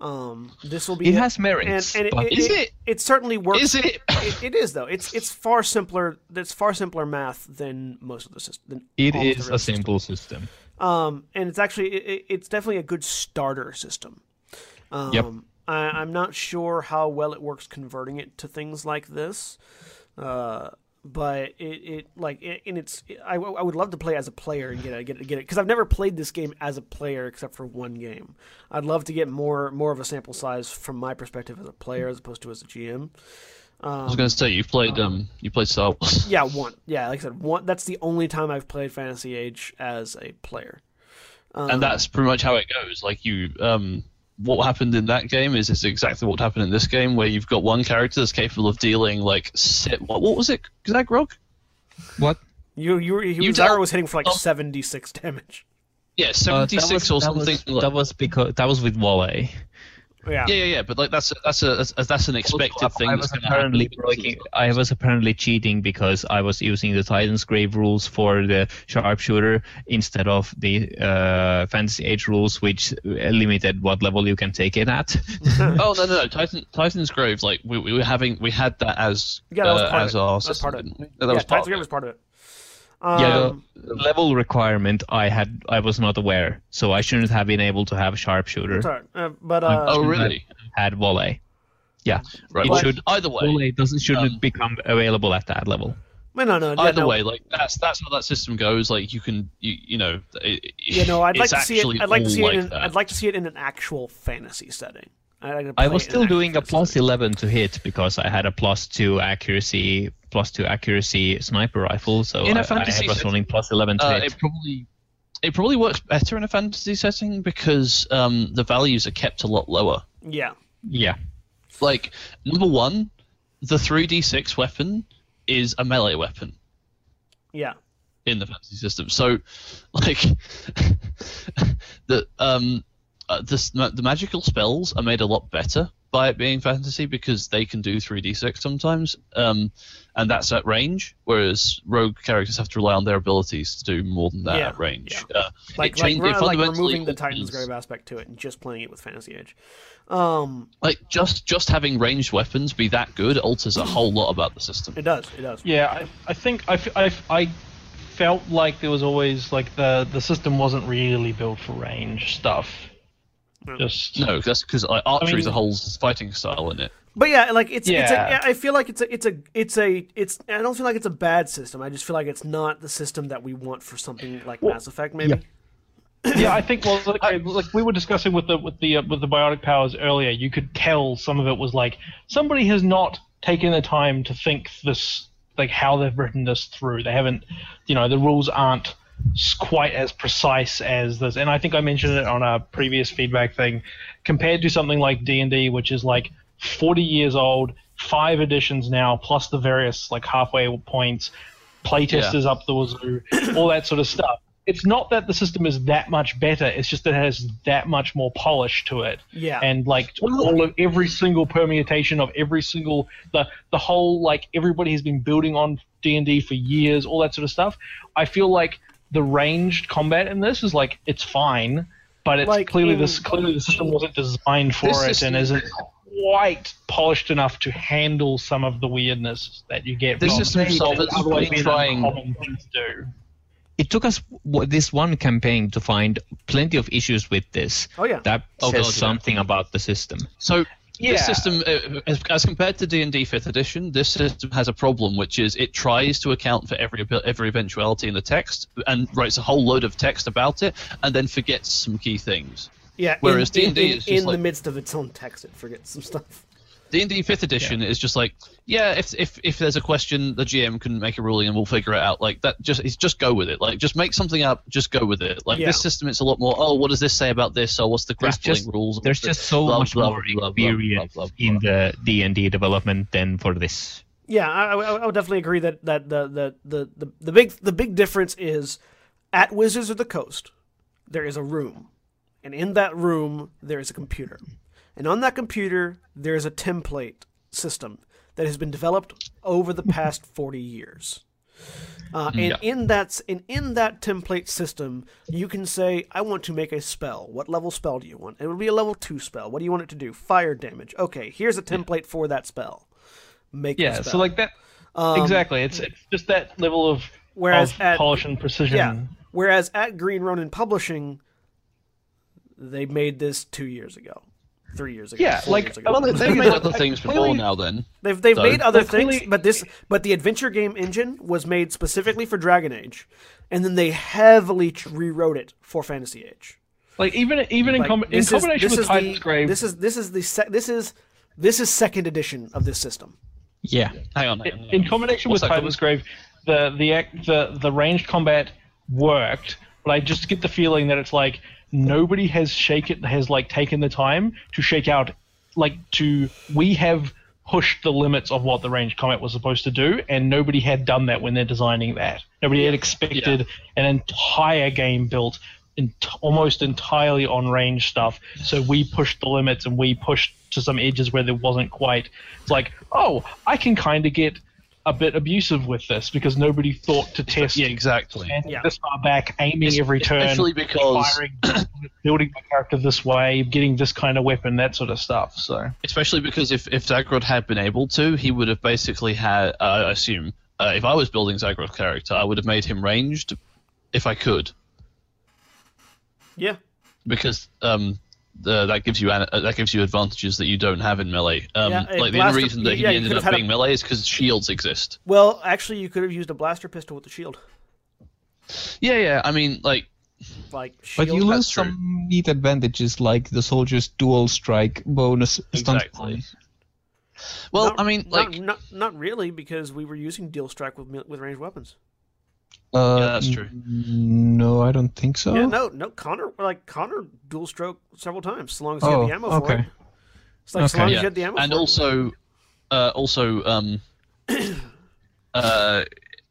[SPEAKER 1] Um, this will be
[SPEAKER 2] It has merits,
[SPEAKER 1] and, and
[SPEAKER 2] but-
[SPEAKER 1] it,
[SPEAKER 5] Is
[SPEAKER 1] it,
[SPEAKER 5] it?
[SPEAKER 1] it certainly works.
[SPEAKER 5] Is it? [laughs]
[SPEAKER 1] it, it is though. It's it's far simpler. It's far simpler math than most of the system.
[SPEAKER 2] It
[SPEAKER 1] all of the
[SPEAKER 2] is
[SPEAKER 1] real
[SPEAKER 2] a simple system.
[SPEAKER 1] Um, and it's actually it, it- it's definitely a good starter system. Um,
[SPEAKER 2] Yep.
[SPEAKER 1] I, I'm not sure how well it works converting it to things like this. Uh, but it, it like it, and it's I, I would love to play as a player and get it get it get it because I've never played this game as a player except for one game. I'd love to get more more of a sample size from my perspective as a player as opposed to as a GM.
[SPEAKER 5] I was going to say you played um you played Star Wars. [laughs]
[SPEAKER 1] Yeah, one. Yeah, like I said, one. That's the only time I've played Fantasy Age as a player. Um,
[SPEAKER 5] and that's pretty much how it goes. Like you, um, what happened in that game is is exactly what happened in this game, where you've got one character that's capable of dealing like sit. What, what was it? Is that Grog?
[SPEAKER 2] What?
[SPEAKER 1] You you were, he
[SPEAKER 5] You
[SPEAKER 1] was,
[SPEAKER 5] don't-
[SPEAKER 1] was hitting for like
[SPEAKER 5] oh.
[SPEAKER 1] seventy six damage.
[SPEAKER 5] Yeah,
[SPEAKER 2] Uh,
[SPEAKER 5] seventy
[SPEAKER 2] that was-
[SPEAKER 5] or
[SPEAKER 2] that was-
[SPEAKER 5] something. like-
[SPEAKER 2] That was because that was with Wale.
[SPEAKER 1] Yeah.
[SPEAKER 5] yeah, yeah, yeah. But like that's a, that's a that's, that's an expected
[SPEAKER 2] Also,
[SPEAKER 5] thing.
[SPEAKER 2] I was
[SPEAKER 5] gonna
[SPEAKER 2] apparently
[SPEAKER 5] happen.
[SPEAKER 2] breaking. I was apparently cheating because I was using the Titan's Grave rules for the sharpshooter instead of the uh, Fantasy Age rules, which limited what level you can take it at. [laughs]
[SPEAKER 5] oh no, no, no! [laughs] Titan, Titan's Grave. Like we, we were having, we had that as
[SPEAKER 1] Yeah, that was
[SPEAKER 5] uh,
[SPEAKER 1] part of
[SPEAKER 5] as
[SPEAKER 1] it.
[SPEAKER 5] our
[SPEAKER 1] That was part of it.
[SPEAKER 5] didn't? Yeah, that
[SPEAKER 1] yeah,
[SPEAKER 5] was part
[SPEAKER 1] Titan's Grave was part of it.
[SPEAKER 2] Yeah,
[SPEAKER 1] Um,
[SPEAKER 2] the level requirement I had I was not aware, so I shouldn't have been able to have sharpshooter.
[SPEAKER 1] sorry, uh, but uh,
[SPEAKER 5] Oh really?
[SPEAKER 2] Had volley. Yeah,
[SPEAKER 5] Right.
[SPEAKER 2] it
[SPEAKER 5] well,
[SPEAKER 2] should.
[SPEAKER 5] either way,
[SPEAKER 2] Volley doesn't shouldn't
[SPEAKER 5] um,
[SPEAKER 2] become available at that level.
[SPEAKER 1] no, no, no. yeah,
[SPEAKER 5] either
[SPEAKER 1] no.
[SPEAKER 5] way, like that's that's how that system goes. Like you can, you, you know, it,
[SPEAKER 1] You know, I'd like to see it. I'd like to see it. In,
[SPEAKER 5] that.
[SPEAKER 1] I'd like to see it in an actual fantasy setting. I'd like
[SPEAKER 2] I was still [laughs] doing a plus
[SPEAKER 1] setting.
[SPEAKER 2] 11 to hit because I had a plus 2 accuracy plus 2 accuracy sniper rifle so
[SPEAKER 5] In a
[SPEAKER 2] I, I
[SPEAKER 5] fantasy
[SPEAKER 2] was
[SPEAKER 5] setting,
[SPEAKER 2] rolling plus 11 to
[SPEAKER 5] Uh,
[SPEAKER 2] hit.
[SPEAKER 5] it probably it probably works better in a fantasy setting because um, the values are kept a lot lower.
[SPEAKER 1] Yeah,
[SPEAKER 2] yeah
[SPEAKER 5] Like number one, the three d six weapon is a melee weapon
[SPEAKER 1] yeah,
[SPEAKER 5] in the fantasy system. So, [laughs] like, [laughs] the um, uh, the the magical spells are made a lot better by it being fantasy because they can do 3d6 sometimes, um, and that's at range. Whereas rogue characters have to rely on their abilities to do more than that
[SPEAKER 1] Yeah,
[SPEAKER 5] at range.
[SPEAKER 1] yeah.
[SPEAKER 5] Uh,
[SPEAKER 1] like
[SPEAKER 5] it
[SPEAKER 1] like,
[SPEAKER 5] change-
[SPEAKER 1] re- like
[SPEAKER 5] fundamentally
[SPEAKER 1] removing the Titan's Grave aspect to it and just playing it with Fantasy Age. Um,
[SPEAKER 5] Like just just having ranged weapons be that good alters a whole lot about the system.
[SPEAKER 1] it does, it does.
[SPEAKER 3] Yeah, I, I think I I felt like there was always like the the system wasn't really built for range stuff. Just
[SPEAKER 5] No, that's because like, archery is a whole fighting style in it.
[SPEAKER 1] But yeah, like it's it's a, I feel like it's a it's a it's a it's I don't feel like it's a bad system. I just feel like it's not the system that we want for something like Mass Effect maybe.
[SPEAKER 3] yeah, I think well, like, like we were discussing with the with the uh, with the biotic powers earlier, you could tell some of it was like somebody has not taken the time to think this like how they've written this through. They haven't, you know, the rules aren't s- quite as precise as this. And I think I mentioned it on a previous feedback thing, compared to something like D and D, which is like 40 years old, five editions now, plus the various like halfway points, playtesters up the wazoo, [coughs] all that sort of stuff. It's not that the system is that much better. It's just that it has that much more polish to it.
[SPEAKER 1] Yeah.
[SPEAKER 3] And like all of every single permutation of every single the the whole like everybody has been building on D and D for years, all that sort of stuff. I feel like the ranged combat in this is like it's fine, but it's
[SPEAKER 1] Like
[SPEAKER 3] clearly
[SPEAKER 1] in-
[SPEAKER 3] this clearly the system wasn't designed for it
[SPEAKER 5] system-
[SPEAKER 3] and isn't quite polished enough to handle some of the weirdness that you get.
[SPEAKER 5] This
[SPEAKER 3] from
[SPEAKER 5] system suffers
[SPEAKER 3] otherwise
[SPEAKER 5] from
[SPEAKER 3] being
[SPEAKER 5] trying-
[SPEAKER 3] uncommon things do.
[SPEAKER 2] It took us this one campaign to find plenty of issues with this.
[SPEAKER 1] Oh, yeah.
[SPEAKER 2] That says something about the system.
[SPEAKER 5] So
[SPEAKER 3] Yeah.
[SPEAKER 5] this system, uh, as, as compared to D and D Fifth Edition, this system has a problem, which is it tries to account for every every eventuality in the text and writes a whole load of text about it, and then forgets some key things.
[SPEAKER 1] Yeah.
[SPEAKER 5] Whereas
[SPEAKER 1] in, in,
[SPEAKER 5] D&D
[SPEAKER 1] in,
[SPEAKER 5] is just
[SPEAKER 1] in the midst of its own text, it forgets some stuff.
[SPEAKER 5] D and D Fifth Edition is just like, yeah, if if if there's a question, the GM can make a ruling and we'll figure it out. Like that, just it's just go with it. Like just make something up, just go with it. Like
[SPEAKER 1] Yeah.
[SPEAKER 5] this system, it's a lot more. Oh, what does this say about this? Oh, what's the
[SPEAKER 2] There's
[SPEAKER 5] grappling
[SPEAKER 2] just-
[SPEAKER 5] rules?
[SPEAKER 2] There's just so
[SPEAKER 5] Blah,
[SPEAKER 2] much
[SPEAKER 5] blah,
[SPEAKER 2] more
[SPEAKER 5] blah, blah, blah,
[SPEAKER 2] experience
[SPEAKER 5] blah, blah,
[SPEAKER 2] in the D and D development than for this.
[SPEAKER 1] Yeah, I, I, I would definitely agree that, that the, the, the, the, the big the big difference is at Wizards of the Coast there is a room, and in that room there is a computer, and on that computer there is a template system that has been developed over the past [laughs] forty years. Uh, and in that in in that template system, you can say, "I want to make a spell. What level spell do you want?" It would be a level two spell. What do you want it to do? Fire damage. Okay, here's a template for that spell. Make
[SPEAKER 3] Yeah,
[SPEAKER 1] spell.
[SPEAKER 3] so like that. exactly, it's it's just that level of
[SPEAKER 1] Whereas
[SPEAKER 3] of
[SPEAKER 1] at-
[SPEAKER 3] polish and precision.
[SPEAKER 1] Yeah. Whereas at Green Ronin Publishing, they made this two years ago, three years ago.
[SPEAKER 3] Yeah, like,
[SPEAKER 1] ago.
[SPEAKER 5] Well, they- they've made other things before
[SPEAKER 3] Clearly-
[SPEAKER 5] now. Then
[SPEAKER 1] they've they've
[SPEAKER 5] so-
[SPEAKER 1] made other
[SPEAKER 3] But
[SPEAKER 1] things,
[SPEAKER 3] clearly-
[SPEAKER 1] but this but the adventure game engine was made specifically for Dragon Age, and then they heavily rewrote it for Fantasy Age.
[SPEAKER 3] Like even even in, com- in
[SPEAKER 1] this is-
[SPEAKER 3] combination
[SPEAKER 1] this
[SPEAKER 3] with
[SPEAKER 1] is the-
[SPEAKER 3] Grave,
[SPEAKER 1] This is this is the sec- this is this is second edition of this system.
[SPEAKER 2] Yeah.
[SPEAKER 5] hang on, hang on. hang
[SPEAKER 3] in
[SPEAKER 5] on.
[SPEAKER 3] combination
[SPEAKER 5] What's
[SPEAKER 3] with
[SPEAKER 5] that
[SPEAKER 3] Titan's
[SPEAKER 5] called?
[SPEAKER 3] Grave, the the act the the ranged combat worked, but I just get the feeling that it's like nobody has shaken has like taken the time to shake out like to we have pushed the limits of what the range combat was supposed to do, and nobody had done that when they're designing that. Nobody had expected an entire game built in almost entirely on range stuff. So we pushed the limits and we pushed to some edges where there wasn't quite. It's like, oh, I can kind of get a bit abusive with this because nobody thought to test
[SPEAKER 5] Yeah, exactly.
[SPEAKER 3] standing
[SPEAKER 1] Yeah.
[SPEAKER 3] this far back, aiming
[SPEAKER 5] Es-
[SPEAKER 3] every turn,
[SPEAKER 5] especially because-
[SPEAKER 3] firing, building my character this way, getting this kind of weapon, that sort of stuff. So
[SPEAKER 5] Especially because if if Zaghrog had been able to, he would have basically had. Uh, I assume uh, if I was building Zaghrog's character, I would have made him ranged, if I could,
[SPEAKER 1] Yeah.
[SPEAKER 5] because um. The, that gives you an- uh, that gives you advantages that you don't have in melee. Um,
[SPEAKER 1] Yeah,
[SPEAKER 5] like the
[SPEAKER 1] blaster-
[SPEAKER 5] only reason that he
[SPEAKER 1] yeah,
[SPEAKER 5] ended up being
[SPEAKER 1] a-
[SPEAKER 5] melee is because shields exist.
[SPEAKER 1] Well, actually, you could have used a blaster pistol with the shield.
[SPEAKER 5] Yeah, yeah. I mean, like
[SPEAKER 1] Like
[SPEAKER 2] But you lose
[SPEAKER 5] true.
[SPEAKER 2] some neat advantages like the soldier's dual strike bonus
[SPEAKER 5] Exactly. Well,
[SPEAKER 1] Not-
[SPEAKER 5] I mean, like,
[SPEAKER 1] not not really because we were using dual strike with with ranged weapons.
[SPEAKER 2] Uh,
[SPEAKER 5] Yeah, that's true.
[SPEAKER 2] n- No, I don't think so.
[SPEAKER 1] Yeah, no, no. Connor like Connor dual stroke several times, so long as he had
[SPEAKER 2] Oh,
[SPEAKER 1] the ammo for
[SPEAKER 2] okay.
[SPEAKER 1] it. It's like so
[SPEAKER 2] Okay.
[SPEAKER 1] long as you had the ammo
[SPEAKER 5] and
[SPEAKER 1] for it.
[SPEAKER 5] also, uh, also, um, [coughs] uh,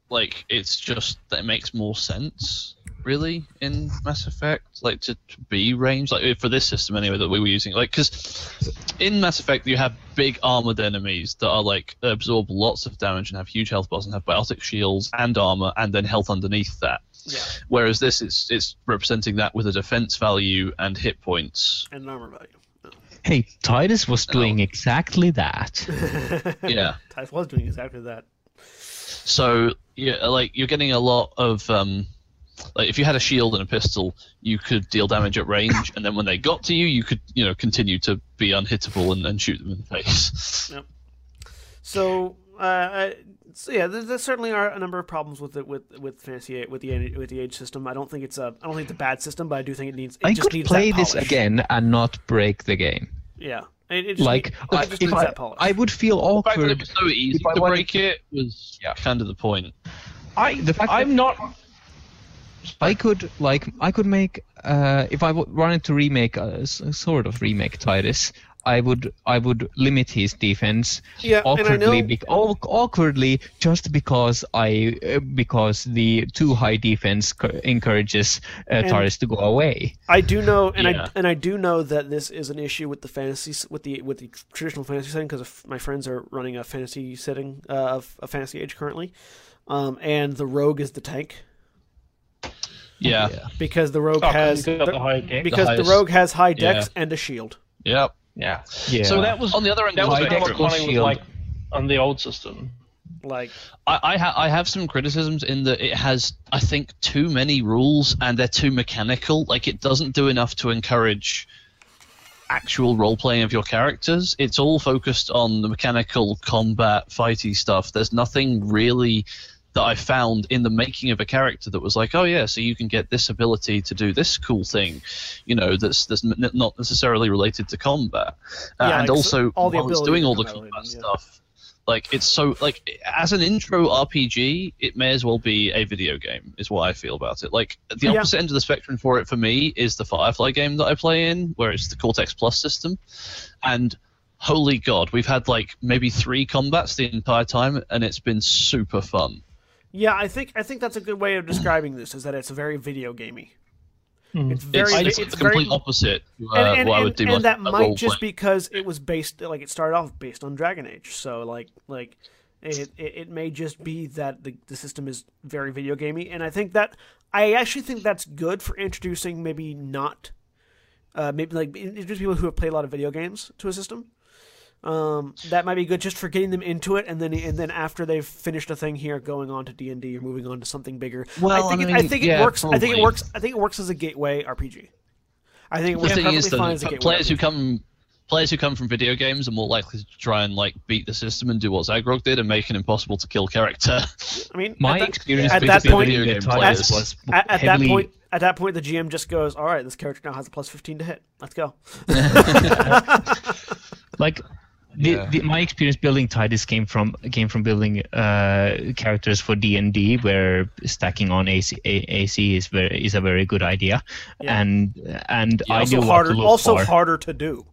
[SPEAKER 5] like it's just that it makes more sense, really, in Mass Effect, like to, to be ranged, like for this system anyway that we were using, like because in Mass Effect you have big armored enemies that are like absorb lots of damage and have huge health bars and have biotic shields and armor and then health underneath that.
[SPEAKER 1] Yeah,
[SPEAKER 5] Whereas this, it's it's representing that with a defense value and hit points.
[SPEAKER 1] and an armor value.
[SPEAKER 2] Hey, Titis was doing exactly that. [laughs]
[SPEAKER 5] Yeah.
[SPEAKER 1] Tice was doing exactly that.
[SPEAKER 5] So yeah, like you're getting a lot of um, like if you had a shield and a pistol, you could deal damage at range, and then when they got to you, you could you know continue to be unhittable and, and shoot them in the face. [laughs] Yep.
[SPEAKER 1] So, uh, so yeah, there, there certainly are a number of problems with it with with fantasy with the with the age system. I don't think it's a I don't think it's a bad system, but I do think it needs. It
[SPEAKER 2] I
[SPEAKER 1] just
[SPEAKER 2] could
[SPEAKER 1] needs
[SPEAKER 2] play
[SPEAKER 1] that
[SPEAKER 2] this again and not break the game.
[SPEAKER 1] Yeah, it, it just
[SPEAKER 2] Like,
[SPEAKER 1] need-
[SPEAKER 2] I,
[SPEAKER 1] it just
[SPEAKER 2] if
[SPEAKER 1] needs
[SPEAKER 2] I,
[SPEAKER 1] that polish.
[SPEAKER 2] I would feel
[SPEAKER 5] The fact that it was so easy
[SPEAKER 2] If
[SPEAKER 5] to
[SPEAKER 2] wanted-
[SPEAKER 5] break it was
[SPEAKER 2] Yeah.
[SPEAKER 5] kind of the point.
[SPEAKER 3] I
[SPEAKER 2] The fact
[SPEAKER 3] I'm
[SPEAKER 2] that-
[SPEAKER 3] not.
[SPEAKER 2] I could like I could make uh, if I w- wanted to remake a sort of remake Titis. I would I would limit his defense
[SPEAKER 1] Yeah, and I
[SPEAKER 2] awkwardly
[SPEAKER 1] know-
[SPEAKER 2] bec- aw- awkwardly just because I uh, because the too high defense co- encourages uh,
[SPEAKER 1] And-
[SPEAKER 2] Titis to go away.
[SPEAKER 1] I do know, and
[SPEAKER 5] Yeah.
[SPEAKER 1] I and I do know that this is an issue with the fantasy with the with the traditional fantasy setting because my friends are running a fantasy setting uh, of a fantasy age currently, um, and the rogue is the tank
[SPEAKER 5] Yeah.
[SPEAKER 1] because the rogue
[SPEAKER 3] Oh, 'cause
[SPEAKER 1] has
[SPEAKER 3] he's the high deck.
[SPEAKER 1] because the,
[SPEAKER 5] highest-
[SPEAKER 1] rogue has high dex
[SPEAKER 5] yeah.
[SPEAKER 1] and a shield.
[SPEAKER 5] Yep.
[SPEAKER 3] Yeah.
[SPEAKER 2] Yeah.
[SPEAKER 3] So that was
[SPEAKER 5] On the other end,
[SPEAKER 3] that was
[SPEAKER 5] the
[SPEAKER 2] High
[SPEAKER 3] kind of what was
[SPEAKER 2] shield?
[SPEAKER 3] like on the old system.
[SPEAKER 1] Like
[SPEAKER 5] I I, ha- I have some criticisms in that it has I think too many rules and they're too mechanical. Like it doesn't do enough to encourage actual role playing of your characters. It's all focused on the mechanical combat fighty stuff. There's nothing really that I found in the making of a character that was like, oh yeah, so you can get this ability to do this cool thing, you know, that's that's n- not necessarily related to combat, Uh,
[SPEAKER 1] Yeah,
[SPEAKER 5] and
[SPEAKER 1] like,
[SPEAKER 5] also
[SPEAKER 1] all
[SPEAKER 5] while it's doing all the
[SPEAKER 1] combat yeah.
[SPEAKER 5] stuff. Like it's so like as an intro RPG, it may as well be a video game. Is what I feel about it. Like the
[SPEAKER 1] Yeah.
[SPEAKER 5] opposite end of the spectrum for it for me is the Firefly game that I play in, where it's the Cortex Plus system, and holy god, we've had like maybe three combats the entire time, and it's been super fun.
[SPEAKER 1] Yeah, I think I think that's a good way of describing this is that it's very video gamey.
[SPEAKER 3] Hmm.
[SPEAKER 1] It's very
[SPEAKER 5] it's,
[SPEAKER 1] it's,
[SPEAKER 5] it's, the
[SPEAKER 1] very
[SPEAKER 5] complete opposite to uh,
[SPEAKER 1] and, and,
[SPEAKER 5] what I
[SPEAKER 1] and-
[SPEAKER 5] would deem
[SPEAKER 1] and
[SPEAKER 5] a-
[SPEAKER 1] that might just
[SPEAKER 5] play.
[SPEAKER 1] because it was based like it started off based on Dragon Age. So like like it it, it may just be that the, the system is very video gamey, and I think that I actually think that's good for introducing maybe not uh, maybe like introduce people who have played a lot of video games to a system. Um, that might be good just for getting them into it, and then and then after they've finished a thing here, going on to D and D or moving on to something bigger.
[SPEAKER 5] Well,
[SPEAKER 1] I think
[SPEAKER 5] I
[SPEAKER 1] it, I think
[SPEAKER 5] yeah,
[SPEAKER 1] it works. I think it works. I think it works as a gateway RPG. I think it
[SPEAKER 5] the
[SPEAKER 1] works
[SPEAKER 5] thing
[SPEAKER 1] perfectly
[SPEAKER 5] is
[SPEAKER 1] fine as a
[SPEAKER 5] that
[SPEAKER 1] gateway.
[SPEAKER 5] players who come players who come from video games are more likely to try and like beat the system and do what Zaghrog did and make an impossible to kill character.
[SPEAKER 1] I mean,
[SPEAKER 2] My
[SPEAKER 1] at that,
[SPEAKER 2] experience
[SPEAKER 1] at
[SPEAKER 2] with
[SPEAKER 1] that point-
[SPEAKER 2] video
[SPEAKER 5] Video
[SPEAKER 2] game
[SPEAKER 5] game
[SPEAKER 2] Titis
[SPEAKER 5] players.
[SPEAKER 2] was
[SPEAKER 1] at, at that point, at that point, the GM just goes, "All right, this character now has a plus fifteen to hit. Let's go." [laughs] [laughs]
[SPEAKER 2] like the,
[SPEAKER 5] Yeah.
[SPEAKER 2] the, my experience building Titis came from came from building uh, characters for D and D, where stacking on AC, A- AC is very is a very good idea,
[SPEAKER 1] Yeah.
[SPEAKER 2] and and I
[SPEAKER 1] also
[SPEAKER 2] knew
[SPEAKER 1] harder,
[SPEAKER 2] what to look
[SPEAKER 1] also
[SPEAKER 2] for.
[SPEAKER 1] harder to do.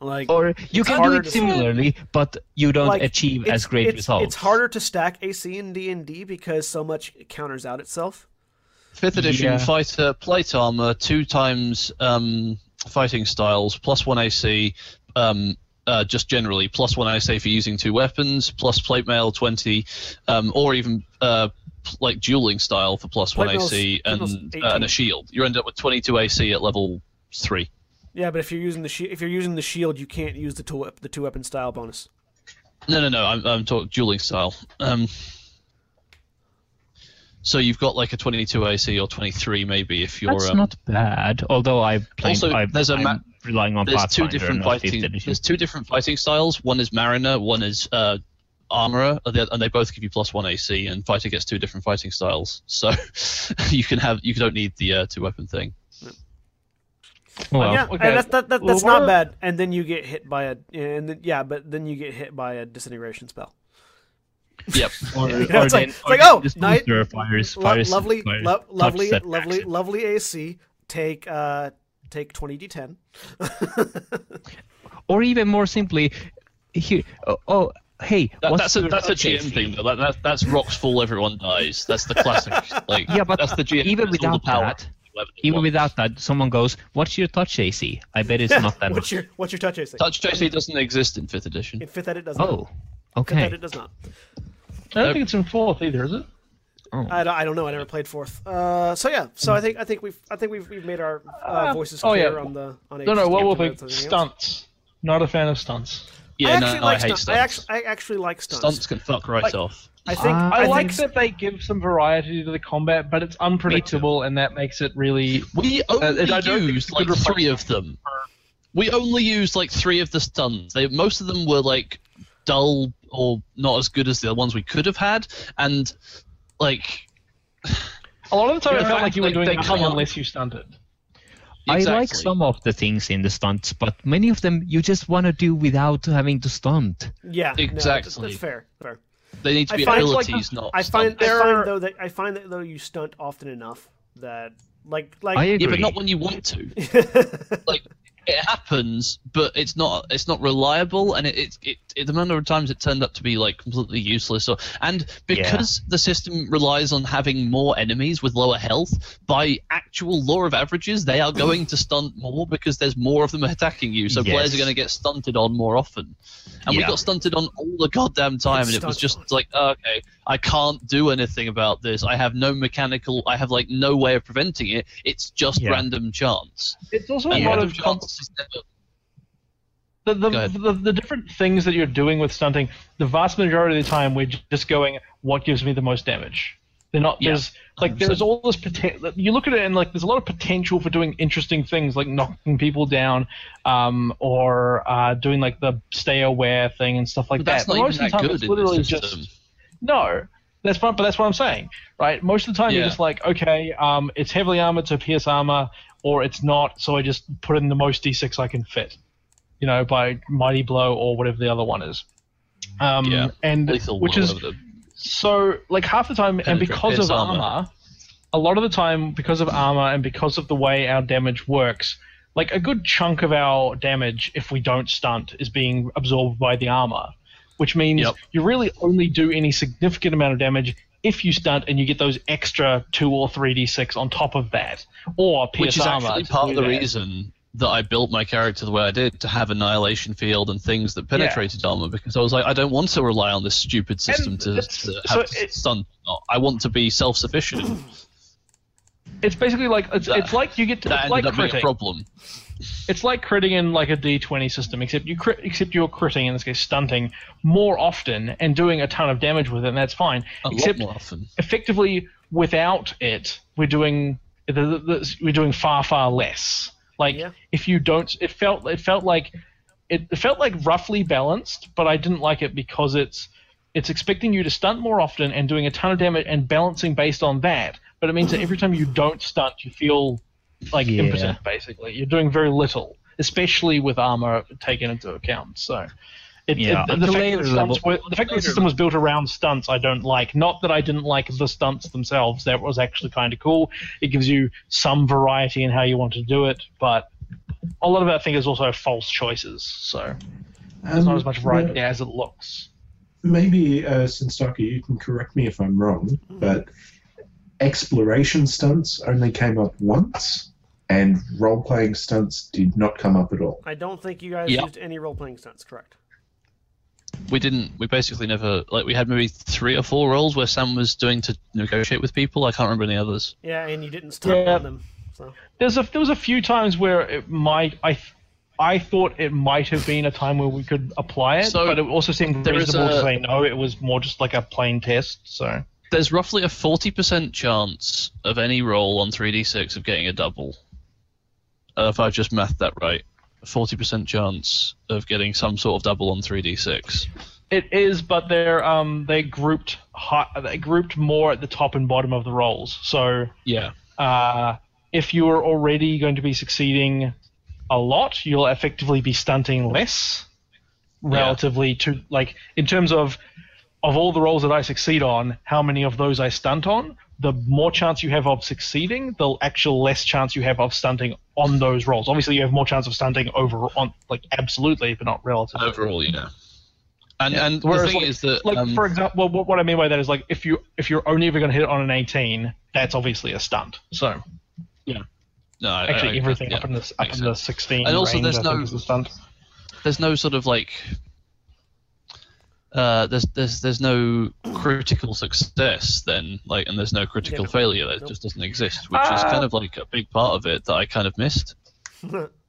[SPEAKER 1] Like,
[SPEAKER 2] Or you can do
[SPEAKER 1] harder
[SPEAKER 2] it
[SPEAKER 1] to-
[SPEAKER 2] similarly, but you don't
[SPEAKER 1] like,
[SPEAKER 2] achieve as great
[SPEAKER 1] it's,
[SPEAKER 2] results.
[SPEAKER 1] It's harder to stack AC in D and D because so much counters out itself.
[SPEAKER 5] Fifth edition
[SPEAKER 2] Yeah.
[SPEAKER 5] fighter plate armor, two times um, fighting styles, plus one AC. Um, uh, just generally, plus one AC for using two weapons, plus plate mail twenty, um, or even uh, like dueling style for plus one
[SPEAKER 1] Plate mail's-
[SPEAKER 5] AC
[SPEAKER 1] plate mail's
[SPEAKER 5] and, uh, and a shield. You end up with twenty two AC at level three.
[SPEAKER 1] Yeah, but if you're using the shi if you're using the shield, you can't use the two the two weapon style bonus.
[SPEAKER 5] No, no, no. I'm, I'm talking dueling style. Um, so you've got like a 22 AC or 23 maybe if you're.
[SPEAKER 2] That's
[SPEAKER 5] um,
[SPEAKER 2] not bad. Although I played,
[SPEAKER 5] Also,
[SPEAKER 2] I,
[SPEAKER 5] there's a
[SPEAKER 2] I'm
[SPEAKER 5] ma-
[SPEAKER 2] relying on
[SPEAKER 5] there's
[SPEAKER 2] Pathfinder,
[SPEAKER 5] two different fighting. There's two different fighting styles. One is Mariner. One is uh, Armorer, and they- both give you plus one AC. And fighter gets two different fighting styles. So [laughs] you can have you don't need the uh, two weapon thing.
[SPEAKER 2] Well,
[SPEAKER 1] yeah,
[SPEAKER 3] okay.
[SPEAKER 1] and that's that, that, that's
[SPEAKER 3] what
[SPEAKER 1] not bad. And then you get hit by a and then, yeah, but then you get hit by a disintegration spell.
[SPEAKER 5] Yep. [laughs]
[SPEAKER 2] or,
[SPEAKER 1] You know,
[SPEAKER 2] or
[SPEAKER 1] it's like-
[SPEAKER 2] then,
[SPEAKER 1] it's like, oh,
[SPEAKER 2] the
[SPEAKER 1] night-
[SPEAKER 2] fires,
[SPEAKER 1] Lo-
[SPEAKER 2] fires,
[SPEAKER 1] lovely,
[SPEAKER 2] fires
[SPEAKER 1] lo-
[SPEAKER 2] touch
[SPEAKER 1] lovely,
[SPEAKER 2] setbacks.
[SPEAKER 1] lovely, lovely AC. Take uh, take twenty d10. [laughs]
[SPEAKER 2] Or even more simply, here. Oh, oh hey,
[SPEAKER 5] That,
[SPEAKER 2] what's
[SPEAKER 5] that's a
[SPEAKER 2] your
[SPEAKER 5] that's a GM
[SPEAKER 2] AC?
[SPEAKER 5] thing though. That, that, that's rocks fall, everyone dies. That's the classic. [laughs] Like
[SPEAKER 2] Yeah, but
[SPEAKER 5] that's the GM.
[SPEAKER 2] even without
[SPEAKER 5] the power.
[SPEAKER 2] that, Even
[SPEAKER 5] want.
[SPEAKER 2] without that, someone goes, "What's your touch AC?" I bet it's not that
[SPEAKER 1] what's
[SPEAKER 2] much.
[SPEAKER 1] your what's your touch AC?
[SPEAKER 5] Touch AC doesn't exist in fifth edition.
[SPEAKER 1] In fifth edit does oh, not.
[SPEAKER 2] Oh,
[SPEAKER 1] Fifth
[SPEAKER 2] okay.
[SPEAKER 1] edit does not.
[SPEAKER 3] I don't think it's in fourth either, is it?
[SPEAKER 1] I don't, I don't know. I never played fourth. Uh, so yeah. So I think I think we've I think we've, we've made our uh, voices
[SPEAKER 3] oh,
[SPEAKER 1] clear
[SPEAKER 3] yeah.
[SPEAKER 1] on the on
[SPEAKER 3] No, no.
[SPEAKER 1] Aegis
[SPEAKER 3] What will
[SPEAKER 1] about
[SPEAKER 3] be
[SPEAKER 1] else.
[SPEAKER 3] stunts? Not a fan of stunts.
[SPEAKER 5] Yeah,
[SPEAKER 1] I
[SPEAKER 5] no,
[SPEAKER 1] actually
[SPEAKER 5] no,
[SPEAKER 1] like
[SPEAKER 5] I hate
[SPEAKER 1] stunts.
[SPEAKER 5] stunts.
[SPEAKER 1] I actually, I actually like stunts.
[SPEAKER 5] Stunts can fuck right
[SPEAKER 3] Like-
[SPEAKER 5] off.
[SPEAKER 1] I think
[SPEAKER 2] Ah.
[SPEAKER 3] I,
[SPEAKER 1] I,
[SPEAKER 3] like
[SPEAKER 1] think
[SPEAKER 3] that they give some variety to the combat, but it's unpredictable, and that makes it really.
[SPEAKER 5] We
[SPEAKER 3] Uh,
[SPEAKER 5] only
[SPEAKER 3] and I don't
[SPEAKER 5] used
[SPEAKER 3] it's a good
[SPEAKER 5] like three of them. We only used like three of the stunts. They most of them were like dull or not as good as the ones we could have had, and like
[SPEAKER 3] A lot of the time,
[SPEAKER 5] Yeah,
[SPEAKER 3] it felt like you were doing
[SPEAKER 5] they
[SPEAKER 3] nothing
[SPEAKER 5] can't-
[SPEAKER 3] unless you stunted.
[SPEAKER 2] I like some of the things in the stunts, but many of them you just want to do without having to stunt.
[SPEAKER 1] yeah, no, that's-
[SPEAKER 5] Exactly.
[SPEAKER 1] that's fair. Fair.
[SPEAKER 5] They need to
[SPEAKER 1] I
[SPEAKER 5] be
[SPEAKER 1] find-
[SPEAKER 5] abilities, not.
[SPEAKER 1] I find. I
[SPEAKER 3] There
[SPEAKER 1] find
[SPEAKER 3] are-
[SPEAKER 1] though that I find that though you stunt often enough that like like
[SPEAKER 2] I agree.
[SPEAKER 5] Yeah, but not when you want to. [laughs] like it happens, but it's not it's not reliable, and it, it, it, it the amount of times it turned up to be like completely useless. Or and because the system relies on having more enemies with lower health, by actual law of averages, they are going to stunt more because there's more of them attacking you. So players are going to get stunted on more often. And we got stunted on all the goddamn time,
[SPEAKER 1] It's
[SPEAKER 5] and it was
[SPEAKER 1] stunt
[SPEAKER 5] just like, oh, okay, I can't do anything about this. I have no mechanical, I have like no way of preventing it. It's just
[SPEAKER 2] Yeah.
[SPEAKER 5] random chance.
[SPEAKER 3] It's also
[SPEAKER 5] And
[SPEAKER 3] a lot
[SPEAKER 5] random
[SPEAKER 3] of
[SPEAKER 5] chance
[SPEAKER 3] the the, the the different things that you're doing with stunting. The vast majority of the time, we're just going, "What gives me the most damage?" They're not.
[SPEAKER 5] Yeah,
[SPEAKER 3] There's like there's
[SPEAKER 5] 100%.
[SPEAKER 3] all this potential. You look at it and like there's a lot of potential for doing interesting things like knocking people down, um, or uh, doing like the stay aware thing and stuff like
[SPEAKER 5] But that's
[SPEAKER 3] that.
[SPEAKER 5] not
[SPEAKER 3] But most of the time, it's literally just no. That's fine, but that's what I'm saying, right? Most of the time, you're just like, okay, um, it's heavily armored, so pierce armor, or it's not, so I just put in the most d6 I can fit, you know, by mighty blow or whatever the other one is. Um,
[SPEAKER 5] Yeah,
[SPEAKER 3] and which is
[SPEAKER 5] the-
[SPEAKER 3] so like half the time, and because of
[SPEAKER 5] armor.
[SPEAKER 3] armor, a lot of the time, because of armor and because of the way our damage works, like a good chunk of our damage, if we don't stunt, is being absorbed by the armor, which means
[SPEAKER 5] Yep.
[SPEAKER 3] you really only do any significant amount of damage if you stunt and you get those extra two or three d6 on top of that, or pierce
[SPEAKER 5] which is
[SPEAKER 3] armor.
[SPEAKER 5] actually part of the
[SPEAKER 3] that.
[SPEAKER 5] reason that I built my character the way I did to have annihilation field and things that penetrated armor because I was like I don't want to rely on this stupid system to, to
[SPEAKER 3] so
[SPEAKER 5] have
[SPEAKER 3] it-
[SPEAKER 5] stun. I want to be self-sufficient.
[SPEAKER 3] It's basically like it's,
[SPEAKER 5] That-
[SPEAKER 3] it's like you get to
[SPEAKER 5] that
[SPEAKER 3] like
[SPEAKER 5] ended up being a problem.
[SPEAKER 3] It's like critting in like a D20 system, except you crit, except you're critting in this case stunting more often and doing a ton of damage with it, and that's fine.
[SPEAKER 5] A
[SPEAKER 3] except
[SPEAKER 5] lot more often.
[SPEAKER 3] effectively without it, we're doing the, the, the, we're doing far far less. Like
[SPEAKER 1] Yeah.
[SPEAKER 3] if you don't, it felt it felt like it, it felt like roughly balanced, but I didn't like it because it's it's expecting you to stunt more often and doing a ton of damage and balancing based on that. But it means that every time you don't stunt, you feel like
[SPEAKER 2] Yeah.
[SPEAKER 3] impotent. Basically, you're doing very little, especially with armor taken into account. So. It,
[SPEAKER 2] Yeah,
[SPEAKER 3] it- the,
[SPEAKER 2] until
[SPEAKER 3] fact that the, stunts
[SPEAKER 2] level-
[SPEAKER 3] were, the fact that the system was built around stunts, I don't like. Not that I didn't like the stunts themselves; that was actually kind of cool. It gives you some variety in how you want to do it, but a lot of it, I think, is also false choices. So there's not
[SPEAKER 4] Um,
[SPEAKER 3] as much variety as it looks.
[SPEAKER 4] maybe uh, Sinstaka, you can correct me if I'm wrong, but exploration stunts only came up once, and role playing stunts did not come up at all.
[SPEAKER 1] I don't think you guys
[SPEAKER 5] Yep.
[SPEAKER 1] used any role playing stunts. Correct.
[SPEAKER 5] We didn't. We basically never like we had maybe three or four roles where Sam was doing to negotiate with people. I can't remember any others.
[SPEAKER 1] Yeah, and you didn't stunt
[SPEAKER 3] Yeah.
[SPEAKER 1] on them. So
[SPEAKER 3] There's a there was a few times where it might I. I thought it might have been a time where we could apply it,
[SPEAKER 5] So,
[SPEAKER 3] but it also seemed
[SPEAKER 5] there is
[SPEAKER 3] reasonable to say no. It was more just like a plain test. So
[SPEAKER 5] There's roughly a forty percent chance of any roll on three d six of getting a double. Uh, if I've just mathed that right, a forty percent chance of getting some sort of double on three d six.
[SPEAKER 3] It is, but they're um they grouped hi- they grouped more at the top and bottom of the rolls. So
[SPEAKER 5] Yeah.
[SPEAKER 3] uh, if you are already going to be succeeding a lot, you'll effectively be stunting less relatively to like in terms of of all the roles that I succeed on, how many of those I stunt on, the more chance you have of succeeding, the actual less chance you have of stunting on those roles. Obviously, you have more chance of stunting over on like absolutely, but not relatively.
[SPEAKER 5] Overall, yeah. And and the
[SPEAKER 3] Whereas,
[SPEAKER 5] thing
[SPEAKER 3] like,
[SPEAKER 5] is that
[SPEAKER 3] like
[SPEAKER 5] um,
[SPEAKER 3] for example, what, what I mean by that is like if you if you're only ever going to hit it on an 18, that's obviously a stunt. So
[SPEAKER 5] yeah. no,
[SPEAKER 3] actually,
[SPEAKER 5] I-
[SPEAKER 3] everything
[SPEAKER 5] yeah,
[SPEAKER 3] up in the up in the 16
[SPEAKER 5] And also
[SPEAKER 3] range,
[SPEAKER 5] there's
[SPEAKER 3] I think
[SPEAKER 5] no-
[SPEAKER 3] is a stunt.
[SPEAKER 5] there's no sort of like uh, there's there's there's no critical success then like and there's no critical
[SPEAKER 1] Yeah.
[SPEAKER 5] failure that
[SPEAKER 1] Nope.
[SPEAKER 5] just doesn't exist which is
[SPEAKER 3] Uh,
[SPEAKER 5] kind of like a big part of it that I kind of missed [laughs]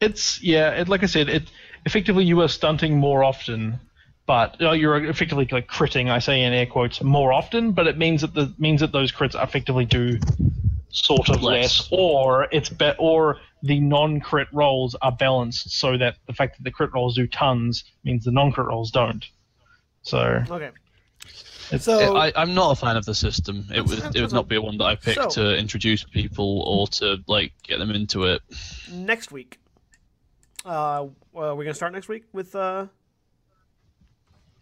[SPEAKER 3] It's yeah, it, like I said, it effectively you are stunting more often, but uh, you're effectively like critting. I say in air quotes more often, but it means that the means that those crits effectively do sort of
[SPEAKER 5] Less.
[SPEAKER 3] less, or it's be- or the non-crit rolls are balanced so that the fact that the crit rolls do tons means the non-crit rolls don't. So
[SPEAKER 1] Okay.
[SPEAKER 3] It's-
[SPEAKER 1] So
[SPEAKER 5] I, I'm not a fan of the system. It would it would not be one that I picked
[SPEAKER 1] So-
[SPEAKER 5] to introduce people or to like get them into it.
[SPEAKER 1] next week, uh, well, we're gonna start next week with uh,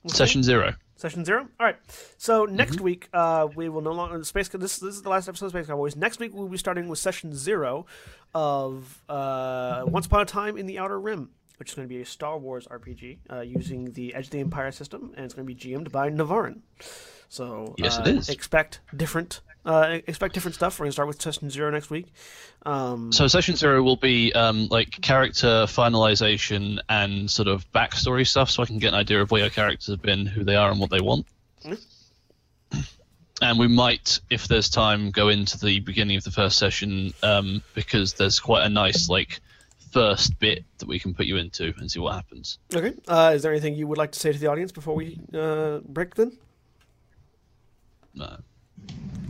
[SPEAKER 1] with
[SPEAKER 5] Session zero.
[SPEAKER 1] Session zero. All right. So next
[SPEAKER 5] Mm-hmm.
[SPEAKER 1] week, uh, we will no longer Space. This this is the last episode of Space Cowboys. Next week we'll be starting with session zero of uh, Once Upon a Time in the Outer Rim, which is going to be a Star Wars RPG uh, using the Edge of the Empire system, and it's going to be GM'd by Navarran. So
[SPEAKER 5] Yes,
[SPEAKER 1] uh,
[SPEAKER 5] it is.
[SPEAKER 1] Expect different. Uh, expect different stuff. We're going to start with session zero next week. Um,
[SPEAKER 5] So session zero will be um, like character finalization and sort of backstory stuff, so I can get an idea of where your characters have been, who they are, and what they want. And we might, if there's time, go into the beginning of the first session um, because there's quite a nice like first bit that we can put you into and see what happens.
[SPEAKER 1] okay. Uh, is there anything you would like to say to the audience before we uh, break then?
[SPEAKER 5] No.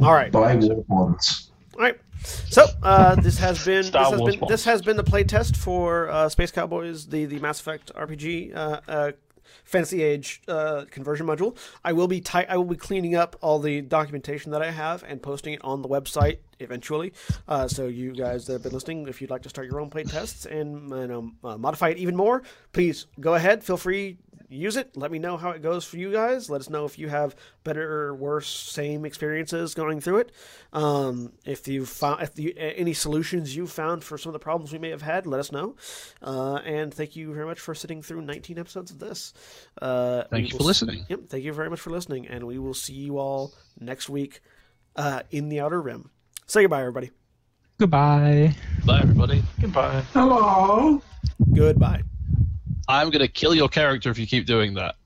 [SPEAKER 1] All right.
[SPEAKER 4] Buy war bonds.
[SPEAKER 1] All right. So uh, this has been this has been
[SPEAKER 3] box.
[SPEAKER 1] this has been the playtest for uh, Space Cowboys, the the Mass Effect RPG. Uh, uh, Fantasy Age uh, conversion module. I will be ti- I will be cleaning up all the documentation that I have and posting it on the website eventually. Uh, so you guys that have been listening, if you'd like to start your own play tests and you know, uh, modify it even more, please go ahead. Feel free use it. Let me know how it goes for you guys. Let us know if you have better or worse, same experiences going through it. Um, if you found if you, any solutions you found for some of the problems we may have had, let us know. Uh, and thank you very much for sitting through 19 episodes of this. Uh,
[SPEAKER 5] Thank you for
[SPEAKER 1] s-
[SPEAKER 5] listening.
[SPEAKER 1] Yep, thank you very much for listening, and we will see you all next week uh, in the Outer Rim. Say goodbye, everybody.
[SPEAKER 2] Goodbye.
[SPEAKER 5] Bye, everybody.
[SPEAKER 3] goodbye.
[SPEAKER 4] Hello.
[SPEAKER 1] Goodbye.
[SPEAKER 5] I'm gonna kill your character if you keep doing that.